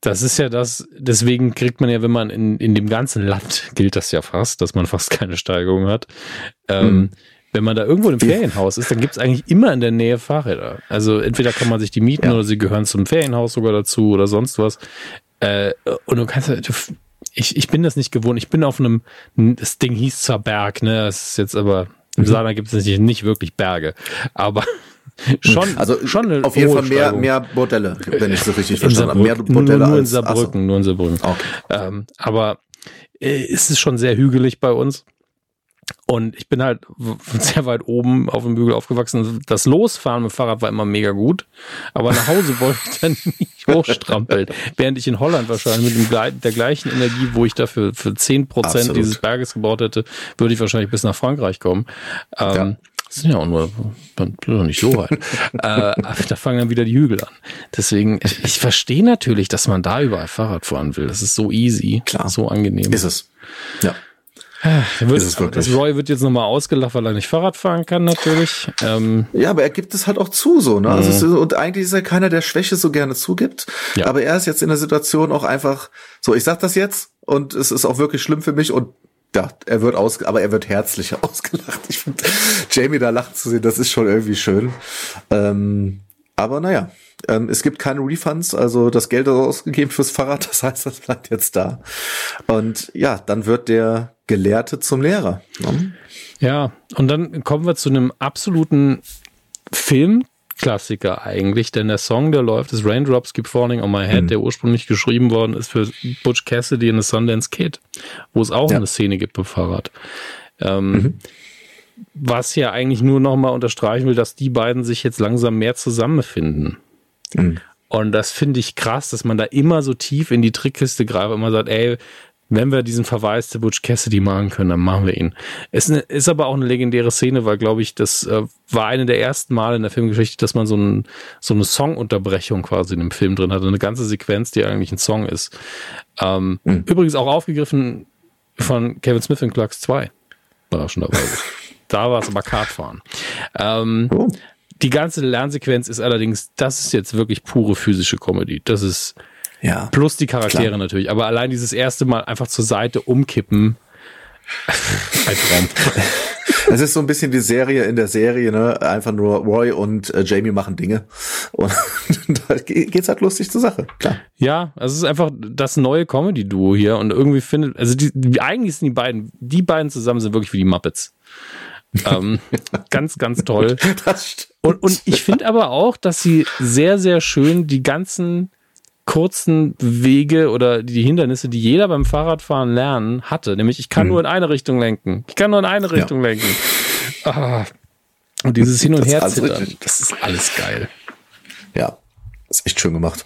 Das ist ja das, deswegen kriegt man ja, wenn man in, in dem ganzen Land gilt das ja fast, dass man fast keine Steigung hat. Ähm, mhm wenn man da irgendwo im Ferienhaus ist, dann gibt es eigentlich immer in der Nähe Fahrräder. Also entweder kann man sich die mieten ja. oder sie gehören zum Ferienhaus sogar dazu oder sonst was. Äh, und du kannst du, ich, ich bin das nicht gewohnt. Ich bin auf einem, das Ding hieß zwar Berg, ne? Das ist jetzt aber, im mhm. Saarland gibt es nicht, nicht wirklich Berge. Aber schon, also schon auf jeden Fall mehr, mehr Bordelle, wenn ich so richtig verstanden habe. Mehr Bordelle nur, nur in Saarbrücken, so. nur in Saarbrücken. Okay. Ähm, aber äh, ist es schon sehr hügelig bei uns. Und ich bin halt sehr weit oben auf dem Bügel aufgewachsen. Das Losfahren mit dem Fahrrad war immer mega gut. Aber nach Hause wollte ich dann nicht hochstrampeln. Während ich in Holland wahrscheinlich mit dem, der gleichen Energie, wo ich dafür für zehn Prozent dieses Berges gebaut hätte, würde ich wahrscheinlich bis nach Frankreich kommen. Ähm, ja. Das sind ja auch nur noch nicht so weit. äh, da fangen dann wieder die Hügel an. Deswegen, ich, ich verstehe natürlich, dass man da überall Fahrrad fahren will. Das ist so easy, Klar. so angenehm. Ist es. Ja. Wird. Das Roy wird jetzt nochmal ausgelacht, weil er nicht Fahrrad fahren kann, natürlich. Ähm, ja, aber er gibt es halt auch zu, so, ne? Also ist, und eigentlich ist er keiner, der Schwäche so gerne zugibt. Ja. Aber er ist jetzt in der Situation auch einfach, so, ich sag das jetzt und es ist auch wirklich schlimm für mich und ja, er wird aus, aber er wird herzlich ausgelacht. Ich finde, Jamie da lachen zu sehen, das ist schon irgendwie schön. Ähm, aber naja, ähm, es gibt keine Refunds, also das Geld ist ausgegeben fürs Fahrrad, das heißt, das bleibt jetzt da. Und ja, dann wird der Gelehrte zum Lehrer. Ne? Ja, und dann kommen wir zu einem absoluten Filmklassiker eigentlich, denn der Song, der läuft, ist Raindrops Keep Falling on My Head, mhm. der ursprünglich geschrieben worden ist für Butch Cassidy in The Sundance Kid, wo es auch ja. eine Szene gibt beim Fahrrad. Ähm, mhm. Was ja eigentlich nur nochmal unterstreichen will, dass die beiden sich jetzt langsam mehr zusammenfinden. Mhm. Und das finde ich krass, dass man da immer so tief in die Trickkiste greift, und immer sagt, ey, wenn wir diesen Verweis zu Butch Cassidy machen können, dann machen wir ihn. Es ist aber auch eine legendäre Szene, weil, glaube ich, das äh, war eine der ersten Male in der Filmgeschichte, dass man so, ein, so eine Songunterbrechung quasi in dem Film drin hatte. Eine ganze Sequenz, die eigentlich ein Song ist. Ähm, mhm. Übrigens auch aufgegriffen von Kevin Smith in Clerks 2. Überraschenderweise. da war es aber Kartfahren. Ähm, oh. Die ganze Lernsequenz ist allerdings, das ist jetzt wirklich pure physische Comedy. Das ist ja, plus die Charaktere klar. natürlich. Aber allein dieses erste Mal einfach zur Seite umkippen, ein Traum. Es ist so ein bisschen die Serie in der Serie, ne? Einfach nur Roy und äh, Jamie machen Dinge. Und da geht's halt lustig zur Sache, klar. Ja, also es ist einfach das neue Comedy-Duo hier und irgendwie findet, also die, eigentlich sind die beiden, die beiden zusammen sind wirklich wie die Muppets. ähm, ganz, ganz toll. Und, und ich finde aber auch, dass sie sehr, sehr schön die ganzen kurzen Wege oder die Hindernisse, die jeder beim Fahrradfahren lernen hatte. Nämlich, ich kann mhm. nur in eine Richtung lenken. Ich kann nur in eine Richtung ja. lenken. Ah. Und dieses Hin- und Herzittern, das ist alles geil. Ja, ist echt schön gemacht.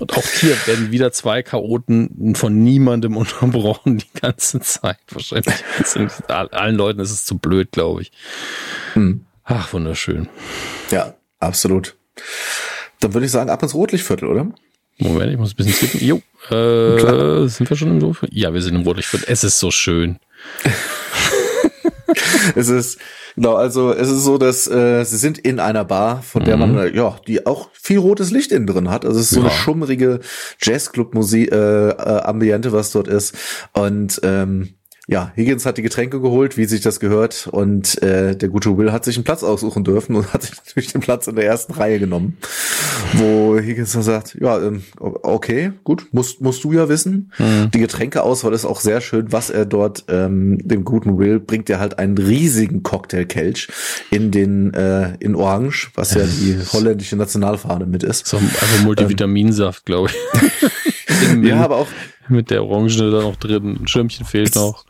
Und auch hier werden wieder zwei Chaoten von niemandem unterbrochen die ganze Zeit. Wahrscheinlich allen Leuten ist es zu blöd, glaube ich. Hm. Ach, wunderschön. Ja, absolut. Dann würde ich sagen, ab ins Rotlichtviertel, oder? Moment, ich muss ein bisschen skippen. Jo, äh, sind wir schon im Sofa? Ja, wir sind im Rotlichtviertel. Es ist so schön. es ist, genau, also es ist so, dass äh, sie sind in einer Bar, von der mhm. man, ja, die auch viel rotes Licht innen drin hat. Also es ist so ja. eine schummrige Jazzclub-Musik, äh, äh, Ambiente, was dort ist. Und ähm, ja, Higgins hat die Getränke geholt, wie sich das gehört, und äh, der gute Will hat sich einen Platz aussuchen dürfen und hat sich natürlich den Platz in der ersten Reihe genommen, wo Higgins dann sagt, ja, ähm, okay, gut, musst, musst du ja wissen. Mhm. Die Getränkeauswahl ist auch sehr schön, was er dort ähm, dem guten Will bringt, er halt einen riesigen Cocktailkelch in den äh, in Orange, was ja die holländische Nationalfahne mit ist. So einfach Multivitaminsaft, ähm, glaube ich. ja, aber auch mit der Orange da noch drin. Ein Schirmchen fehlt noch.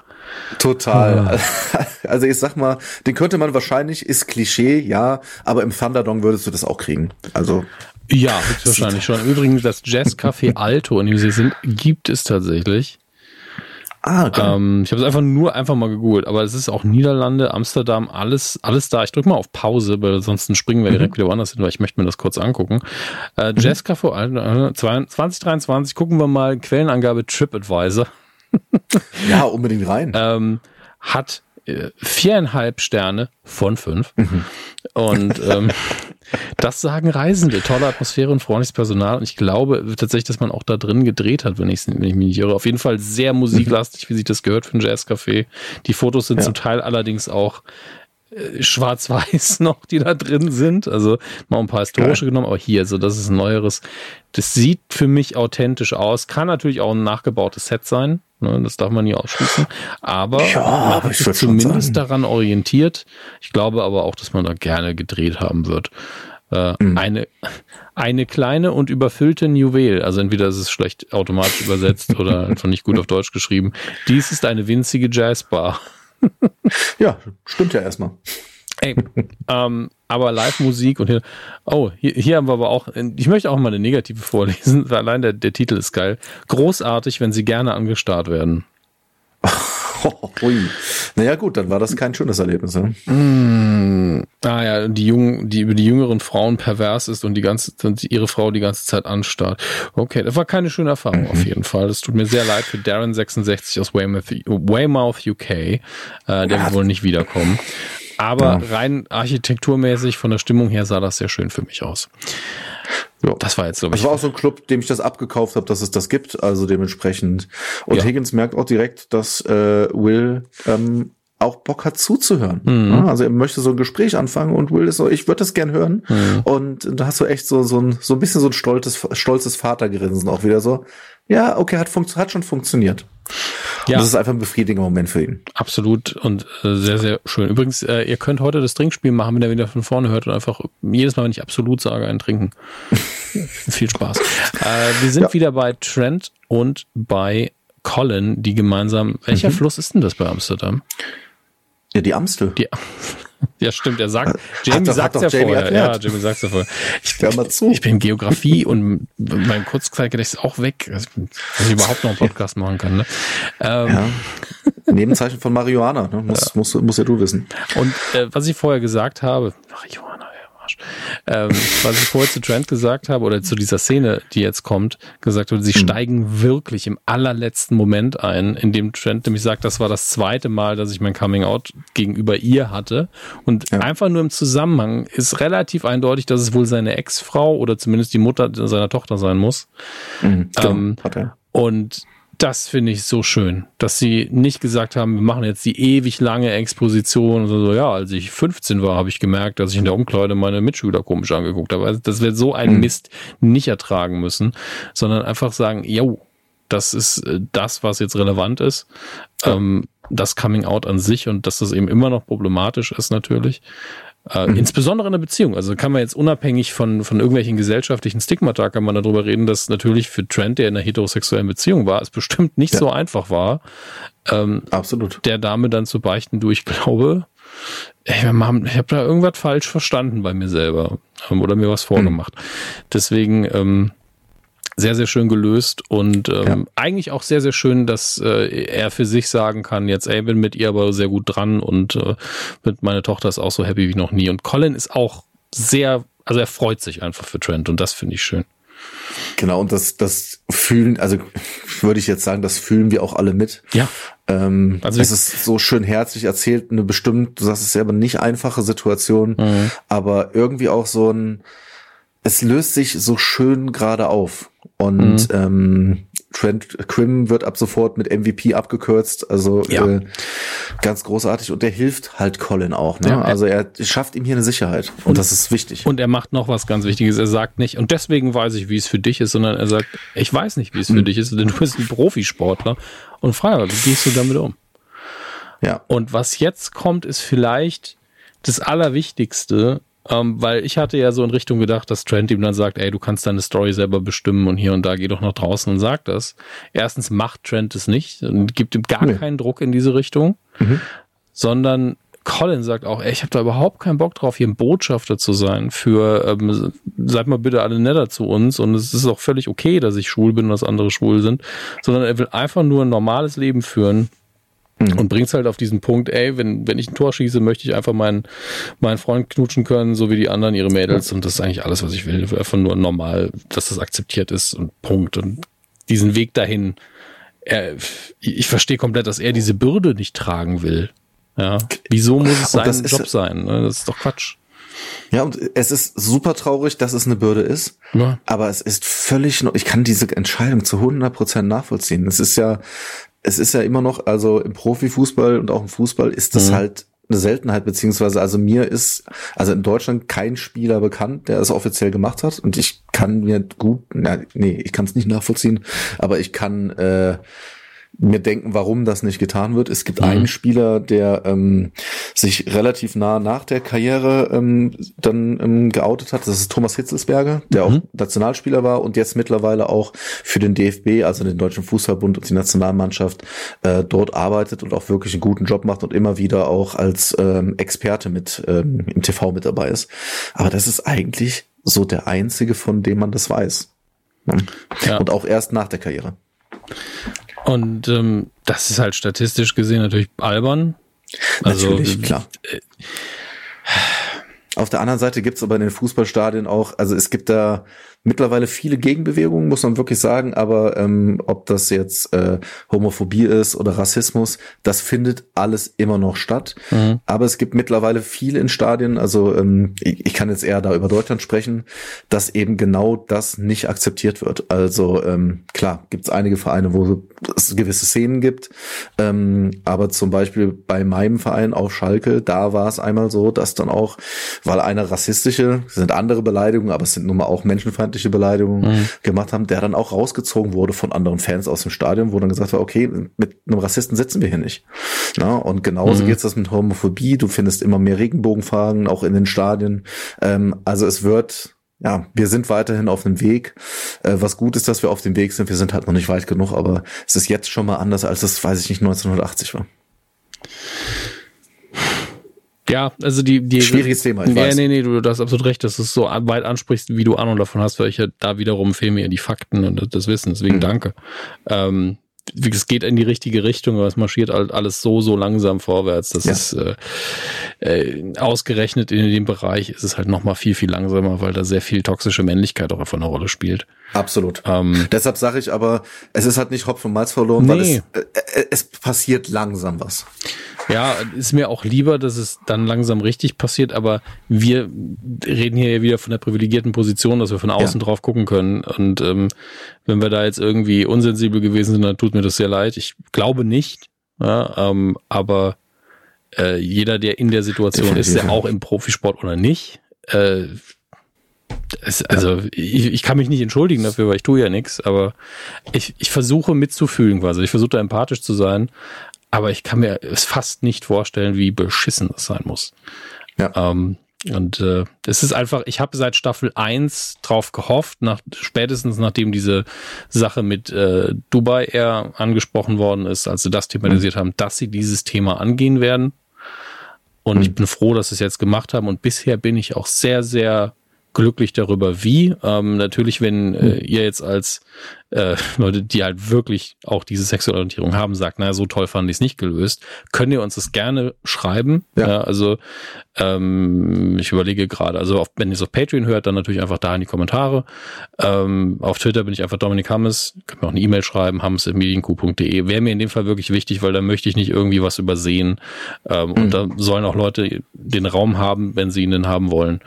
Total. Ah. Also ich sag mal, den könnte man wahrscheinlich, ist Klischee, ja, aber im Thunderdong würdest du das auch kriegen. Also. Ja, wahrscheinlich schon. Übrigens, das Jazzcafé Alto, in dem sie sind, gibt es tatsächlich. Ah, okay. Ähm, ich habe es einfach nur einfach mal gegoogelt, aber es ist auch Niederlande, Amsterdam, alles, alles da. Ich drücke mal auf Pause, weil sonst springen wir mhm. direkt wieder woanders hin, weil ich möchte mir das kurz angucken. Äh, mhm. Jazzcafé Alto, äh, 2023, gucken wir mal Quellenangabe TripAdvisor. ja, unbedingt rein. ähm, hat äh, viereinhalb Sterne von fünf. Mhm. Und ähm, das sagen Reisende. Tolle Atmosphäre und freundliches Personal. Und ich glaube tatsächlich, dass man auch da drin gedreht hat, wenn ich, wenn ich mich nicht irre. Auf jeden Fall sehr musiklastig, wie sich das gehört für ein Jazzcafé. Die Fotos sind ja. zum Teil allerdings auch äh, schwarz-weiß noch, die da drin sind. Also mal ein paar historische Geil. genommen, aber hier, so das ist ein neueres. Das sieht für mich authentisch aus. Kann natürlich auch ein nachgebautes Set sein. Ne? Das darf man nie ausschließen. Aber ja, man sich zumindest daran orientiert. Ich glaube aber auch, dass man da gerne gedreht haben wird. Äh, mhm. eine, eine kleine und überfüllte Juwel, also entweder ist es schlecht automatisch übersetzt oder einfach nicht gut auf Deutsch geschrieben. Dies ist eine winzige Jazzbar. ja, stimmt ja erstmal. Ey, ähm, aber Live-Musik und hier, oh, hier, hier haben wir aber auch, ich möchte auch mal eine negative vorlesen, weil allein der, der Titel ist geil. Großartig, wenn sie gerne angestarrt werden. Ui. Naja, gut, dann war das kein schönes Erlebnis. Ne? Mm, ah ja, die jungen, die über die jüngeren Frauen pervers ist und die ganze, ihre Frau die ganze Zeit anstarrt. Okay, das war keine schöne Erfahrung mhm. auf jeden Fall. Das tut mir sehr leid für Darren66 aus Weymouth, Weymouth UK. Äh, der ja. wird wohl nicht wiederkommen. Aber ja. rein architekturmäßig, von der Stimmung her sah das sehr schön für mich aus. Ja. Das war jetzt, ich. Das war auch so ein Club, dem ich das abgekauft habe, dass es das gibt. Also dementsprechend. Und ja. Higgins merkt auch direkt, dass äh, Will ähm, auch Bock hat zuzuhören. Mhm. Also er möchte so ein Gespräch anfangen und will das so, ich würde das gern hören. Mhm. Und da hast du echt so, so ein, so ein bisschen so ein stolzes, stolzes Vatergrinsen auch wieder so. Ja, okay, hat, hat schon funktioniert. Ja. das ist einfach ein befriedigender Moment für ihn. Absolut und äh, sehr, sehr schön. Übrigens, äh, ihr könnt heute das Trinkspiel machen, wenn ihr wieder von vorne hört und einfach jedes Mal, wenn ich absolut sage, ein Trinken. Viel Spaß. Äh, wir sind ja. wieder bei Trent und bei Colin, die gemeinsam. Welcher mhm. Fluss ist denn das bei Amsterdam? Ja, die Amstel. Die, ja, stimmt. Er sagt, Jamie sagt ja Jamie vorher. Erklärt. Ja, Jamie sagt ja vorher. Ich, Hör mal zu. ich bin Geografie und mein Kurzzeitgedächtnis ist auch weg, dass ich überhaupt noch einen Podcast machen kann. Ne? Ähm, ja. Nebenzeichen von Marihuana, ne? muss, ja. Muss, muss ja du wissen. Und äh, was ich vorher gesagt habe, Marihuana. Ähm, was ich vorher zu Trent gesagt habe, oder zu dieser Szene, die jetzt kommt, gesagt wurde, sie mhm. steigen wirklich im allerletzten Moment ein, in dem Trent nämlich sagt, das war das zweite Mal, dass ich mein Coming Out gegenüber ihr hatte. Und ja. einfach nur im Zusammenhang ist relativ eindeutig, dass es wohl seine Ex-Frau oder zumindest die Mutter seiner Tochter sein muss. Mhm, ähm, und das finde ich so schön, dass sie nicht gesagt haben, wir machen jetzt die ewig lange Exposition so, ja, als ich 15 war, habe ich gemerkt, dass ich in der Umkleide meine Mitschüler komisch angeguckt habe. Also, dass wir so einen mhm. Mist nicht ertragen müssen, sondern einfach sagen, jo, das ist äh, das, was jetzt relevant ist. Ja. Ähm, das Coming Out an sich und dass das eben immer noch problematisch ist natürlich. Äh, mhm. Insbesondere in der Beziehung. Also kann man jetzt unabhängig von, von irgendwelchen gesellschaftlichen Stigmata, kann man darüber reden, dass natürlich für Trent, der in einer heterosexuellen Beziehung war, es bestimmt nicht ja. so einfach war. Ähm, Absolut. Der Dame dann zu beichten, du, ich glaube, ich, ich habe da irgendwas falsch verstanden bei mir selber ähm, oder mir was vorgemacht. Mhm. Deswegen, ähm, sehr, sehr schön gelöst und ähm, ja. eigentlich auch sehr, sehr schön, dass äh, er für sich sagen kann, jetzt, ey, bin mit ihr aber sehr gut dran und äh, mit meiner Tochter ist auch so happy wie noch nie. Und Colin ist auch sehr, also er freut sich einfach für Trent und das finde ich schön. Genau, und das, das fühlen, also würde ich jetzt sagen, das fühlen wir auch alle mit. Ja. Ähm, also es ist so schön herzlich erzählt, eine bestimmt, du sagst es selber, nicht einfache Situation, mhm. aber irgendwie auch so ein, es löst sich so schön gerade auf. Und mhm. ähm, Trent Quim wird ab sofort mit MVP abgekürzt, also ja. äh, ganz großartig und der hilft halt Colin auch. Ne? Ja, also er schafft ihm hier eine Sicherheit und, und, das ist wichtig. Und er macht noch was ganz Wichtiges. Er sagt nicht und deswegen weiß ich, wie es für dich ist, sondern er sagt, ich weiß nicht, wie es für mhm. dich ist, denn du bist ein Profisportler und Freier, wie gehst du damit um? Ja. Und was jetzt kommt, ist vielleicht das Allerwichtigste, ähm, weil ich hatte ja so in Richtung gedacht, dass Trent ihm dann sagt, ey, du kannst deine Story selber bestimmen und hier und da geh doch nach draußen und sag das. Erstens macht Trent es nicht und gibt ihm gar nee. keinen Druck in diese Richtung, mhm. sondern Colin sagt auch, ey, ich habe da überhaupt keinen Bock drauf, hier ein Botschafter zu sein für, ähm, seid mal bitte alle netter zu uns und es ist auch völlig okay, dass ich schwul bin und dass andere schwul sind, sondern er will einfach nur ein normales Leben führen. Und bringt's halt auf diesen Punkt, ey, wenn, wenn ich ein Tor schieße, möchte ich einfach meinen, meinen Freund knutschen können, so wie die anderen ihre Mädels. Und das ist eigentlich alles, was ich will. Einfach nur normal, dass das akzeptiert ist und Punkt. Und diesen Weg dahin, er, ich verstehe komplett, dass er diese Bürde nicht tragen will. Ja. Wieso muss es sein Job sein? Ne? Das ist doch Quatsch. Ja, und es ist super traurig, dass es eine Bürde ist. Ja. Aber es ist völlig, ich kann diese Entscheidung zu 100 Prozent nachvollziehen. Es ist ja, es ist ja immer noch, also im Profifußball und auch im Fußball ist das mhm. halt eine Seltenheit, beziehungsweise also mir ist, also in Deutschland kein Spieler bekannt, der es offiziell gemacht hat. Und ich kann mir gut, na, nee, ich kann es nicht nachvollziehen, aber ich kann äh, mir denken, warum das nicht getan wird. Es gibt mhm. einen Spieler, der ähm, sich relativ nah nach der Karriere ähm, dann ähm, geoutet hat. Das ist Thomas Hitzelsberger, der mhm. auch Nationalspieler war und jetzt mittlerweile auch für den DFB, also den Deutschen Fußballbund und die Nationalmannschaft äh, dort arbeitet und auch wirklich einen guten Job macht und immer wieder auch als ähm, Experte mit ähm, im TV mit dabei ist. Aber das ist eigentlich so der einzige, von dem man das weiß. Ja. Und auch erst nach der Karriere. Und ähm, das ist halt statistisch gesehen natürlich albern. Also, natürlich, klar. Äh, Auf der anderen Seite gibt's aber in den Fußballstadien auch, also es gibt da mittlerweile viele Gegenbewegungen, muss man wirklich sagen, aber ähm, ob das jetzt äh, Homophobie ist oder Rassismus, das findet alles immer noch statt. Mhm. Aber es gibt mittlerweile viele in Stadien, also ähm, ich, ich kann jetzt eher da über Deutschland sprechen, dass eben genau das nicht akzeptiert wird. Also ähm, klar, gibt es einige Vereine, wo es gewisse Szenen gibt, ähm, aber zum Beispiel bei meinem Verein auf Schalke, da war es einmal so, dass dann auch, weil eine rassistische, sind andere Beleidigungen, aber es sind nun mal auch menschenfeindliche menschenfeindliche Beleidigungen mhm. gemacht haben, der dann auch rausgezogen wurde von anderen Fans aus dem Stadion, wo dann gesagt war, okay, mit einem Rassisten sitzen wir hier nicht. Na, und genauso mhm. geht's das mit Homophobie. Du findest immer mehr Regenbogenfragen, auch in den Stadien. Ähm, also es wird ja, wir sind weiterhin auf dem Weg. Äh, was gut ist, dass wir auf dem Weg sind. Wir sind halt noch nicht weit genug, aber es ist jetzt schon mal anders, als es, weiß ich nicht, 1980 war. Ja, also die, die schwieriges Thema. Ich nee, weiß. nee, nee, du, du hast absolut recht, dass du es so weit ansprichst, wie du Ahnung davon hast, weil ich ja da wiederum fehlen mir die Fakten und das Wissen. Deswegen mhm. danke. Ähm, es geht in die richtige Richtung, aber es marschiert halt alles so, so langsam vorwärts. Das ja. ist äh, äh, ausgerechnet in dem Bereich ist es halt noch mal viel, viel langsamer, weil da sehr viel toxische Männlichkeit auch einfach eine Rolle spielt. Absolut. Ähm, Deshalb sage ich aber, es ist halt nicht Hopf und Malz verloren, nee. weil es, äh, äh, es passiert langsam was. Ja, ist mir auch lieber, dass es dann langsam richtig passiert, aber wir reden hier ja wieder von der privilegierten Position, dass wir von außen ja. drauf gucken können. Und ähm, wenn wir da jetzt irgendwie unsensibel gewesen sind, dann tut mir das sehr leid. Ich glaube nicht, ja, ähm, aber äh, jeder, der in der Situation ist, der auch im Profisport oder nicht, äh, es, also ich, ich kann mich nicht entschuldigen dafür, weil ich tue ja nichts, aber ich, ich versuche mitzufühlen quasi. Ich versuche da empathisch zu sein, aber ich kann mir es fast nicht vorstellen, wie beschissen das sein muss. Ja. Ähm, und äh, es ist einfach, ich habe seit Staffel 1 drauf gehofft, nach, spätestens nachdem diese Sache mit äh, Dubai Air angesprochen worden ist, als sie das thematisiert mhm. haben, dass sie dieses Thema angehen werden. Und mhm. ich bin froh, dass sie es jetzt gemacht haben. Und bisher bin ich auch sehr, sehr glücklich darüber, wie. Ähm, natürlich, wenn äh, ihr jetzt als äh, Leute, die halt wirklich auch diese sexuelle Orientierung haben, sagt, naja, so toll fand ich es nicht gelöst, könnt ihr uns das gerne schreiben. Ja. ja also ähm, ich überlege gerade, also auf, wenn ihr es auf Patreon hört, dann natürlich einfach da in die Kommentare. Ähm, auf Twitter bin ich einfach Dominik Hammes, könnt mir auch eine E-Mail schreiben, hammes.medienku.de. Wäre mir in dem Fall wirklich wichtig, weil da möchte ich nicht irgendwie was übersehen. Ähm, mhm. Und da sollen auch Leute den Raum haben, wenn sie ihn denn haben wollen,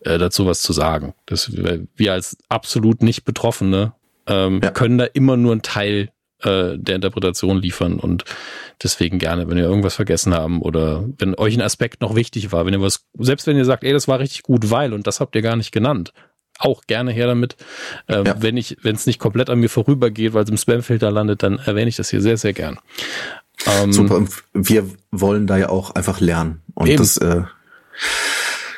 äh, dazu was zu sagen. Das, wir als absolut nicht Betroffene ähm, ja. können da immer nur einen Teil äh, der Interpretation liefern und deswegen gerne, wenn wir irgendwas vergessen haben oder wenn euch ein Aspekt noch wichtig war, wenn ihr was, selbst wenn ihr sagt, ey, das war richtig gut, weil und das habt ihr gar nicht genannt, auch gerne her damit. Ähm, ja. Wenn ich, wenn es nicht komplett an mir vorübergeht, weil es im Spamfilter landet, dann erwähne ich das hier sehr, sehr gern. Ähm, Super. Wir wollen da ja auch einfach lernen und eben. das äh,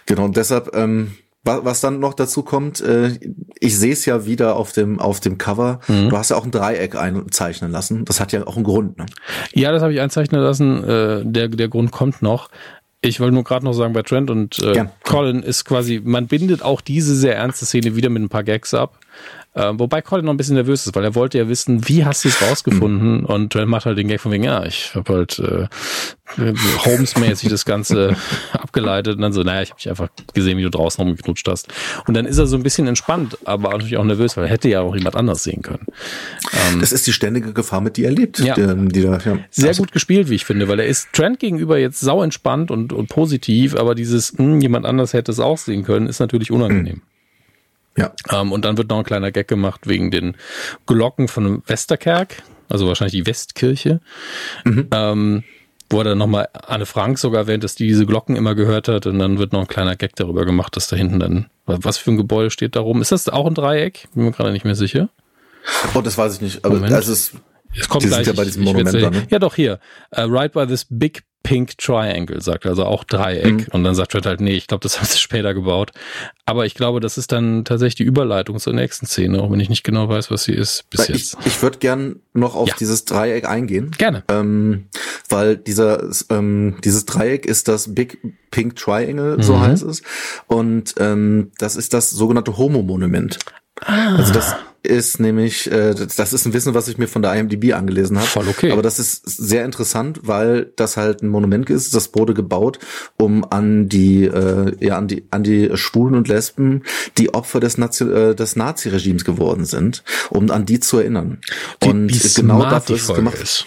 genau und deshalb ähm, was dann noch dazu kommt, äh, ich sehe es ja wieder auf dem auf dem Cover. Mhm. Du hast ja auch ein Dreieck einzeichnen lassen. Das hat ja auch einen Grund. Ne? Ja, das habe ich einzeichnen lassen. Äh, der der Grund kommt noch. Ich wollte nur gerade noch sagen, bei Trent und äh, Colin ist quasi, man bindet auch diese sehr ernste Szene wieder mit ein paar Gags ab. Äh, wobei Colin noch ein bisschen nervös ist, weil er wollte ja wissen, wie hast du es rausgefunden? Mhm. Und Trent macht halt den Gag von wegen, ja, ich habe halt äh, Holmes-mäßig das Ganze abgeleitet und dann so, naja, ich habe dich einfach gesehen, wie du draußen rumgeknutscht hast. Und dann ist er so ein bisschen entspannt, aber natürlich auch nervös, weil er hätte ja auch jemand anders sehen können. Ähm, das ist die ständige Gefahr, mit die er lebt. Ja. Die, die da, ja. Sehr gut gespielt, wie ich finde, weil er ist Trent gegenüber jetzt sau entspannt und, und positiv, aber dieses, mh, hm, jemand anders hätte es auch sehen können, ist natürlich unangenehm. Mhm. Ja. Ähm, und dann wird noch ein kleiner Gag gemacht wegen den Glocken von Westerkerk, also wahrscheinlich die Westkirche. Mhm. Ähm, wo er dann nochmal Anne Frank sogar erwähnt, dass die diese Glocken immer gehört hat und dann wird noch ein kleiner Gag darüber gemacht, dass da hinten dann, was für ein Gebäude steht da rum. Ist das auch ein Dreieck? Bin mir gerade nicht mehr sicher. Oh, das weiß ich nicht, aber Moment. also es, es kommt gleich. Ja, bei diesem Monument da, ne? ja, doch hier. Uh, right by this big Pink Triangle, sagt er, also auch Dreieck. Mhm. Und dann sagt Red halt, nee, ich glaube, das haben sie später gebaut. Aber ich glaube, das ist dann tatsächlich die Überleitung zur nächsten Szene, auch wenn ich nicht genau weiß, was sie ist bis ich, jetzt. Ich würde gern noch auf ja. dieses Dreieck eingehen. Gerne. Ähm, weil dieser, ähm, dieses Dreieck ist das Big Pink Triangle, so mhm. heißt es. Und ähm, das ist das sogenannte Homo-Monument. Ah. Also das ist nämlich, äh, das ist ein Wissen, was ich mir von der IMDb angelesen habe. Voll okay. Aber das ist sehr interessant, weil das halt ein Monument ist. Das wurde gebaut, um an die, äh, ja, an die, an die Schwulen und Lesben, die Opfer des, Nazi äh, des Nazi-Regimes geworden sind, um an die zu erinnern. Wie, und wie genau dafür ist es gemacht. Ist.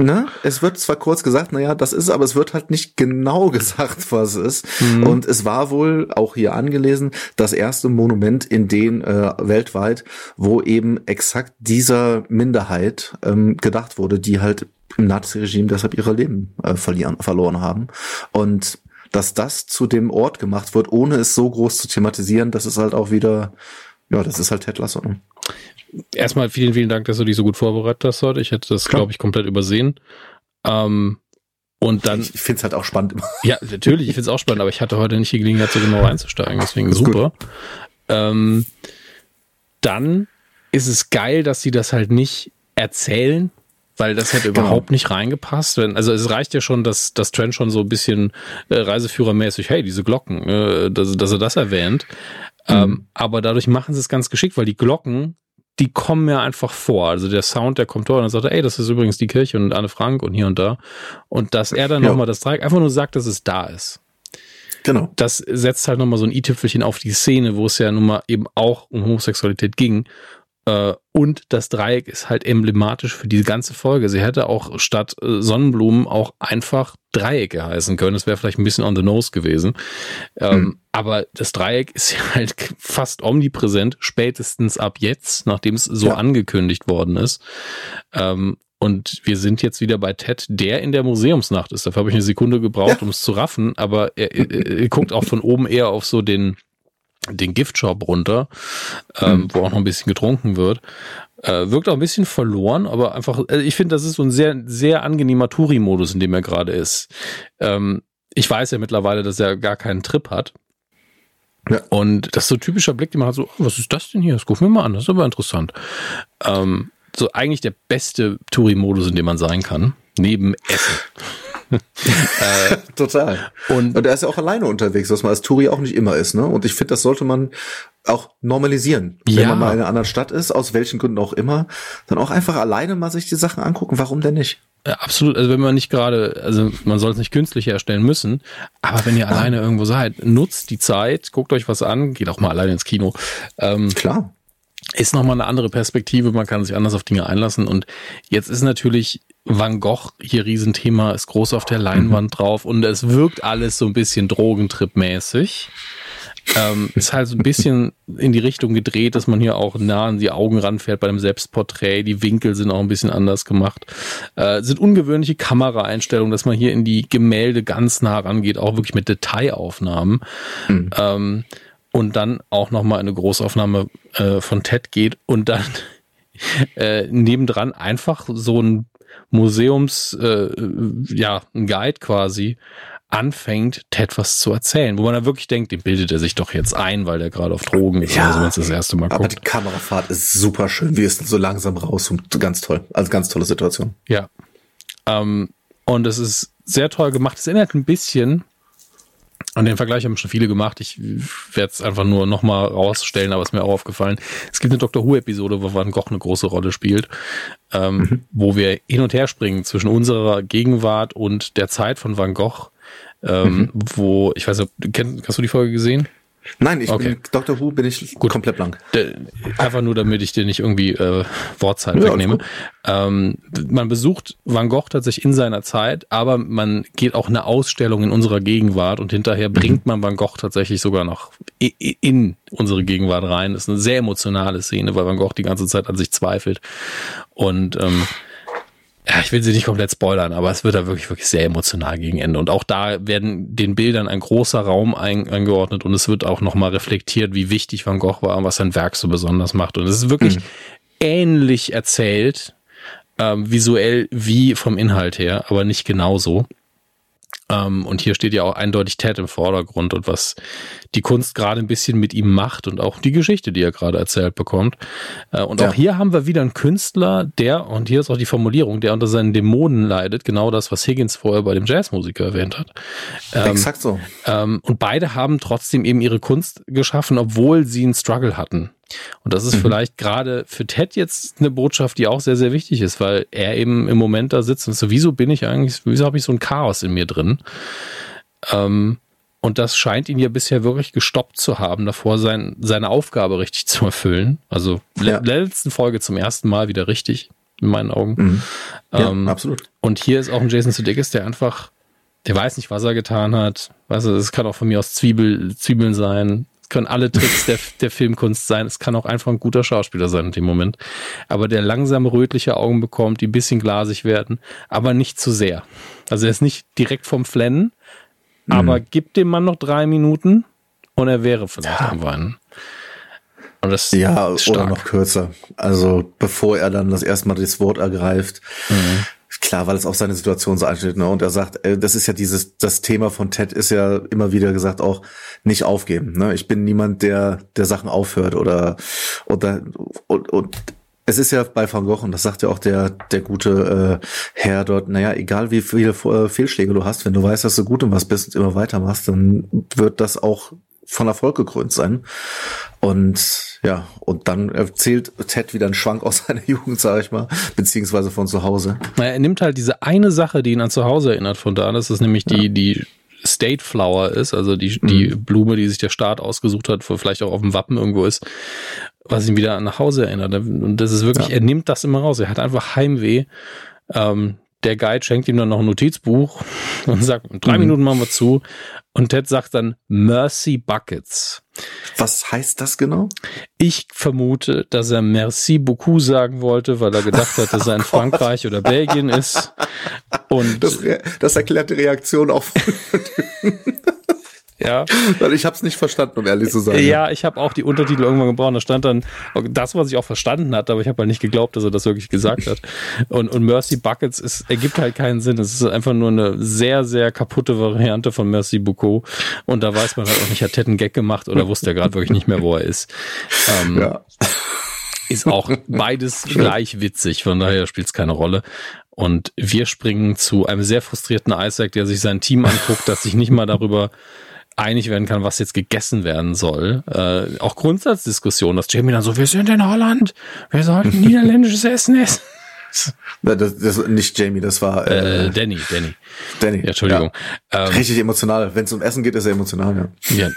Ne? Es wird zwar kurz gesagt, naja, das ist, aber es wird halt nicht genau gesagt, was es ist. Mhm. Und es war wohl auch hier angelesen, das erste Monument in den äh, weltweit, wo eben exakt dieser Minderheit ähm, gedacht wurde, die halt im Nazi-Regime deshalb ihre Leben äh, verlieren, verloren haben. Und dass das zu dem Ort gemacht wird, ohne es so groß zu thematisieren, das ist halt auch wieder, ja, das ist halt Ted Lasso. Erstmal vielen, vielen Dank, dass du dich so gut vorbereitet hast heute. Ich hätte das, glaube ich, komplett übersehen. Ähm, und dann. Ich finde es halt auch spannend. Ja, natürlich, ich finde es auch spannend, aber ich hatte heute nicht die Gelegenheit, so genau reinzusteigen. Deswegen super. Ähm, dann ist es geil, dass sie das halt nicht erzählen, weil das hätte genau. überhaupt nicht reingepasst. Wenn, also es reicht ja schon, dass das Trend schon so ein bisschen äh, Reiseführermäßig, hey, diese Glocken, äh, dass, dass er das erwähnt. Mhm. Ähm, aber dadurch machen sie es ganz geschickt, weil die Glocken die kommen mir einfach vor. Also der Sound, der kommt dort und sagt, ey, das ist übrigens die Kirche und Anne Frank und hier und da. Und dass er dann ja. nochmal das Dreieck einfach nur sagt, dass es da ist. Genau. Das setzt halt nochmal so ein i-Tüpfelchen auf die Szene, wo es ja nun mal eben auch um Homosexualität ging. Äh, und das Dreieck ist halt emblematisch für die ganze Folge. Sie hätte auch statt äh, Sonnenblumen auch einfach Dreiecke heißen können. Das wäre vielleicht ein bisschen on the nose gewesen. Mhm. Aber das Dreieck ist ja halt fast omnipräsent, spätestens ab jetzt, nachdem es so ja. angekündigt worden ist. Ähm, und wir sind jetzt wieder bei Ted, der in der Museumsnacht ist. Dafür habe ich eine Sekunde gebraucht, ja. um es zu raffen. Aber er, er, er guckt auch von oben eher auf so den den Giftshop runter, ähm, mhm. wo auch noch ein bisschen getrunken wird. Äh, wirkt auch ein bisschen verloren, aber einfach, also ich finde, das ist so ein sehr, sehr angenehmer Touri-Modus, in dem er gerade ist. Ähm, ich weiß ja mittlerweile, dass er gar keinen Trip hat. Ja. Und das ist so ein typischer Blick, den man hat so, oh, was ist das denn hier? Das gucken wir mal an, das ist aber interessant. Ähm, so eigentlich der beste Touri-Modus, in dem man sein kann, neben Essen. äh, Total. Und, und er ist ja auch alleine unterwegs, was man als Touri auch nicht immer ist, ne? Und ich finde, das sollte man auch normalisieren. Ja. Wenn man mal in einer anderen Stadt ist, aus welchen Gründen auch immer, dann auch einfach alleine mal sich die Sachen angucken. Warum denn nicht? Ja, absolut. Also wenn man nicht gerade, also man soll es nicht künstlich herstellen müssen, aber wenn ihr ja. alleine irgendwo seid, nutzt die Zeit, guckt euch was an, geht auch mal alleine ins Kino. Ähm, Klar. Ist nochmal eine andere Perspektive, man kann sich anders auf Dinge einlassen. Und jetzt ist natürlich Van Gogh hier Riesenthema, ist groß auf der Leinwand mhm. drauf und es wirkt alles so ein bisschen Drogentrip-mäßig. Ähm, ist halt so ein bisschen in die Richtung gedreht, dass man hier auch nah an die Augen ranfährt bei dem Selbstporträt. Die Winkel sind auch ein bisschen anders gemacht. Äh, sind ungewöhnliche Kameraeinstellungen, dass man hier in die Gemälde ganz nah rangeht, auch wirklich mit Detailaufnahmen. Mhm. Ähm, und dann auch nochmal eine Großaufnahme äh, von Ted geht und dann äh, nebendran einfach so ein Museums, äh, ja, ein Guide quasi, anfängt, Ted was zu erzählen, wo man dann wirklich denkt, den bildet er sich doch jetzt ein, weil der gerade auf Drogen ist, ja, also wenn es das erste Mal guckt. Aber die Kamerafahrt ist super schön, wie es so langsam raus und ganz toll, also ganz tolle Situation. Ja. Ähm, und es ist sehr toll gemacht. Es erinnert ein bisschen und den Vergleich haben schon viele gemacht. Ich werde es einfach nur nochmal rausstellen, aber es ist mir auch aufgefallen. Es gibt eine Doctor Who-Episode, wo Van Gogh eine große Rolle spielt, ähm, mhm. wo wir hin und her springen zwischen unserer Gegenwart und der Zeit von Van Gogh. Ähm, mhm. Wo, ich weiß nicht, hast du die Folge gesehen? Nein, ich okay. bin Dr. Who bin ich Gut. komplett blank. Einfach nur, damit ich dir nicht irgendwie äh, Wortzeit ja, wegnehme. Ähm, man besucht Van Gogh tatsächlich in seiner Zeit, aber man geht auch eine Ausstellung in unserer Gegenwart und hinterher mhm. bringt man Van Gogh tatsächlich sogar noch in unsere Gegenwart rein. Das ist eine sehr emotionale Szene, weil Van Gogh die ganze Zeit an sich zweifelt. Und ähm, ja, ich will sie nicht komplett spoilern, aber es wird da wirklich, wirklich sehr emotional gegen Ende. Und auch da werden den Bildern ein großer Raum ein, eingeordnet und es wird auch nochmal reflektiert, wie wichtig Van Gogh war und was sein Werk so besonders macht. Und es ist wirklich mhm. ähnlich erzählt, ähm, visuell wie vom Inhalt her, aber nicht genauso. Ähm, und hier steht ja auch eindeutig Ted im Vordergrund und was die Kunst gerade ein bisschen mit ihm macht und auch die Geschichte, die er gerade erzählt bekommt. Äh, und ja. auch hier haben wir wieder einen Künstler, der, und hier ist auch die Formulierung, der unter seinen Dämonen leidet, genau das, was Higgins vorher bei dem Jazzmusiker erwähnt hat. Ähm, Exakt so. Ähm, und beide haben trotzdem eben ihre Kunst geschaffen, obwohl sie einen Struggle hatten. Und das ist mhm. vielleicht gerade für Ted jetzt eine Botschaft, die auch sehr, sehr wichtig ist, weil er eben im Moment da sitzt und so, wieso bin ich eigentlich, wieso habe ich so ein Chaos in mir drin? Ähm, und das scheint ihn ja bisher wirklich gestoppt zu haben, davor sein, seine Aufgabe richtig zu erfüllen. Also ja. letzten Folge zum ersten Mal wieder richtig, in meinen Augen. Mhm. Ja, ähm, absolut. Und hier ist auch ein Jason Sudeikis, der einfach, der weiß nicht, was er getan hat. Weißt du, es kann auch von mir aus Zwiebel, Zwiebeln sein. Können alle Tricks der, der Filmkunst sein. Es kann auch einfach ein guter Schauspieler sein in dem Moment. Aber der langsam rötliche Augen bekommt, die ein bisschen glasig werden, aber nicht zu sehr. Also er ist nicht direkt vom Flennen, aber mhm. gib dem Mann noch drei Minuten und er wäre vielleicht ja. am Weinen. Und das ja, oder noch kürzer. Also bevor er dann das erste Mal das Wort ergreift. Mhm. Klar, weil es auf seine Situation so einsteht. Ne? Und er sagt, äh, das ist ja dieses, das Thema von Ted ist ja immer wieder gesagt auch nicht aufgeben. Ne? Ich bin niemand, der der Sachen aufhört oder oder und, und es ist ja bei Van Gogh, und das sagt ja auch der, der gute äh, Herr dort, naja, egal wie viele äh, Fehlschläge du hast, wenn du weißt, dass du gut in was bist und immer weitermachst, dann wird das auch von Erfolg gekrönt sein. Und ja, und dann erzählt Ted wieder einen Schwank aus seiner Jugend, sage ich mal, beziehungsweise von zu Hause. Er nimmt halt diese eine Sache, die ihn an zu Hause erinnert von da, das ist nämlich die, ja. die State Flower ist, also die, die mhm. Blume, die sich der Staat ausgesucht hat, wo vielleicht auch auf dem Wappen irgendwo ist, was ihn wieder nach Hause erinnert. Und das ist wirklich, ja. er nimmt das immer raus. Er hat einfach Heimweh. Ähm, der Guide schenkt ihm dann noch ein Notizbuch und sagt, drei mhm. Minuten machen wir zu. Und Ted sagt dann Mercy Buckets. Was heißt das genau? Ich vermute, dass er Merci beaucoup sagen wollte, weil er gedacht hat, dass er in oh Frankreich oder Belgien ist. Und das, das erklärt die Reaktion von Ja. Weil ich habe es nicht verstanden, um ehrlich zu sein. Ja, ich habe auch die Untertitel irgendwann gebraucht. Da stand dann das, was ich auch verstanden hatte, aber ich habe halt nicht geglaubt, dass er das wirklich gesagt hat. Und, und Mercy Buckets ist, ergibt halt keinen Sinn. Es ist einfach nur eine sehr, sehr kaputte Variante von Mercy Bucco. Und da weiß man halt auch nicht, hat Ted einen Gag gemacht oder wusste er gerade wirklich nicht mehr, wo er ist. Ähm, ja. Ist auch beides gleich witzig, von daher spielt es keine Rolle. Und wir springen zu einem sehr frustrierten Isaac, der sich sein Team anguckt, das sich nicht mal darüber einig werden kann, was jetzt gegessen werden soll. Äh, auch Grundsatzdiskussion, dass Jamie dann so, wir sind in Holland, wir sollten niederländisches Essen essen. Das, das, nicht Jamie, das war äh, äh, Danny, Danny. Danny. Ja, Entschuldigung. Ja. Ähm, Richtig emotional. Wenn es um Essen geht, ist er emotional, ja. ja.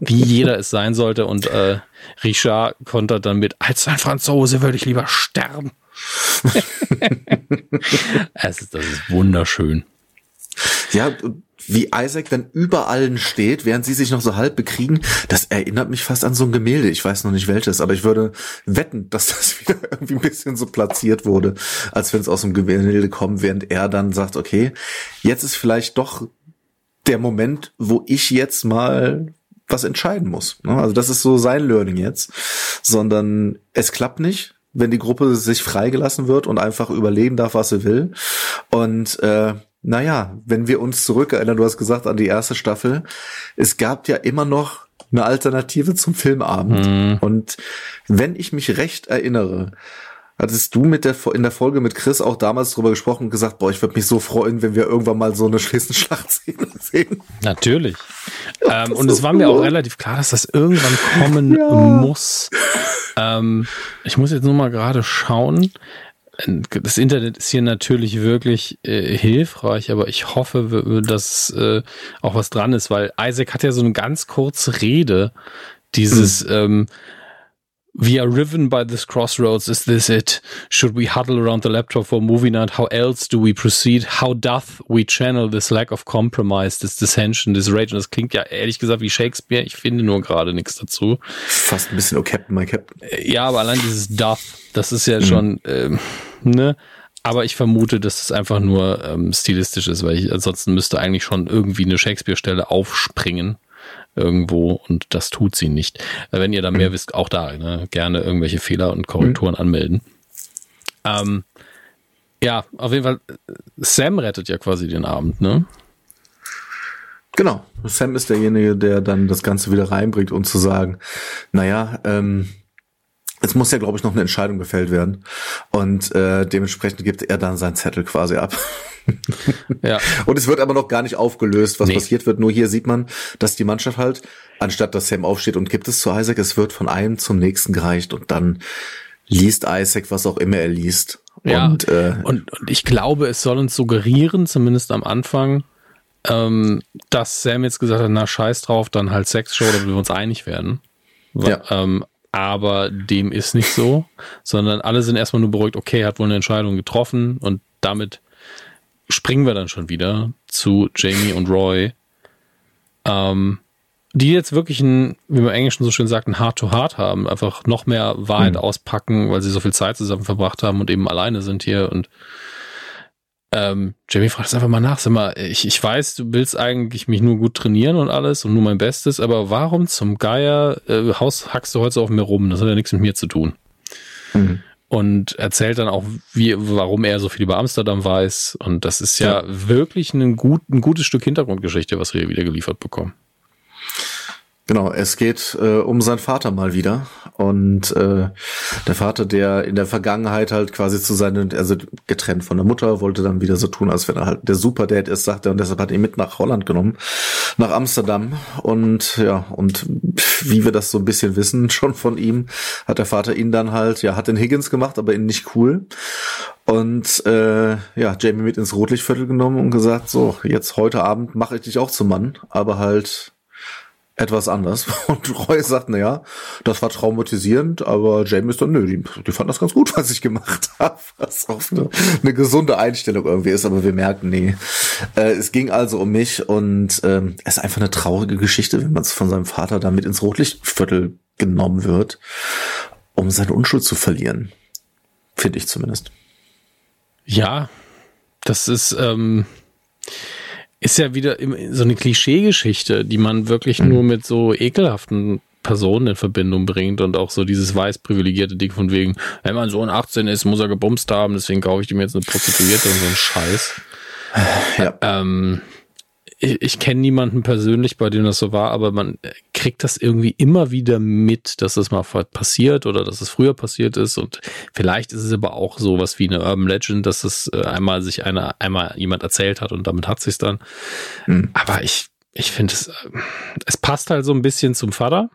Wie jeder es sein sollte. Und äh, Richard kontert dann mit, als ein Franzose würde ich lieber sterben. es ist, das ist wunderschön. Ja, wie Isaac dann über allen steht, während sie sich noch so halb bekriegen, das erinnert mich fast an so ein Gemälde. Ich weiß noch nicht welches, aber ich würde wetten, dass das wieder irgendwie ein bisschen so platziert wurde, als wenn es aus dem Gemälde kommt, während er dann sagt, okay, jetzt ist vielleicht doch der Moment, wo ich jetzt mal was entscheiden muss. Ne? Also das ist so sein Learning jetzt, sondern es klappt nicht, wenn die Gruppe sich freigelassen wird und einfach überleben darf, was sie will. Und äh, naja, wenn wir uns zurückerinnern, du hast gesagt an die erste Staffel, es gab ja immer noch eine Alternative zum Filmabend. Mhm. Und wenn ich mich recht erinnere, hattest du mit der, in der Folge mit Chris auch damals drüber gesprochen und gesagt, boah, ich würde mich so freuen, wenn wir irgendwann mal so eine Schlüsselschlachtszene sehen. Natürlich. ähm, und es war mir auch relativ klar, dass das irgendwann kommen ja. muss. Ähm, ich muss jetzt nur mal gerade schauen das Internet ist hier natürlich wirklich äh, hilfreich, aber ich hoffe, dass äh, auch was dran ist, weil Isaac hat ja so eine ganz kurze Rede, dieses mhm. ähm, We are riven by this crossroads. Is this it? Should we huddle around the laptop for movie night? How else do we proceed? How doth we channel this lack of compromise, this dissension, this rage? Und das klingt ja ehrlich gesagt wie Shakespeare. Ich finde nur gerade nichts dazu. Fast ein bisschen, oh Captain, my Captain. Ja, aber allein dieses doth, das ist ja mhm. schon, ähm, ne? Aber ich vermute, dass es einfach nur ähm, stilistisch ist, weil ich ansonsten müsste eigentlich schon irgendwie eine Shakespeare-Stelle aufspringen irgendwo und das tut sie nicht. Äh, wenn ihr da mehr mhm. wisst, auch da ne, gerne irgendwelche Fehler und Korrekturen mhm. anmelden. Ähm, ja, auf jeden Fall, Sam rettet ja quasi den Abend, ne? Genau. Sam ist derjenige, der dann das Ganze wieder reinbringt, um zu sagen, naja, ähm, es muss ja, glaube ich, noch eine Entscheidung gefällt werden. Und äh, dementsprechend gibt er dann seinen Zettel quasi ab. ja. Und es wird aber noch gar nicht aufgelöst, was nee. passiert wird. Nur hier sieht man, dass die Mannschaft halt, anstatt dass Sam aufsteht und gibt es zu Isaac, es wird von einem zum nächsten gereicht und dann liest Isaac, was auch immer er liest. Ja, und, äh, und, und ich glaube, es soll uns suggerieren, zumindest am Anfang, ähm, dass Sam jetzt gesagt hat, na scheiß drauf, dann halt Sexshow, da wir uns einig werden. Ja. Ähm, aber dem ist nicht so, sondern alle sind erstmal nur beruhigt, okay, hat wohl eine Entscheidung getroffen und damit springen wir dann schon wieder zu Jamie und Roy, ähm, die jetzt wirklich ein, wie man im Englischen so schön sagt, ein Heart-to-Heart haben, einfach noch mehr Wahrheit mhm. auspacken, weil sie so viel Zeit zusammen verbracht haben und eben alleine sind hier und ähm, Jamie fragt es einfach mal nach. Sag mal, ich, ich weiß, du willst eigentlich mich nur gut trainieren und alles und nur mein Bestes, aber warum zum Geier äh, Haus hackst du heute so auf mir rum? Das hat ja nichts mit mir zu tun. Mhm. Und erzählt dann auch, wie, warum er so viel über Amsterdam weiß. Und das ist ja, ja. wirklich ein, gut, ein gutes Stück Hintergrundgeschichte, was wir hier wieder geliefert bekommen. Genau, es geht äh, um seinen Vater mal wieder. Und äh, der Vater, der in der Vergangenheit halt quasi zu seinen, also getrennt von der Mutter, wollte dann wieder so tun, als wenn er halt der Superdad ist, sagt er, und deshalb hat er ihn mit nach Holland genommen, nach Amsterdam. Und ja, und wie wir das so ein bisschen wissen, schon von ihm, hat der Vater ihn dann halt, ja, hat den Higgins gemacht, aber ihn nicht cool. Und äh, ja, Jamie mit ins Rotlichtviertel genommen und gesagt, so, jetzt heute Abend mache ich dich auch zum Mann, aber halt etwas anders. Und Roy sagt, na ja, das war traumatisierend, aber Jamie ist dann, nö, die, die fand das ganz gut, was ich gemacht habe. Was auch eine, eine gesunde Einstellung irgendwie ist, aber wir merken, nee. Äh, es ging also um mich und ähm, es ist einfach eine traurige Geschichte, wenn man von seinem Vater da mit ins Rotlichtviertel genommen wird, um seine Unschuld zu verlieren. Finde ich zumindest. Ja, das ist, ähm, ist ja wieder so eine Klischeegeschichte, die man wirklich mhm. nur mit so ekelhaften Personen in Verbindung bringt und auch so dieses weiß privilegierte Ding von wegen, wenn mein Sohn 18 ist, muss er gebumst haben, deswegen kaufe ich ihm jetzt eine Prostituierte und so ein Scheiß. Ja. Ähm, ich, ich kenne niemanden persönlich, bei dem das so war, aber man kriegt das irgendwie immer wieder mit, dass das mal passiert oder dass es früher passiert ist. Und vielleicht ist es aber auch so was wie eine Urban Legend, dass es äh, einmal sich einer, einmal jemand erzählt hat und damit hat sich's dann. Mhm. Aber ich, ich finde es, äh, es passt halt so ein bisschen zum Vater,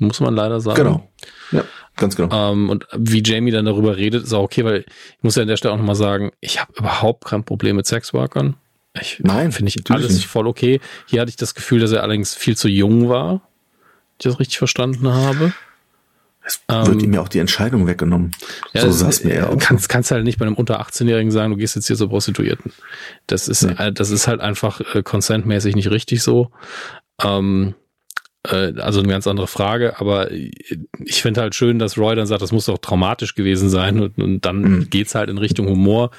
muss man leider sagen. Genau. Ja, ganz genau. Ähm, und wie Jamie dann darüber redet, ist auch okay, weil ich muss ja an der Stelle auch nochmal sagen, ich habe überhaupt kein Problem mit Sexworkern. Ich, Nein, finde ich alles nicht. voll okay. Hier hatte ich das Gefühl, dass er allerdings viel zu jung war, ich das richtig verstanden habe. Es wird ähm, ihm ja auch die Entscheidung weggenommen. Ja, so saß mir ja auch. Kannst, kannst halt nicht bei einem unter 18-Jährigen sagen, du gehst jetzt hier zur Prostituierten. Das ist, nee. das ist halt einfach äh, consentmäßig nicht richtig so. Ähm, äh, also eine ganz andere Frage, aber ich finde halt schön, dass Roy dann sagt, das muss doch traumatisch gewesen sein und, und dann mhm. geht's halt in Richtung Humor.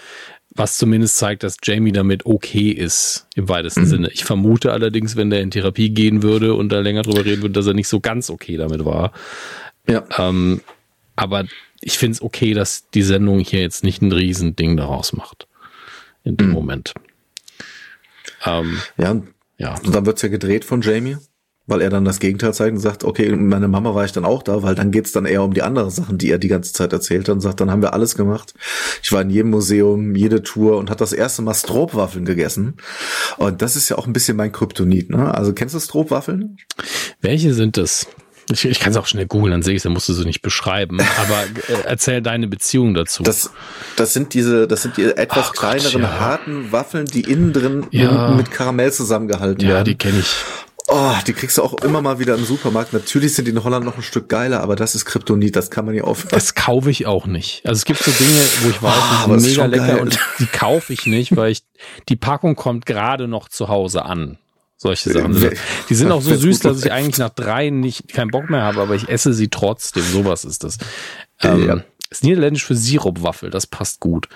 Was zumindest zeigt, dass Jamie damit okay ist, im weitesten mhm. Sinne. Ich vermute allerdings, wenn der in Therapie gehen würde und da länger drüber reden würde, dass er nicht so ganz okay damit war. Ja. Ähm, aber ich finde es okay, dass die Sendung hier jetzt nicht ein Riesending daraus macht. In dem mhm. Moment. Ähm, ja, ja. Und dann wird's ja gedreht von Jamie weil er dann das Gegenteil zeigt und sagt, okay, meine Mama war ich dann auch da, weil dann geht's dann eher um die anderen Sachen, die er die ganze Zeit erzählt hat und sagt, dann haben wir alles gemacht. Ich war in jedem Museum, jede Tour und hat das erste Mal Stroopwaffeln gegessen. Und das ist ja auch ein bisschen mein Kryptonit, ne? Also kennst du Stroopwaffeln? Welche sind das? Ich, ich kann es auch schnell googeln, dann sehe ich es, dann musst du sie nicht beschreiben. Aber äh, erzähl deine Beziehung dazu. Das, das sind diese, das sind die etwas Ach kleineren, Gott, ja. harten Waffeln, die innen drin ja. mit Karamell zusammengehalten ja, werden. Ja, die kenne ich. Oh, die kriegst du auch immer mal wieder im Supermarkt. Natürlich sind die in Holland noch ein Stück geiler, aber das ist Kryptonit, das kann man nicht aufhören. Das kaufe ich auch nicht. Also es gibt so Dinge, wo ich weiß, oh, die sind mega lecker geil. und die kaufe ich nicht, weil ich, die Packung kommt gerade noch zu Hause an. Solche Sachen. Die sind auch so süß, dass ich eigentlich nach drei nicht keinen Bock mehr habe, aber ich esse sie trotzdem. Sowas ist das. Ähm, ja. Ist niederländisch für Sirupwaffel, das passt gut.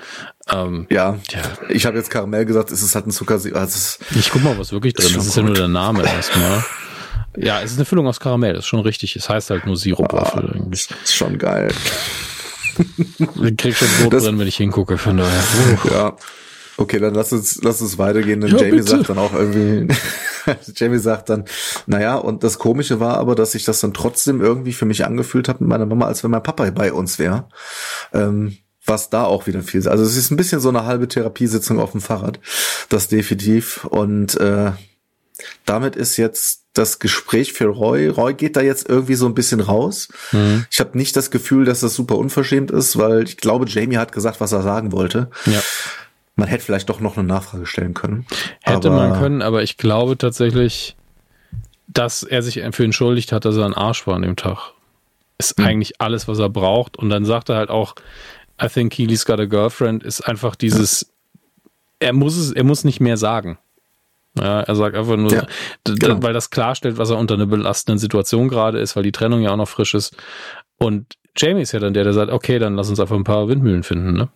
Ähm, ja, ja, ich habe jetzt Karamell gesagt, es ist halt ein Zucker. Also ich guck mal, was wirklich drin ist. Das ist ja nur der Name erstmal. Ja, es ist eine Füllung aus Karamell, das ist schon richtig. Es heißt halt nur Sirupwaffel. Ah, ist schon geil. Ich krieg schon Brot drin, wenn ich hingucke, von daher. Ja. Okay, dann lass uns, lass uns weitergehen. Denn ja, Jamie bitte. sagt dann auch irgendwie, Jamie sagt dann, naja, und das Komische war aber, dass sich das dann trotzdem irgendwie für mich angefühlt hat mit meiner Mama, als wenn mein Papa bei uns wäre. Ähm, was da auch wieder viel. Also es ist ein bisschen so eine halbe Therapiesitzung auf dem Fahrrad. Das definitiv. Und äh, damit ist jetzt das Gespräch für Roy. Roy geht da jetzt irgendwie so ein bisschen raus. Mhm. Ich habe nicht das Gefühl, dass das super unverschämt ist, weil ich glaube, Jamie hat gesagt, was er sagen wollte. Ja. Man hätte vielleicht doch noch eine Nachfrage stellen können. Hätte man können, aber ich glaube tatsächlich, dass er sich für entschuldigt hat, dass er ein Arsch war an dem Tag. Ist mhm. eigentlich alles, was er braucht. Und dann sagt er halt auch, I think Keely's got a girlfriend, ist einfach dieses, ja. er muss es, er muss nicht mehr sagen. Ja, er sagt einfach nur, ja, genau. weil das klarstellt, was er unter einer belastenden Situation gerade ist, weil die Trennung ja auch noch frisch ist. Und Jamie ist ja dann der, der sagt, okay, dann lass uns einfach ein paar Windmühlen finden, ne?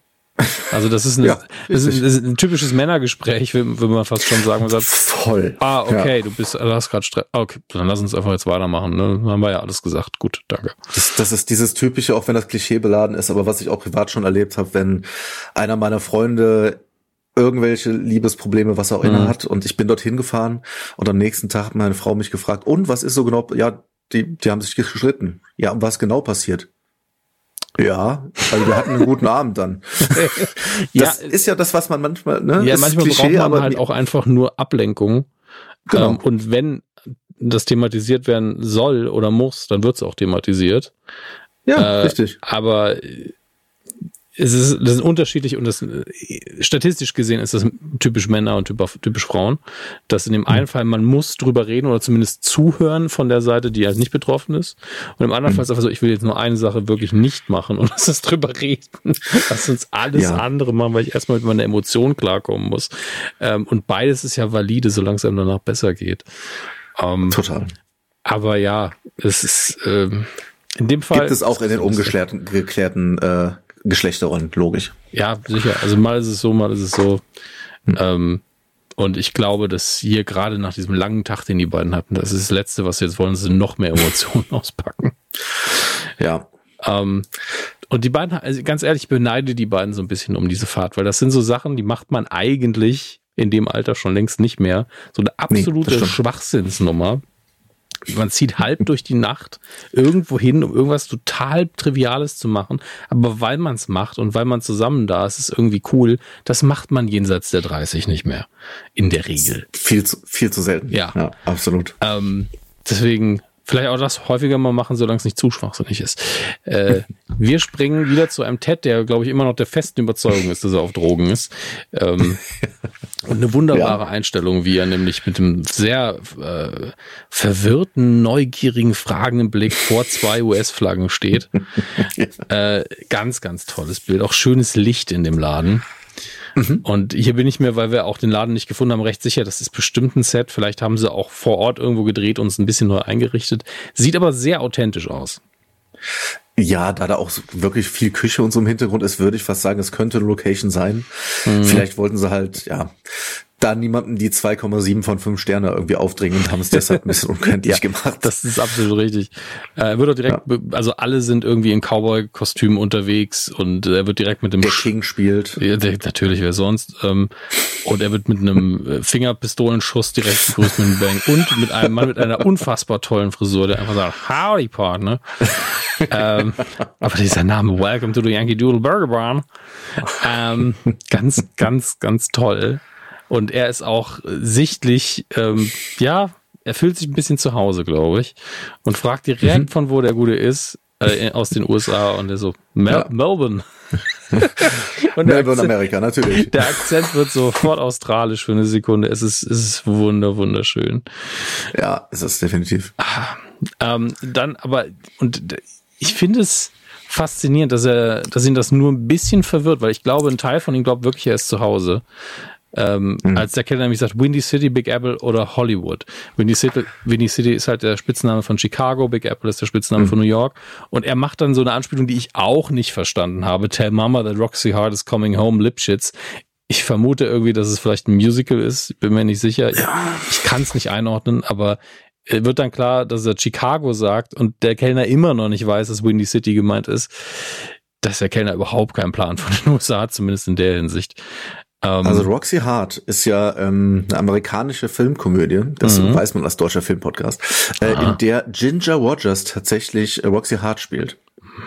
Also das ist, eine, ja, das, ist, das ist, ein typisches Männergespräch, würde man fast schon sagen. Man sagt, Voll. Ah, okay, ja. du bist, du hast gerade Stress. Okay, dann lass uns einfach jetzt weitermachen. Ne? Dann haben wir ja alles gesagt. Gut, danke. Das, das ist dieses typische, auch wenn das Klischee beladen ist, aber was ich auch privat schon erlebt habe, wenn einer meiner Freunde irgendwelche Liebesprobleme, was auch immer mhm. hat. Und ich bin dorthin gefahren und am nächsten Tag hat meine Frau mich gefragt, und was ist so genau? Ja, die, die haben sich geschritten. Ja, und was genau passiert? Ja, also wir hatten einen guten Abend dann. das ja, ist ja das, was man manchmal, ne? Ja, manchmal Klischee, braucht man halt auch einfach nur Ablenkung. Genau. Ähm, und wenn das thematisiert werden soll oder muss, dann wird es auch thematisiert. Ja, äh, richtig. Aber es ist, das ist unterschiedlich und das statistisch gesehen ist das typisch Männer und typisch Frauen, dass in dem einen Fall man muss drüber reden oder zumindest zuhören von der Seite, die halt nicht betroffen ist. Und im anderen mhm. Fall ist es einfach so, ich will jetzt nur eine Sache wirklich nicht machen und das ist drüber reden. Lass uns alles ja. andere machen, weil ich erstmal mit meiner Emotion klarkommen muss. Ähm, und beides ist ja valide, solange es einem danach besser geht. Ähm, Total. Aber ja, es ist ähm, in dem Fall. Gibt es auch in den ungeklärten geklärten, äh, Geschlechterrollen, logisch. Ja, sicher. Also mal ist es so, mal ist es so. Hm. Ähm, und ich glaube, dass hier gerade nach diesem langen Tag, den die beiden hatten, das ist das Letzte, was sie jetzt wollen, sie noch mehr Emotionen auspacken. Ja. Ähm, und die beiden, also ganz ehrlich, ich beneide die beiden so ein bisschen um diese Fahrt, weil das sind so Sachen, die macht man eigentlich in dem Alter schon längst nicht mehr. So eine absolute nee, Schwachsinnsnummer man zieht halb durch die Nacht irgendwo hin, um irgendwas total Triviales zu machen. Aber weil man es macht und weil man zusammen da ist, ist irgendwie cool. Das macht man jenseits der 30 nicht mehr. In der Regel. Viel zu, viel zu selten. Ja. ja absolut. Ähm, deswegen Vielleicht auch das häufiger mal machen, solange es nicht zu schwachsinnig ist. Äh, wir springen wieder zu einem Ted, der, glaube ich, immer noch der festen Überzeugung ist, dass er auf Drogen ist. Ähm, und eine wunderbare ja. Einstellung, wie er nämlich mit einem sehr äh, verwirrten, neugierigen, fragenden Blick vor zwei US-Flaggen steht. äh, ganz, ganz tolles Bild. Auch schönes Licht in dem Laden. Mhm. Und hier bin ich mir, weil wir auch den Laden nicht gefunden haben, recht sicher, das ist bestimmt ein Set. Vielleicht haben sie auch vor Ort irgendwo gedreht und es ein bisschen neu eingerichtet. Sieht aber sehr authentisch aus. Ja, da da auch wirklich viel Küche und so im Hintergrund ist, würde ich fast sagen, es könnte eine Location sein. Mhm. Vielleicht wollten sie halt, ja, da niemanden die 2,7 von 5 Sterne irgendwie aufdringen und haben es deshalb ein bisschen unkenntlich ja, gemacht. Das ist absolut richtig. Er wird auch direkt, ja. also alle sind irgendwie in Cowboy-Kostümen unterwegs und er wird direkt mit dem Der King spielt. Ja, der, natürlich, wer sonst. Ähm, und er wird mit einem äh, Fingerpistolenschuss direkt begrüßt mit einem Bang und mit einem Mann mit einer unfassbar tollen Frisur, der einfach sagt, Howdy, Partner. ähm, aber dieser Name, Welcome to the Yankee Doodle Burger Barn. Ähm, ganz, ganz, ganz toll. Und er ist auch sichtlich, ähm, ja, er fühlt sich ein bisschen zu Hause, glaube ich. Und fragt direkt, mhm. von wo der Gute ist, äh, aus den USA. Und er so, Mel ja. Melbourne. und Melbourne, Akzent, Amerika, natürlich. Der Akzent wird sofort australisch für eine Sekunde. Es ist, es ist wunder, wunderschön. Ja, es ist definitiv. Ah, ähm, dann aber, und ich finde es faszinierend, dass er, dass ihn das nur ein bisschen verwirrt, weil ich glaube, ein Teil von ihm glaubt wirklich, er ist zu Hause. Ähm, mhm. Als der Kellner nämlich sagt, Windy City, Big Apple oder Hollywood. Windy City, Windy City ist halt der Spitzname von Chicago, Big Apple ist der Spitzname mhm. von New York. Und er macht dann so eine Anspielung, die ich auch nicht verstanden habe. Tell Mama that Roxy Hart is coming home, Lipschitz. Ich vermute irgendwie, dass es vielleicht ein Musical ist, bin mir nicht sicher. Ja. Ich kann es nicht einordnen, aber wird dann klar, dass er Chicago sagt und der Kellner immer noch nicht weiß, dass Windy City gemeint ist, dass der Kellner überhaupt keinen Plan von den USA hat, zumindest in der Hinsicht. Ähm, also Roxy Hart ist ja ähm, eine amerikanische Filmkomödie, das mhm. weiß man als deutscher Filmpodcast, äh, in der Ginger Rogers tatsächlich äh, Roxy Hart spielt.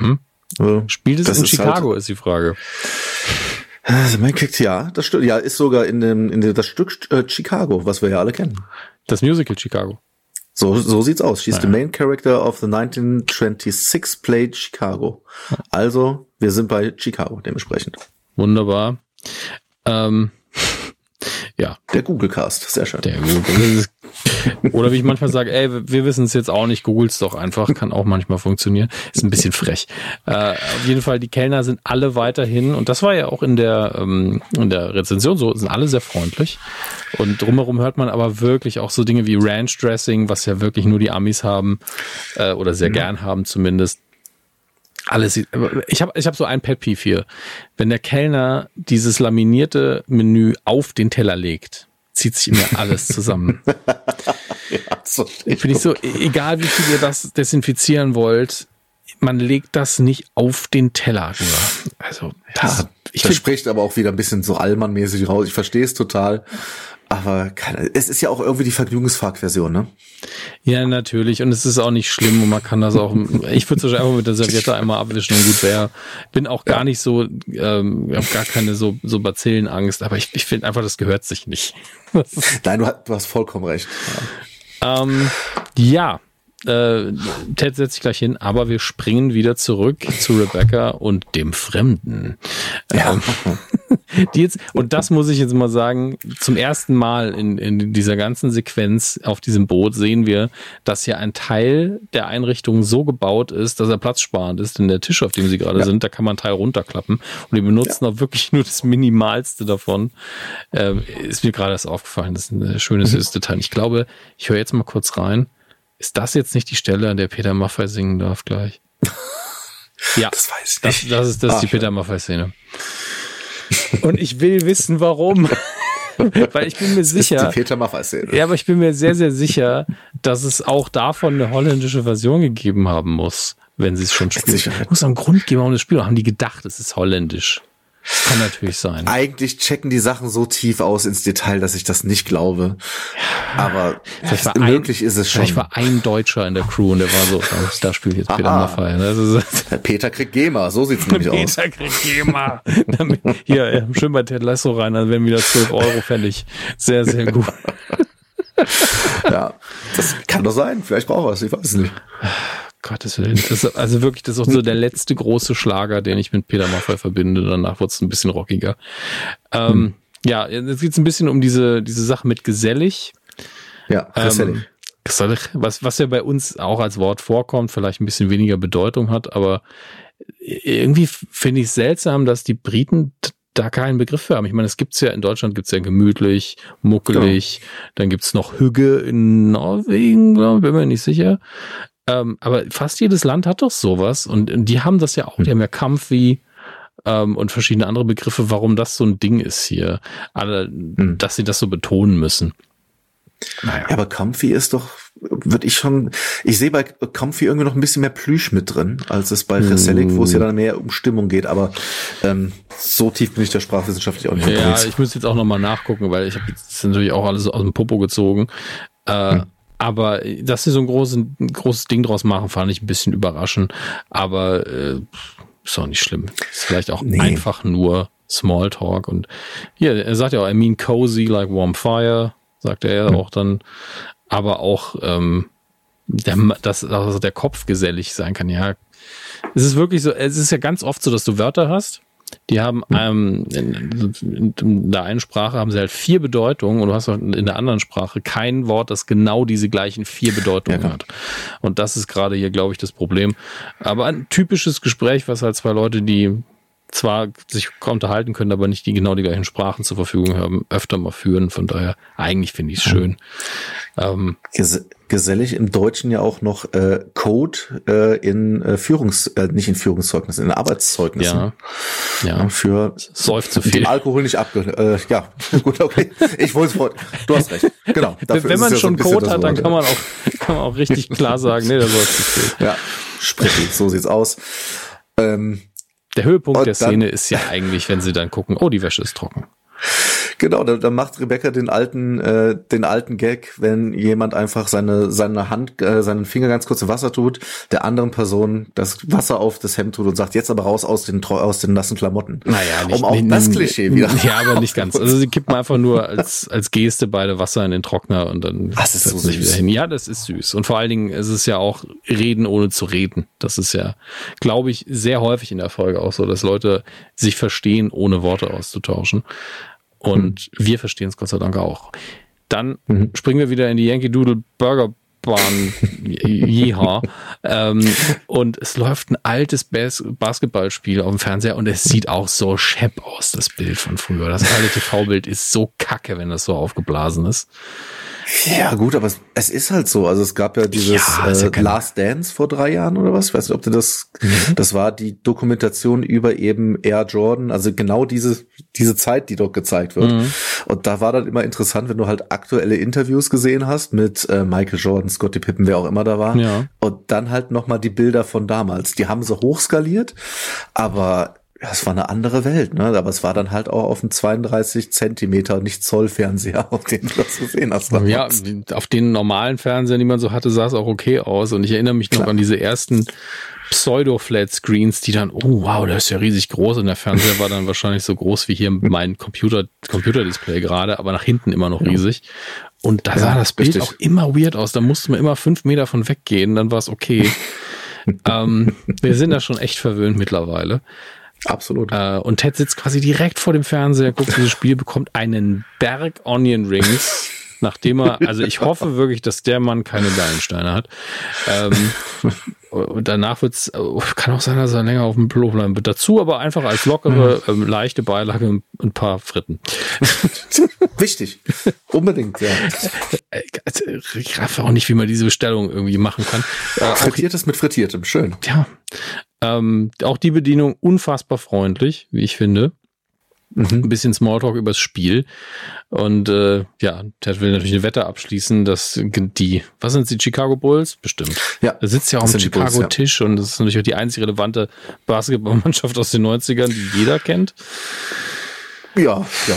Mhm. Also, Spielt es in ist Chicago, halt, ist die Frage. Also man kriegt ja, das stimmt. Ja, ist sogar in dem in dem, das Stück äh, Chicago, was wir ja alle kennen. Das Musical Chicago. So so sieht's aus. She's ja. the main character of the 1926 play Chicago. Also wir sind bei Chicago dementsprechend. Wunderbar. Ähm, ja. Der Google Cast, sehr schön. Der Google. Oder wie ich manchmal sage, ey, wir wissen es jetzt auch nicht, googles doch einfach, kann auch manchmal funktionieren. Ist ein bisschen frech. Äh, auf jeden Fall, die Kellner sind alle weiterhin, und das war ja auch in der, ähm, in der Rezension so, sind alle sehr freundlich. Und drumherum hört man aber wirklich auch so Dinge wie Ranch Dressing, was ja wirklich nur die Amis haben, äh, oder sehr mhm. gern haben zumindest alles. Ich habe ich hab so ein Pet Peeve hier. Wenn der Kellner dieses laminierte Menü auf den Teller legt, zieht sich mir alles zusammen. ja, so Bin ich so, egal wie viel ihr das desinfizieren wollt, man legt das nicht auf den Teller rüber. Also, das, ja, ich das spricht aber auch wieder ein bisschen so allmannmäßig raus. Ich verstehe es total. Aber keine, es ist ja auch irgendwie die Vergnügungsfark-Version, ne? Ja, natürlich. Und es ist auch nicht schlimm und man kann das auch, ich würde es einfach mit der Serviette einmal abwischen und gut wäre. Bin auch gar ja. nicht so, ähm, habe gar keine so, so Bazillenangst, aber ich, ich finde einfach, das gehört sich nicht. Nein, du, hast, du hast vollkommen recht. Ja. Ähm, ja, äh, Ted setzt sich gleich hin, aber wir springen wieder zurück zu Rebecca und dem Fremden. Ja. Ähm, die jetzt, und das muss ich jetzt mal sagen, zum ersten Mal in, in dieser ganzen Sequenz auf diesem Boot sehen wir, dass ja ein Teil der Einrichtung so gebaut ist, dass er platzsparend ist, denn der Tisch, auf dem sie gerade ja. sind, da kann man einen Teil runterklappen und die benutzen ja. auch wirklich nur das Minimalste davon. Äh, ist mir gerade erst aufgefallen, das ist ein schönes mhm. Detail. Ich glaube, ich höre jetzt mal kurz rein. Ist das jetzt nicht die Stelle, an der Peter Maffay singen darf gleich? ja, das weiß ich nicht. Das, das ist, das ist die Peter Maffay-Szene. Und ich will wissen, warum. Weil ich bin mir sicher. Das ist die Peter Maffay-Szene. Ja, aber ich bin mir sehr, sehr sicher, dass es auch davon eine holländische Version gegeben haben muss, wenn sie es schon spielen. Es muss einen Grund geben, warum das Spiel. Haben die gedacht, es ist holländisch? Kann natürlich sein. Eigentlich checken die Sachen so tief aus ins Detail, dass ich das nicht glaube. Aber vielleicht möglich ein, ist es schon. Vielleicht war ein Deutscher in der Crew und der war so, oh, da spielt jetzt Peter Maffay. Ne? Peter kriegt GEMA, so sieht's nämlich Peter aus. Peter kriegt GEMA. Hier, schön bei Ted Lasso rein, dann werden wieder 12 Euro fällig. Sehr, sehr gut. ja, das kann doch sein. Vielleicht braucht er es, ich weiß es nicht. Gottes Willen. Das also wirklich, das ist auch so der letzte große Schlager, den ich mit Peter Maffay verbinde. Danach wird es ein bisschen rockiger. Ähm, hm. Ja, jetzt geht es ein bisschen um diese, diese Sache mit gesellig. Ja, gesellig. Ähm, gesellig. Was, was ja bei uns auch als Wort vorkommt, vielleicht ein bisschen weniger Bedeutung hat, aber irgendwie finde ich es seltsam, dass die Briten da keinen Begriff für haben. Ich meine, es gibt's ja in Deutschland gibt's ja gemütlich, muckelig, ja. dann gibt's noch Hügge in Norwegen, glaube ich, bin mir nicht sicher. Ähm, aber fast jedes Land hat doch sowas und die haben das ja auch. Die haben ja Kampf wie ähm, und verschiedene andere Begriffe, warum das so ein Ding ist hier. Alle, hm. dass sie das so betonen müssen. Naja. Ja, aber Comfy ist doch, würde ich schon, ich sehe bei Comfy irgendwie noch ein bisschen mehr Plüsch mit drin, als es bei Reselic, mm. wo es ja dann mehr um Stimmung geht, aber ähm, so tief bin ich der sprachwissenschaftlich auch nicht Ja, unterwegs. ich müsste jetzt auch nochmal nachgucken, weil ich habe jetzt natürlich auch alles aus dem Popo gezogen. Äh, hm. Aber dass sie so ein großes, ein großes Ding draus machen, fand ich ein bisschen überraschend. Aber äh, ist auch nicht schlimm. Ist vielleicht auch nee. einfach nur Smalltalk. Und hier, er sagt ja auch, I mean cozy like warm fire, sagt er ja mhm. auch dann. Aber auch, ähm, der, dass also der Kopf gesellig sein kann. Ja, es ist wirklich so, es ist ja ganz oft so, dass du Wörter hast die haben ähm, in, in, der einen Sprache haben sie halt vier Bedeutungen und du hast in der anderen Sprache kein Wort, das genau diese gleichen vier Bedeutungen ja, hat. Und das ist gerade hier, glaube ich, das Problem. Aber ein typisches Gespräch, was halt zwei Leute, die zwar sich unterhalten können, aber nicht die genau die gleichen Sprachen zur Verfügung haben, öfter mal führen. Von daher, eigentlich finde ich es schön. Ähm, gesellig im Deutschen ja auch noch äh, Code äh, in äh, Führungs, äh, nicht in Führungszeugnissen, in Arbeitszeugnissen. Ja. Ja. Für säuft zu viel. Alkohol nicht abge. Äh, ja, gut, okay. Ich wollte es Du hast recht. Genau. Wenn man schon ja so Code hat, dann kann man auch kann man auch richtig klar sagen, nee, da säuft zu viel. Ja, sprichlich, so sieht's aus. Ähm, der Höhepunkt der Szene ist ja eigentlich, wenn sie dann gucken, oh, die Wäsche ist trocken. Genau, da, da macht Rebecca den alten, äh, den alten Gag, wenn jemand einfach seine, seine Hand, äh, seinen Finger ganz kurz in Wasser tut, der anderen Person das Wasser auf das Hemd tut und sagt, jetzt aber raus aus den, aus den nassen Klamotten. Naja, nicht, um auch nicht, das Klischee wieder. Ja, aber nicht ganz. Also sie kippen einfach nur als, als Geste beide Wasser in den Trockner und dann das ist so süß. wieder hin. Ja, das ist süß. Und vor allen Dingen ist es ja auch reden ohne zu reden. Das ist ja, glaube ich, sehr häufig in der Folge auch so, dass Leute sich verstehen, ohne Worte auszutauschen. Und wir verstehen es Gott sei Dank auch. Dann Mhm. springen wir wieder in die Yankee Doodle Burger Bahn, jeha. ähm, und es läuft ein altes Bas Basketballspiel auf dem Fernseher und es sieht auch so schepp aus, das Bild von früher. Das alte TV-Bild ist so kacke, wenn das so aufgeblasen ist. Ja, gut, aber es, es ist halt so. Also es gab ja dieses Ja, äh, Last Dance vor drei Jahren oder was? Ich weiß nicht, ob du das, das war die Dokumentation über eben Air Jordan, also genau diese, diese Zeit, die dort gezeigt wird. Mhm. Und da war dann immer interessant, wenn du halt aktuelle Interviews gesehen hast mit äh, Michael Jordan, Scottie Pippen, wer auch immer da war. Ja. Und dann halt nochmal die Bilder von damals. Die haben sie hochskaliert, aber ja, es war eine andere Welt, ne? Aber es war dann halt auch auf dem 32 Zentimeter, nicht Zoll Fernseher, auf den du das gesehen hast. Ja, auf den normalen Fernsehern, die man so hatte, sah es auch okay aus. Und ich erinnere mich noch Klar. an diese ersten Pseudo-Flat-Screens, die dann, oh wow, der ist ja riesig groß. Und der Fernseher war dann wahrscheinlich so groß wie hier mein Computer, Computerdisplay gerade, aber nach hinten immer noch riesig. Und da Ja, sah das Bild richtig. auch immer weird aus. Da musste man immer fünf Meter von weggehen, dann war es okay. ähm, wir sind da schon echt verwöhnt mittlerweile. Absolut. Äh, und Ted sitzt quasi direkt vor dem Fernseher, guckt dieses Spiel, bekommt einen Berg Onion Rings, nachdem er, also ich hoffe wirklich, dass der Mann keine Gallensteine hat. Ähm, und danach wird's, oh, kann auch sein, dass er länger auf dem Klo bleiben wird. Dazu aber einfach als lockere, ähm, leichte Beilage ein paar Fritten. Wichtig. Unbedingt, ja. Ich raff auch nicht, wie man diese Bestellung irgendwie machen kann. Äh, Frittiertes mit Frittiertem, schön. Ja. Ähm, auch die Bedienung unfassbar freundlich, wie ich finde. Ein bisschen Smalltalk übers Spiel. Und äh, ja, Ted will natürlich eine Wette abschließen, dass die, was sind die Chicago Bulls? Bestimmt. Ja, Da sitzt ja auch am Bulls, ja. Chicago-Tisch und das ist natürlich auch die einzig relevante Basketballmannschaft aus den 90ern, die jeder kennt. Ja, ja, ja,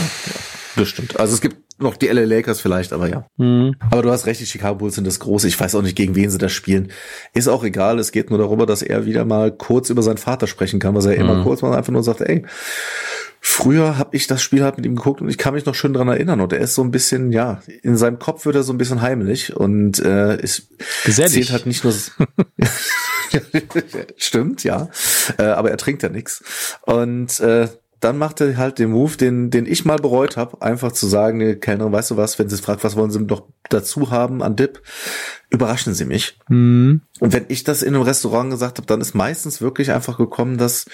bestimmt. Also es gibt noch die LA Lakers vielleicht, aber ja. Hm. Aber du hast recht, die Chicago Bulls sind das Große. Ich weiß auch nicht, gegen wen sie das spielen. Ist auch egal. Es geht nur darüber, dass er wieder mal kurz über seinen Vater sprechen kann, was er immer kurz mal einfach nur sagt, ey, früher habe ich das Spiel halt mit ihm geguckt und ich kann mich noch schön dran erinnern. Und er ist so ein bisschen, ja, in seinem Kopf wird er so ein bisschen heimlich und äh, ist zählt halt nicht nur Stimmt, ja. Äh, aber er trinkt ja nix. Und äh, dann macht er halt den Move, den, den ich mal bereut habe, einfach zu sagen, nee, Kellnerin, weißt du was, wenn sie fragt, was wollen sie noch dazu haben an Dip, überraschen sie mich. Hm. Und wenn ich das in einem Restaurant gesagt habe, dann ist meistens wirklich einfach gekommen, dass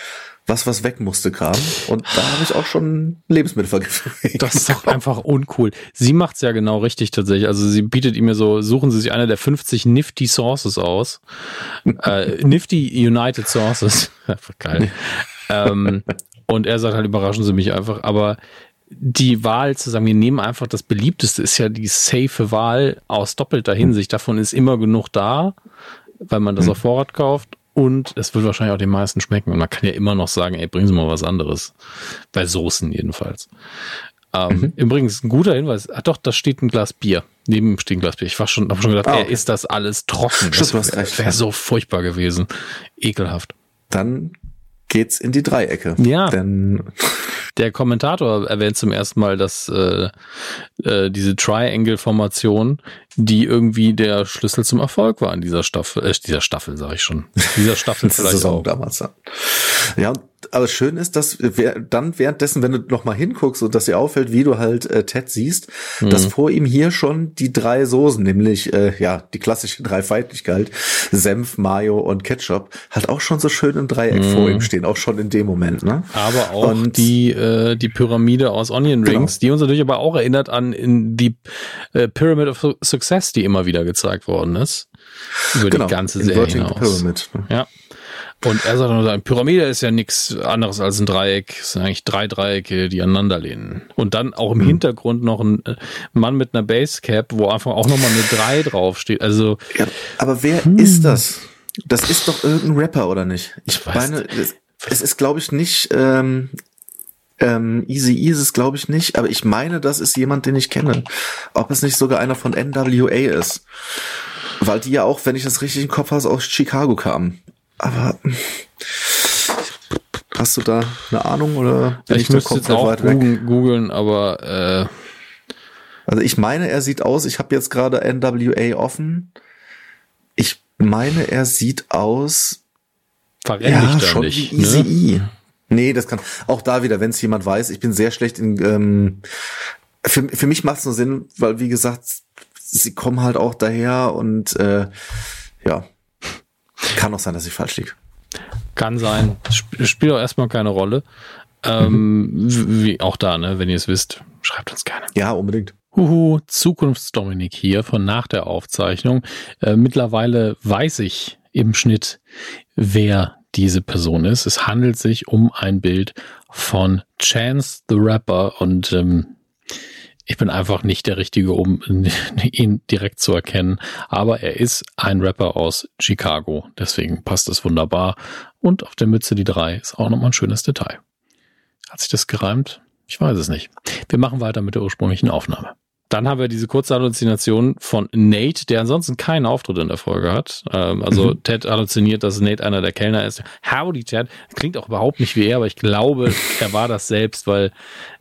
was, was weg musste, kam. Und da habe ich auch schon Lebensmittelvergiftung. Das ist doch einfach uncool. Sie macht's ja genau richtig tatsächlich. Also sie bietet ihm ja so, suchen Sie sich eine der 50 Nifty Sources aus. äh, Nifty United Sources. Einfach geil. ähm, und er sagt halt, überraschen Sie mich einfach. Aber die Wahl zu sagen, wir nehmen einfach das beliebteste, ist ja die safe Wahl aus doppelter Hinsicht. Davon ist immer genug da, weil man das auf Vorrat kauft. Und es wird wahrscheinlich auch den meisten schmecken. Und man kann ja immer noch sagen, ey, bringen Sie mal was anderes. Bei Soßen jedenfalls. Ähm, Übrigens, ein guter Hinweis. Ah, doch, da steht ein Glas Bier. Neben ihm steht ein Glas Bier. Ich war schon, hab schon gedacht, Ah, ey, okay. ist das alles trocken? Stimmt, das wäre ja. so furchtbar gewesen. Ekelhaft. Dann geht's in die Dreiecke. Ja. Denn Der Kommentator erwähnt zum ersten Mal, dass äh, äh, diese Triangle-Formation, die irgendwie der Schlüssel zum Erfolg war in dieser Staffel, äh, dieser Staffel, sage ich schon, dieser Staffel vielleicht Saison auch. damals. Ja, ja aber schön ist, dass wer, dann währenddessen, wenn du noch mal hinguckst und dass dir auffällt, wie du halt äh, Ted siehst, Mhm. dass vor ihm hier schon die drei Soßen, nämlich äh, ja die klassische Dreifaltigkeit, Senf, Mayo und Ketchup, halt auch schon so schön im Dreieck Mhm. vor ihm stehen, auch schon in dem Moment. Ne? Aber auch Und- die, äh, die Pyramide aus Onion Genau. Rings, die uns natürlich aber auch erinnert an in die äh, Pyramid of Su- Success, die immer wieder gezeigt worden ist. Über die ganze Serie hinaus. Pyramid. ne? Ja. Und er sagt dann, eine Pyramide ist ja nichts anderes als ein Dreieck. Es sind eigentlich drei Dreiecke, die aneinander lehnen. Und dann auch im Mhm. Hintergrund noch ein äh, Mann mit einer Basecap, wo einfach auch nochmal eine 3 draufsteht. Also, Ja, aber wer Hm. ist das? Das ist doch irgendein Rapper, oder nicht? Ich weiß meine, es, es ist, glaube ich, nicht, ähm, Ähm, Easy E ist es, glaube ich, nicht, aber ich meine, das ist jemand, den ich kenne. Ob es nicht sogar einer von NWA ist. Weil die ja auch, wenn ich das richtig im Kopf habe, aus Chicago kamen. Aber hast du da eine Ahnung oder bin ich, ich müsste jetzt auch googeln, aber äh also ich meine, er sieht aus, ich habe jetzt gerade NWA offen. Ich meine, er sieht aus Verrenn ja, schon wie Easy ne? E. Nee, das kann auch da wieder, wenn es jemand weiß. Ich bin sehr schlecht in. Ähm, für, für mich macht es nur Sinn, weil wie gesagt, sie kommen halt auch daher und äh, ja, kann auch sein, dass ich falsch liege. Kann sein. Sp spielt auch erstmal keine Rolle. Ähm, mhm. Wie auch da, ne? Wenn ihr es wisst, schreibt uns gerne. Ja, unbedingt. Huhu, Zukunftsdominik hier von nach der Aufzeichnung. Äh, mittlerweile weiß ich im Schnitt, wer diese Person ist. Es handelt sich um ein Bild von Chance the Rapper und ähm, ich bin einfach nicht der Richtige, um ihn direkt zu erkennen. Aber er ist ein Rapper aus Chicago. Deswegen passt es wunderbar. Und auf der Mütze die drei ist auch nochmal ein schönes Detail. Hat sich das gereimt? Ich weiß es nicht. Wir machen weiter mit der ursprünglichen Aufnahme. Dann haben wir diese kurze Halluzination von Nate, der ansonsten keinen Auftritt in der Folge hat. Ähm, also mhm. Ted halluziniert, dass Nate einer der Kellner ist. Howdy Ted. Klingt auch überhaupt nicht wie er, aber ich glaube, er war das selbst, weil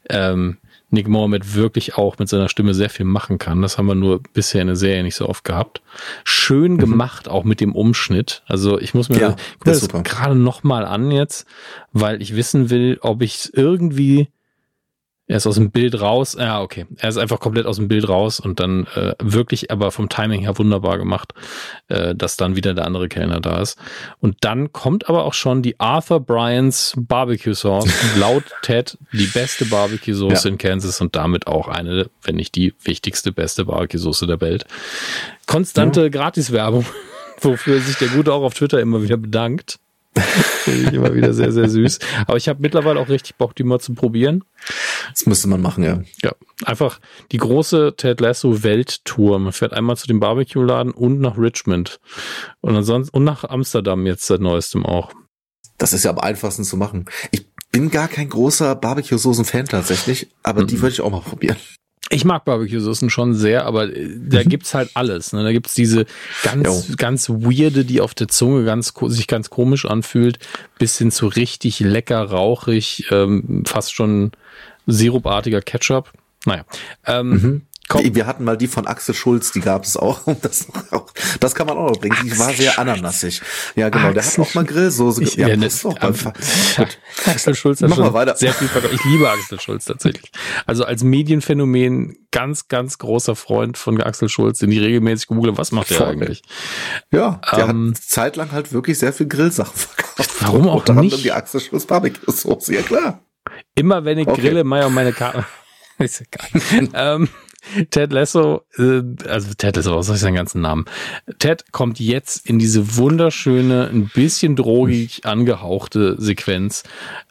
ähm, Nick Mohammed wirklich auch mit seiner Stimme sehr viel machen kann. Das haben wir nur bisher in der Serie nicht so oft gehabt. Schön mhm. gemacht, auch mit dem Umschnitt. Also ich muss mir ja, das, das gerade noch mal an jetzt, weil ich wissen will, ob ich irgendwie er ist aus dem Bild raus. Ja, okay. Er ist einfach komplett aus dem Bild raus und dann äh, wirklich aber vom Timing her wunderbar gemacht, äh, dass dann wieder der andere Kellner da ist. Und dann kommt aber auch schon die Arthur Bryans Barbecue Sauce. laut Ted die beste Barbecue Sauce ja. in Kansas und damit auch eine, wenn nicht die wichtigste, beste Barbecue Sauce der Welt. Konstante ja. Gratiswerbung, wofür sich der Gute auch auf Twitter immer wieder bedankt. Finde ich immer wieder sehr, sehr süß. Aber ich habe mittlerweile auch richtig Bock, die mal zu probieren. Das müsste man machen, ja. Ja, einfach die große Ted Lasso Welttour. Man fährt einmal zu dem Barbecue-Laden und nach Richmond. Und ansonsten, und nach Amsterdam jetzt seit neuestem auch. Das ist ja am einfachsten zu machen. Ich bin gar kein großer Barbecue-Soßen-Fan tatsächlich, aber mhm. die würde ich auch mal probieren. Ich mag Barbecue-Soßen schon sehr, aber äh, da mhm. gibt's halt alles. Ne? Da gibt's diese ganz, jo. ganz weirde, die auf der Zunge ganz sich ganz komisch anfühlt, bis hin zu richtig lecker, rauchig, ähm, fast schon sirupartiger Ketchup. Naja. Ähm, mhm. Komm. Wir hatten mal die von Axel Schulz, die gab es auch. Das, auch, das kann man auch noch bringen. Die war sehr ananassig. Ja, genau. Axel. Der hat auch mal Grillsoße. Ich, ja, ne, auch ja, Axel Schulz hat schon weiter. sehr viel verkauft. Ich liebe Axel Schulz tatsächlich. Also als Medienphänomen ganz, ganz großer Freund von Axel Schulz, den ich regelmäßig google. Was macht der eigentlich? Ja, der ähm, hat zeitlang halt wirklich sehr viel Grillsachen verkauft. Warum auch nicht? Die Axel Schulz Barbecue-Soße, ja klar. Immer wenn ich okay. grille, mal meine Karte. ist egal. ähm, Ted Lasso, äh, also Ted Lasso, was soll ich seinen ganzen Namen? Ted kommt jetzt in diese wunderschöne, ein bisschen drogig angehauchte Sequenz,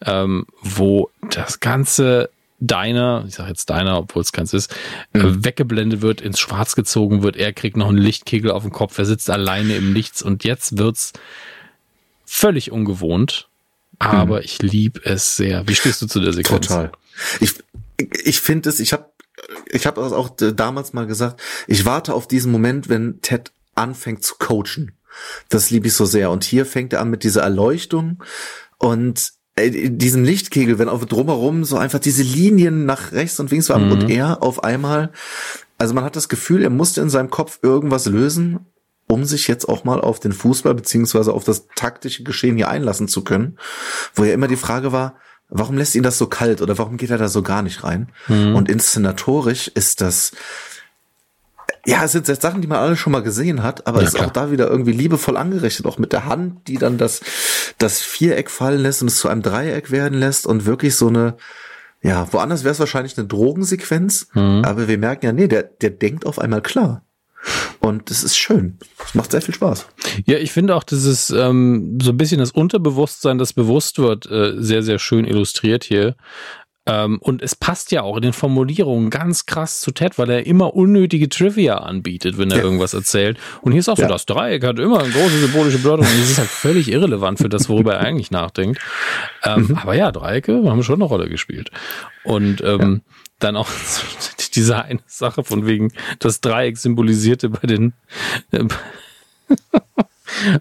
ähm, wo das ganze Diner, ich sage jetzt Diner, obwohl es keins ist, mhm. weggeblendet wird, ins Schwarz gezogen wird. Er kriegt noch einen Lichtkegel auf dem Kopf, er sitzt alleine im Nichts und jetzt wird's völlig ungewohnt. Aber mhm. ich liebe es sehr. Wie stehst du zu der Sequenz? Total. Ich, ich finde es, ich habe ich habe das auch damals mal gesagt, ich warte auf diesen Moment, wenn Ted anfängt zu coachen. Das liebe ich so sehr. Und hier fängt er an mit dieser Erleuchtung und äh, diesem Lichtkegel, wenn auf drumherum so einfach diese Linien nach rechts und links waren mhm. und er auf einmal, also man hat das Gefühl, er musste in seinem Kopf irgendwas lösen, um sich jetzt auch mal auf den Fußball beziehungsweise auf das taktische Geschehen hier einlassen zu können, wo ja immer die Frage war, warum lässt ihn das so kalt oder warum geht er da so gar nicht rein? Mhm. Und inszenatorisch ist das, ja, es sind jetzt Sachen, die man alle schon mal gesehen hat, aber ja, ist klar. auch da wieder irgendwie liebevoll angerichtet, auch mit der Hand, die dann das, das Viereck fallen lässt und es zu einem Dreieck werden lässt und wirklich so eine, ja, woanders wäre es wahrscheinlich eine Drogensequenz, mhm. aber wir merken ja, nee, der, der denkt auf einmal klar. Und das ist schön. Es macht sehr viel Spaß. Ja, ich finde auch, dass es ähm, so ein bisschen das Unterbewusstsein, das bewusst wird, äh, sehr, sehr schön illustriert hier. Ähm, und es passt ja auch in den Formulierungen ganz krass zu Ted, weil er immer unnötige Trivia anbietet, wenn er ja. irgendwas erzählt. Und hier ist auch so, ja. das Dreieck hat immer eine große symbolische Bedeutung und das ist halt völlig irrelevant für das, worüber er eigentlich nachdenkt. Ähm, mhm. Aber ja, Dreiecke haben schon eine Rolle gespielt. Und ähm, ja. Dann auch diese eine Sache von wegen das Dreieck symbolisierte bei den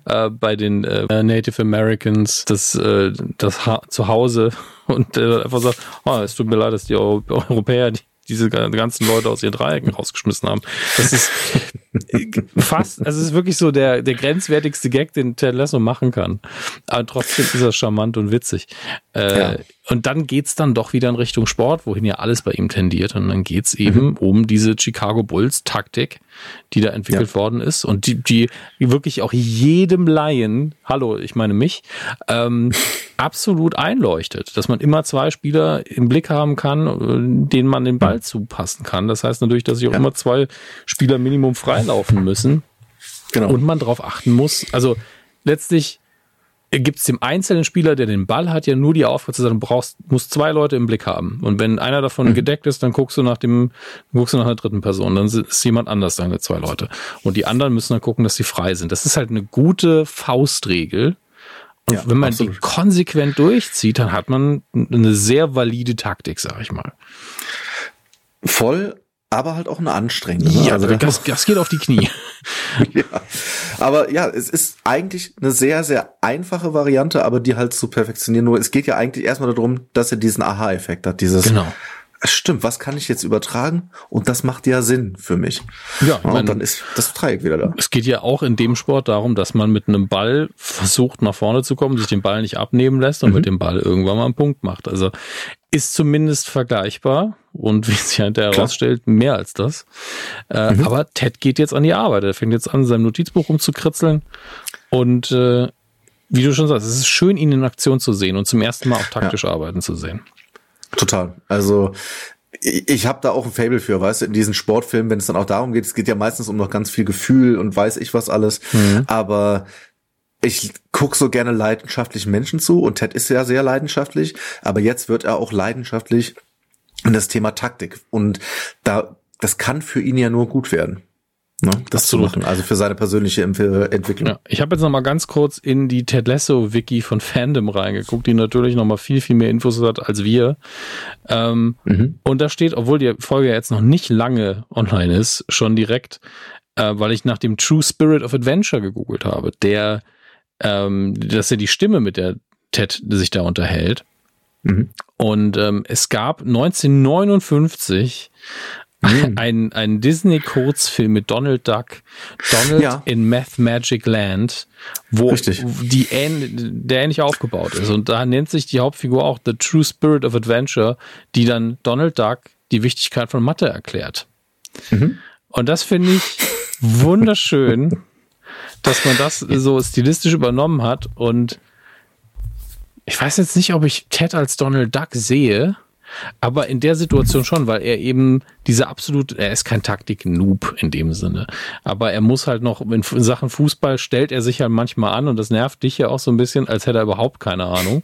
äh, bei den äh, Native Americans das, äh, das ha Zuhause und einfach sagt, oh, es tut mir leid, dass die Europäer die, diese ganzen Leute aus ihren Dreiecken rausgeschmissen haben. Das ist fast, also es ist wirklich so der, der grenzwertigste Gag, den Ted Lasso machen kann. Aber trotzdem ist er charmant und witzig. Äh, ja. Und dann geht's dann doch wieder in Richtung Sport, wohin ja alles bei ihm tendiert. Und dann geht's eben mhm. um diese Chicago Bulls Taktik, die da entwickelt ja. worden ist und die, die wirklich auch jedem Laien, hallo, ich meine mich, ähm, absolut einleuchtet, dass man immer zwei Spieler im Blick haben kann, denen man den Ball zupassen kann. Das heißt natürlich, dass sich auch ja. immer zwei Spieler Minimum freilaufen müssen. Genau. Und man darauf achten muss. Also letztlich gibt es dem einzelnen Spieler, der den Ball hat, ja nur die Aufgabe zu sagen, du brauchst, musst zwei Leute im Blick haben. Und wenn einer davon mhm. gedeckt ist, dann guckst du nach dem, guckst du nach einer dritten Person. Dann ist jemand anders deine zwei Leute. Und die anderen müssen dann gucken, dass sie frei sind. Das ist halt eine gute Faustregel. Und ja, wenn man absolut. die konsequent durchzieht, dann hat man eine sehr valide Taktik, sag ich mal. Voll, aber halt auch eine anstrengende. Ne? Ja, also das, das geht auf die Knie. ja. Aber ja, es ist eigentlich eine sehr, sehr einfache Variante, aber die halt zu perfektionieren. Nur es geht ja eigentlich erstmal darum, dass er diesen Aha-Effekt hat. Dieses, genau. Stimmt, was kann ich jetzt übertragen? Und das macht ja Sinn für mich. Ja, ja und dann ist das Dreieck wieder da. Es geht ja auch in dem Sport darum, dass man mit einem Ball versucht, nach vorne zu kommen, sich den Ball nicht abnehmen lässt und mhm. mit dem Ball irgendwann mal einen Punkt macht. Also ist zumindest vergleichbar und wie sich hinterher herausstellt, mehr als das. Äh, mhm. Aber Ted geht jetzt an die Arbeit. Er fängt jetzt an, sein Notizbuch rumzukritzeln und äh, wie du schon sagst, es ist schön, ihn in Aktion zu sehen und zum ersten Mal auch taktisch ja. arbeiten zu sehen. Total. Also ich, habe da auch ein Fable für, weißt du, in diesen Sportfilmen, wenn es dann auch darum geht, es geht ja meistens um noch ganz viel Gefühl und weiß ich was alles, mhm. aber ich guck so gerne leidenschaftlichen Menschen zu und Ted ist ja sehr leidenschaftlich, aber jetzt wird er auch leidenschaftlich in das Thema Taktik und da das kann für ihn ja nur gut werden. Ne, das Absolut. zu machen, also für seine persönliche Entwicklung. Ja, ich habe jetzt noch mal ganz kurz in die Ted Lasso Wiki von Fandom reingeguckt, die natürlich noch mal viel viel mehr Infos hat als wir. Ähm, mhm. Und da steht, obwohl die Folge jetzt noch nicht lange online ist, schon direkt, äh, weil ich nach dem True Spirit of Adventure gegoogelt habe, der ähm, dass er die Stimme mit der Ted sich da unterhält. Mhm. Und ähm, es gab 1959 mhm. einen, einen Disney-Kurzfilm mit Donald Duck, Donald ja. in Math Magic Land, wo Richtig. die ähn, der ähnlich aufgebaut ist. Und da nennt sich die Hauptfigur auch The True Spirit of Adventure, die dann Donald Duck die Wichtigkeit von Mathe erklärt. Mhm. Und das finde ich wunderschön dass man das so stilistisch übernommen hat. Und ich weiß jetzt nicht, ob ich Ted als Donald Duck sehe. Aber in der Situation schon, weil er eben diese absolut, er ist kein Taktik-Noob in dem Sinne. Aber er muss halt noch, in Sachen Fußball stellt er sich halt manchmal an und das nervt dich ja auch so ein bisschen, als hätte er überhaupt keine Ahnung.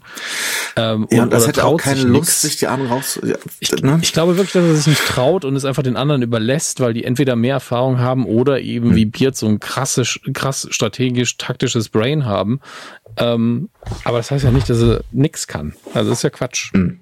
Ähm, ja, und das hätte auch keine Lust, nix. sich die Ahnung raus. Ja, ich, ne? ich glaube wirklich, dass er sich nicht traut und es einfach den anderen überlässt, weil die entweder mehr Erfahrung haben oder eben hm. wie Beard so ein krasses, krass strategisch taktisches Brain haben. Ähm, aber das heißt ja nicht, dass er nix kann. Also das ist ja Quatsch. Hm.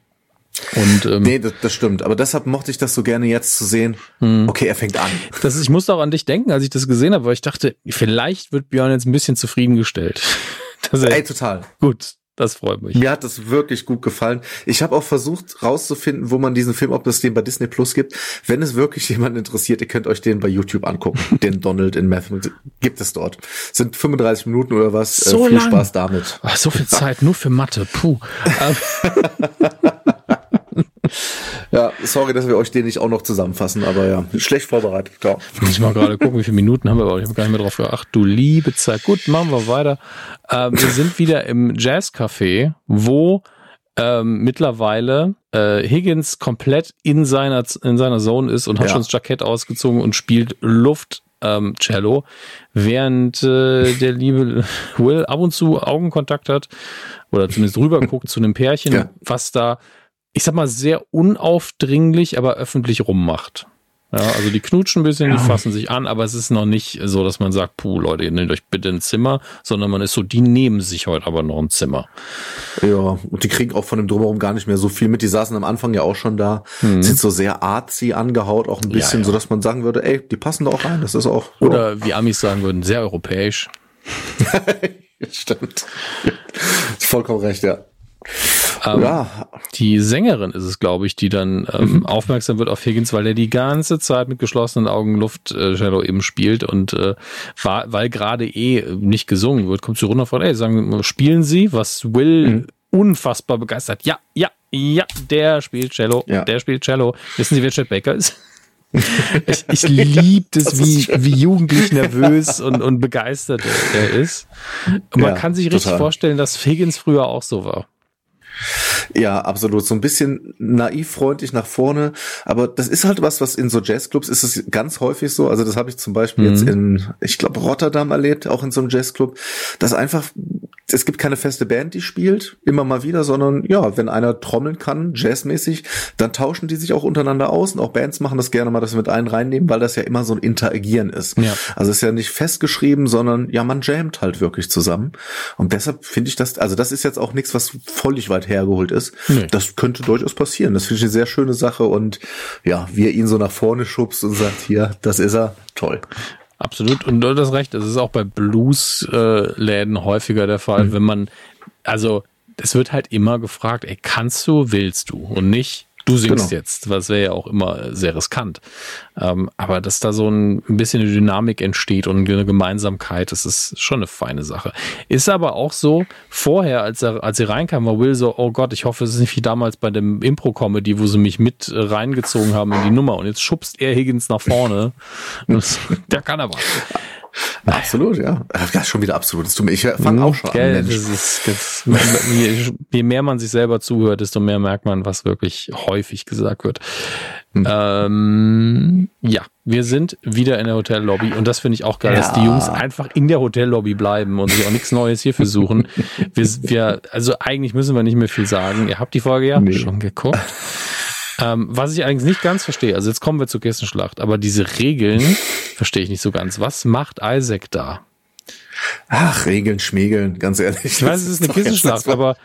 Und, ähm, nee, das, das stimmt. Aber deshalb mochte ich das so gerne jetzt zu sehen. Hm. Okay, er fängt an. Das ist, ich musste auch an dich denken, als ich das gesehen habe, weil ich dachte, vielleicht wird Björn jetzt ein bisschen zufriedengestellt. Ey, total. Gut, das freut mich. Mir hat das wirklich gut gefallen. Ich habe auch versucht rauszufinden, wo man diesen Film, ob es den bei Disney Plus gibt. Wenn es wirklich jemand interessiert, ihr könnt euch den bei YouTube angucken. den Donald in Math gibt es dort. Sind 35 Minuten oder was. So äh, viel lang. Spaß damit. Ach, so viel Zeit nur für Mathe. Puh. ja, sorry, dass wir euch den nicht auch noch zusammenfassen, aber ja, schlecht vorbereitet, klar. Muss ich mal gerade gucken, wie viele Minuten haben wir, aber ich habe gar nicht mehr drauf geachtet. Du liebe Zeit. Gut, machen wir weiter. Äh, wir sind wieder im Jazzcafé, wo ähm, mittlerweile äh, Higgins komplett in seiner in seiner Zone ist und hat ja. schon das Jackett ausgezogen und spielt Luft ähm, Cello, während äh, der liebe Will ab und zu Augenkontakt hat oder zumindest rüber guckt zu einem Pärchen, ja. was da ich sag mal, sehr unaufdringlich, aber öffentlich rummacht. Ja, also die knutschen ein bisschen, ja. die fassen sich an, aber es ist noch nicht so, dass man sagt, puh, Leute, ihr nehmt euch bitte ein Zimmer, sondern man ist so, die nehmen sich heute aber noch ein Zimmer. Ja, und die kriegen auch von dem Drumherum gar nicht mehr so viel mit. Die saßen am Anfang ja auch schon da, mhm. sind so sehr artsy angehaut, auch ein bisschen, ja, ja. so dass man sagen würde, ey, die passen da auch rein, das ist auch. Oder ja. wie Amis sagen würden, sehr europäisch. Stimmt. Vollkommen recht, ja. Ähm, ja. Die Sängerin ist es, glaube ich, die dann ähm, mhm. aufmerksam wird auf Higgins, weil er die ganze Zeit mit geschlossenen Augen Luft äh, Shadow eben spielt und äh, war, weil gerade eh nicht gesungen wird, kommt sie runter von, ey, sagen, spielen Sie, was Will mhm. unfassbar begeistert. Ja, ja, ja, der spielt Cello, ja. der spielt Cello. Wissen Sie, wer Chet Baker ist? ich, ich liebe es, wie, wie jugendlich nervös und, und begeistert er ist. Und man ja, kann sich richtig total. vorstellen, dass Higgins früher auch so war. Ja, absolut. So ein bisschen naiv freundlich nach vorne. Aber das ist halt was, was in so Jazzclubs ist es ganz häufig so. Also das habe ich zum Beispiel mhm. jetzt in, ich glaube, Rotterdam erlebt, auch in so einem Jazzclub, dass einfach es gibt keine feste Band, die spielt, immer mal wieder, sondern ja, wenn einer trommeln kann, jazzmäßig, dann tauschen die sich auch untereinander aus und auch Bands machen das gerne mal, dass wir mit einen reinnehmen, weil das ja immer so ein Interagieren ist. Ja. Also es ist ja nicht festgeschrieben, sondern ja, man jammt halt wirklich zusammen. Und deshalb finde ich das, also das ist jetzt auch nichts, was völlig weit hergeholt ist. Nee. Das könnte durchaus passieren. Das finde ich eine sehr schöne Sache und ja, wie er ihn so nach vorne schubst und sagt, hier, das ist er, toll. Absolut. Und du hast recht, das ist auch bei Blues-Läden häufiger der Fall, mhm. wenn man, also es wird halt immer gefragt, ey, kannst du, willst du? Und nicht, Du singst genau. jetzt, was wäre ja auch immer sehr riskant. Ähm, aber dass da so ein, ein bisschen eine Dynamik entsteht und eine Gemeinsamkeit, das ist schon eine feine Sache. Ist aber auch so, vorher, als er, als sie reinkam, war Will so, oh Gott, ich hoffe, es ist nicht wie damals bei dem Impro-Comedy, wo sie mich mit reingezogen haben in die Nummer und jetzt schubst er Higgins nach vorne. der kann aber. Absolut, ja. Das ist schon wieder absolut. Ich fange auch schon Gell, an. Das ist, das, je, je mehr man sich selber zuhört, desto mehr merkt man, was wirklich häufig gesagt wird. Hm. Ähm, ja, wir sind wieder in der Hotellobby und das finde ich auch geil, ja. dass die Jungs einfach in der Hotellobby bleiben und sich auch nichts Neues hier versuchen. wir, wir, also eigentlich müssen wir nicht mehr viel sagen. Ihr habt die Folge ja nee. schon geguckt. Ähm, was ich eigentlich nicht ganz verstehe, also jetzt kommen wir zur Kissenschlacht, aber diese Regeln verstehe ich nicht so ganz. Was macht Isaac da? Ach, Regeln, Schmiegeln, ganz ehrlich. Ich weiß, es ist eine Kissenschlacht, aber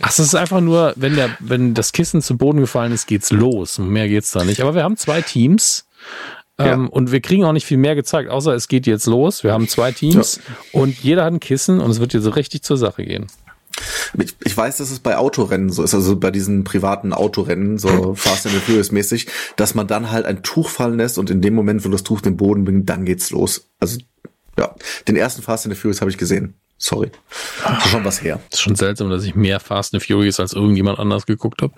ach, es ist einfach nur, wenn der, wenn das Kissen zu Boden gefallen ist, geht's los. Mehr geht's da nicht. Aber wir haben zwei Teams. Ja. Ähm, und wir kriegen auch nicht viel mehr gezeigt, außer es geht jetzt los. Wir haben zwei Teams ja. und jeder hat ein Kissen und es wird jetzt so richtig zur Sache gehen. Ich, ich weiß, dass es bei Autorennen so ist, also bei diesen privaten Autorennen, so Fast and Furious mäßig, dass man dann halt ein Tuch fallen lässt und in dem Moment, wo das Tuch den Boden bringt, dann geht's los. Also ja, den ersten Fast and Furious habe ich gesehen. Sorry. Ist schon was her. Ist schon seltsam, dass ich mehr Fast and Furious als irgendjemand anders geguckt habe.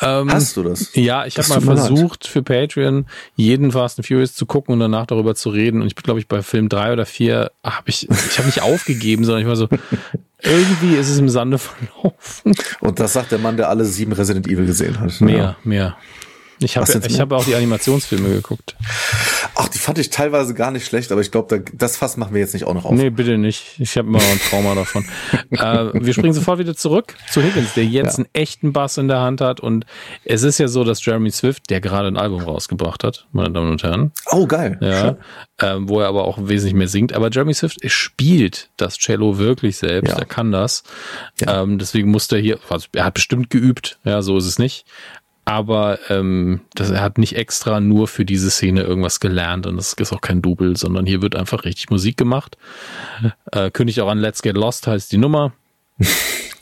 Ähm, Hast du das? Ja, ich habe mal versucht für Patreon jeden Fast and Furious zu gucken und danach darüber zu reden. Und ich bin, glaube ich, bei Film drei oder vier habe ich, ich habe nicht aufgegeben, sondern ich war so, irgendwie ist es im Sande verlaufen. Und das sagt der Mann, der alle sieben Resident Evil gesehen hat. Mehr, ja. mehr. Ich habe ich hab auch die Animationsfilme geguckt. Ach, die fand ich teilweise gar nicht schlecht, aber ich glaube, da, das Fass machen wir jetzt nicht auch noch auf. Nee, bitte nicht. Ich habe immer noch ein Trauma davon. äh, wir springen sofort wieder zurück zu Higgins, der jetzt ja. einen echten Bass in der Hand hat. Und es ist ja so, dass Jeremy Swift, der gerade ein Album rausgebracht hat, meine Damen und Herren. Oh, geil. Ja. Ähm, wo er aber auch wesentlich mehr singt. Aber Jeremy Swift spielt das Cello wirklich selbst. Ja. Er kann das. Ja. Ähm, deswegen musste er hier, also er hat bestimmt geübt. Ja, so ist es nicht aber ähm, das, er hat nicht extra nur für diese Szene irgendwas gelernt und das ist auch kein Double, sondern hier wird einfach richtig Musik gemacht. Äh, König auch an Let's Get Lost heißt die Nummer.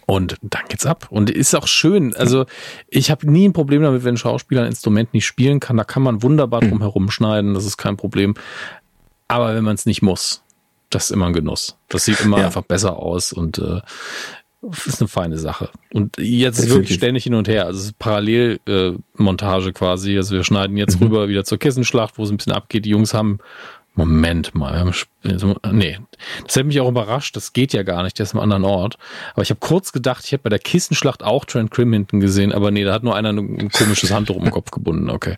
Und dann geht's ab. Und ist auch schön. Also ich habe nie ein Problem damit, wenn ein Schauspieler ein Instrument nicht spielen kann. Da kann man wunderbar drum mhm. herumschneiden. Das ist kein Problem. Aber wenn man es nicht muss, das ist immer ein Genuss. Das sieht immer ja. einfach besser aus. Und äh, ist eine feine Sache. Und jetzt ist wirklich ständig hin und her. Also es ist Parallelmontage äh, quasi. Also wir schneiden jetzt mhm. rüber wieder zur Kissenschlacht, wo es ein bisschen abgeht. Die Jungs haben Moment mal, haben, nee, das hat mich auch überrascht, das geht ja gar nicht, der ist am anderen Ort. Aber ich habe kurz gedacht, ich hätte bei der Kissenschlacht auch Trent Krim hinten gesehen, aber nee, da hat nur einer ein komisches Handtuch um den Kopf gebunden, okay.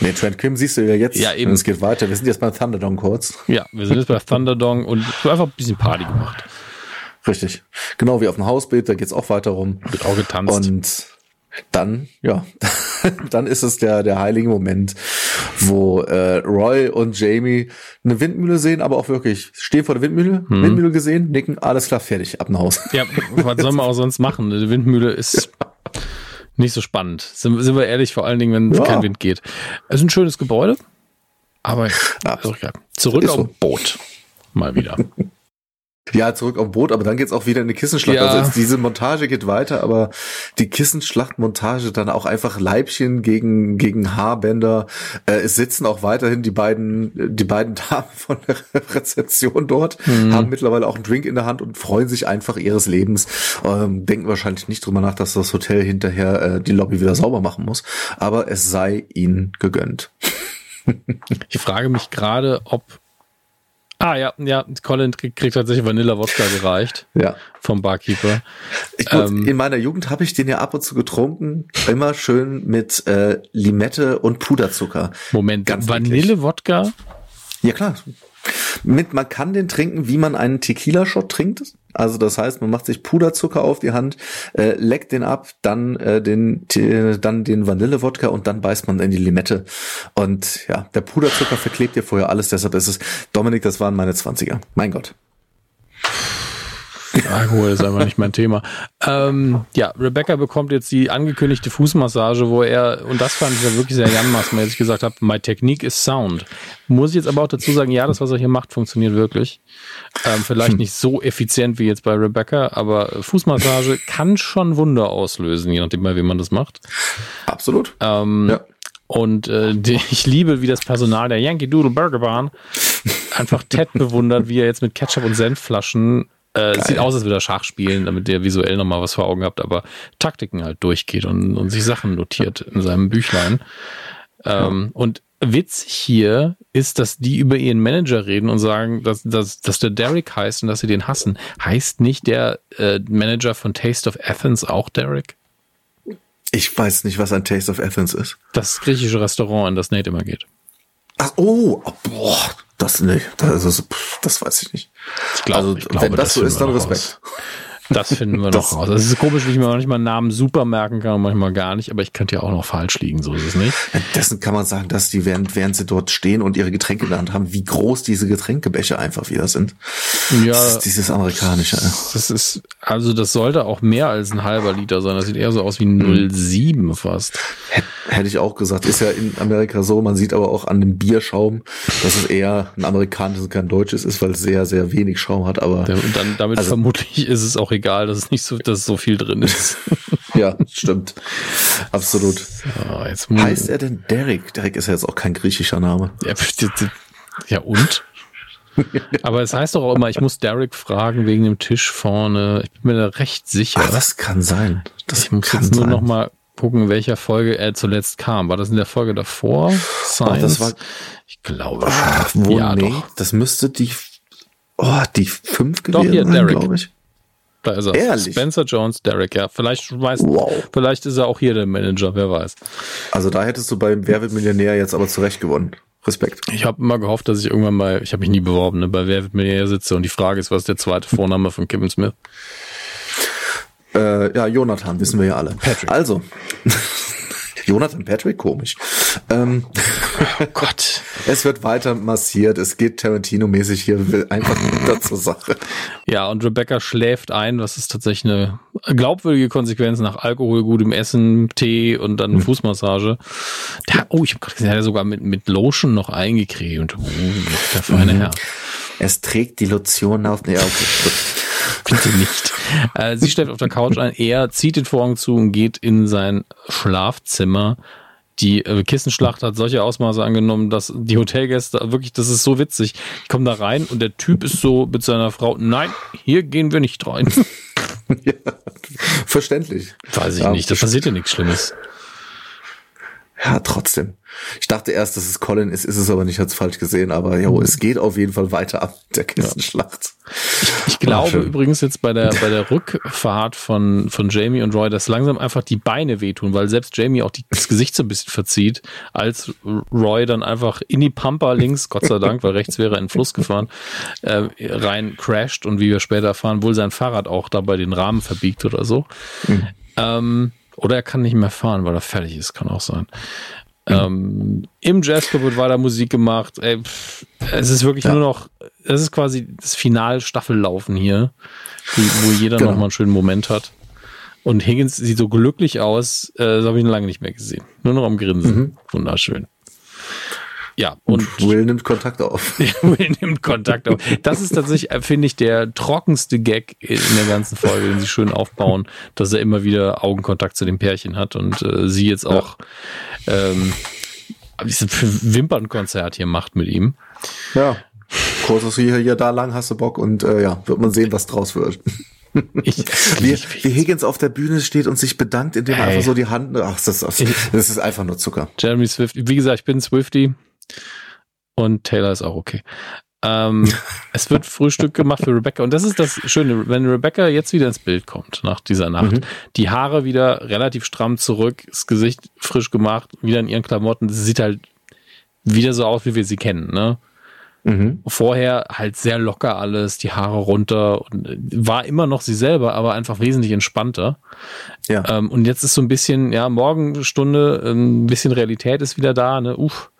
Nee, Trent Krim siehst du ja jetzt. Ja, eben. Es geht weiter, wir sind jetzt bei Thunderdong kurz. Ja, wir sind jetzt bei Thunderdong und einfach ein bisschen Party gemacht. Richtig. Genau wie auf dem Hausbild, da geht's auch weiter rum. Wird auch getanzt. Und dann, ja, dann ist es der, der heilige Moment, wo äh, Roy und Jamie eine Windmühle sehen, aber auch wirklich stehen vor der Windmühle, hm. Windmühle gesehen, nicken, alles klar, fertig, ab nach Hause. Ja, was soll man auch sonst machen? Die Windmühle ist ja. nicht so spannend. Sind, sind, wir ehrlich, vor allen Dingen, wenn ja. kein Wind geht. Es ist ein schönes Gebäude, aber ja. zurück auf so. Boot. Mal wieder. Ja, zurück auf Boot, aber dann geht's auch wieder in die Kissenschlacht. Ja. Also diese Montage geht weiter, aber die Kissenschlachtmontage dann auch einfach Leibchen gegen gegen Haarbänder. Äh, es sitzen auch weiterhin die beiden die beiden Damen von der Rezeption dort, mhm. haben mittlerweile auch einen Drink in der Hand und freuen sich einfach ihres Lebens. Ähm, denken wahrscheinlich nicht drüber nach, dass das Hotel hinterher äh, die Lobby wieder sauber machen muss, aber es sei ihnen gegönnt. ich frage mich gerade, ob Ah ja, ja, Colin kriegt, tatsächlich Vanilla-Wodka gereicht. Ja. Vom Barkeeper. Ich, gut, ähm, in meiner Jugend habe ich den ja ab und zu getrunken. Immer schön mit äh, Limette und Puderzucker. Moment, Vanille-Wodka? Ja klar. Mit, man kann den trinken, wie man einen Tequila-Shot trinkt. Also das heißt, man macht sich Puderzucker auf die Hand, äh, leckt den ab, dann äh, den dann den Vanillewodka und dann beißt man in die Limette. Und ja, der Puderzucker verklebt ja vorher alles, deshalb ist es Dominik, das waren meine Zwanziger. Mein Gott. Alkohol ist einfach nicht mein Thema. Ähm, ja, Rebecca bekommt jetzt die angekündigte Fußmassage, wo er, und das fand ich ja wirklich sehr janmaßmäßig gesagt habe, my technique is sound. Muss ich jetzt aber auch dazu sagen, ja, das, was er hier macht, funktioniert wirklich. Ähm, vielleicht hm. nicht so effizient wie jetzt bei Rebecca, aber Fußmassage kann schon Wunder auslösen, je nachdem, bei wem man das macht. Absolut. Ähm, ja. Und äh, die, ich liebe, wie das Personal der Yankee Doodle Burger Bahn einfach Ted bewundert, wie er jetzt mit Ketchup und Senfflaschen äh, sieht aus, als würde er Schach spielen, damit ihr visuell nochmal was vor Augen habt, aber Taktiken halt durchgeht und, und sich Sachen notiert in seinem Büchlein. Ähm, ja. Und witzig hier ist, dass die über ihren Manager reden und sagen, dass, dass, dass der Derek heißt und dass sie den hassen. Heißt nicht der äh, Manager von Taste of Athens auch Derek? Ich weiß nicht, was ein Taste of Athens ist. Das griechische Restaurant, in das Nate immer geht. Ach, oh, oh boah, das nicht. Das, ist, das weiß ich nicht. Ich glaube, also, glaube, wenn das, das so ist, dann Respekt. Raus. Das finden wir noch raus. Es ist komisch, wie ich mir manchmal Namen super merken kann und manchmal gar nicht, aber ich könnte ja auch noch falsch liegen, so ist es nicht. Dessen kann man sagen, dass die, während, während sie dort stehen und ihre Getränke in der Hand haben, wie groß diese Getränkebecher einfach wieder sind. Ja. Das ist dieses amerikanische. Das ist, also das sollte auch mehr als ein halber Liter sein. Das sieht eher so aus wie 0,7 mhm. fast. Hätte ich auch gesagt. Ist ja in Amerika so. Man sieht aber auch an dem Bierschaum, dass es eher ein amerikanisches, kein deutsches ist, weil es sehr, sehr wenig Schaum hat. Aber und dann, damit also, vermutlich ist es auch egal, dass es nicht so, dass so viel drin ist. ja, stimmt. Absolut. So, jetzt heißt er denn Derek? Derek ist ja jetzt auch kein griechischer Name. Ja, ja und? Aber es heißt doch auch immer, ich muss Derek fragen wegen dem Tisch vorne. Ich bin mir da recht sicher. Ach, das kann sein. Das ich muss jetzt nur sein. noch mal gucken, in welcher Folge er zuletzt kam. War das in der Folge davor? Science? Oh, das war, ich glaube ah, schon. Wo, ja, nee, doch. das müsste die, oh, die fünf gewesen sein, glaube ich. Da ist er. Ehrlich? Spencer Jones, Derek, ja. Vielleicht weiß, wow. vielleicht ist er auch hier der Manager, wer weiß. Also da hättest du beim Wer wird Millionär jetzt aber zurecht gewonnen. Respekt. Ich habe immer gehofft, dass ich irgendwann mal, ich habe mich nie beworben, ne, bei Wer wird Millionär sitze und die Frage ist, was ist der zweite Vorname von Kevin Smith? Äh, ja, Jonathan, wissen wir ja alle. Patrick. Also, Jonathan Patrick, komisch. Ähm, oh Gott. es wird weiter massiert, es geht Tarantino-mäßig hier will einfach wieder zur Sache. Ja, und Rebecca schläft ein, was ist tatsächlich eine glaubwürdige Konsequenz nach Alkohol, gutem Essen, Tee und dann hm. Fußmassage. Der, oh, ich habe gerade gesehen, er hat sogar mit, mit Lotion noch eingecremt. Oh, der feine mhm. Herr. Es trägt die Lotion auf. Nee, okay. Bitte nicht. Äh, sie schläft auf der Couch ein, er zieht den Vorhang zu und geht in sein Schlafzimmer. Die äh, Kissenschlacht hat solche Ausmaße angenommen, dass die Hotelgäste wirklich, das ist so witzig. Ich komme da rein und der Typ ist so mit seiner Frau, nein, hier gehen wir nicht rein. ja, verständlich. Weiß ich ja, nicht, da passiert ja nichts Schlimmes. Ja, trotzdem. Ich dachte erst, dass es Colin ist, ist es aber nicht, hat's falsch gesehen, aber jo, es geht auf jeden Fall weiter ab der Kissenschlacht. Ich, ich glaube Ach, übrigens jetzt bei der, bei der Rückfahrt von, von Jamie und Roy, dass langsam einfach die Beine wehtun, weil selbst Jamie auch die, das Gesicht so ein bisschen verzieht, als Roy dann einfach in die Pampa links, Gott sei Dank, weil rechts wäre er in den Fluss gefahren, äh, rein crasht und wie wir später erfahren, wohl sein Fahrrad auch dabei den Rahmen verbiegt oder so. Mhm. Ähm, Oder er kann nicht mehr fahren, weil er fertig ist, kann auch sein. Ähm, Im Jazzclub wird weiter Musik gemacht. Ey, pff, es ist wirklich ja. nur noch, es ist quasi das Final-Staffellaufen hier, wo jeder genau. nochmal einen schönen Moment hat. Und Higgins sieht so glücklich aus, äh, das habe ich ihn lange nicht mehr gesehen. Nur noch am Grinsen. Mhm. Wunderschön. Ja, und, und Will nimmt Kontakt auf. Will nimmt Kontakt auf. Das ist tatsächlich, äh, finde ich, der trockenste Gag in der ganzen Folge, den sie schön aufbauen, dass er immer wieder Augenkontakt zu dem Pärchen hat und äh, sie jetzt auch ähm, ein Wimpernkonzert hier macht mit ihm. Ja. Kurzes hier, hier, da lang hast du Bock und äh, ja, wird man sehen, was draus wird. Ich, wie, wie Higgins auf der Bühne steht und sich bedankt, indem er einfach so die Hand, ach, das, das, das ist einfach nur Zucker. Jeremy Swift, wie gesagt, ich bin Swifty und Taylor ist auch okay. Ähm, es wird Frühstück gemacht für Rebecca und das ist das Schöne, wenn Rebecca jetzt wieder ins Bild kommt nach dieser Nacht, mhm. die Haare wieder relativ stramm zurück, das Gesicht frisch gemacht, wieder in ihren Klamotten, sie sieht halt wieder so aus, wie wir sie kennen, ne? Mhm. Vorher halt sehr locker alles, die Haare runter und war immer noch sie selber, aber einfach wesentlich entspannter. Ja. Ähm, und jetzt ist so ein bisschen, ja, Morgenstunde, ein bisschen Realität ist wieder da, ne? Uff.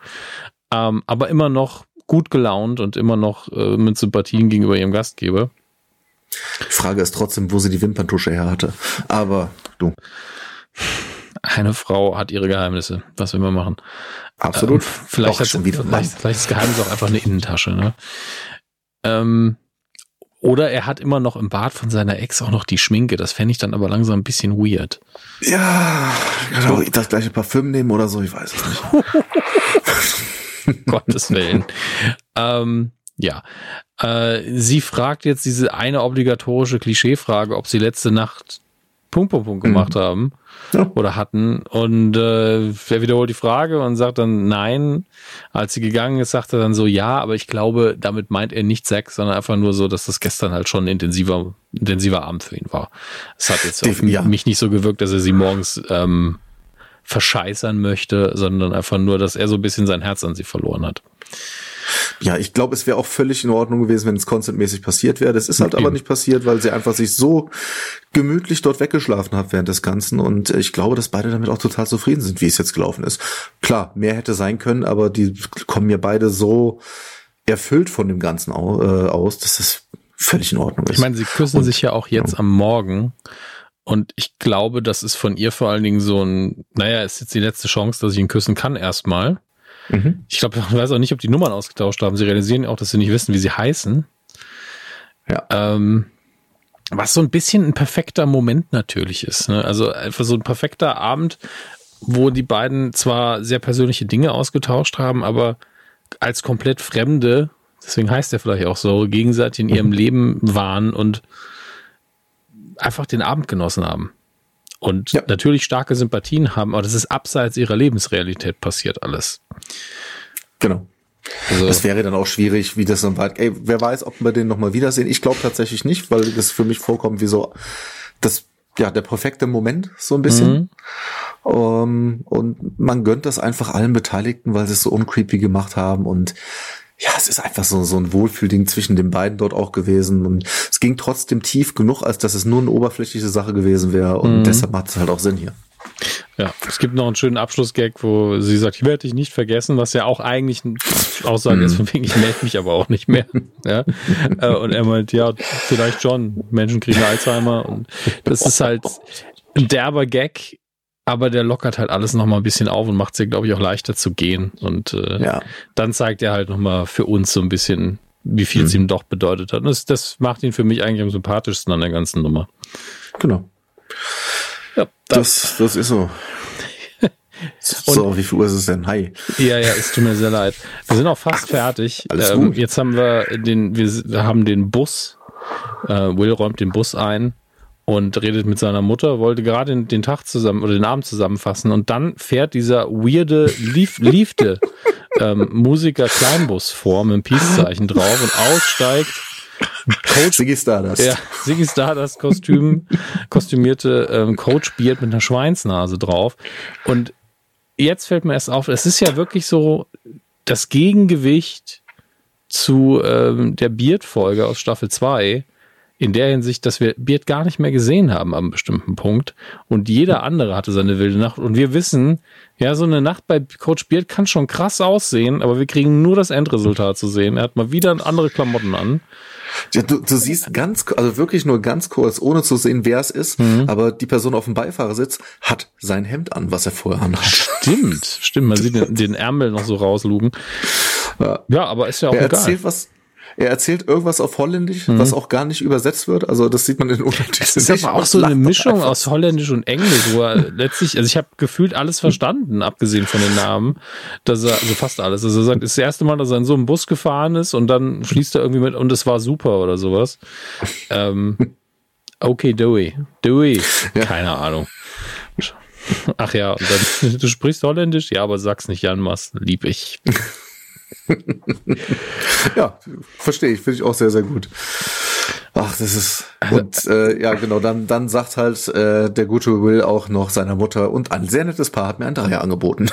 Ähm, aber immer noch gut gelaunt und immer noch äh, mit Sympathien gegenüber ihrem Gastgeber. Die Frage ist trotzdem, wo sie die Wimperntusche her hatte. Aber du. Eine Frau hat ihre Geheimnisse. Was will man machen? Absolut. Ähm, vielleicht, hat, schon wieder vielleicht, vielleicht ist Geheimnis auch einfach eine Innentasche. Ne? Ähm, oder er hat immer noch im Bad von seiner Ex auch noch die Schminke. Das fände ich dann aber langsam ein bisschen weird. Ja, genau, das gleiche Parfüm nehmen oder so, ich weiß es nicht. Gottes Willen. ähm, ja. Äh, sie fragt jetzt diese eine obligatorische Klischeefrage, ob sie letzte Nacht Punkt, Punkt, Punkt gemacht mhm. haben ja. oder hatten. Und äh, er wiederholt die Frage und sagt dann nein. Als sie gegangen ist, sagt er dann so ja, aber ich glaube, damit meint er nicht Sex, sondern einfach nur so, dass das gestern halt schon ein intensiver, intensiver Abend für ihn war. Es hat jetzt auf ja. mich nicht so gewirkt, dass er sie morgens ähm, verscheißern möchte, sondern einfach nur, dass er so ein bisschen sein Herz an sie verloren hat. Ja, ich glaube, es wäre auch völlig in Ordnung gewesen, wenn es constantmäßig passiert wäre. Das ist halt okay. aber nicht passiert, weil sie einfach sich so gemütlich dort weggeschlafen hat während des Ganzen. Und ich glaube, dass beide damit auch total zufrieden sind, wie es jetzt gelaufen ist. Klar, mehr hätte sein können, aber die kommen mir beide so erfüllt von dem Ganzen äh, aus, dass es völlig in Ordnung ist. Ich meine, sie küssen und, sich ja auch jetzt ja. am Morgen. Und ich glaube, das ist von ihr vor allen Dingen so ein, naja, ist jetzt die letzte Chance, dass ich ihn küssen kann erstmal. Mhm. Ich glaube, ich weiß auch nicht, ob die Nummern ausgetauscht haben. Sie realisieren auch, dass sie nicht wissen, wie sie heißen. Ja. Ähm, was so ein bisschen ein perfekter Moment natürlich ist. Ne? Also einfach so ein perfekter Abend, wo die beiden zwar sehr persönliche Dinge ausgetauscht haben, aber als komplett Fremde, deswegen heißt er vielleicht auch so, gegenseitig in ihrem mhm. Leben waren und einfach den Abend genossen haben. Und ja. natürlich starke Sympathien haben, aber das ist abseits ihrer Lebensrealität passiert alles. Genau. Also, das wäre dann auch schwierig, wie das dann weit. Ey, wer weiß, ob wir den nochmal wiedersehen. Ich glaube tatsächlich nicht, weil das für mich vorkommt wie so das, ja, der perfekte Moment, so ein bisschen. Mhm. Um, ähm, und man gönnt das einfach allen Beteiligten, weil sie es so uncreepy gemacht haben und ja, es ist einfach so, so ein Wohlfühlding zwischen den beiden dort auch gewesen. Und es ging trotzdem tief genug, als dass es nur eine oberflächliche Sache gewesen wäre. Und mhm. deshalb macht es halt auch Sinn hier. Ja, es gibt noch einen schönen Abschlussgag, wo sie sagt, ich werde dich nicht vergessen, was ja auch eigentlich eine Aussage mhm. ist, von wegen, ich melde mich aber auch nicht mehr. Ja? Äh, und er meint, ja, vielleicht schon, Menschen kriegen Alzheimer. Und das ist halt ein derber Gag, aber der lockert halt alles nochmal ein bisschen auf und macht es ja, glaube ich, auch leichter zu gehen. Und äh, ja. dann zeigt er halt nochmal für uns so ein bisschen, wie viel mhm. es ihm doch bedeutet hat. Und das, das macht ihn für mich eigentlich am sympathischsten an der ganzen Nummer. Genau. Ja, das, das ist so. so, wie viel Uhr ist es denn? Hi. Ja, ja, es tut mir sehr leid. Wir sind auch fast Ach, fertig. Alles ähm, gut. Jetzt haben wir den, wir haben den Bus. Äh, Will räumt den Bus ein und redet mit seiner Mutter, wollte gerade den, den, Tag zusammen oder den Abend zusammenfassen und dann fährt dieser weirde Lief, Liefte ähm, Musiker Kleinbus vor mit einem Peace-Zeichen drauf und aussteigt Coach, Siggy Stardust. Ja, Siggy Stardust Kostüm, kostümierte ähm, Coach Beard mit einer Schweinsnase drauf. Und jetzt fällt mir erst auf, es ist ja wirklich so das Gegengewicht zu ähm, der Beard-Folge aus Staffel 2 in der Hinsicht, dass wir Beard gar nicht mehr gesehen haben am bestimmten Punkt und jeder andere hatte seine wilde Nacht und wir wissen, ja, so eine Nacht bei Coach Beard kann schon krass aussehen, aber wir kriegen nur das Endresultat zu sehen. Er hat mal wieder andere Klamotten an. Ja, du, du siehst ganz, also wirklich nur ganz kurz, ohne zu sehen, wer es ist, mhm. aber die Person auf dem Beifahrersitz hat sein Hemd an, was er vorher anhat. Stimmt, stimmt, man sieht den, den Ärmel noch so rauslugen. Ja, ja aber ist ja auch er egal. Erzählt was, er erzählt irgendwas auf Holländisch, mhm. was auch gar nicht übersetzt wird. Also das sieht man in den Untertiteln. Das ist aber auch so eine Mischung aus Holländisch und Englisch, wo er letztlich, also ich habe gefühlt alles verstanden, abgesehen von den Namen, dass er, also fast alles. Also er sagt, es ist das erste Mal, dass er in so einem Bus gefahren ist und dann schließt er irgendwie mit und es war super oder sowas. Ähm, okay, Dewey. Dewey. Ja. Keine Ahnung. Ach ja, und dann, du sprichst Holländisch? Ja, aber sag's nicht Jan Mas, lieb ich. ja, verstehe ich, finde ich auch sehr, sehr gut. Ach, das ist und äh, ja genau, dann dann sagt halt äh, der gute Will auch noch seiner Mutter und ein sehr nettes Paar hat mir ein Dreier angeboten.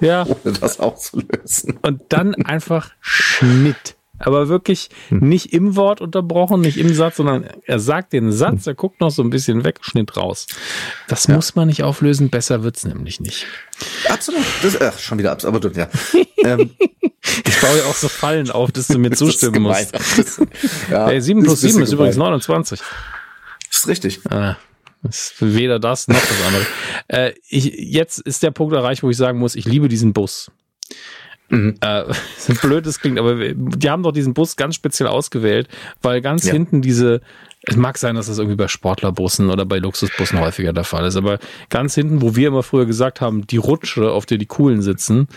ja. Ohne das auszulösen. Und dann einfach Schnitt aber wirklich hm. nicht im Wort unterbrochen, nicht im Satz, sondern er sagt den Satz, er guckt noch so ein bisschen weg, Schnitt raus. Das ja. muss man nicht auflösen, besser wird's nämlich nicht. Absolut. Das, ach, schon wieder absolut, ja. ähm, ich baue ja auch so Fallen auf, dass du mir zustimmen musst. ja, hey, 7 plus 7 ist übrigens 29. Das ist richtig. Ah. Ist weder das noch das andere. Äh, ich, jetzt ist der Punkt erreicht, wo ich sagen muss, ich liebe diesen Bus. Mhm. Äh, blöd das klingt, aber die haben doch diesen Bus ganz speziell ausgewählt, weil ganz ja. hinten diese, es mag sein, dass das irgendwie bei Sportlerbussen oder bei Luxusbussen häufiger der Fall ist, aber ganz hinten, wo wir immer früher gesagt haben, die Rutsche, auf der die Coolen sitzen.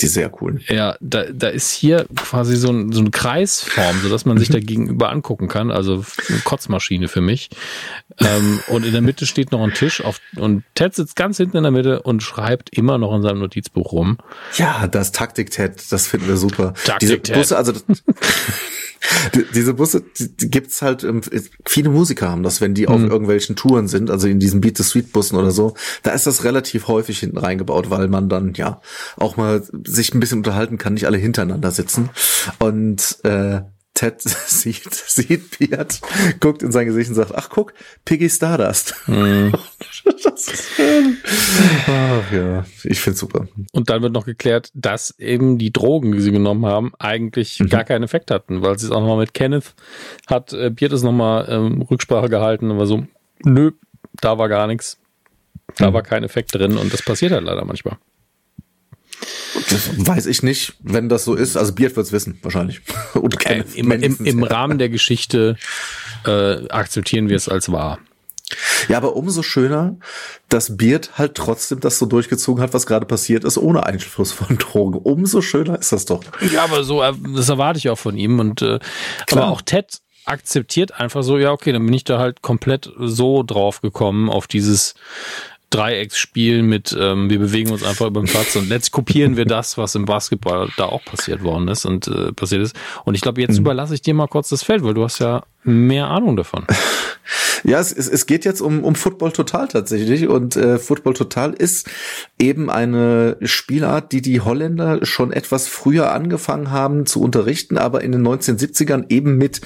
Die sehr coolen. Ja, da, da ist hier quasi so, ein, so eine Kreisform, sodass man sich da gegenüber angucken kann. Also eine Kotzmaschine für mich. Ähm, und in der Mitte steht noch ein Tisch auf, und Ted sitzt ganz hinten in der Mitte und schreibt immer noch in seinem Notizbuch rum. Ja, das Taktik-Ted, das finden wir super. Taktik-Ted. also diese Busse, die, die gibt's halt, ähm, viele Musiker haben das, wenn die auf mhm. irgendwelchen Touren sind, also in diesen Beat the Sweet Bussen oder so, da ist das relativ häufig hinten reingebaut, weil man dann ja auch mal sich ein bisschen unterhalten kann, nicht alle hintereinander sitzen. Und äh, Ted sieht, sieht Beat, guckt in sein Gesicht und sagt, ach guck, Piggy Stardust. Mm. ach ja, ich find's super. Und dann wird noch geklärt, dass eben die Drogen, die sie genommen haben, eigentlich mhm. gar keinen Effekt hatten, weil sie es auch nochmal mit Kenneth hat, äh, Beat ist nochmal ähm, Rücksprache gehalten war so, nö, da war gar nichts. Da mhm. war kein Effekt drin und das passiert halt leider manchmal. Das weiß ich nicht, wenn das so ist. Also Beard wird's wissen, wahrscheinlich. Und äh, im, im, Im Rahmen der Geschichte äh, akzeptieren wir es als wahr. Ja, aber umso schöner, dass Beard halt trotzdem das so durchgezogen hat, was gerade passiert ist, ohne Einfluss von Drogen. Umso schöner ist das doch. Ja, aber so, äh, das erwarte ich auch von ihm. Und äh, aber auch Ted akzeptiert einfach so, ja, okay, dann bin ich da halt komplett so drauf gekommen auf dieses Dreiecksspiel mit, ähm, wir bewegen uns einfach über den Platz und letzt kopieren wir das, was im Basketball da auch passiert worden ist und äh, passiert ist. Und ich glaube, jetzt mhm. überlasse ich dir mal kurz das Feld, weil du hast ja mehr Ahnung davon. Ja, es, es, es geht jetzt um, um Football Total tatsächlich und äh, Football Total ist eben eine Spielart, die die Holländer schon etwas früher angefangen haben zu unterrichten, aber in den 1970ern eben mit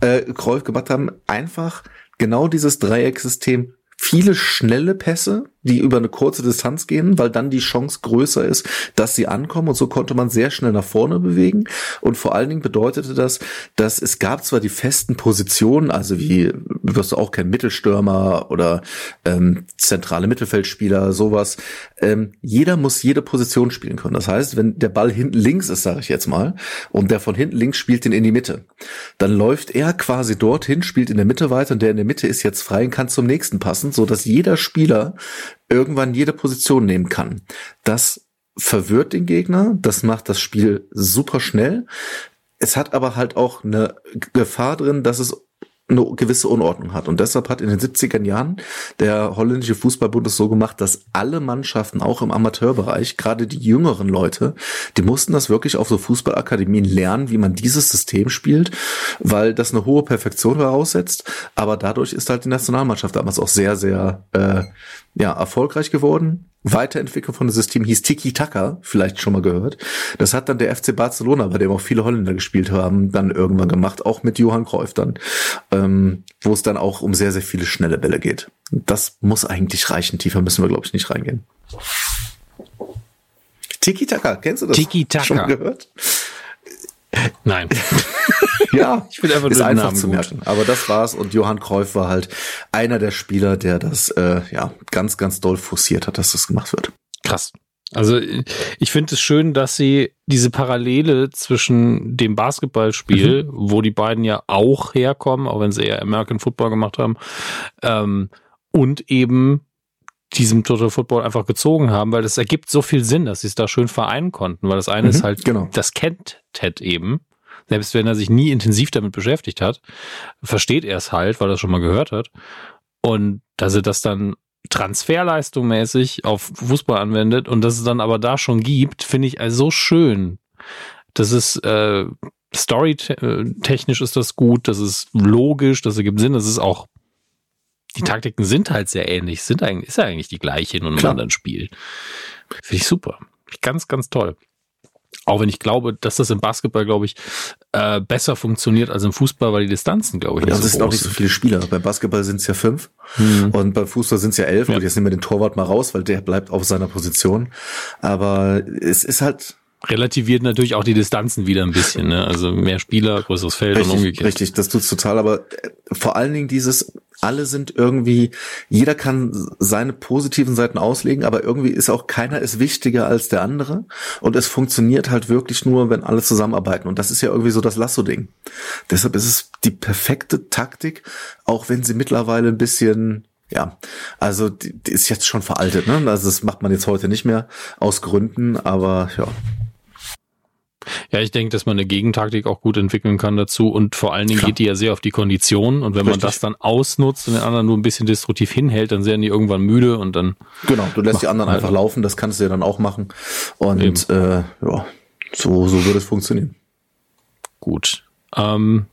äh, Cruyff gemacht haben, einfach genau dieses Dreiecksystem viele schnelle Pässe, die über eine kurze Distanz gehen, weil dann die Chance größer ist, dass sie ankommen und so konnte man sehr schnell nach vorne bewegen und vor allen Dingen bedeutete das, dass es gab zwar die festen Positionen, also wie wirst du auch kein Mittelstürmer oder ähm, zentrale Mittelfeldspieler, sowas. Ähm, jeder muss jede Position spielen können. Das heißt, wenn der Ball hinten links ist, sage ich jetzt mal, und der von hinten links spielt den in die Mitte, dann läuft er quasi dorthin, spielt in der Mitte weiter und der in der Mitte ist jetzt frei und kann zum nächsten passen, so dass jeder Spieler irgendwann jede Position nehmen kann. Das verwirrt den Gegner, das macht das Spiel super schnell. Es hat aber halt auch eine Gefahr drin, dass es eine gewisse Unordnung hat. Und deshalb hat in den 70er Jahren der holländische Fußballbund es so gemacht, dass alle Mannschaften, auch im Amateurbereich, gerade die jüngeren Leute, die mussten das wirklich auf so Fußballakademien lernen, wie man dieses System spielt, weil das eine hohe Perfektion voraussetzt. Aber dadurch ist halt die Nationalmannschaft damals auch sehr, sehr äh, ja, erfolgreich geworden. Weiterentwicklung von dem System hieß Tiki Taka, vielleicht schon mal gehört. Das hat dann der FC Barcelona, bei dem auch viele Holländer gespielt haben, dann irgendwann gemacht, auch mit Johann Cruyff dann, ähm, wo es dann auch um sehr, sehr viele schnelle Bälle geht. Das muss eigentlich reichen. Tiefer müssen wir, glaube ich, nicht reingehen. Tiki Taka, kennst du das? Tiki Taka. Schon gehört? Nein. ja, ich will einfach ist nur einfach Namen zu gut. merken. Aber das war's und Johann Cruyff war halt einer der Spieler, der das äh, ja ganz, ganz doll forciert hat, dass das gemacht wird. Krass. Also ich finde es schön, dass sie diese Parallele zwischen dem Basketballspiel, Mhm. wo die beiden ja auch herkommen, auch wenn sie eher American Football gemacht haben, ähm, und eben diesem Total Football einfach gezogen haben, weil das ergibt so viel Sinn, dass sie es da schön vereinen konnten, weil das eine Mhm, ist halt, genau. das kennt Ted eben, selbst wenn er sich nie intensiv damit beschäftigt hat, versteht er es halt, weil er es schon mal gehört hat. Und dass er das dann transferleistung mäßig auf Fußball anwendet und dass es dann aber da schon gibt, finde ich also so schön. Das ist äh, storytechnisch ist das gut, das ist logisch, das ergibt Sinn, das ist auch die Taktiken sind halt sehr ähnlich, sind eigentlich, ist ja eigentlich die gleiche in einem Klar. anderen Spiel. Finde ich super. Ganz, ganz toll. Auch wenn ich glaube, dass das im Basketball, glaube ich, äh, besser funktioniert als im Fußball, weil die Distanzen, glaube ich, Ja, nicht es so sind auch nicht so viele Spieler. Beim Basketball sind es ja fünf Mhm. und beim Fußball sind es ja elf. Ja. Gut, jetzt nehmen wir den Torwart mal raus, weil der bleibt auf seiner Position. Aber es ist halt relativiert natürlich auch die Distanzen wieder ein bisschen. Ne? Also mehr Spieler, größeres Feld und Richtig, umgekehrt. richtig, das tut's total, aber äh, vor allen Dingen dieses, alle sind irgendwie, jeder kann seine positiven Seiten auslegen, aber irgendwie ist auch keiner ist wichtiger als der andere und es funktioniert halt wirklich nur, wenn alle zusammenarbeiten und das ist ja irgendwie so das Lasso-Ding. Deshalb ist es die perfekte Taktik, auch wenn sie mittlerweile ein bisschen ja, also die, die ist jetzt schon veraltet, ne? Also das macht man jetzt heute nicht mehr aus Gründen, aber ja, Ja, ich denke, dass man eine Gegentaktik auch gut entwickeln kann dazu und vor allen Dingen Klar. geht die ja sehr auf die Kondition und wenn man Richtig. das dann ausnutzt und den anderen nur ein bisschen destruktiv hinhält, dann werden die irgendwann müde und dann Genau, du lässt die anderen halt. einfach laufen, das kannst du ja dann auch machen. Und Eben. äh, ja, so, so würde es funktionieren. gut. Ähm,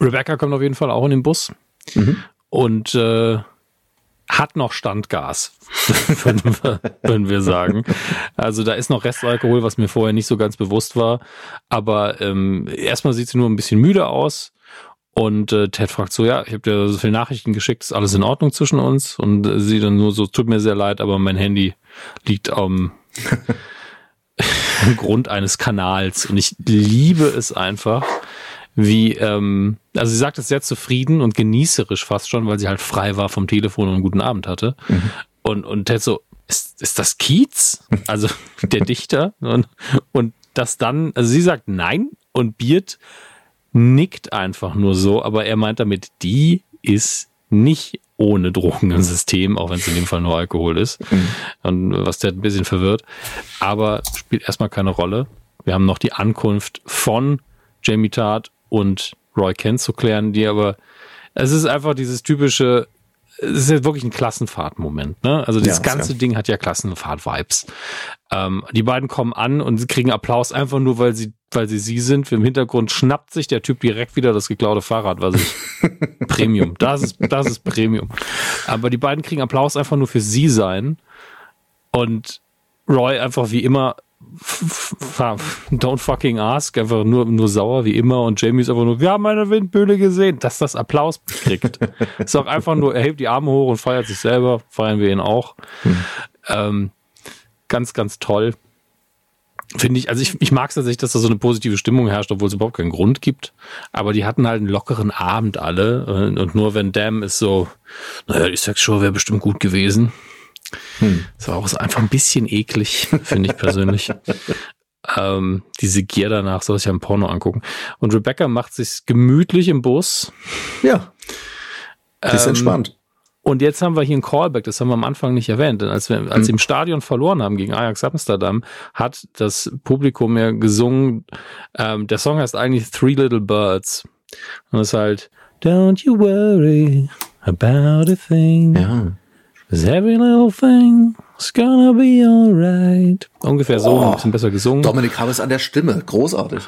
Rebecca kommt auf jeden Fall auch in den Bus Mhm. und äh, hat noch Standgas, würden, wir, würden wir sagen. Also da ist noch Restalkohol, was mir vorher nicht so ganz bewusst war. Aber ähm, erstmal sieht sie nur ein bisschen müde aus. Und äh, Ted fragt so, ja, ich habe dir so viele Nachrichten geschickt, ist alles in Ordnung zwischen uns? Und äh, sie dann nur so, tut mir sehr leid, aber mein Handy liegt am im Grund eines Kanals. Und ich liebe es einfach, wie, ähm, also sie sagt es sehr zufrieden und genießerisch fast schon, weil sie halt frei war vom Telefon und einen guten Abend hatte. Und, und Ted so, ist, ist das Kiez? Also der Dichter? Und, und das dann, also sie sagt nein und Beard nickt einfach nur so, aber er meint damit, die ist nicht ohne Drogen im System, auch wenn es in dem Fall nur Alkohol ist. Und was der ein bisschen verwirrt. Aber spielt erstmal keine Rolle. Wir haben noch die Ankunft von Jamie Tart und Roy Kent zu klären, die aber, es ist einfach dieses typische, es ist ja wirklich ein Klassenfahrt-Moment, ne? Also dieses Ja, ganze ja. Ding hat ja Klassenfahrt-Vibes. Ähm, die beiden kommen an und sie kriegen Applaus einfach nur, weil sie, weil sie sie sind. Im Hintergrund schnappt sich der Typ direkt wieder das geklaute Fahrrad, was ich Premium. Das ist, das ist Premium. Aber die beiden kriegen Applaus einfach nur für sie sein. Und Roy einfach wie immer don't fucking ask, einfach nur, nur sauer wie immer und Jamie ist einfach nur, wir haben eine Windböhle gesehen, dass das Applaus kriegt. ist auch einfach nur, er hebt die Arme hoch und feiert sich selber, feiern wir ihn auch. Ähm, ganz, ganz toll. Finde ich, also ich, ich mag es tatsächlich, dass da so eine positive Stimmung herrscht, obwohl es überhaupt keinen Grund gibt. Aber die hatten halt einen lockeren Abend alle. Und, und nur wenn Dam ist so, naja, die Sexshow wäre bestimmt gut gewesen. Das war auch so einfach ein bisschen eklig, finde ich persönlich. ähm, diese Gier danach soll sich ja im Porno angucken. Und Rebecca macht sich gemütlich im Bus. Ja, die ist Ähm, entspannt. Und jetzt haben wir hier ein Callback, das haben wir am Anfang nicht erwähnt. Denn als wir, als sie im Stadion verloren haben gegen Ajax Amsterdam, hat das Publikum ja gesungen, ähm, der Song heißt eigentlich Three Little Birds. Und es ist halt, Don't you worry about a thing. Ja. 'Cause every little thing is gonna be alright. Ungefähr so, Oh. ein bisschen besser gesungen. Dominik habe es an der Stimme. Großartig.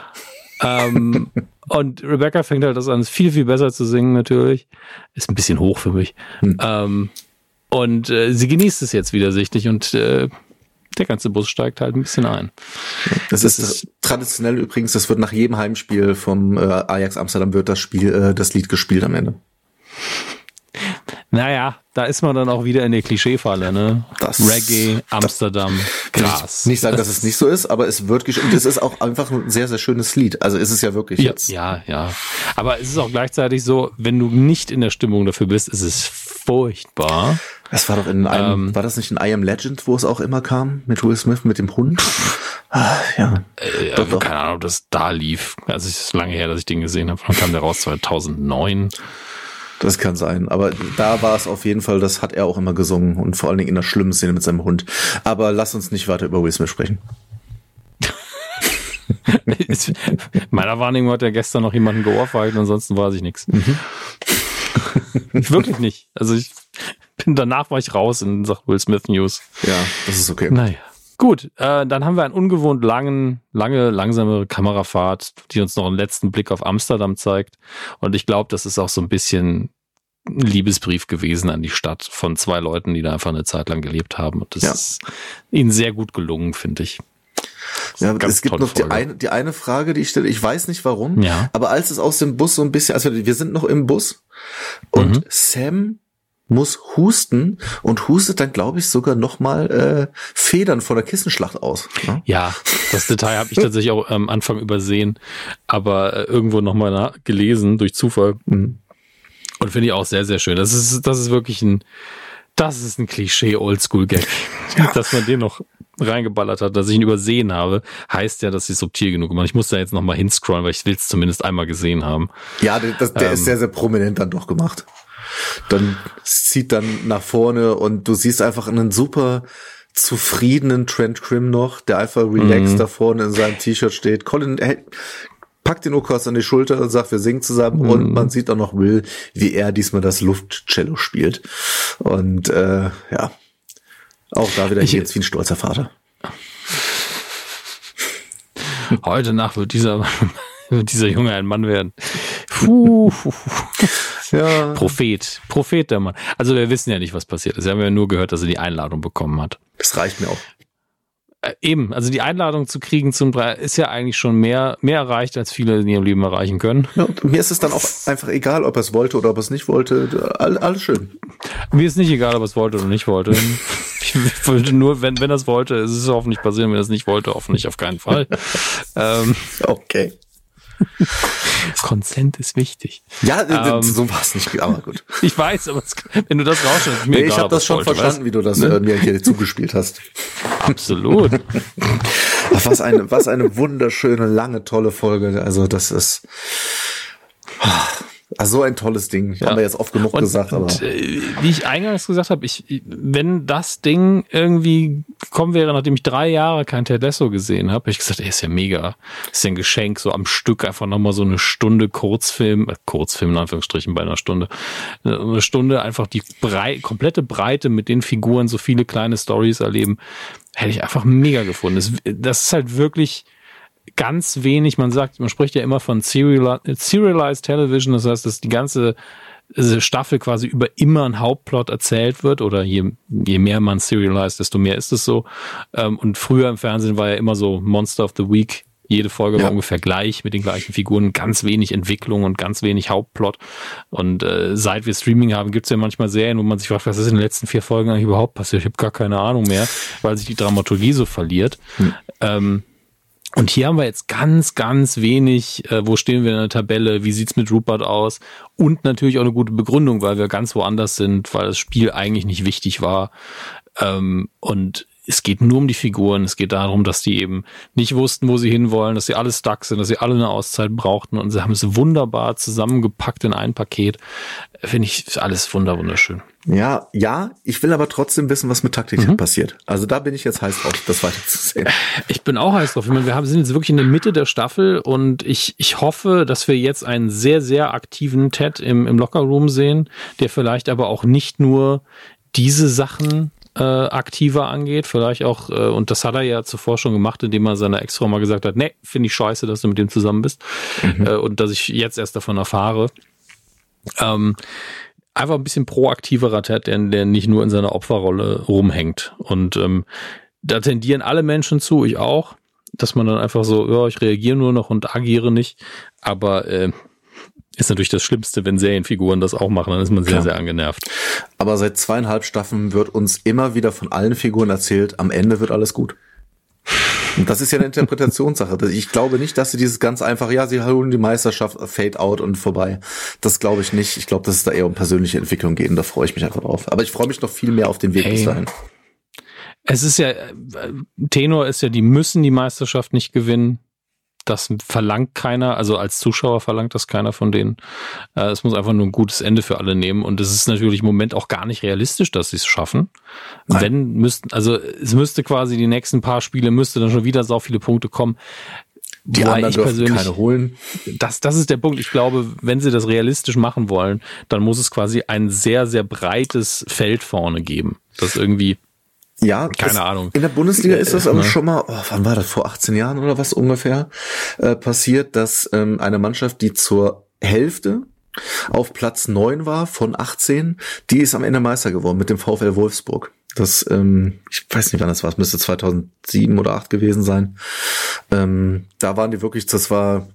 Ähm, und Rebecca fängt halt das an, viel, viel besser zu singen natürlich. Ist ein bisschen hoch für mich. Hm. Ähm, Und äh, sie genießt es jetzt wieder sichtlich und äh, der ganze Bus steigt halt ein bisschen ein. Das, das ist, ist, traditionell übrigens, das wird nach jedem Heimspiel vom äh, Ajax Amsterdam wird das Spiel, äh, das Lied gespielt am Ende. Naja, da ist man dann auch wieder in der Klischeefalle, ne? Das, Reggae, Amsterdam, das, Gras. Nicht sagen, dass es nicht so ist, aber es wird und es ist auch einfach ein sehr, sehr schönes Lied. Also ist es ja wirklich ja, jetzt. Ja, ja. Aber es ist auch gleichzeitig so, wenn du nicht in der Stimmung dafür bist, ist es furchtbar. Das war doch in einem, ähm, war das nicht in I Am Legend, wo es auch immer kam, mit Will Smith, mit dem Hund? Ah, ja. Äh, doch, doch. Keine Ahnung, ob das da lief. Also es ist lange her, dass ich den gesehen habe. Dann kam der raus 2009. Das kann sein. Aber da war es auf jeden Fall, das hat er auch immer gesungen und vor allen Dingen in der schlimmen Szene mit seinem Hund. Aber lass uns nicht weiter über Will Smith sprechen. meiner Wahrnehmung hat er gestern noch jemanden geohrfeigt, ansonsten weiß ich nichts. Mhm. Wirklich nicht. Also ich bin danach war ich raus in Sachen Will Smith News. Ja, das ist okay. Naja. Gut, äh, dann haben wir einen ungewohnt langen, lange, langsame Kamerafahrt, die uns noch einen letzten Blick auf Amsterdam zeigt. Und ich glaube, das ist auch so ein bisschen ein Liebesbrief gewesen an die Stadt von zwei Leuten, die da einfach eine Zeit lang gelebt haben. Und das ja. ist ihnen sehr gut gelungen, finde ich. Ja, es gibt noch die eine, die eine Frage, die ich stelle. Ich weiß nicht warum, ja. aber als es aus dem Bus so ein bisschen, also wir sind noch im Bus und mhm. Sam muss husten und hustet dann, glaube ich, sogar nochmal äh, Federn vor der Kissenschlacht aus. Ne? Ja, das Detail habe ich tatsächlich auch am Anfang übersehen, aber äh, irgendwo nochmal gelesen durch Zufall. Mhm. Und finde ich auch sehr, sehr schön. Das ist, das ist wirklich ein, das ist ein Klischee-Oldschool-Gag. Ja. Dass man den noch reingeballert hat, dass ich ihn übersehen habe, heißt ja, dass ich subtil genug gemacht Ich muss da jetzt nochmal hinscrollen, weil ich will es zumindest einmal gesehen haben. Ja, das, der ähm, ist sehr, sehr prominent dann doch gemacht dann zieht dann nach vorne und du siehst einfach einen super zufriedenen Trent Krim noch, der einfach relaxed mhm. da vorne in seinem T-Shirt steht. Colin hey, packt den Okas an die Schulter und sagt, wir singen zusammen mhm. und man sieht auch noch Will, wie er diesmal das Luftcello spielt. Und äh, ja, auch da wieder ich, jetzt wie ein stolzer Vater. Heute Nacht wird dieser, wird dieser Junge ein Mann werden. Puh. Ja. Prophet. Prophet der Mann. Also wir wissen ja nicht, was passiert ist. Wir haben ja nur gehört, dass er die Einladung bekommen hat. Das reicht mir auch. Äh, eben, also die Einladung zu kriegen zum Preis ist ja eigentlich schon mehr, mehr erreicht, als viele in ihrem Leben erreichen können. Ja, mir ist es dann auch einfach egal, ob er es wollte oder ob er es nicht wollte. All, alles schön. Mir ist nicht egal, ob er es wollte oder nicht wollte. ich wollte nur, wenn, wenn er es wollte, ist es hoffentlich passieren. Wenn er es nicht wollte, hoffentlich auf keinen Fall. ähm, okay. Consent ist wichtig. Ja, ähm, so war es nicht, aber gut. Ich weiß, aber es, wenn du das rausschneidest, mir nee, egal, Ich habe das schon wollte, verstanden, weißt? wie du das ne? Äh, mir hier zugespielt hast. Absolut. Ach, was eine, was eine wunderschöne, lange, tolle Folge. Also das ist. Also so ein tolles Ding. Ja. Haben wir jetzt oft genug und, gesagt, aber. Und, äh, wie ich eingangs gesagt habe, ich, wenn das Ding irgendwie gekommen wäre, nachdem ich drei Jahre kein Ted Lasso gesehen habe, habe ich gesagt, ey, ist ja mega. Ist ja ein Geschenk, so am Stück einfach nochmal so eine Stunde Kurzfilm, äh, Kurzfilm in Anführungsstrichen bei einer Stunde. Eine Stunde einfach die brei komplette Breite mit den Figuren, so viele kleine Stories erleben, hätte ich einfach mega gefunden. Das, das ist halt wirklich, ganz wenig, man sagt, man spricht ja immer von Serialized Television, das heißt, dass die ganze Staffel quasi über immer ein Hauptplot erzählt wird oder je, je mehr man serialized, desto mehr ist es so. Ähm, und früher im Fernsehen war ja immer so Monster of the Week. Jede Folge ja. war ungefähr gleich mit den gleichen Figuren, ganz wenig Entwicklung und ganz wenig Hauptplot. Und äh, seit wir Streaming haben, gibt es ja manchmal Serien, wo man sich fragt, was ist in den letzten vier Folgen eigentlich überhaupt passiert? Ich habe gar keine Ahnung mehr, weil sich die Dramaturgie so verliert. Hm. Ähm, und hier haben wir jetzt ganz, ganz wenig, äh, wo stehen wir in der Tabelle, wie sieht's mit Rupert aus und natürlich auch eine gute Begründung, weil wir ganz woanders sind, weil das Spiel eigentlich nicht wichtig war. Ähm, und es geht nur um die Figuren, es geht darum, dass die eben nicht wussten, wo sie hinwollen, dass sie alle stuck sind, dass sie alle eine Auszeit brauchten und sie haben es wunderbar zusammengepackt in ein Paket. Finde ich alles wunder wunderschön. Ja, ja, ich will aber trotzdem wissen, was mit Taktik mhm. passiert. Also da bin ich jetzt heiß drauf, das weiter zu sehen. Ich bin auch heiß drauf. Ich meine, wir sind jetzt wirklich in der Mitte der Staffel und ich, ich hoffe, dass wir jetzt einen sehr, sehr aktiven Ted im, im Lockerroom sehen, der vielleicht aber auch nicht nur diese Sachen äh, aktiver angeht, vielleicht auch, äh, und das hat er ja zuvor schon gemacht, indem er seiner Ex-Frau mal gesagt hat, nee, finde ich scheiße, dass du mit dem zusammen bist mhm. äh, und dass ich jetzt erst davon erfahre. Ähm, einfach ein bisschen proaktiverer Ted, der, der nicht nur in seiner Opferrolle rumhängt. Und ähm, da tendieren alle Menschen zu, ich auch, dass man dann einfach so, ja, ich reagiere nur noch und agiere nicht. Aber äh, ist natürlich das Schlimmste, wenn Serienfiguren das auch machen, dann ist man sehr, Klar. sehr angenervt. Aber seit zweieinhalb Staffeln wird uns immer wieder von allen Figuren erzählt, am Ende wird alles gut. Und das ist ja eine Interpretationssache. Ich glaube nicht, dass sie dieses ganz einfach, ja, sie holen die Meisterschaft, Fade out und vorbei. Das glaube ich nicht. Ich glaube, dass es da eher um persönliche Entwicklung geht und da freue ich mich einfach drauf. Aber ich freue mich noch viel mehr auf den Weg hey. bis dahin. Es ist ja, äh, Tenor ist ja, die müssen die Meisterschaft nicht gewinnen. Das verlangt keiner, also als Zuschauer verlangt das keiner von denen. Äh, es muss einfach nur ein gutes Ende für alle nehmen. Und es ist natürlich im Moment auch gar nicht realistisch, dass sie es schaffen. Nein. Wenn müssten, also es müsste quasi die nächsten paar Spiele müsste dann schon wieder so viele Punkte kommen. Die Wobei anderen ich persönlich, keine holen. Das, das ist der Punkt. Ich glaube, wenn sie das realistisch machen wollen, dann muss es quasi ein sehr, sehr breites Feld vorne geben. Das irgendwie ja, keine das, Ahnung. In der Bundesliga ist das aber schon mal, oh, wann war das, vor 18 Jahren oder was ungefähr, äh, passiert, dass ähm, eine Mannschaft, die zur Hälfte auf Platz neun war von 18, die ist am Ende Meister geworden mit dem VfL Wolfsburg. Das, ähm, ich weiß nicht, wann das war, es müsste 2007 oder 8 gewesen sein. Ähm, da waren die wirklich, das war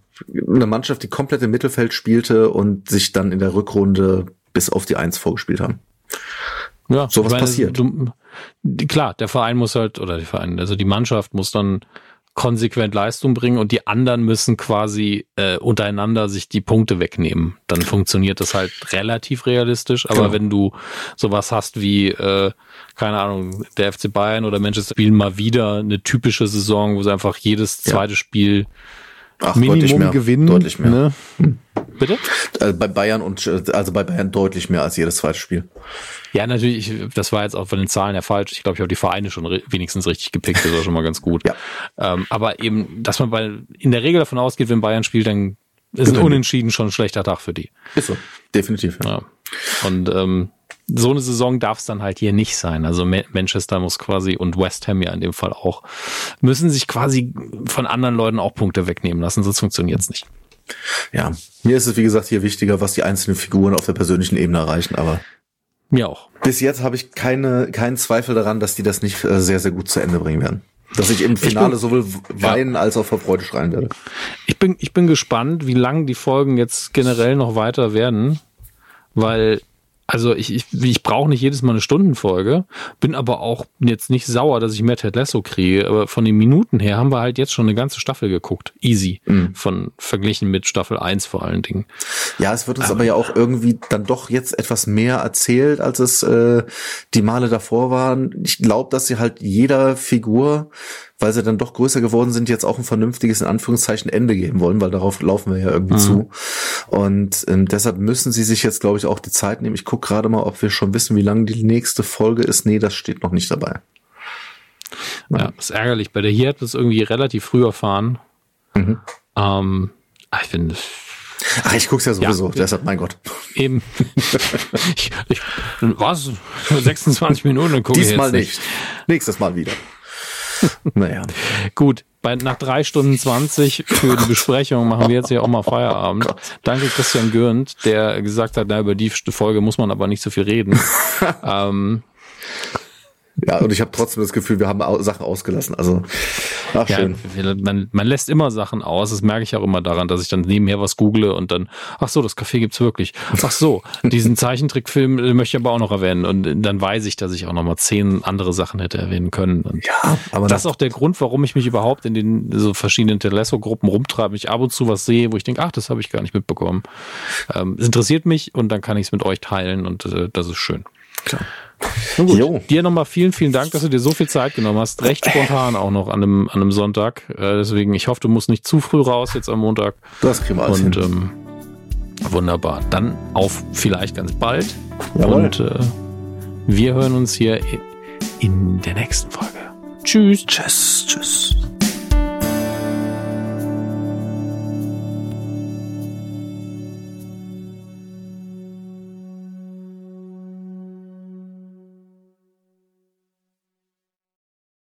eine Mannschaft, die komplett im Mittelfeld spielte und sich dann in der Rückrunde bis auf die Eins vorgespielt haben. Ja, so was meine, passiert. Du, klar, der Verein muss halt, oder die Verein, also die Mannschaft muss dann konsequent Leistung bringen und die anderen müssen quasi äh, untereinander sich die Punkte wegnehmen. Dann funktioniert das halt relativ realistisch. Aber genau. wenn du sowas hast wie, äh, keine Ahnung, der FC Bayern oder Manchester spielen mal wieder eine typische Saison, wo sie einfach jedes zweite ja. Spiel Ach, Minimum gewinnen. Deutlich mehr. Ne? Hm. Bitte? Also bei Bayern und also bei Bayern deutlich mehr als jedes zweite Spiel. Ja, natürlich, das war jetzt auch von den Zahlen her falsch. Ich glaube, ich habe die Vereine schon wenigstens richtig gepickt, das war schon mal ganz gut. Ja. Ähm, aber eben, dass man bei, in der Regel davon ausgeht, wenn Bayern spielt, dann ist ein Unentschieden schon ein schlechter Tag für die. Ist so, definitiv. Ja. Und ähm, so eine Saison darf es dann halt hier nicht sein. Also Manchester muss quasi und West Ham ja in dem Fall auch, müssen sich quasi von anderen Leuten auch Punkte wegnehmen lassen, sonst funktioniert es nicht. Ja, mir ist es wie gesagt hier wichtiger, was die einzelnen Figuren auf der persönlichen Ebene erreichen, aber mir auch. Bis jetzt habe ich keine, keinen Zweifel daran, dass die das nicht äh, sehr, sehr gut zu Ende bringen werden. Dass ich im Finale ich bin, sowohl weinen ja. als auch vor Freude schreien werde. Ich bin, ich bin gespannt, wie lang die Folgen jetzt generell noch weiter werden, weil also ich, ich, ich brauche nicht jedes Mal eine Stundenfolge, bin aber auch jetzt nicht sauer, dass ich mehr Ted Lasso kriege. Aber von den Minuten her haben wir halt jetzt schon eine ganze Staffel geguckt. Easy. Mhm. Von verglichen mit Staffel 1 vor allen Dingen. Ja, es wird uns aber, aber ja auch irgendwie dann doch jetzt etwas mehr erzählt, als es äh, die Male davor waren. Ich glaube, dass sie halt jeder Figur weil sie dann doch größer geworden sind, jetzt auch ein vernünftiges, in Anführungszeichen, Ende geben wollen, weil darauf laufen wir ja irgendwie mhm. zu. Und ähm, deshalb müssen sie sich jetzt, glaube ich, auch die Zeit nehmen. Ich gucke gerade mal, ob wir schon wissen, wie lang die nächste Folge ist. Nee, das steht noch nicht dabei. Ja, das ist ärgerlich. Bei der hier hat es irgendwie relativ früh erfahren. Mhm. Ähm, ah, ich finde, Ach, ich guck's ja sowieso, ja. deshalb, mein Gott. Eben. ich, ich, was? 26 Minuten, dann gucke ich Diesmal nicht. nicht. Nächstes Mal wieder. naja. Gut, bei, nach drei Stunden zwanzig für die Besprechung machen wir jetzt ja auch mal Feierabend. Oh Danke Christian Gürnt, der gesagt hat, na, über die Folge muss man aber nicht so viel reden. ähm, ja, und ich habe trotzdem das Gefühl, wir haben Sachen ausgelassen. Also, ach ja, schön. Man, man lässt immer Sachen aus. Das merke ich auch immer daran, dass ich dann nebenher was google und dann, ach so, das Café gibt's wirklich. Ach so, diesen Zeichentrickfilm möchte ich aber auch noch erwähnen. Und dann weiß ich, dass ich auch noch mal zehn andere Sachen hätte erwähnen können. Und ja, aber das ist auch der Grund, warum ich mich überhaupt in den so verschiedenen Telesso-Gruppen rumtreibe. Ich ab und zu was sehe, wo ich denke, ach, das habe ich gar nicht mitbekommen. Ähm, es interessiert mich und dann kann ich es mit euch teilen und äh, das ist schön. Klar. Gut. Jo. Dir nochmal vielen, vielen Dank, dass du dir so viel Zeit genommen hast. Recht spontan auch noch an einem, an einem Sonntag. Äh, deswegen, ich hoffe, du musst nicht zu früh raus jetzt am Montag. Das kriegen wir alles Und ähm, wunderbar. Dann auf vielleicht ganz bald. Jawohl. Und äh, wir hören uns hier in der nächsten Folge. Tschüss. Tschüss. Tschüss.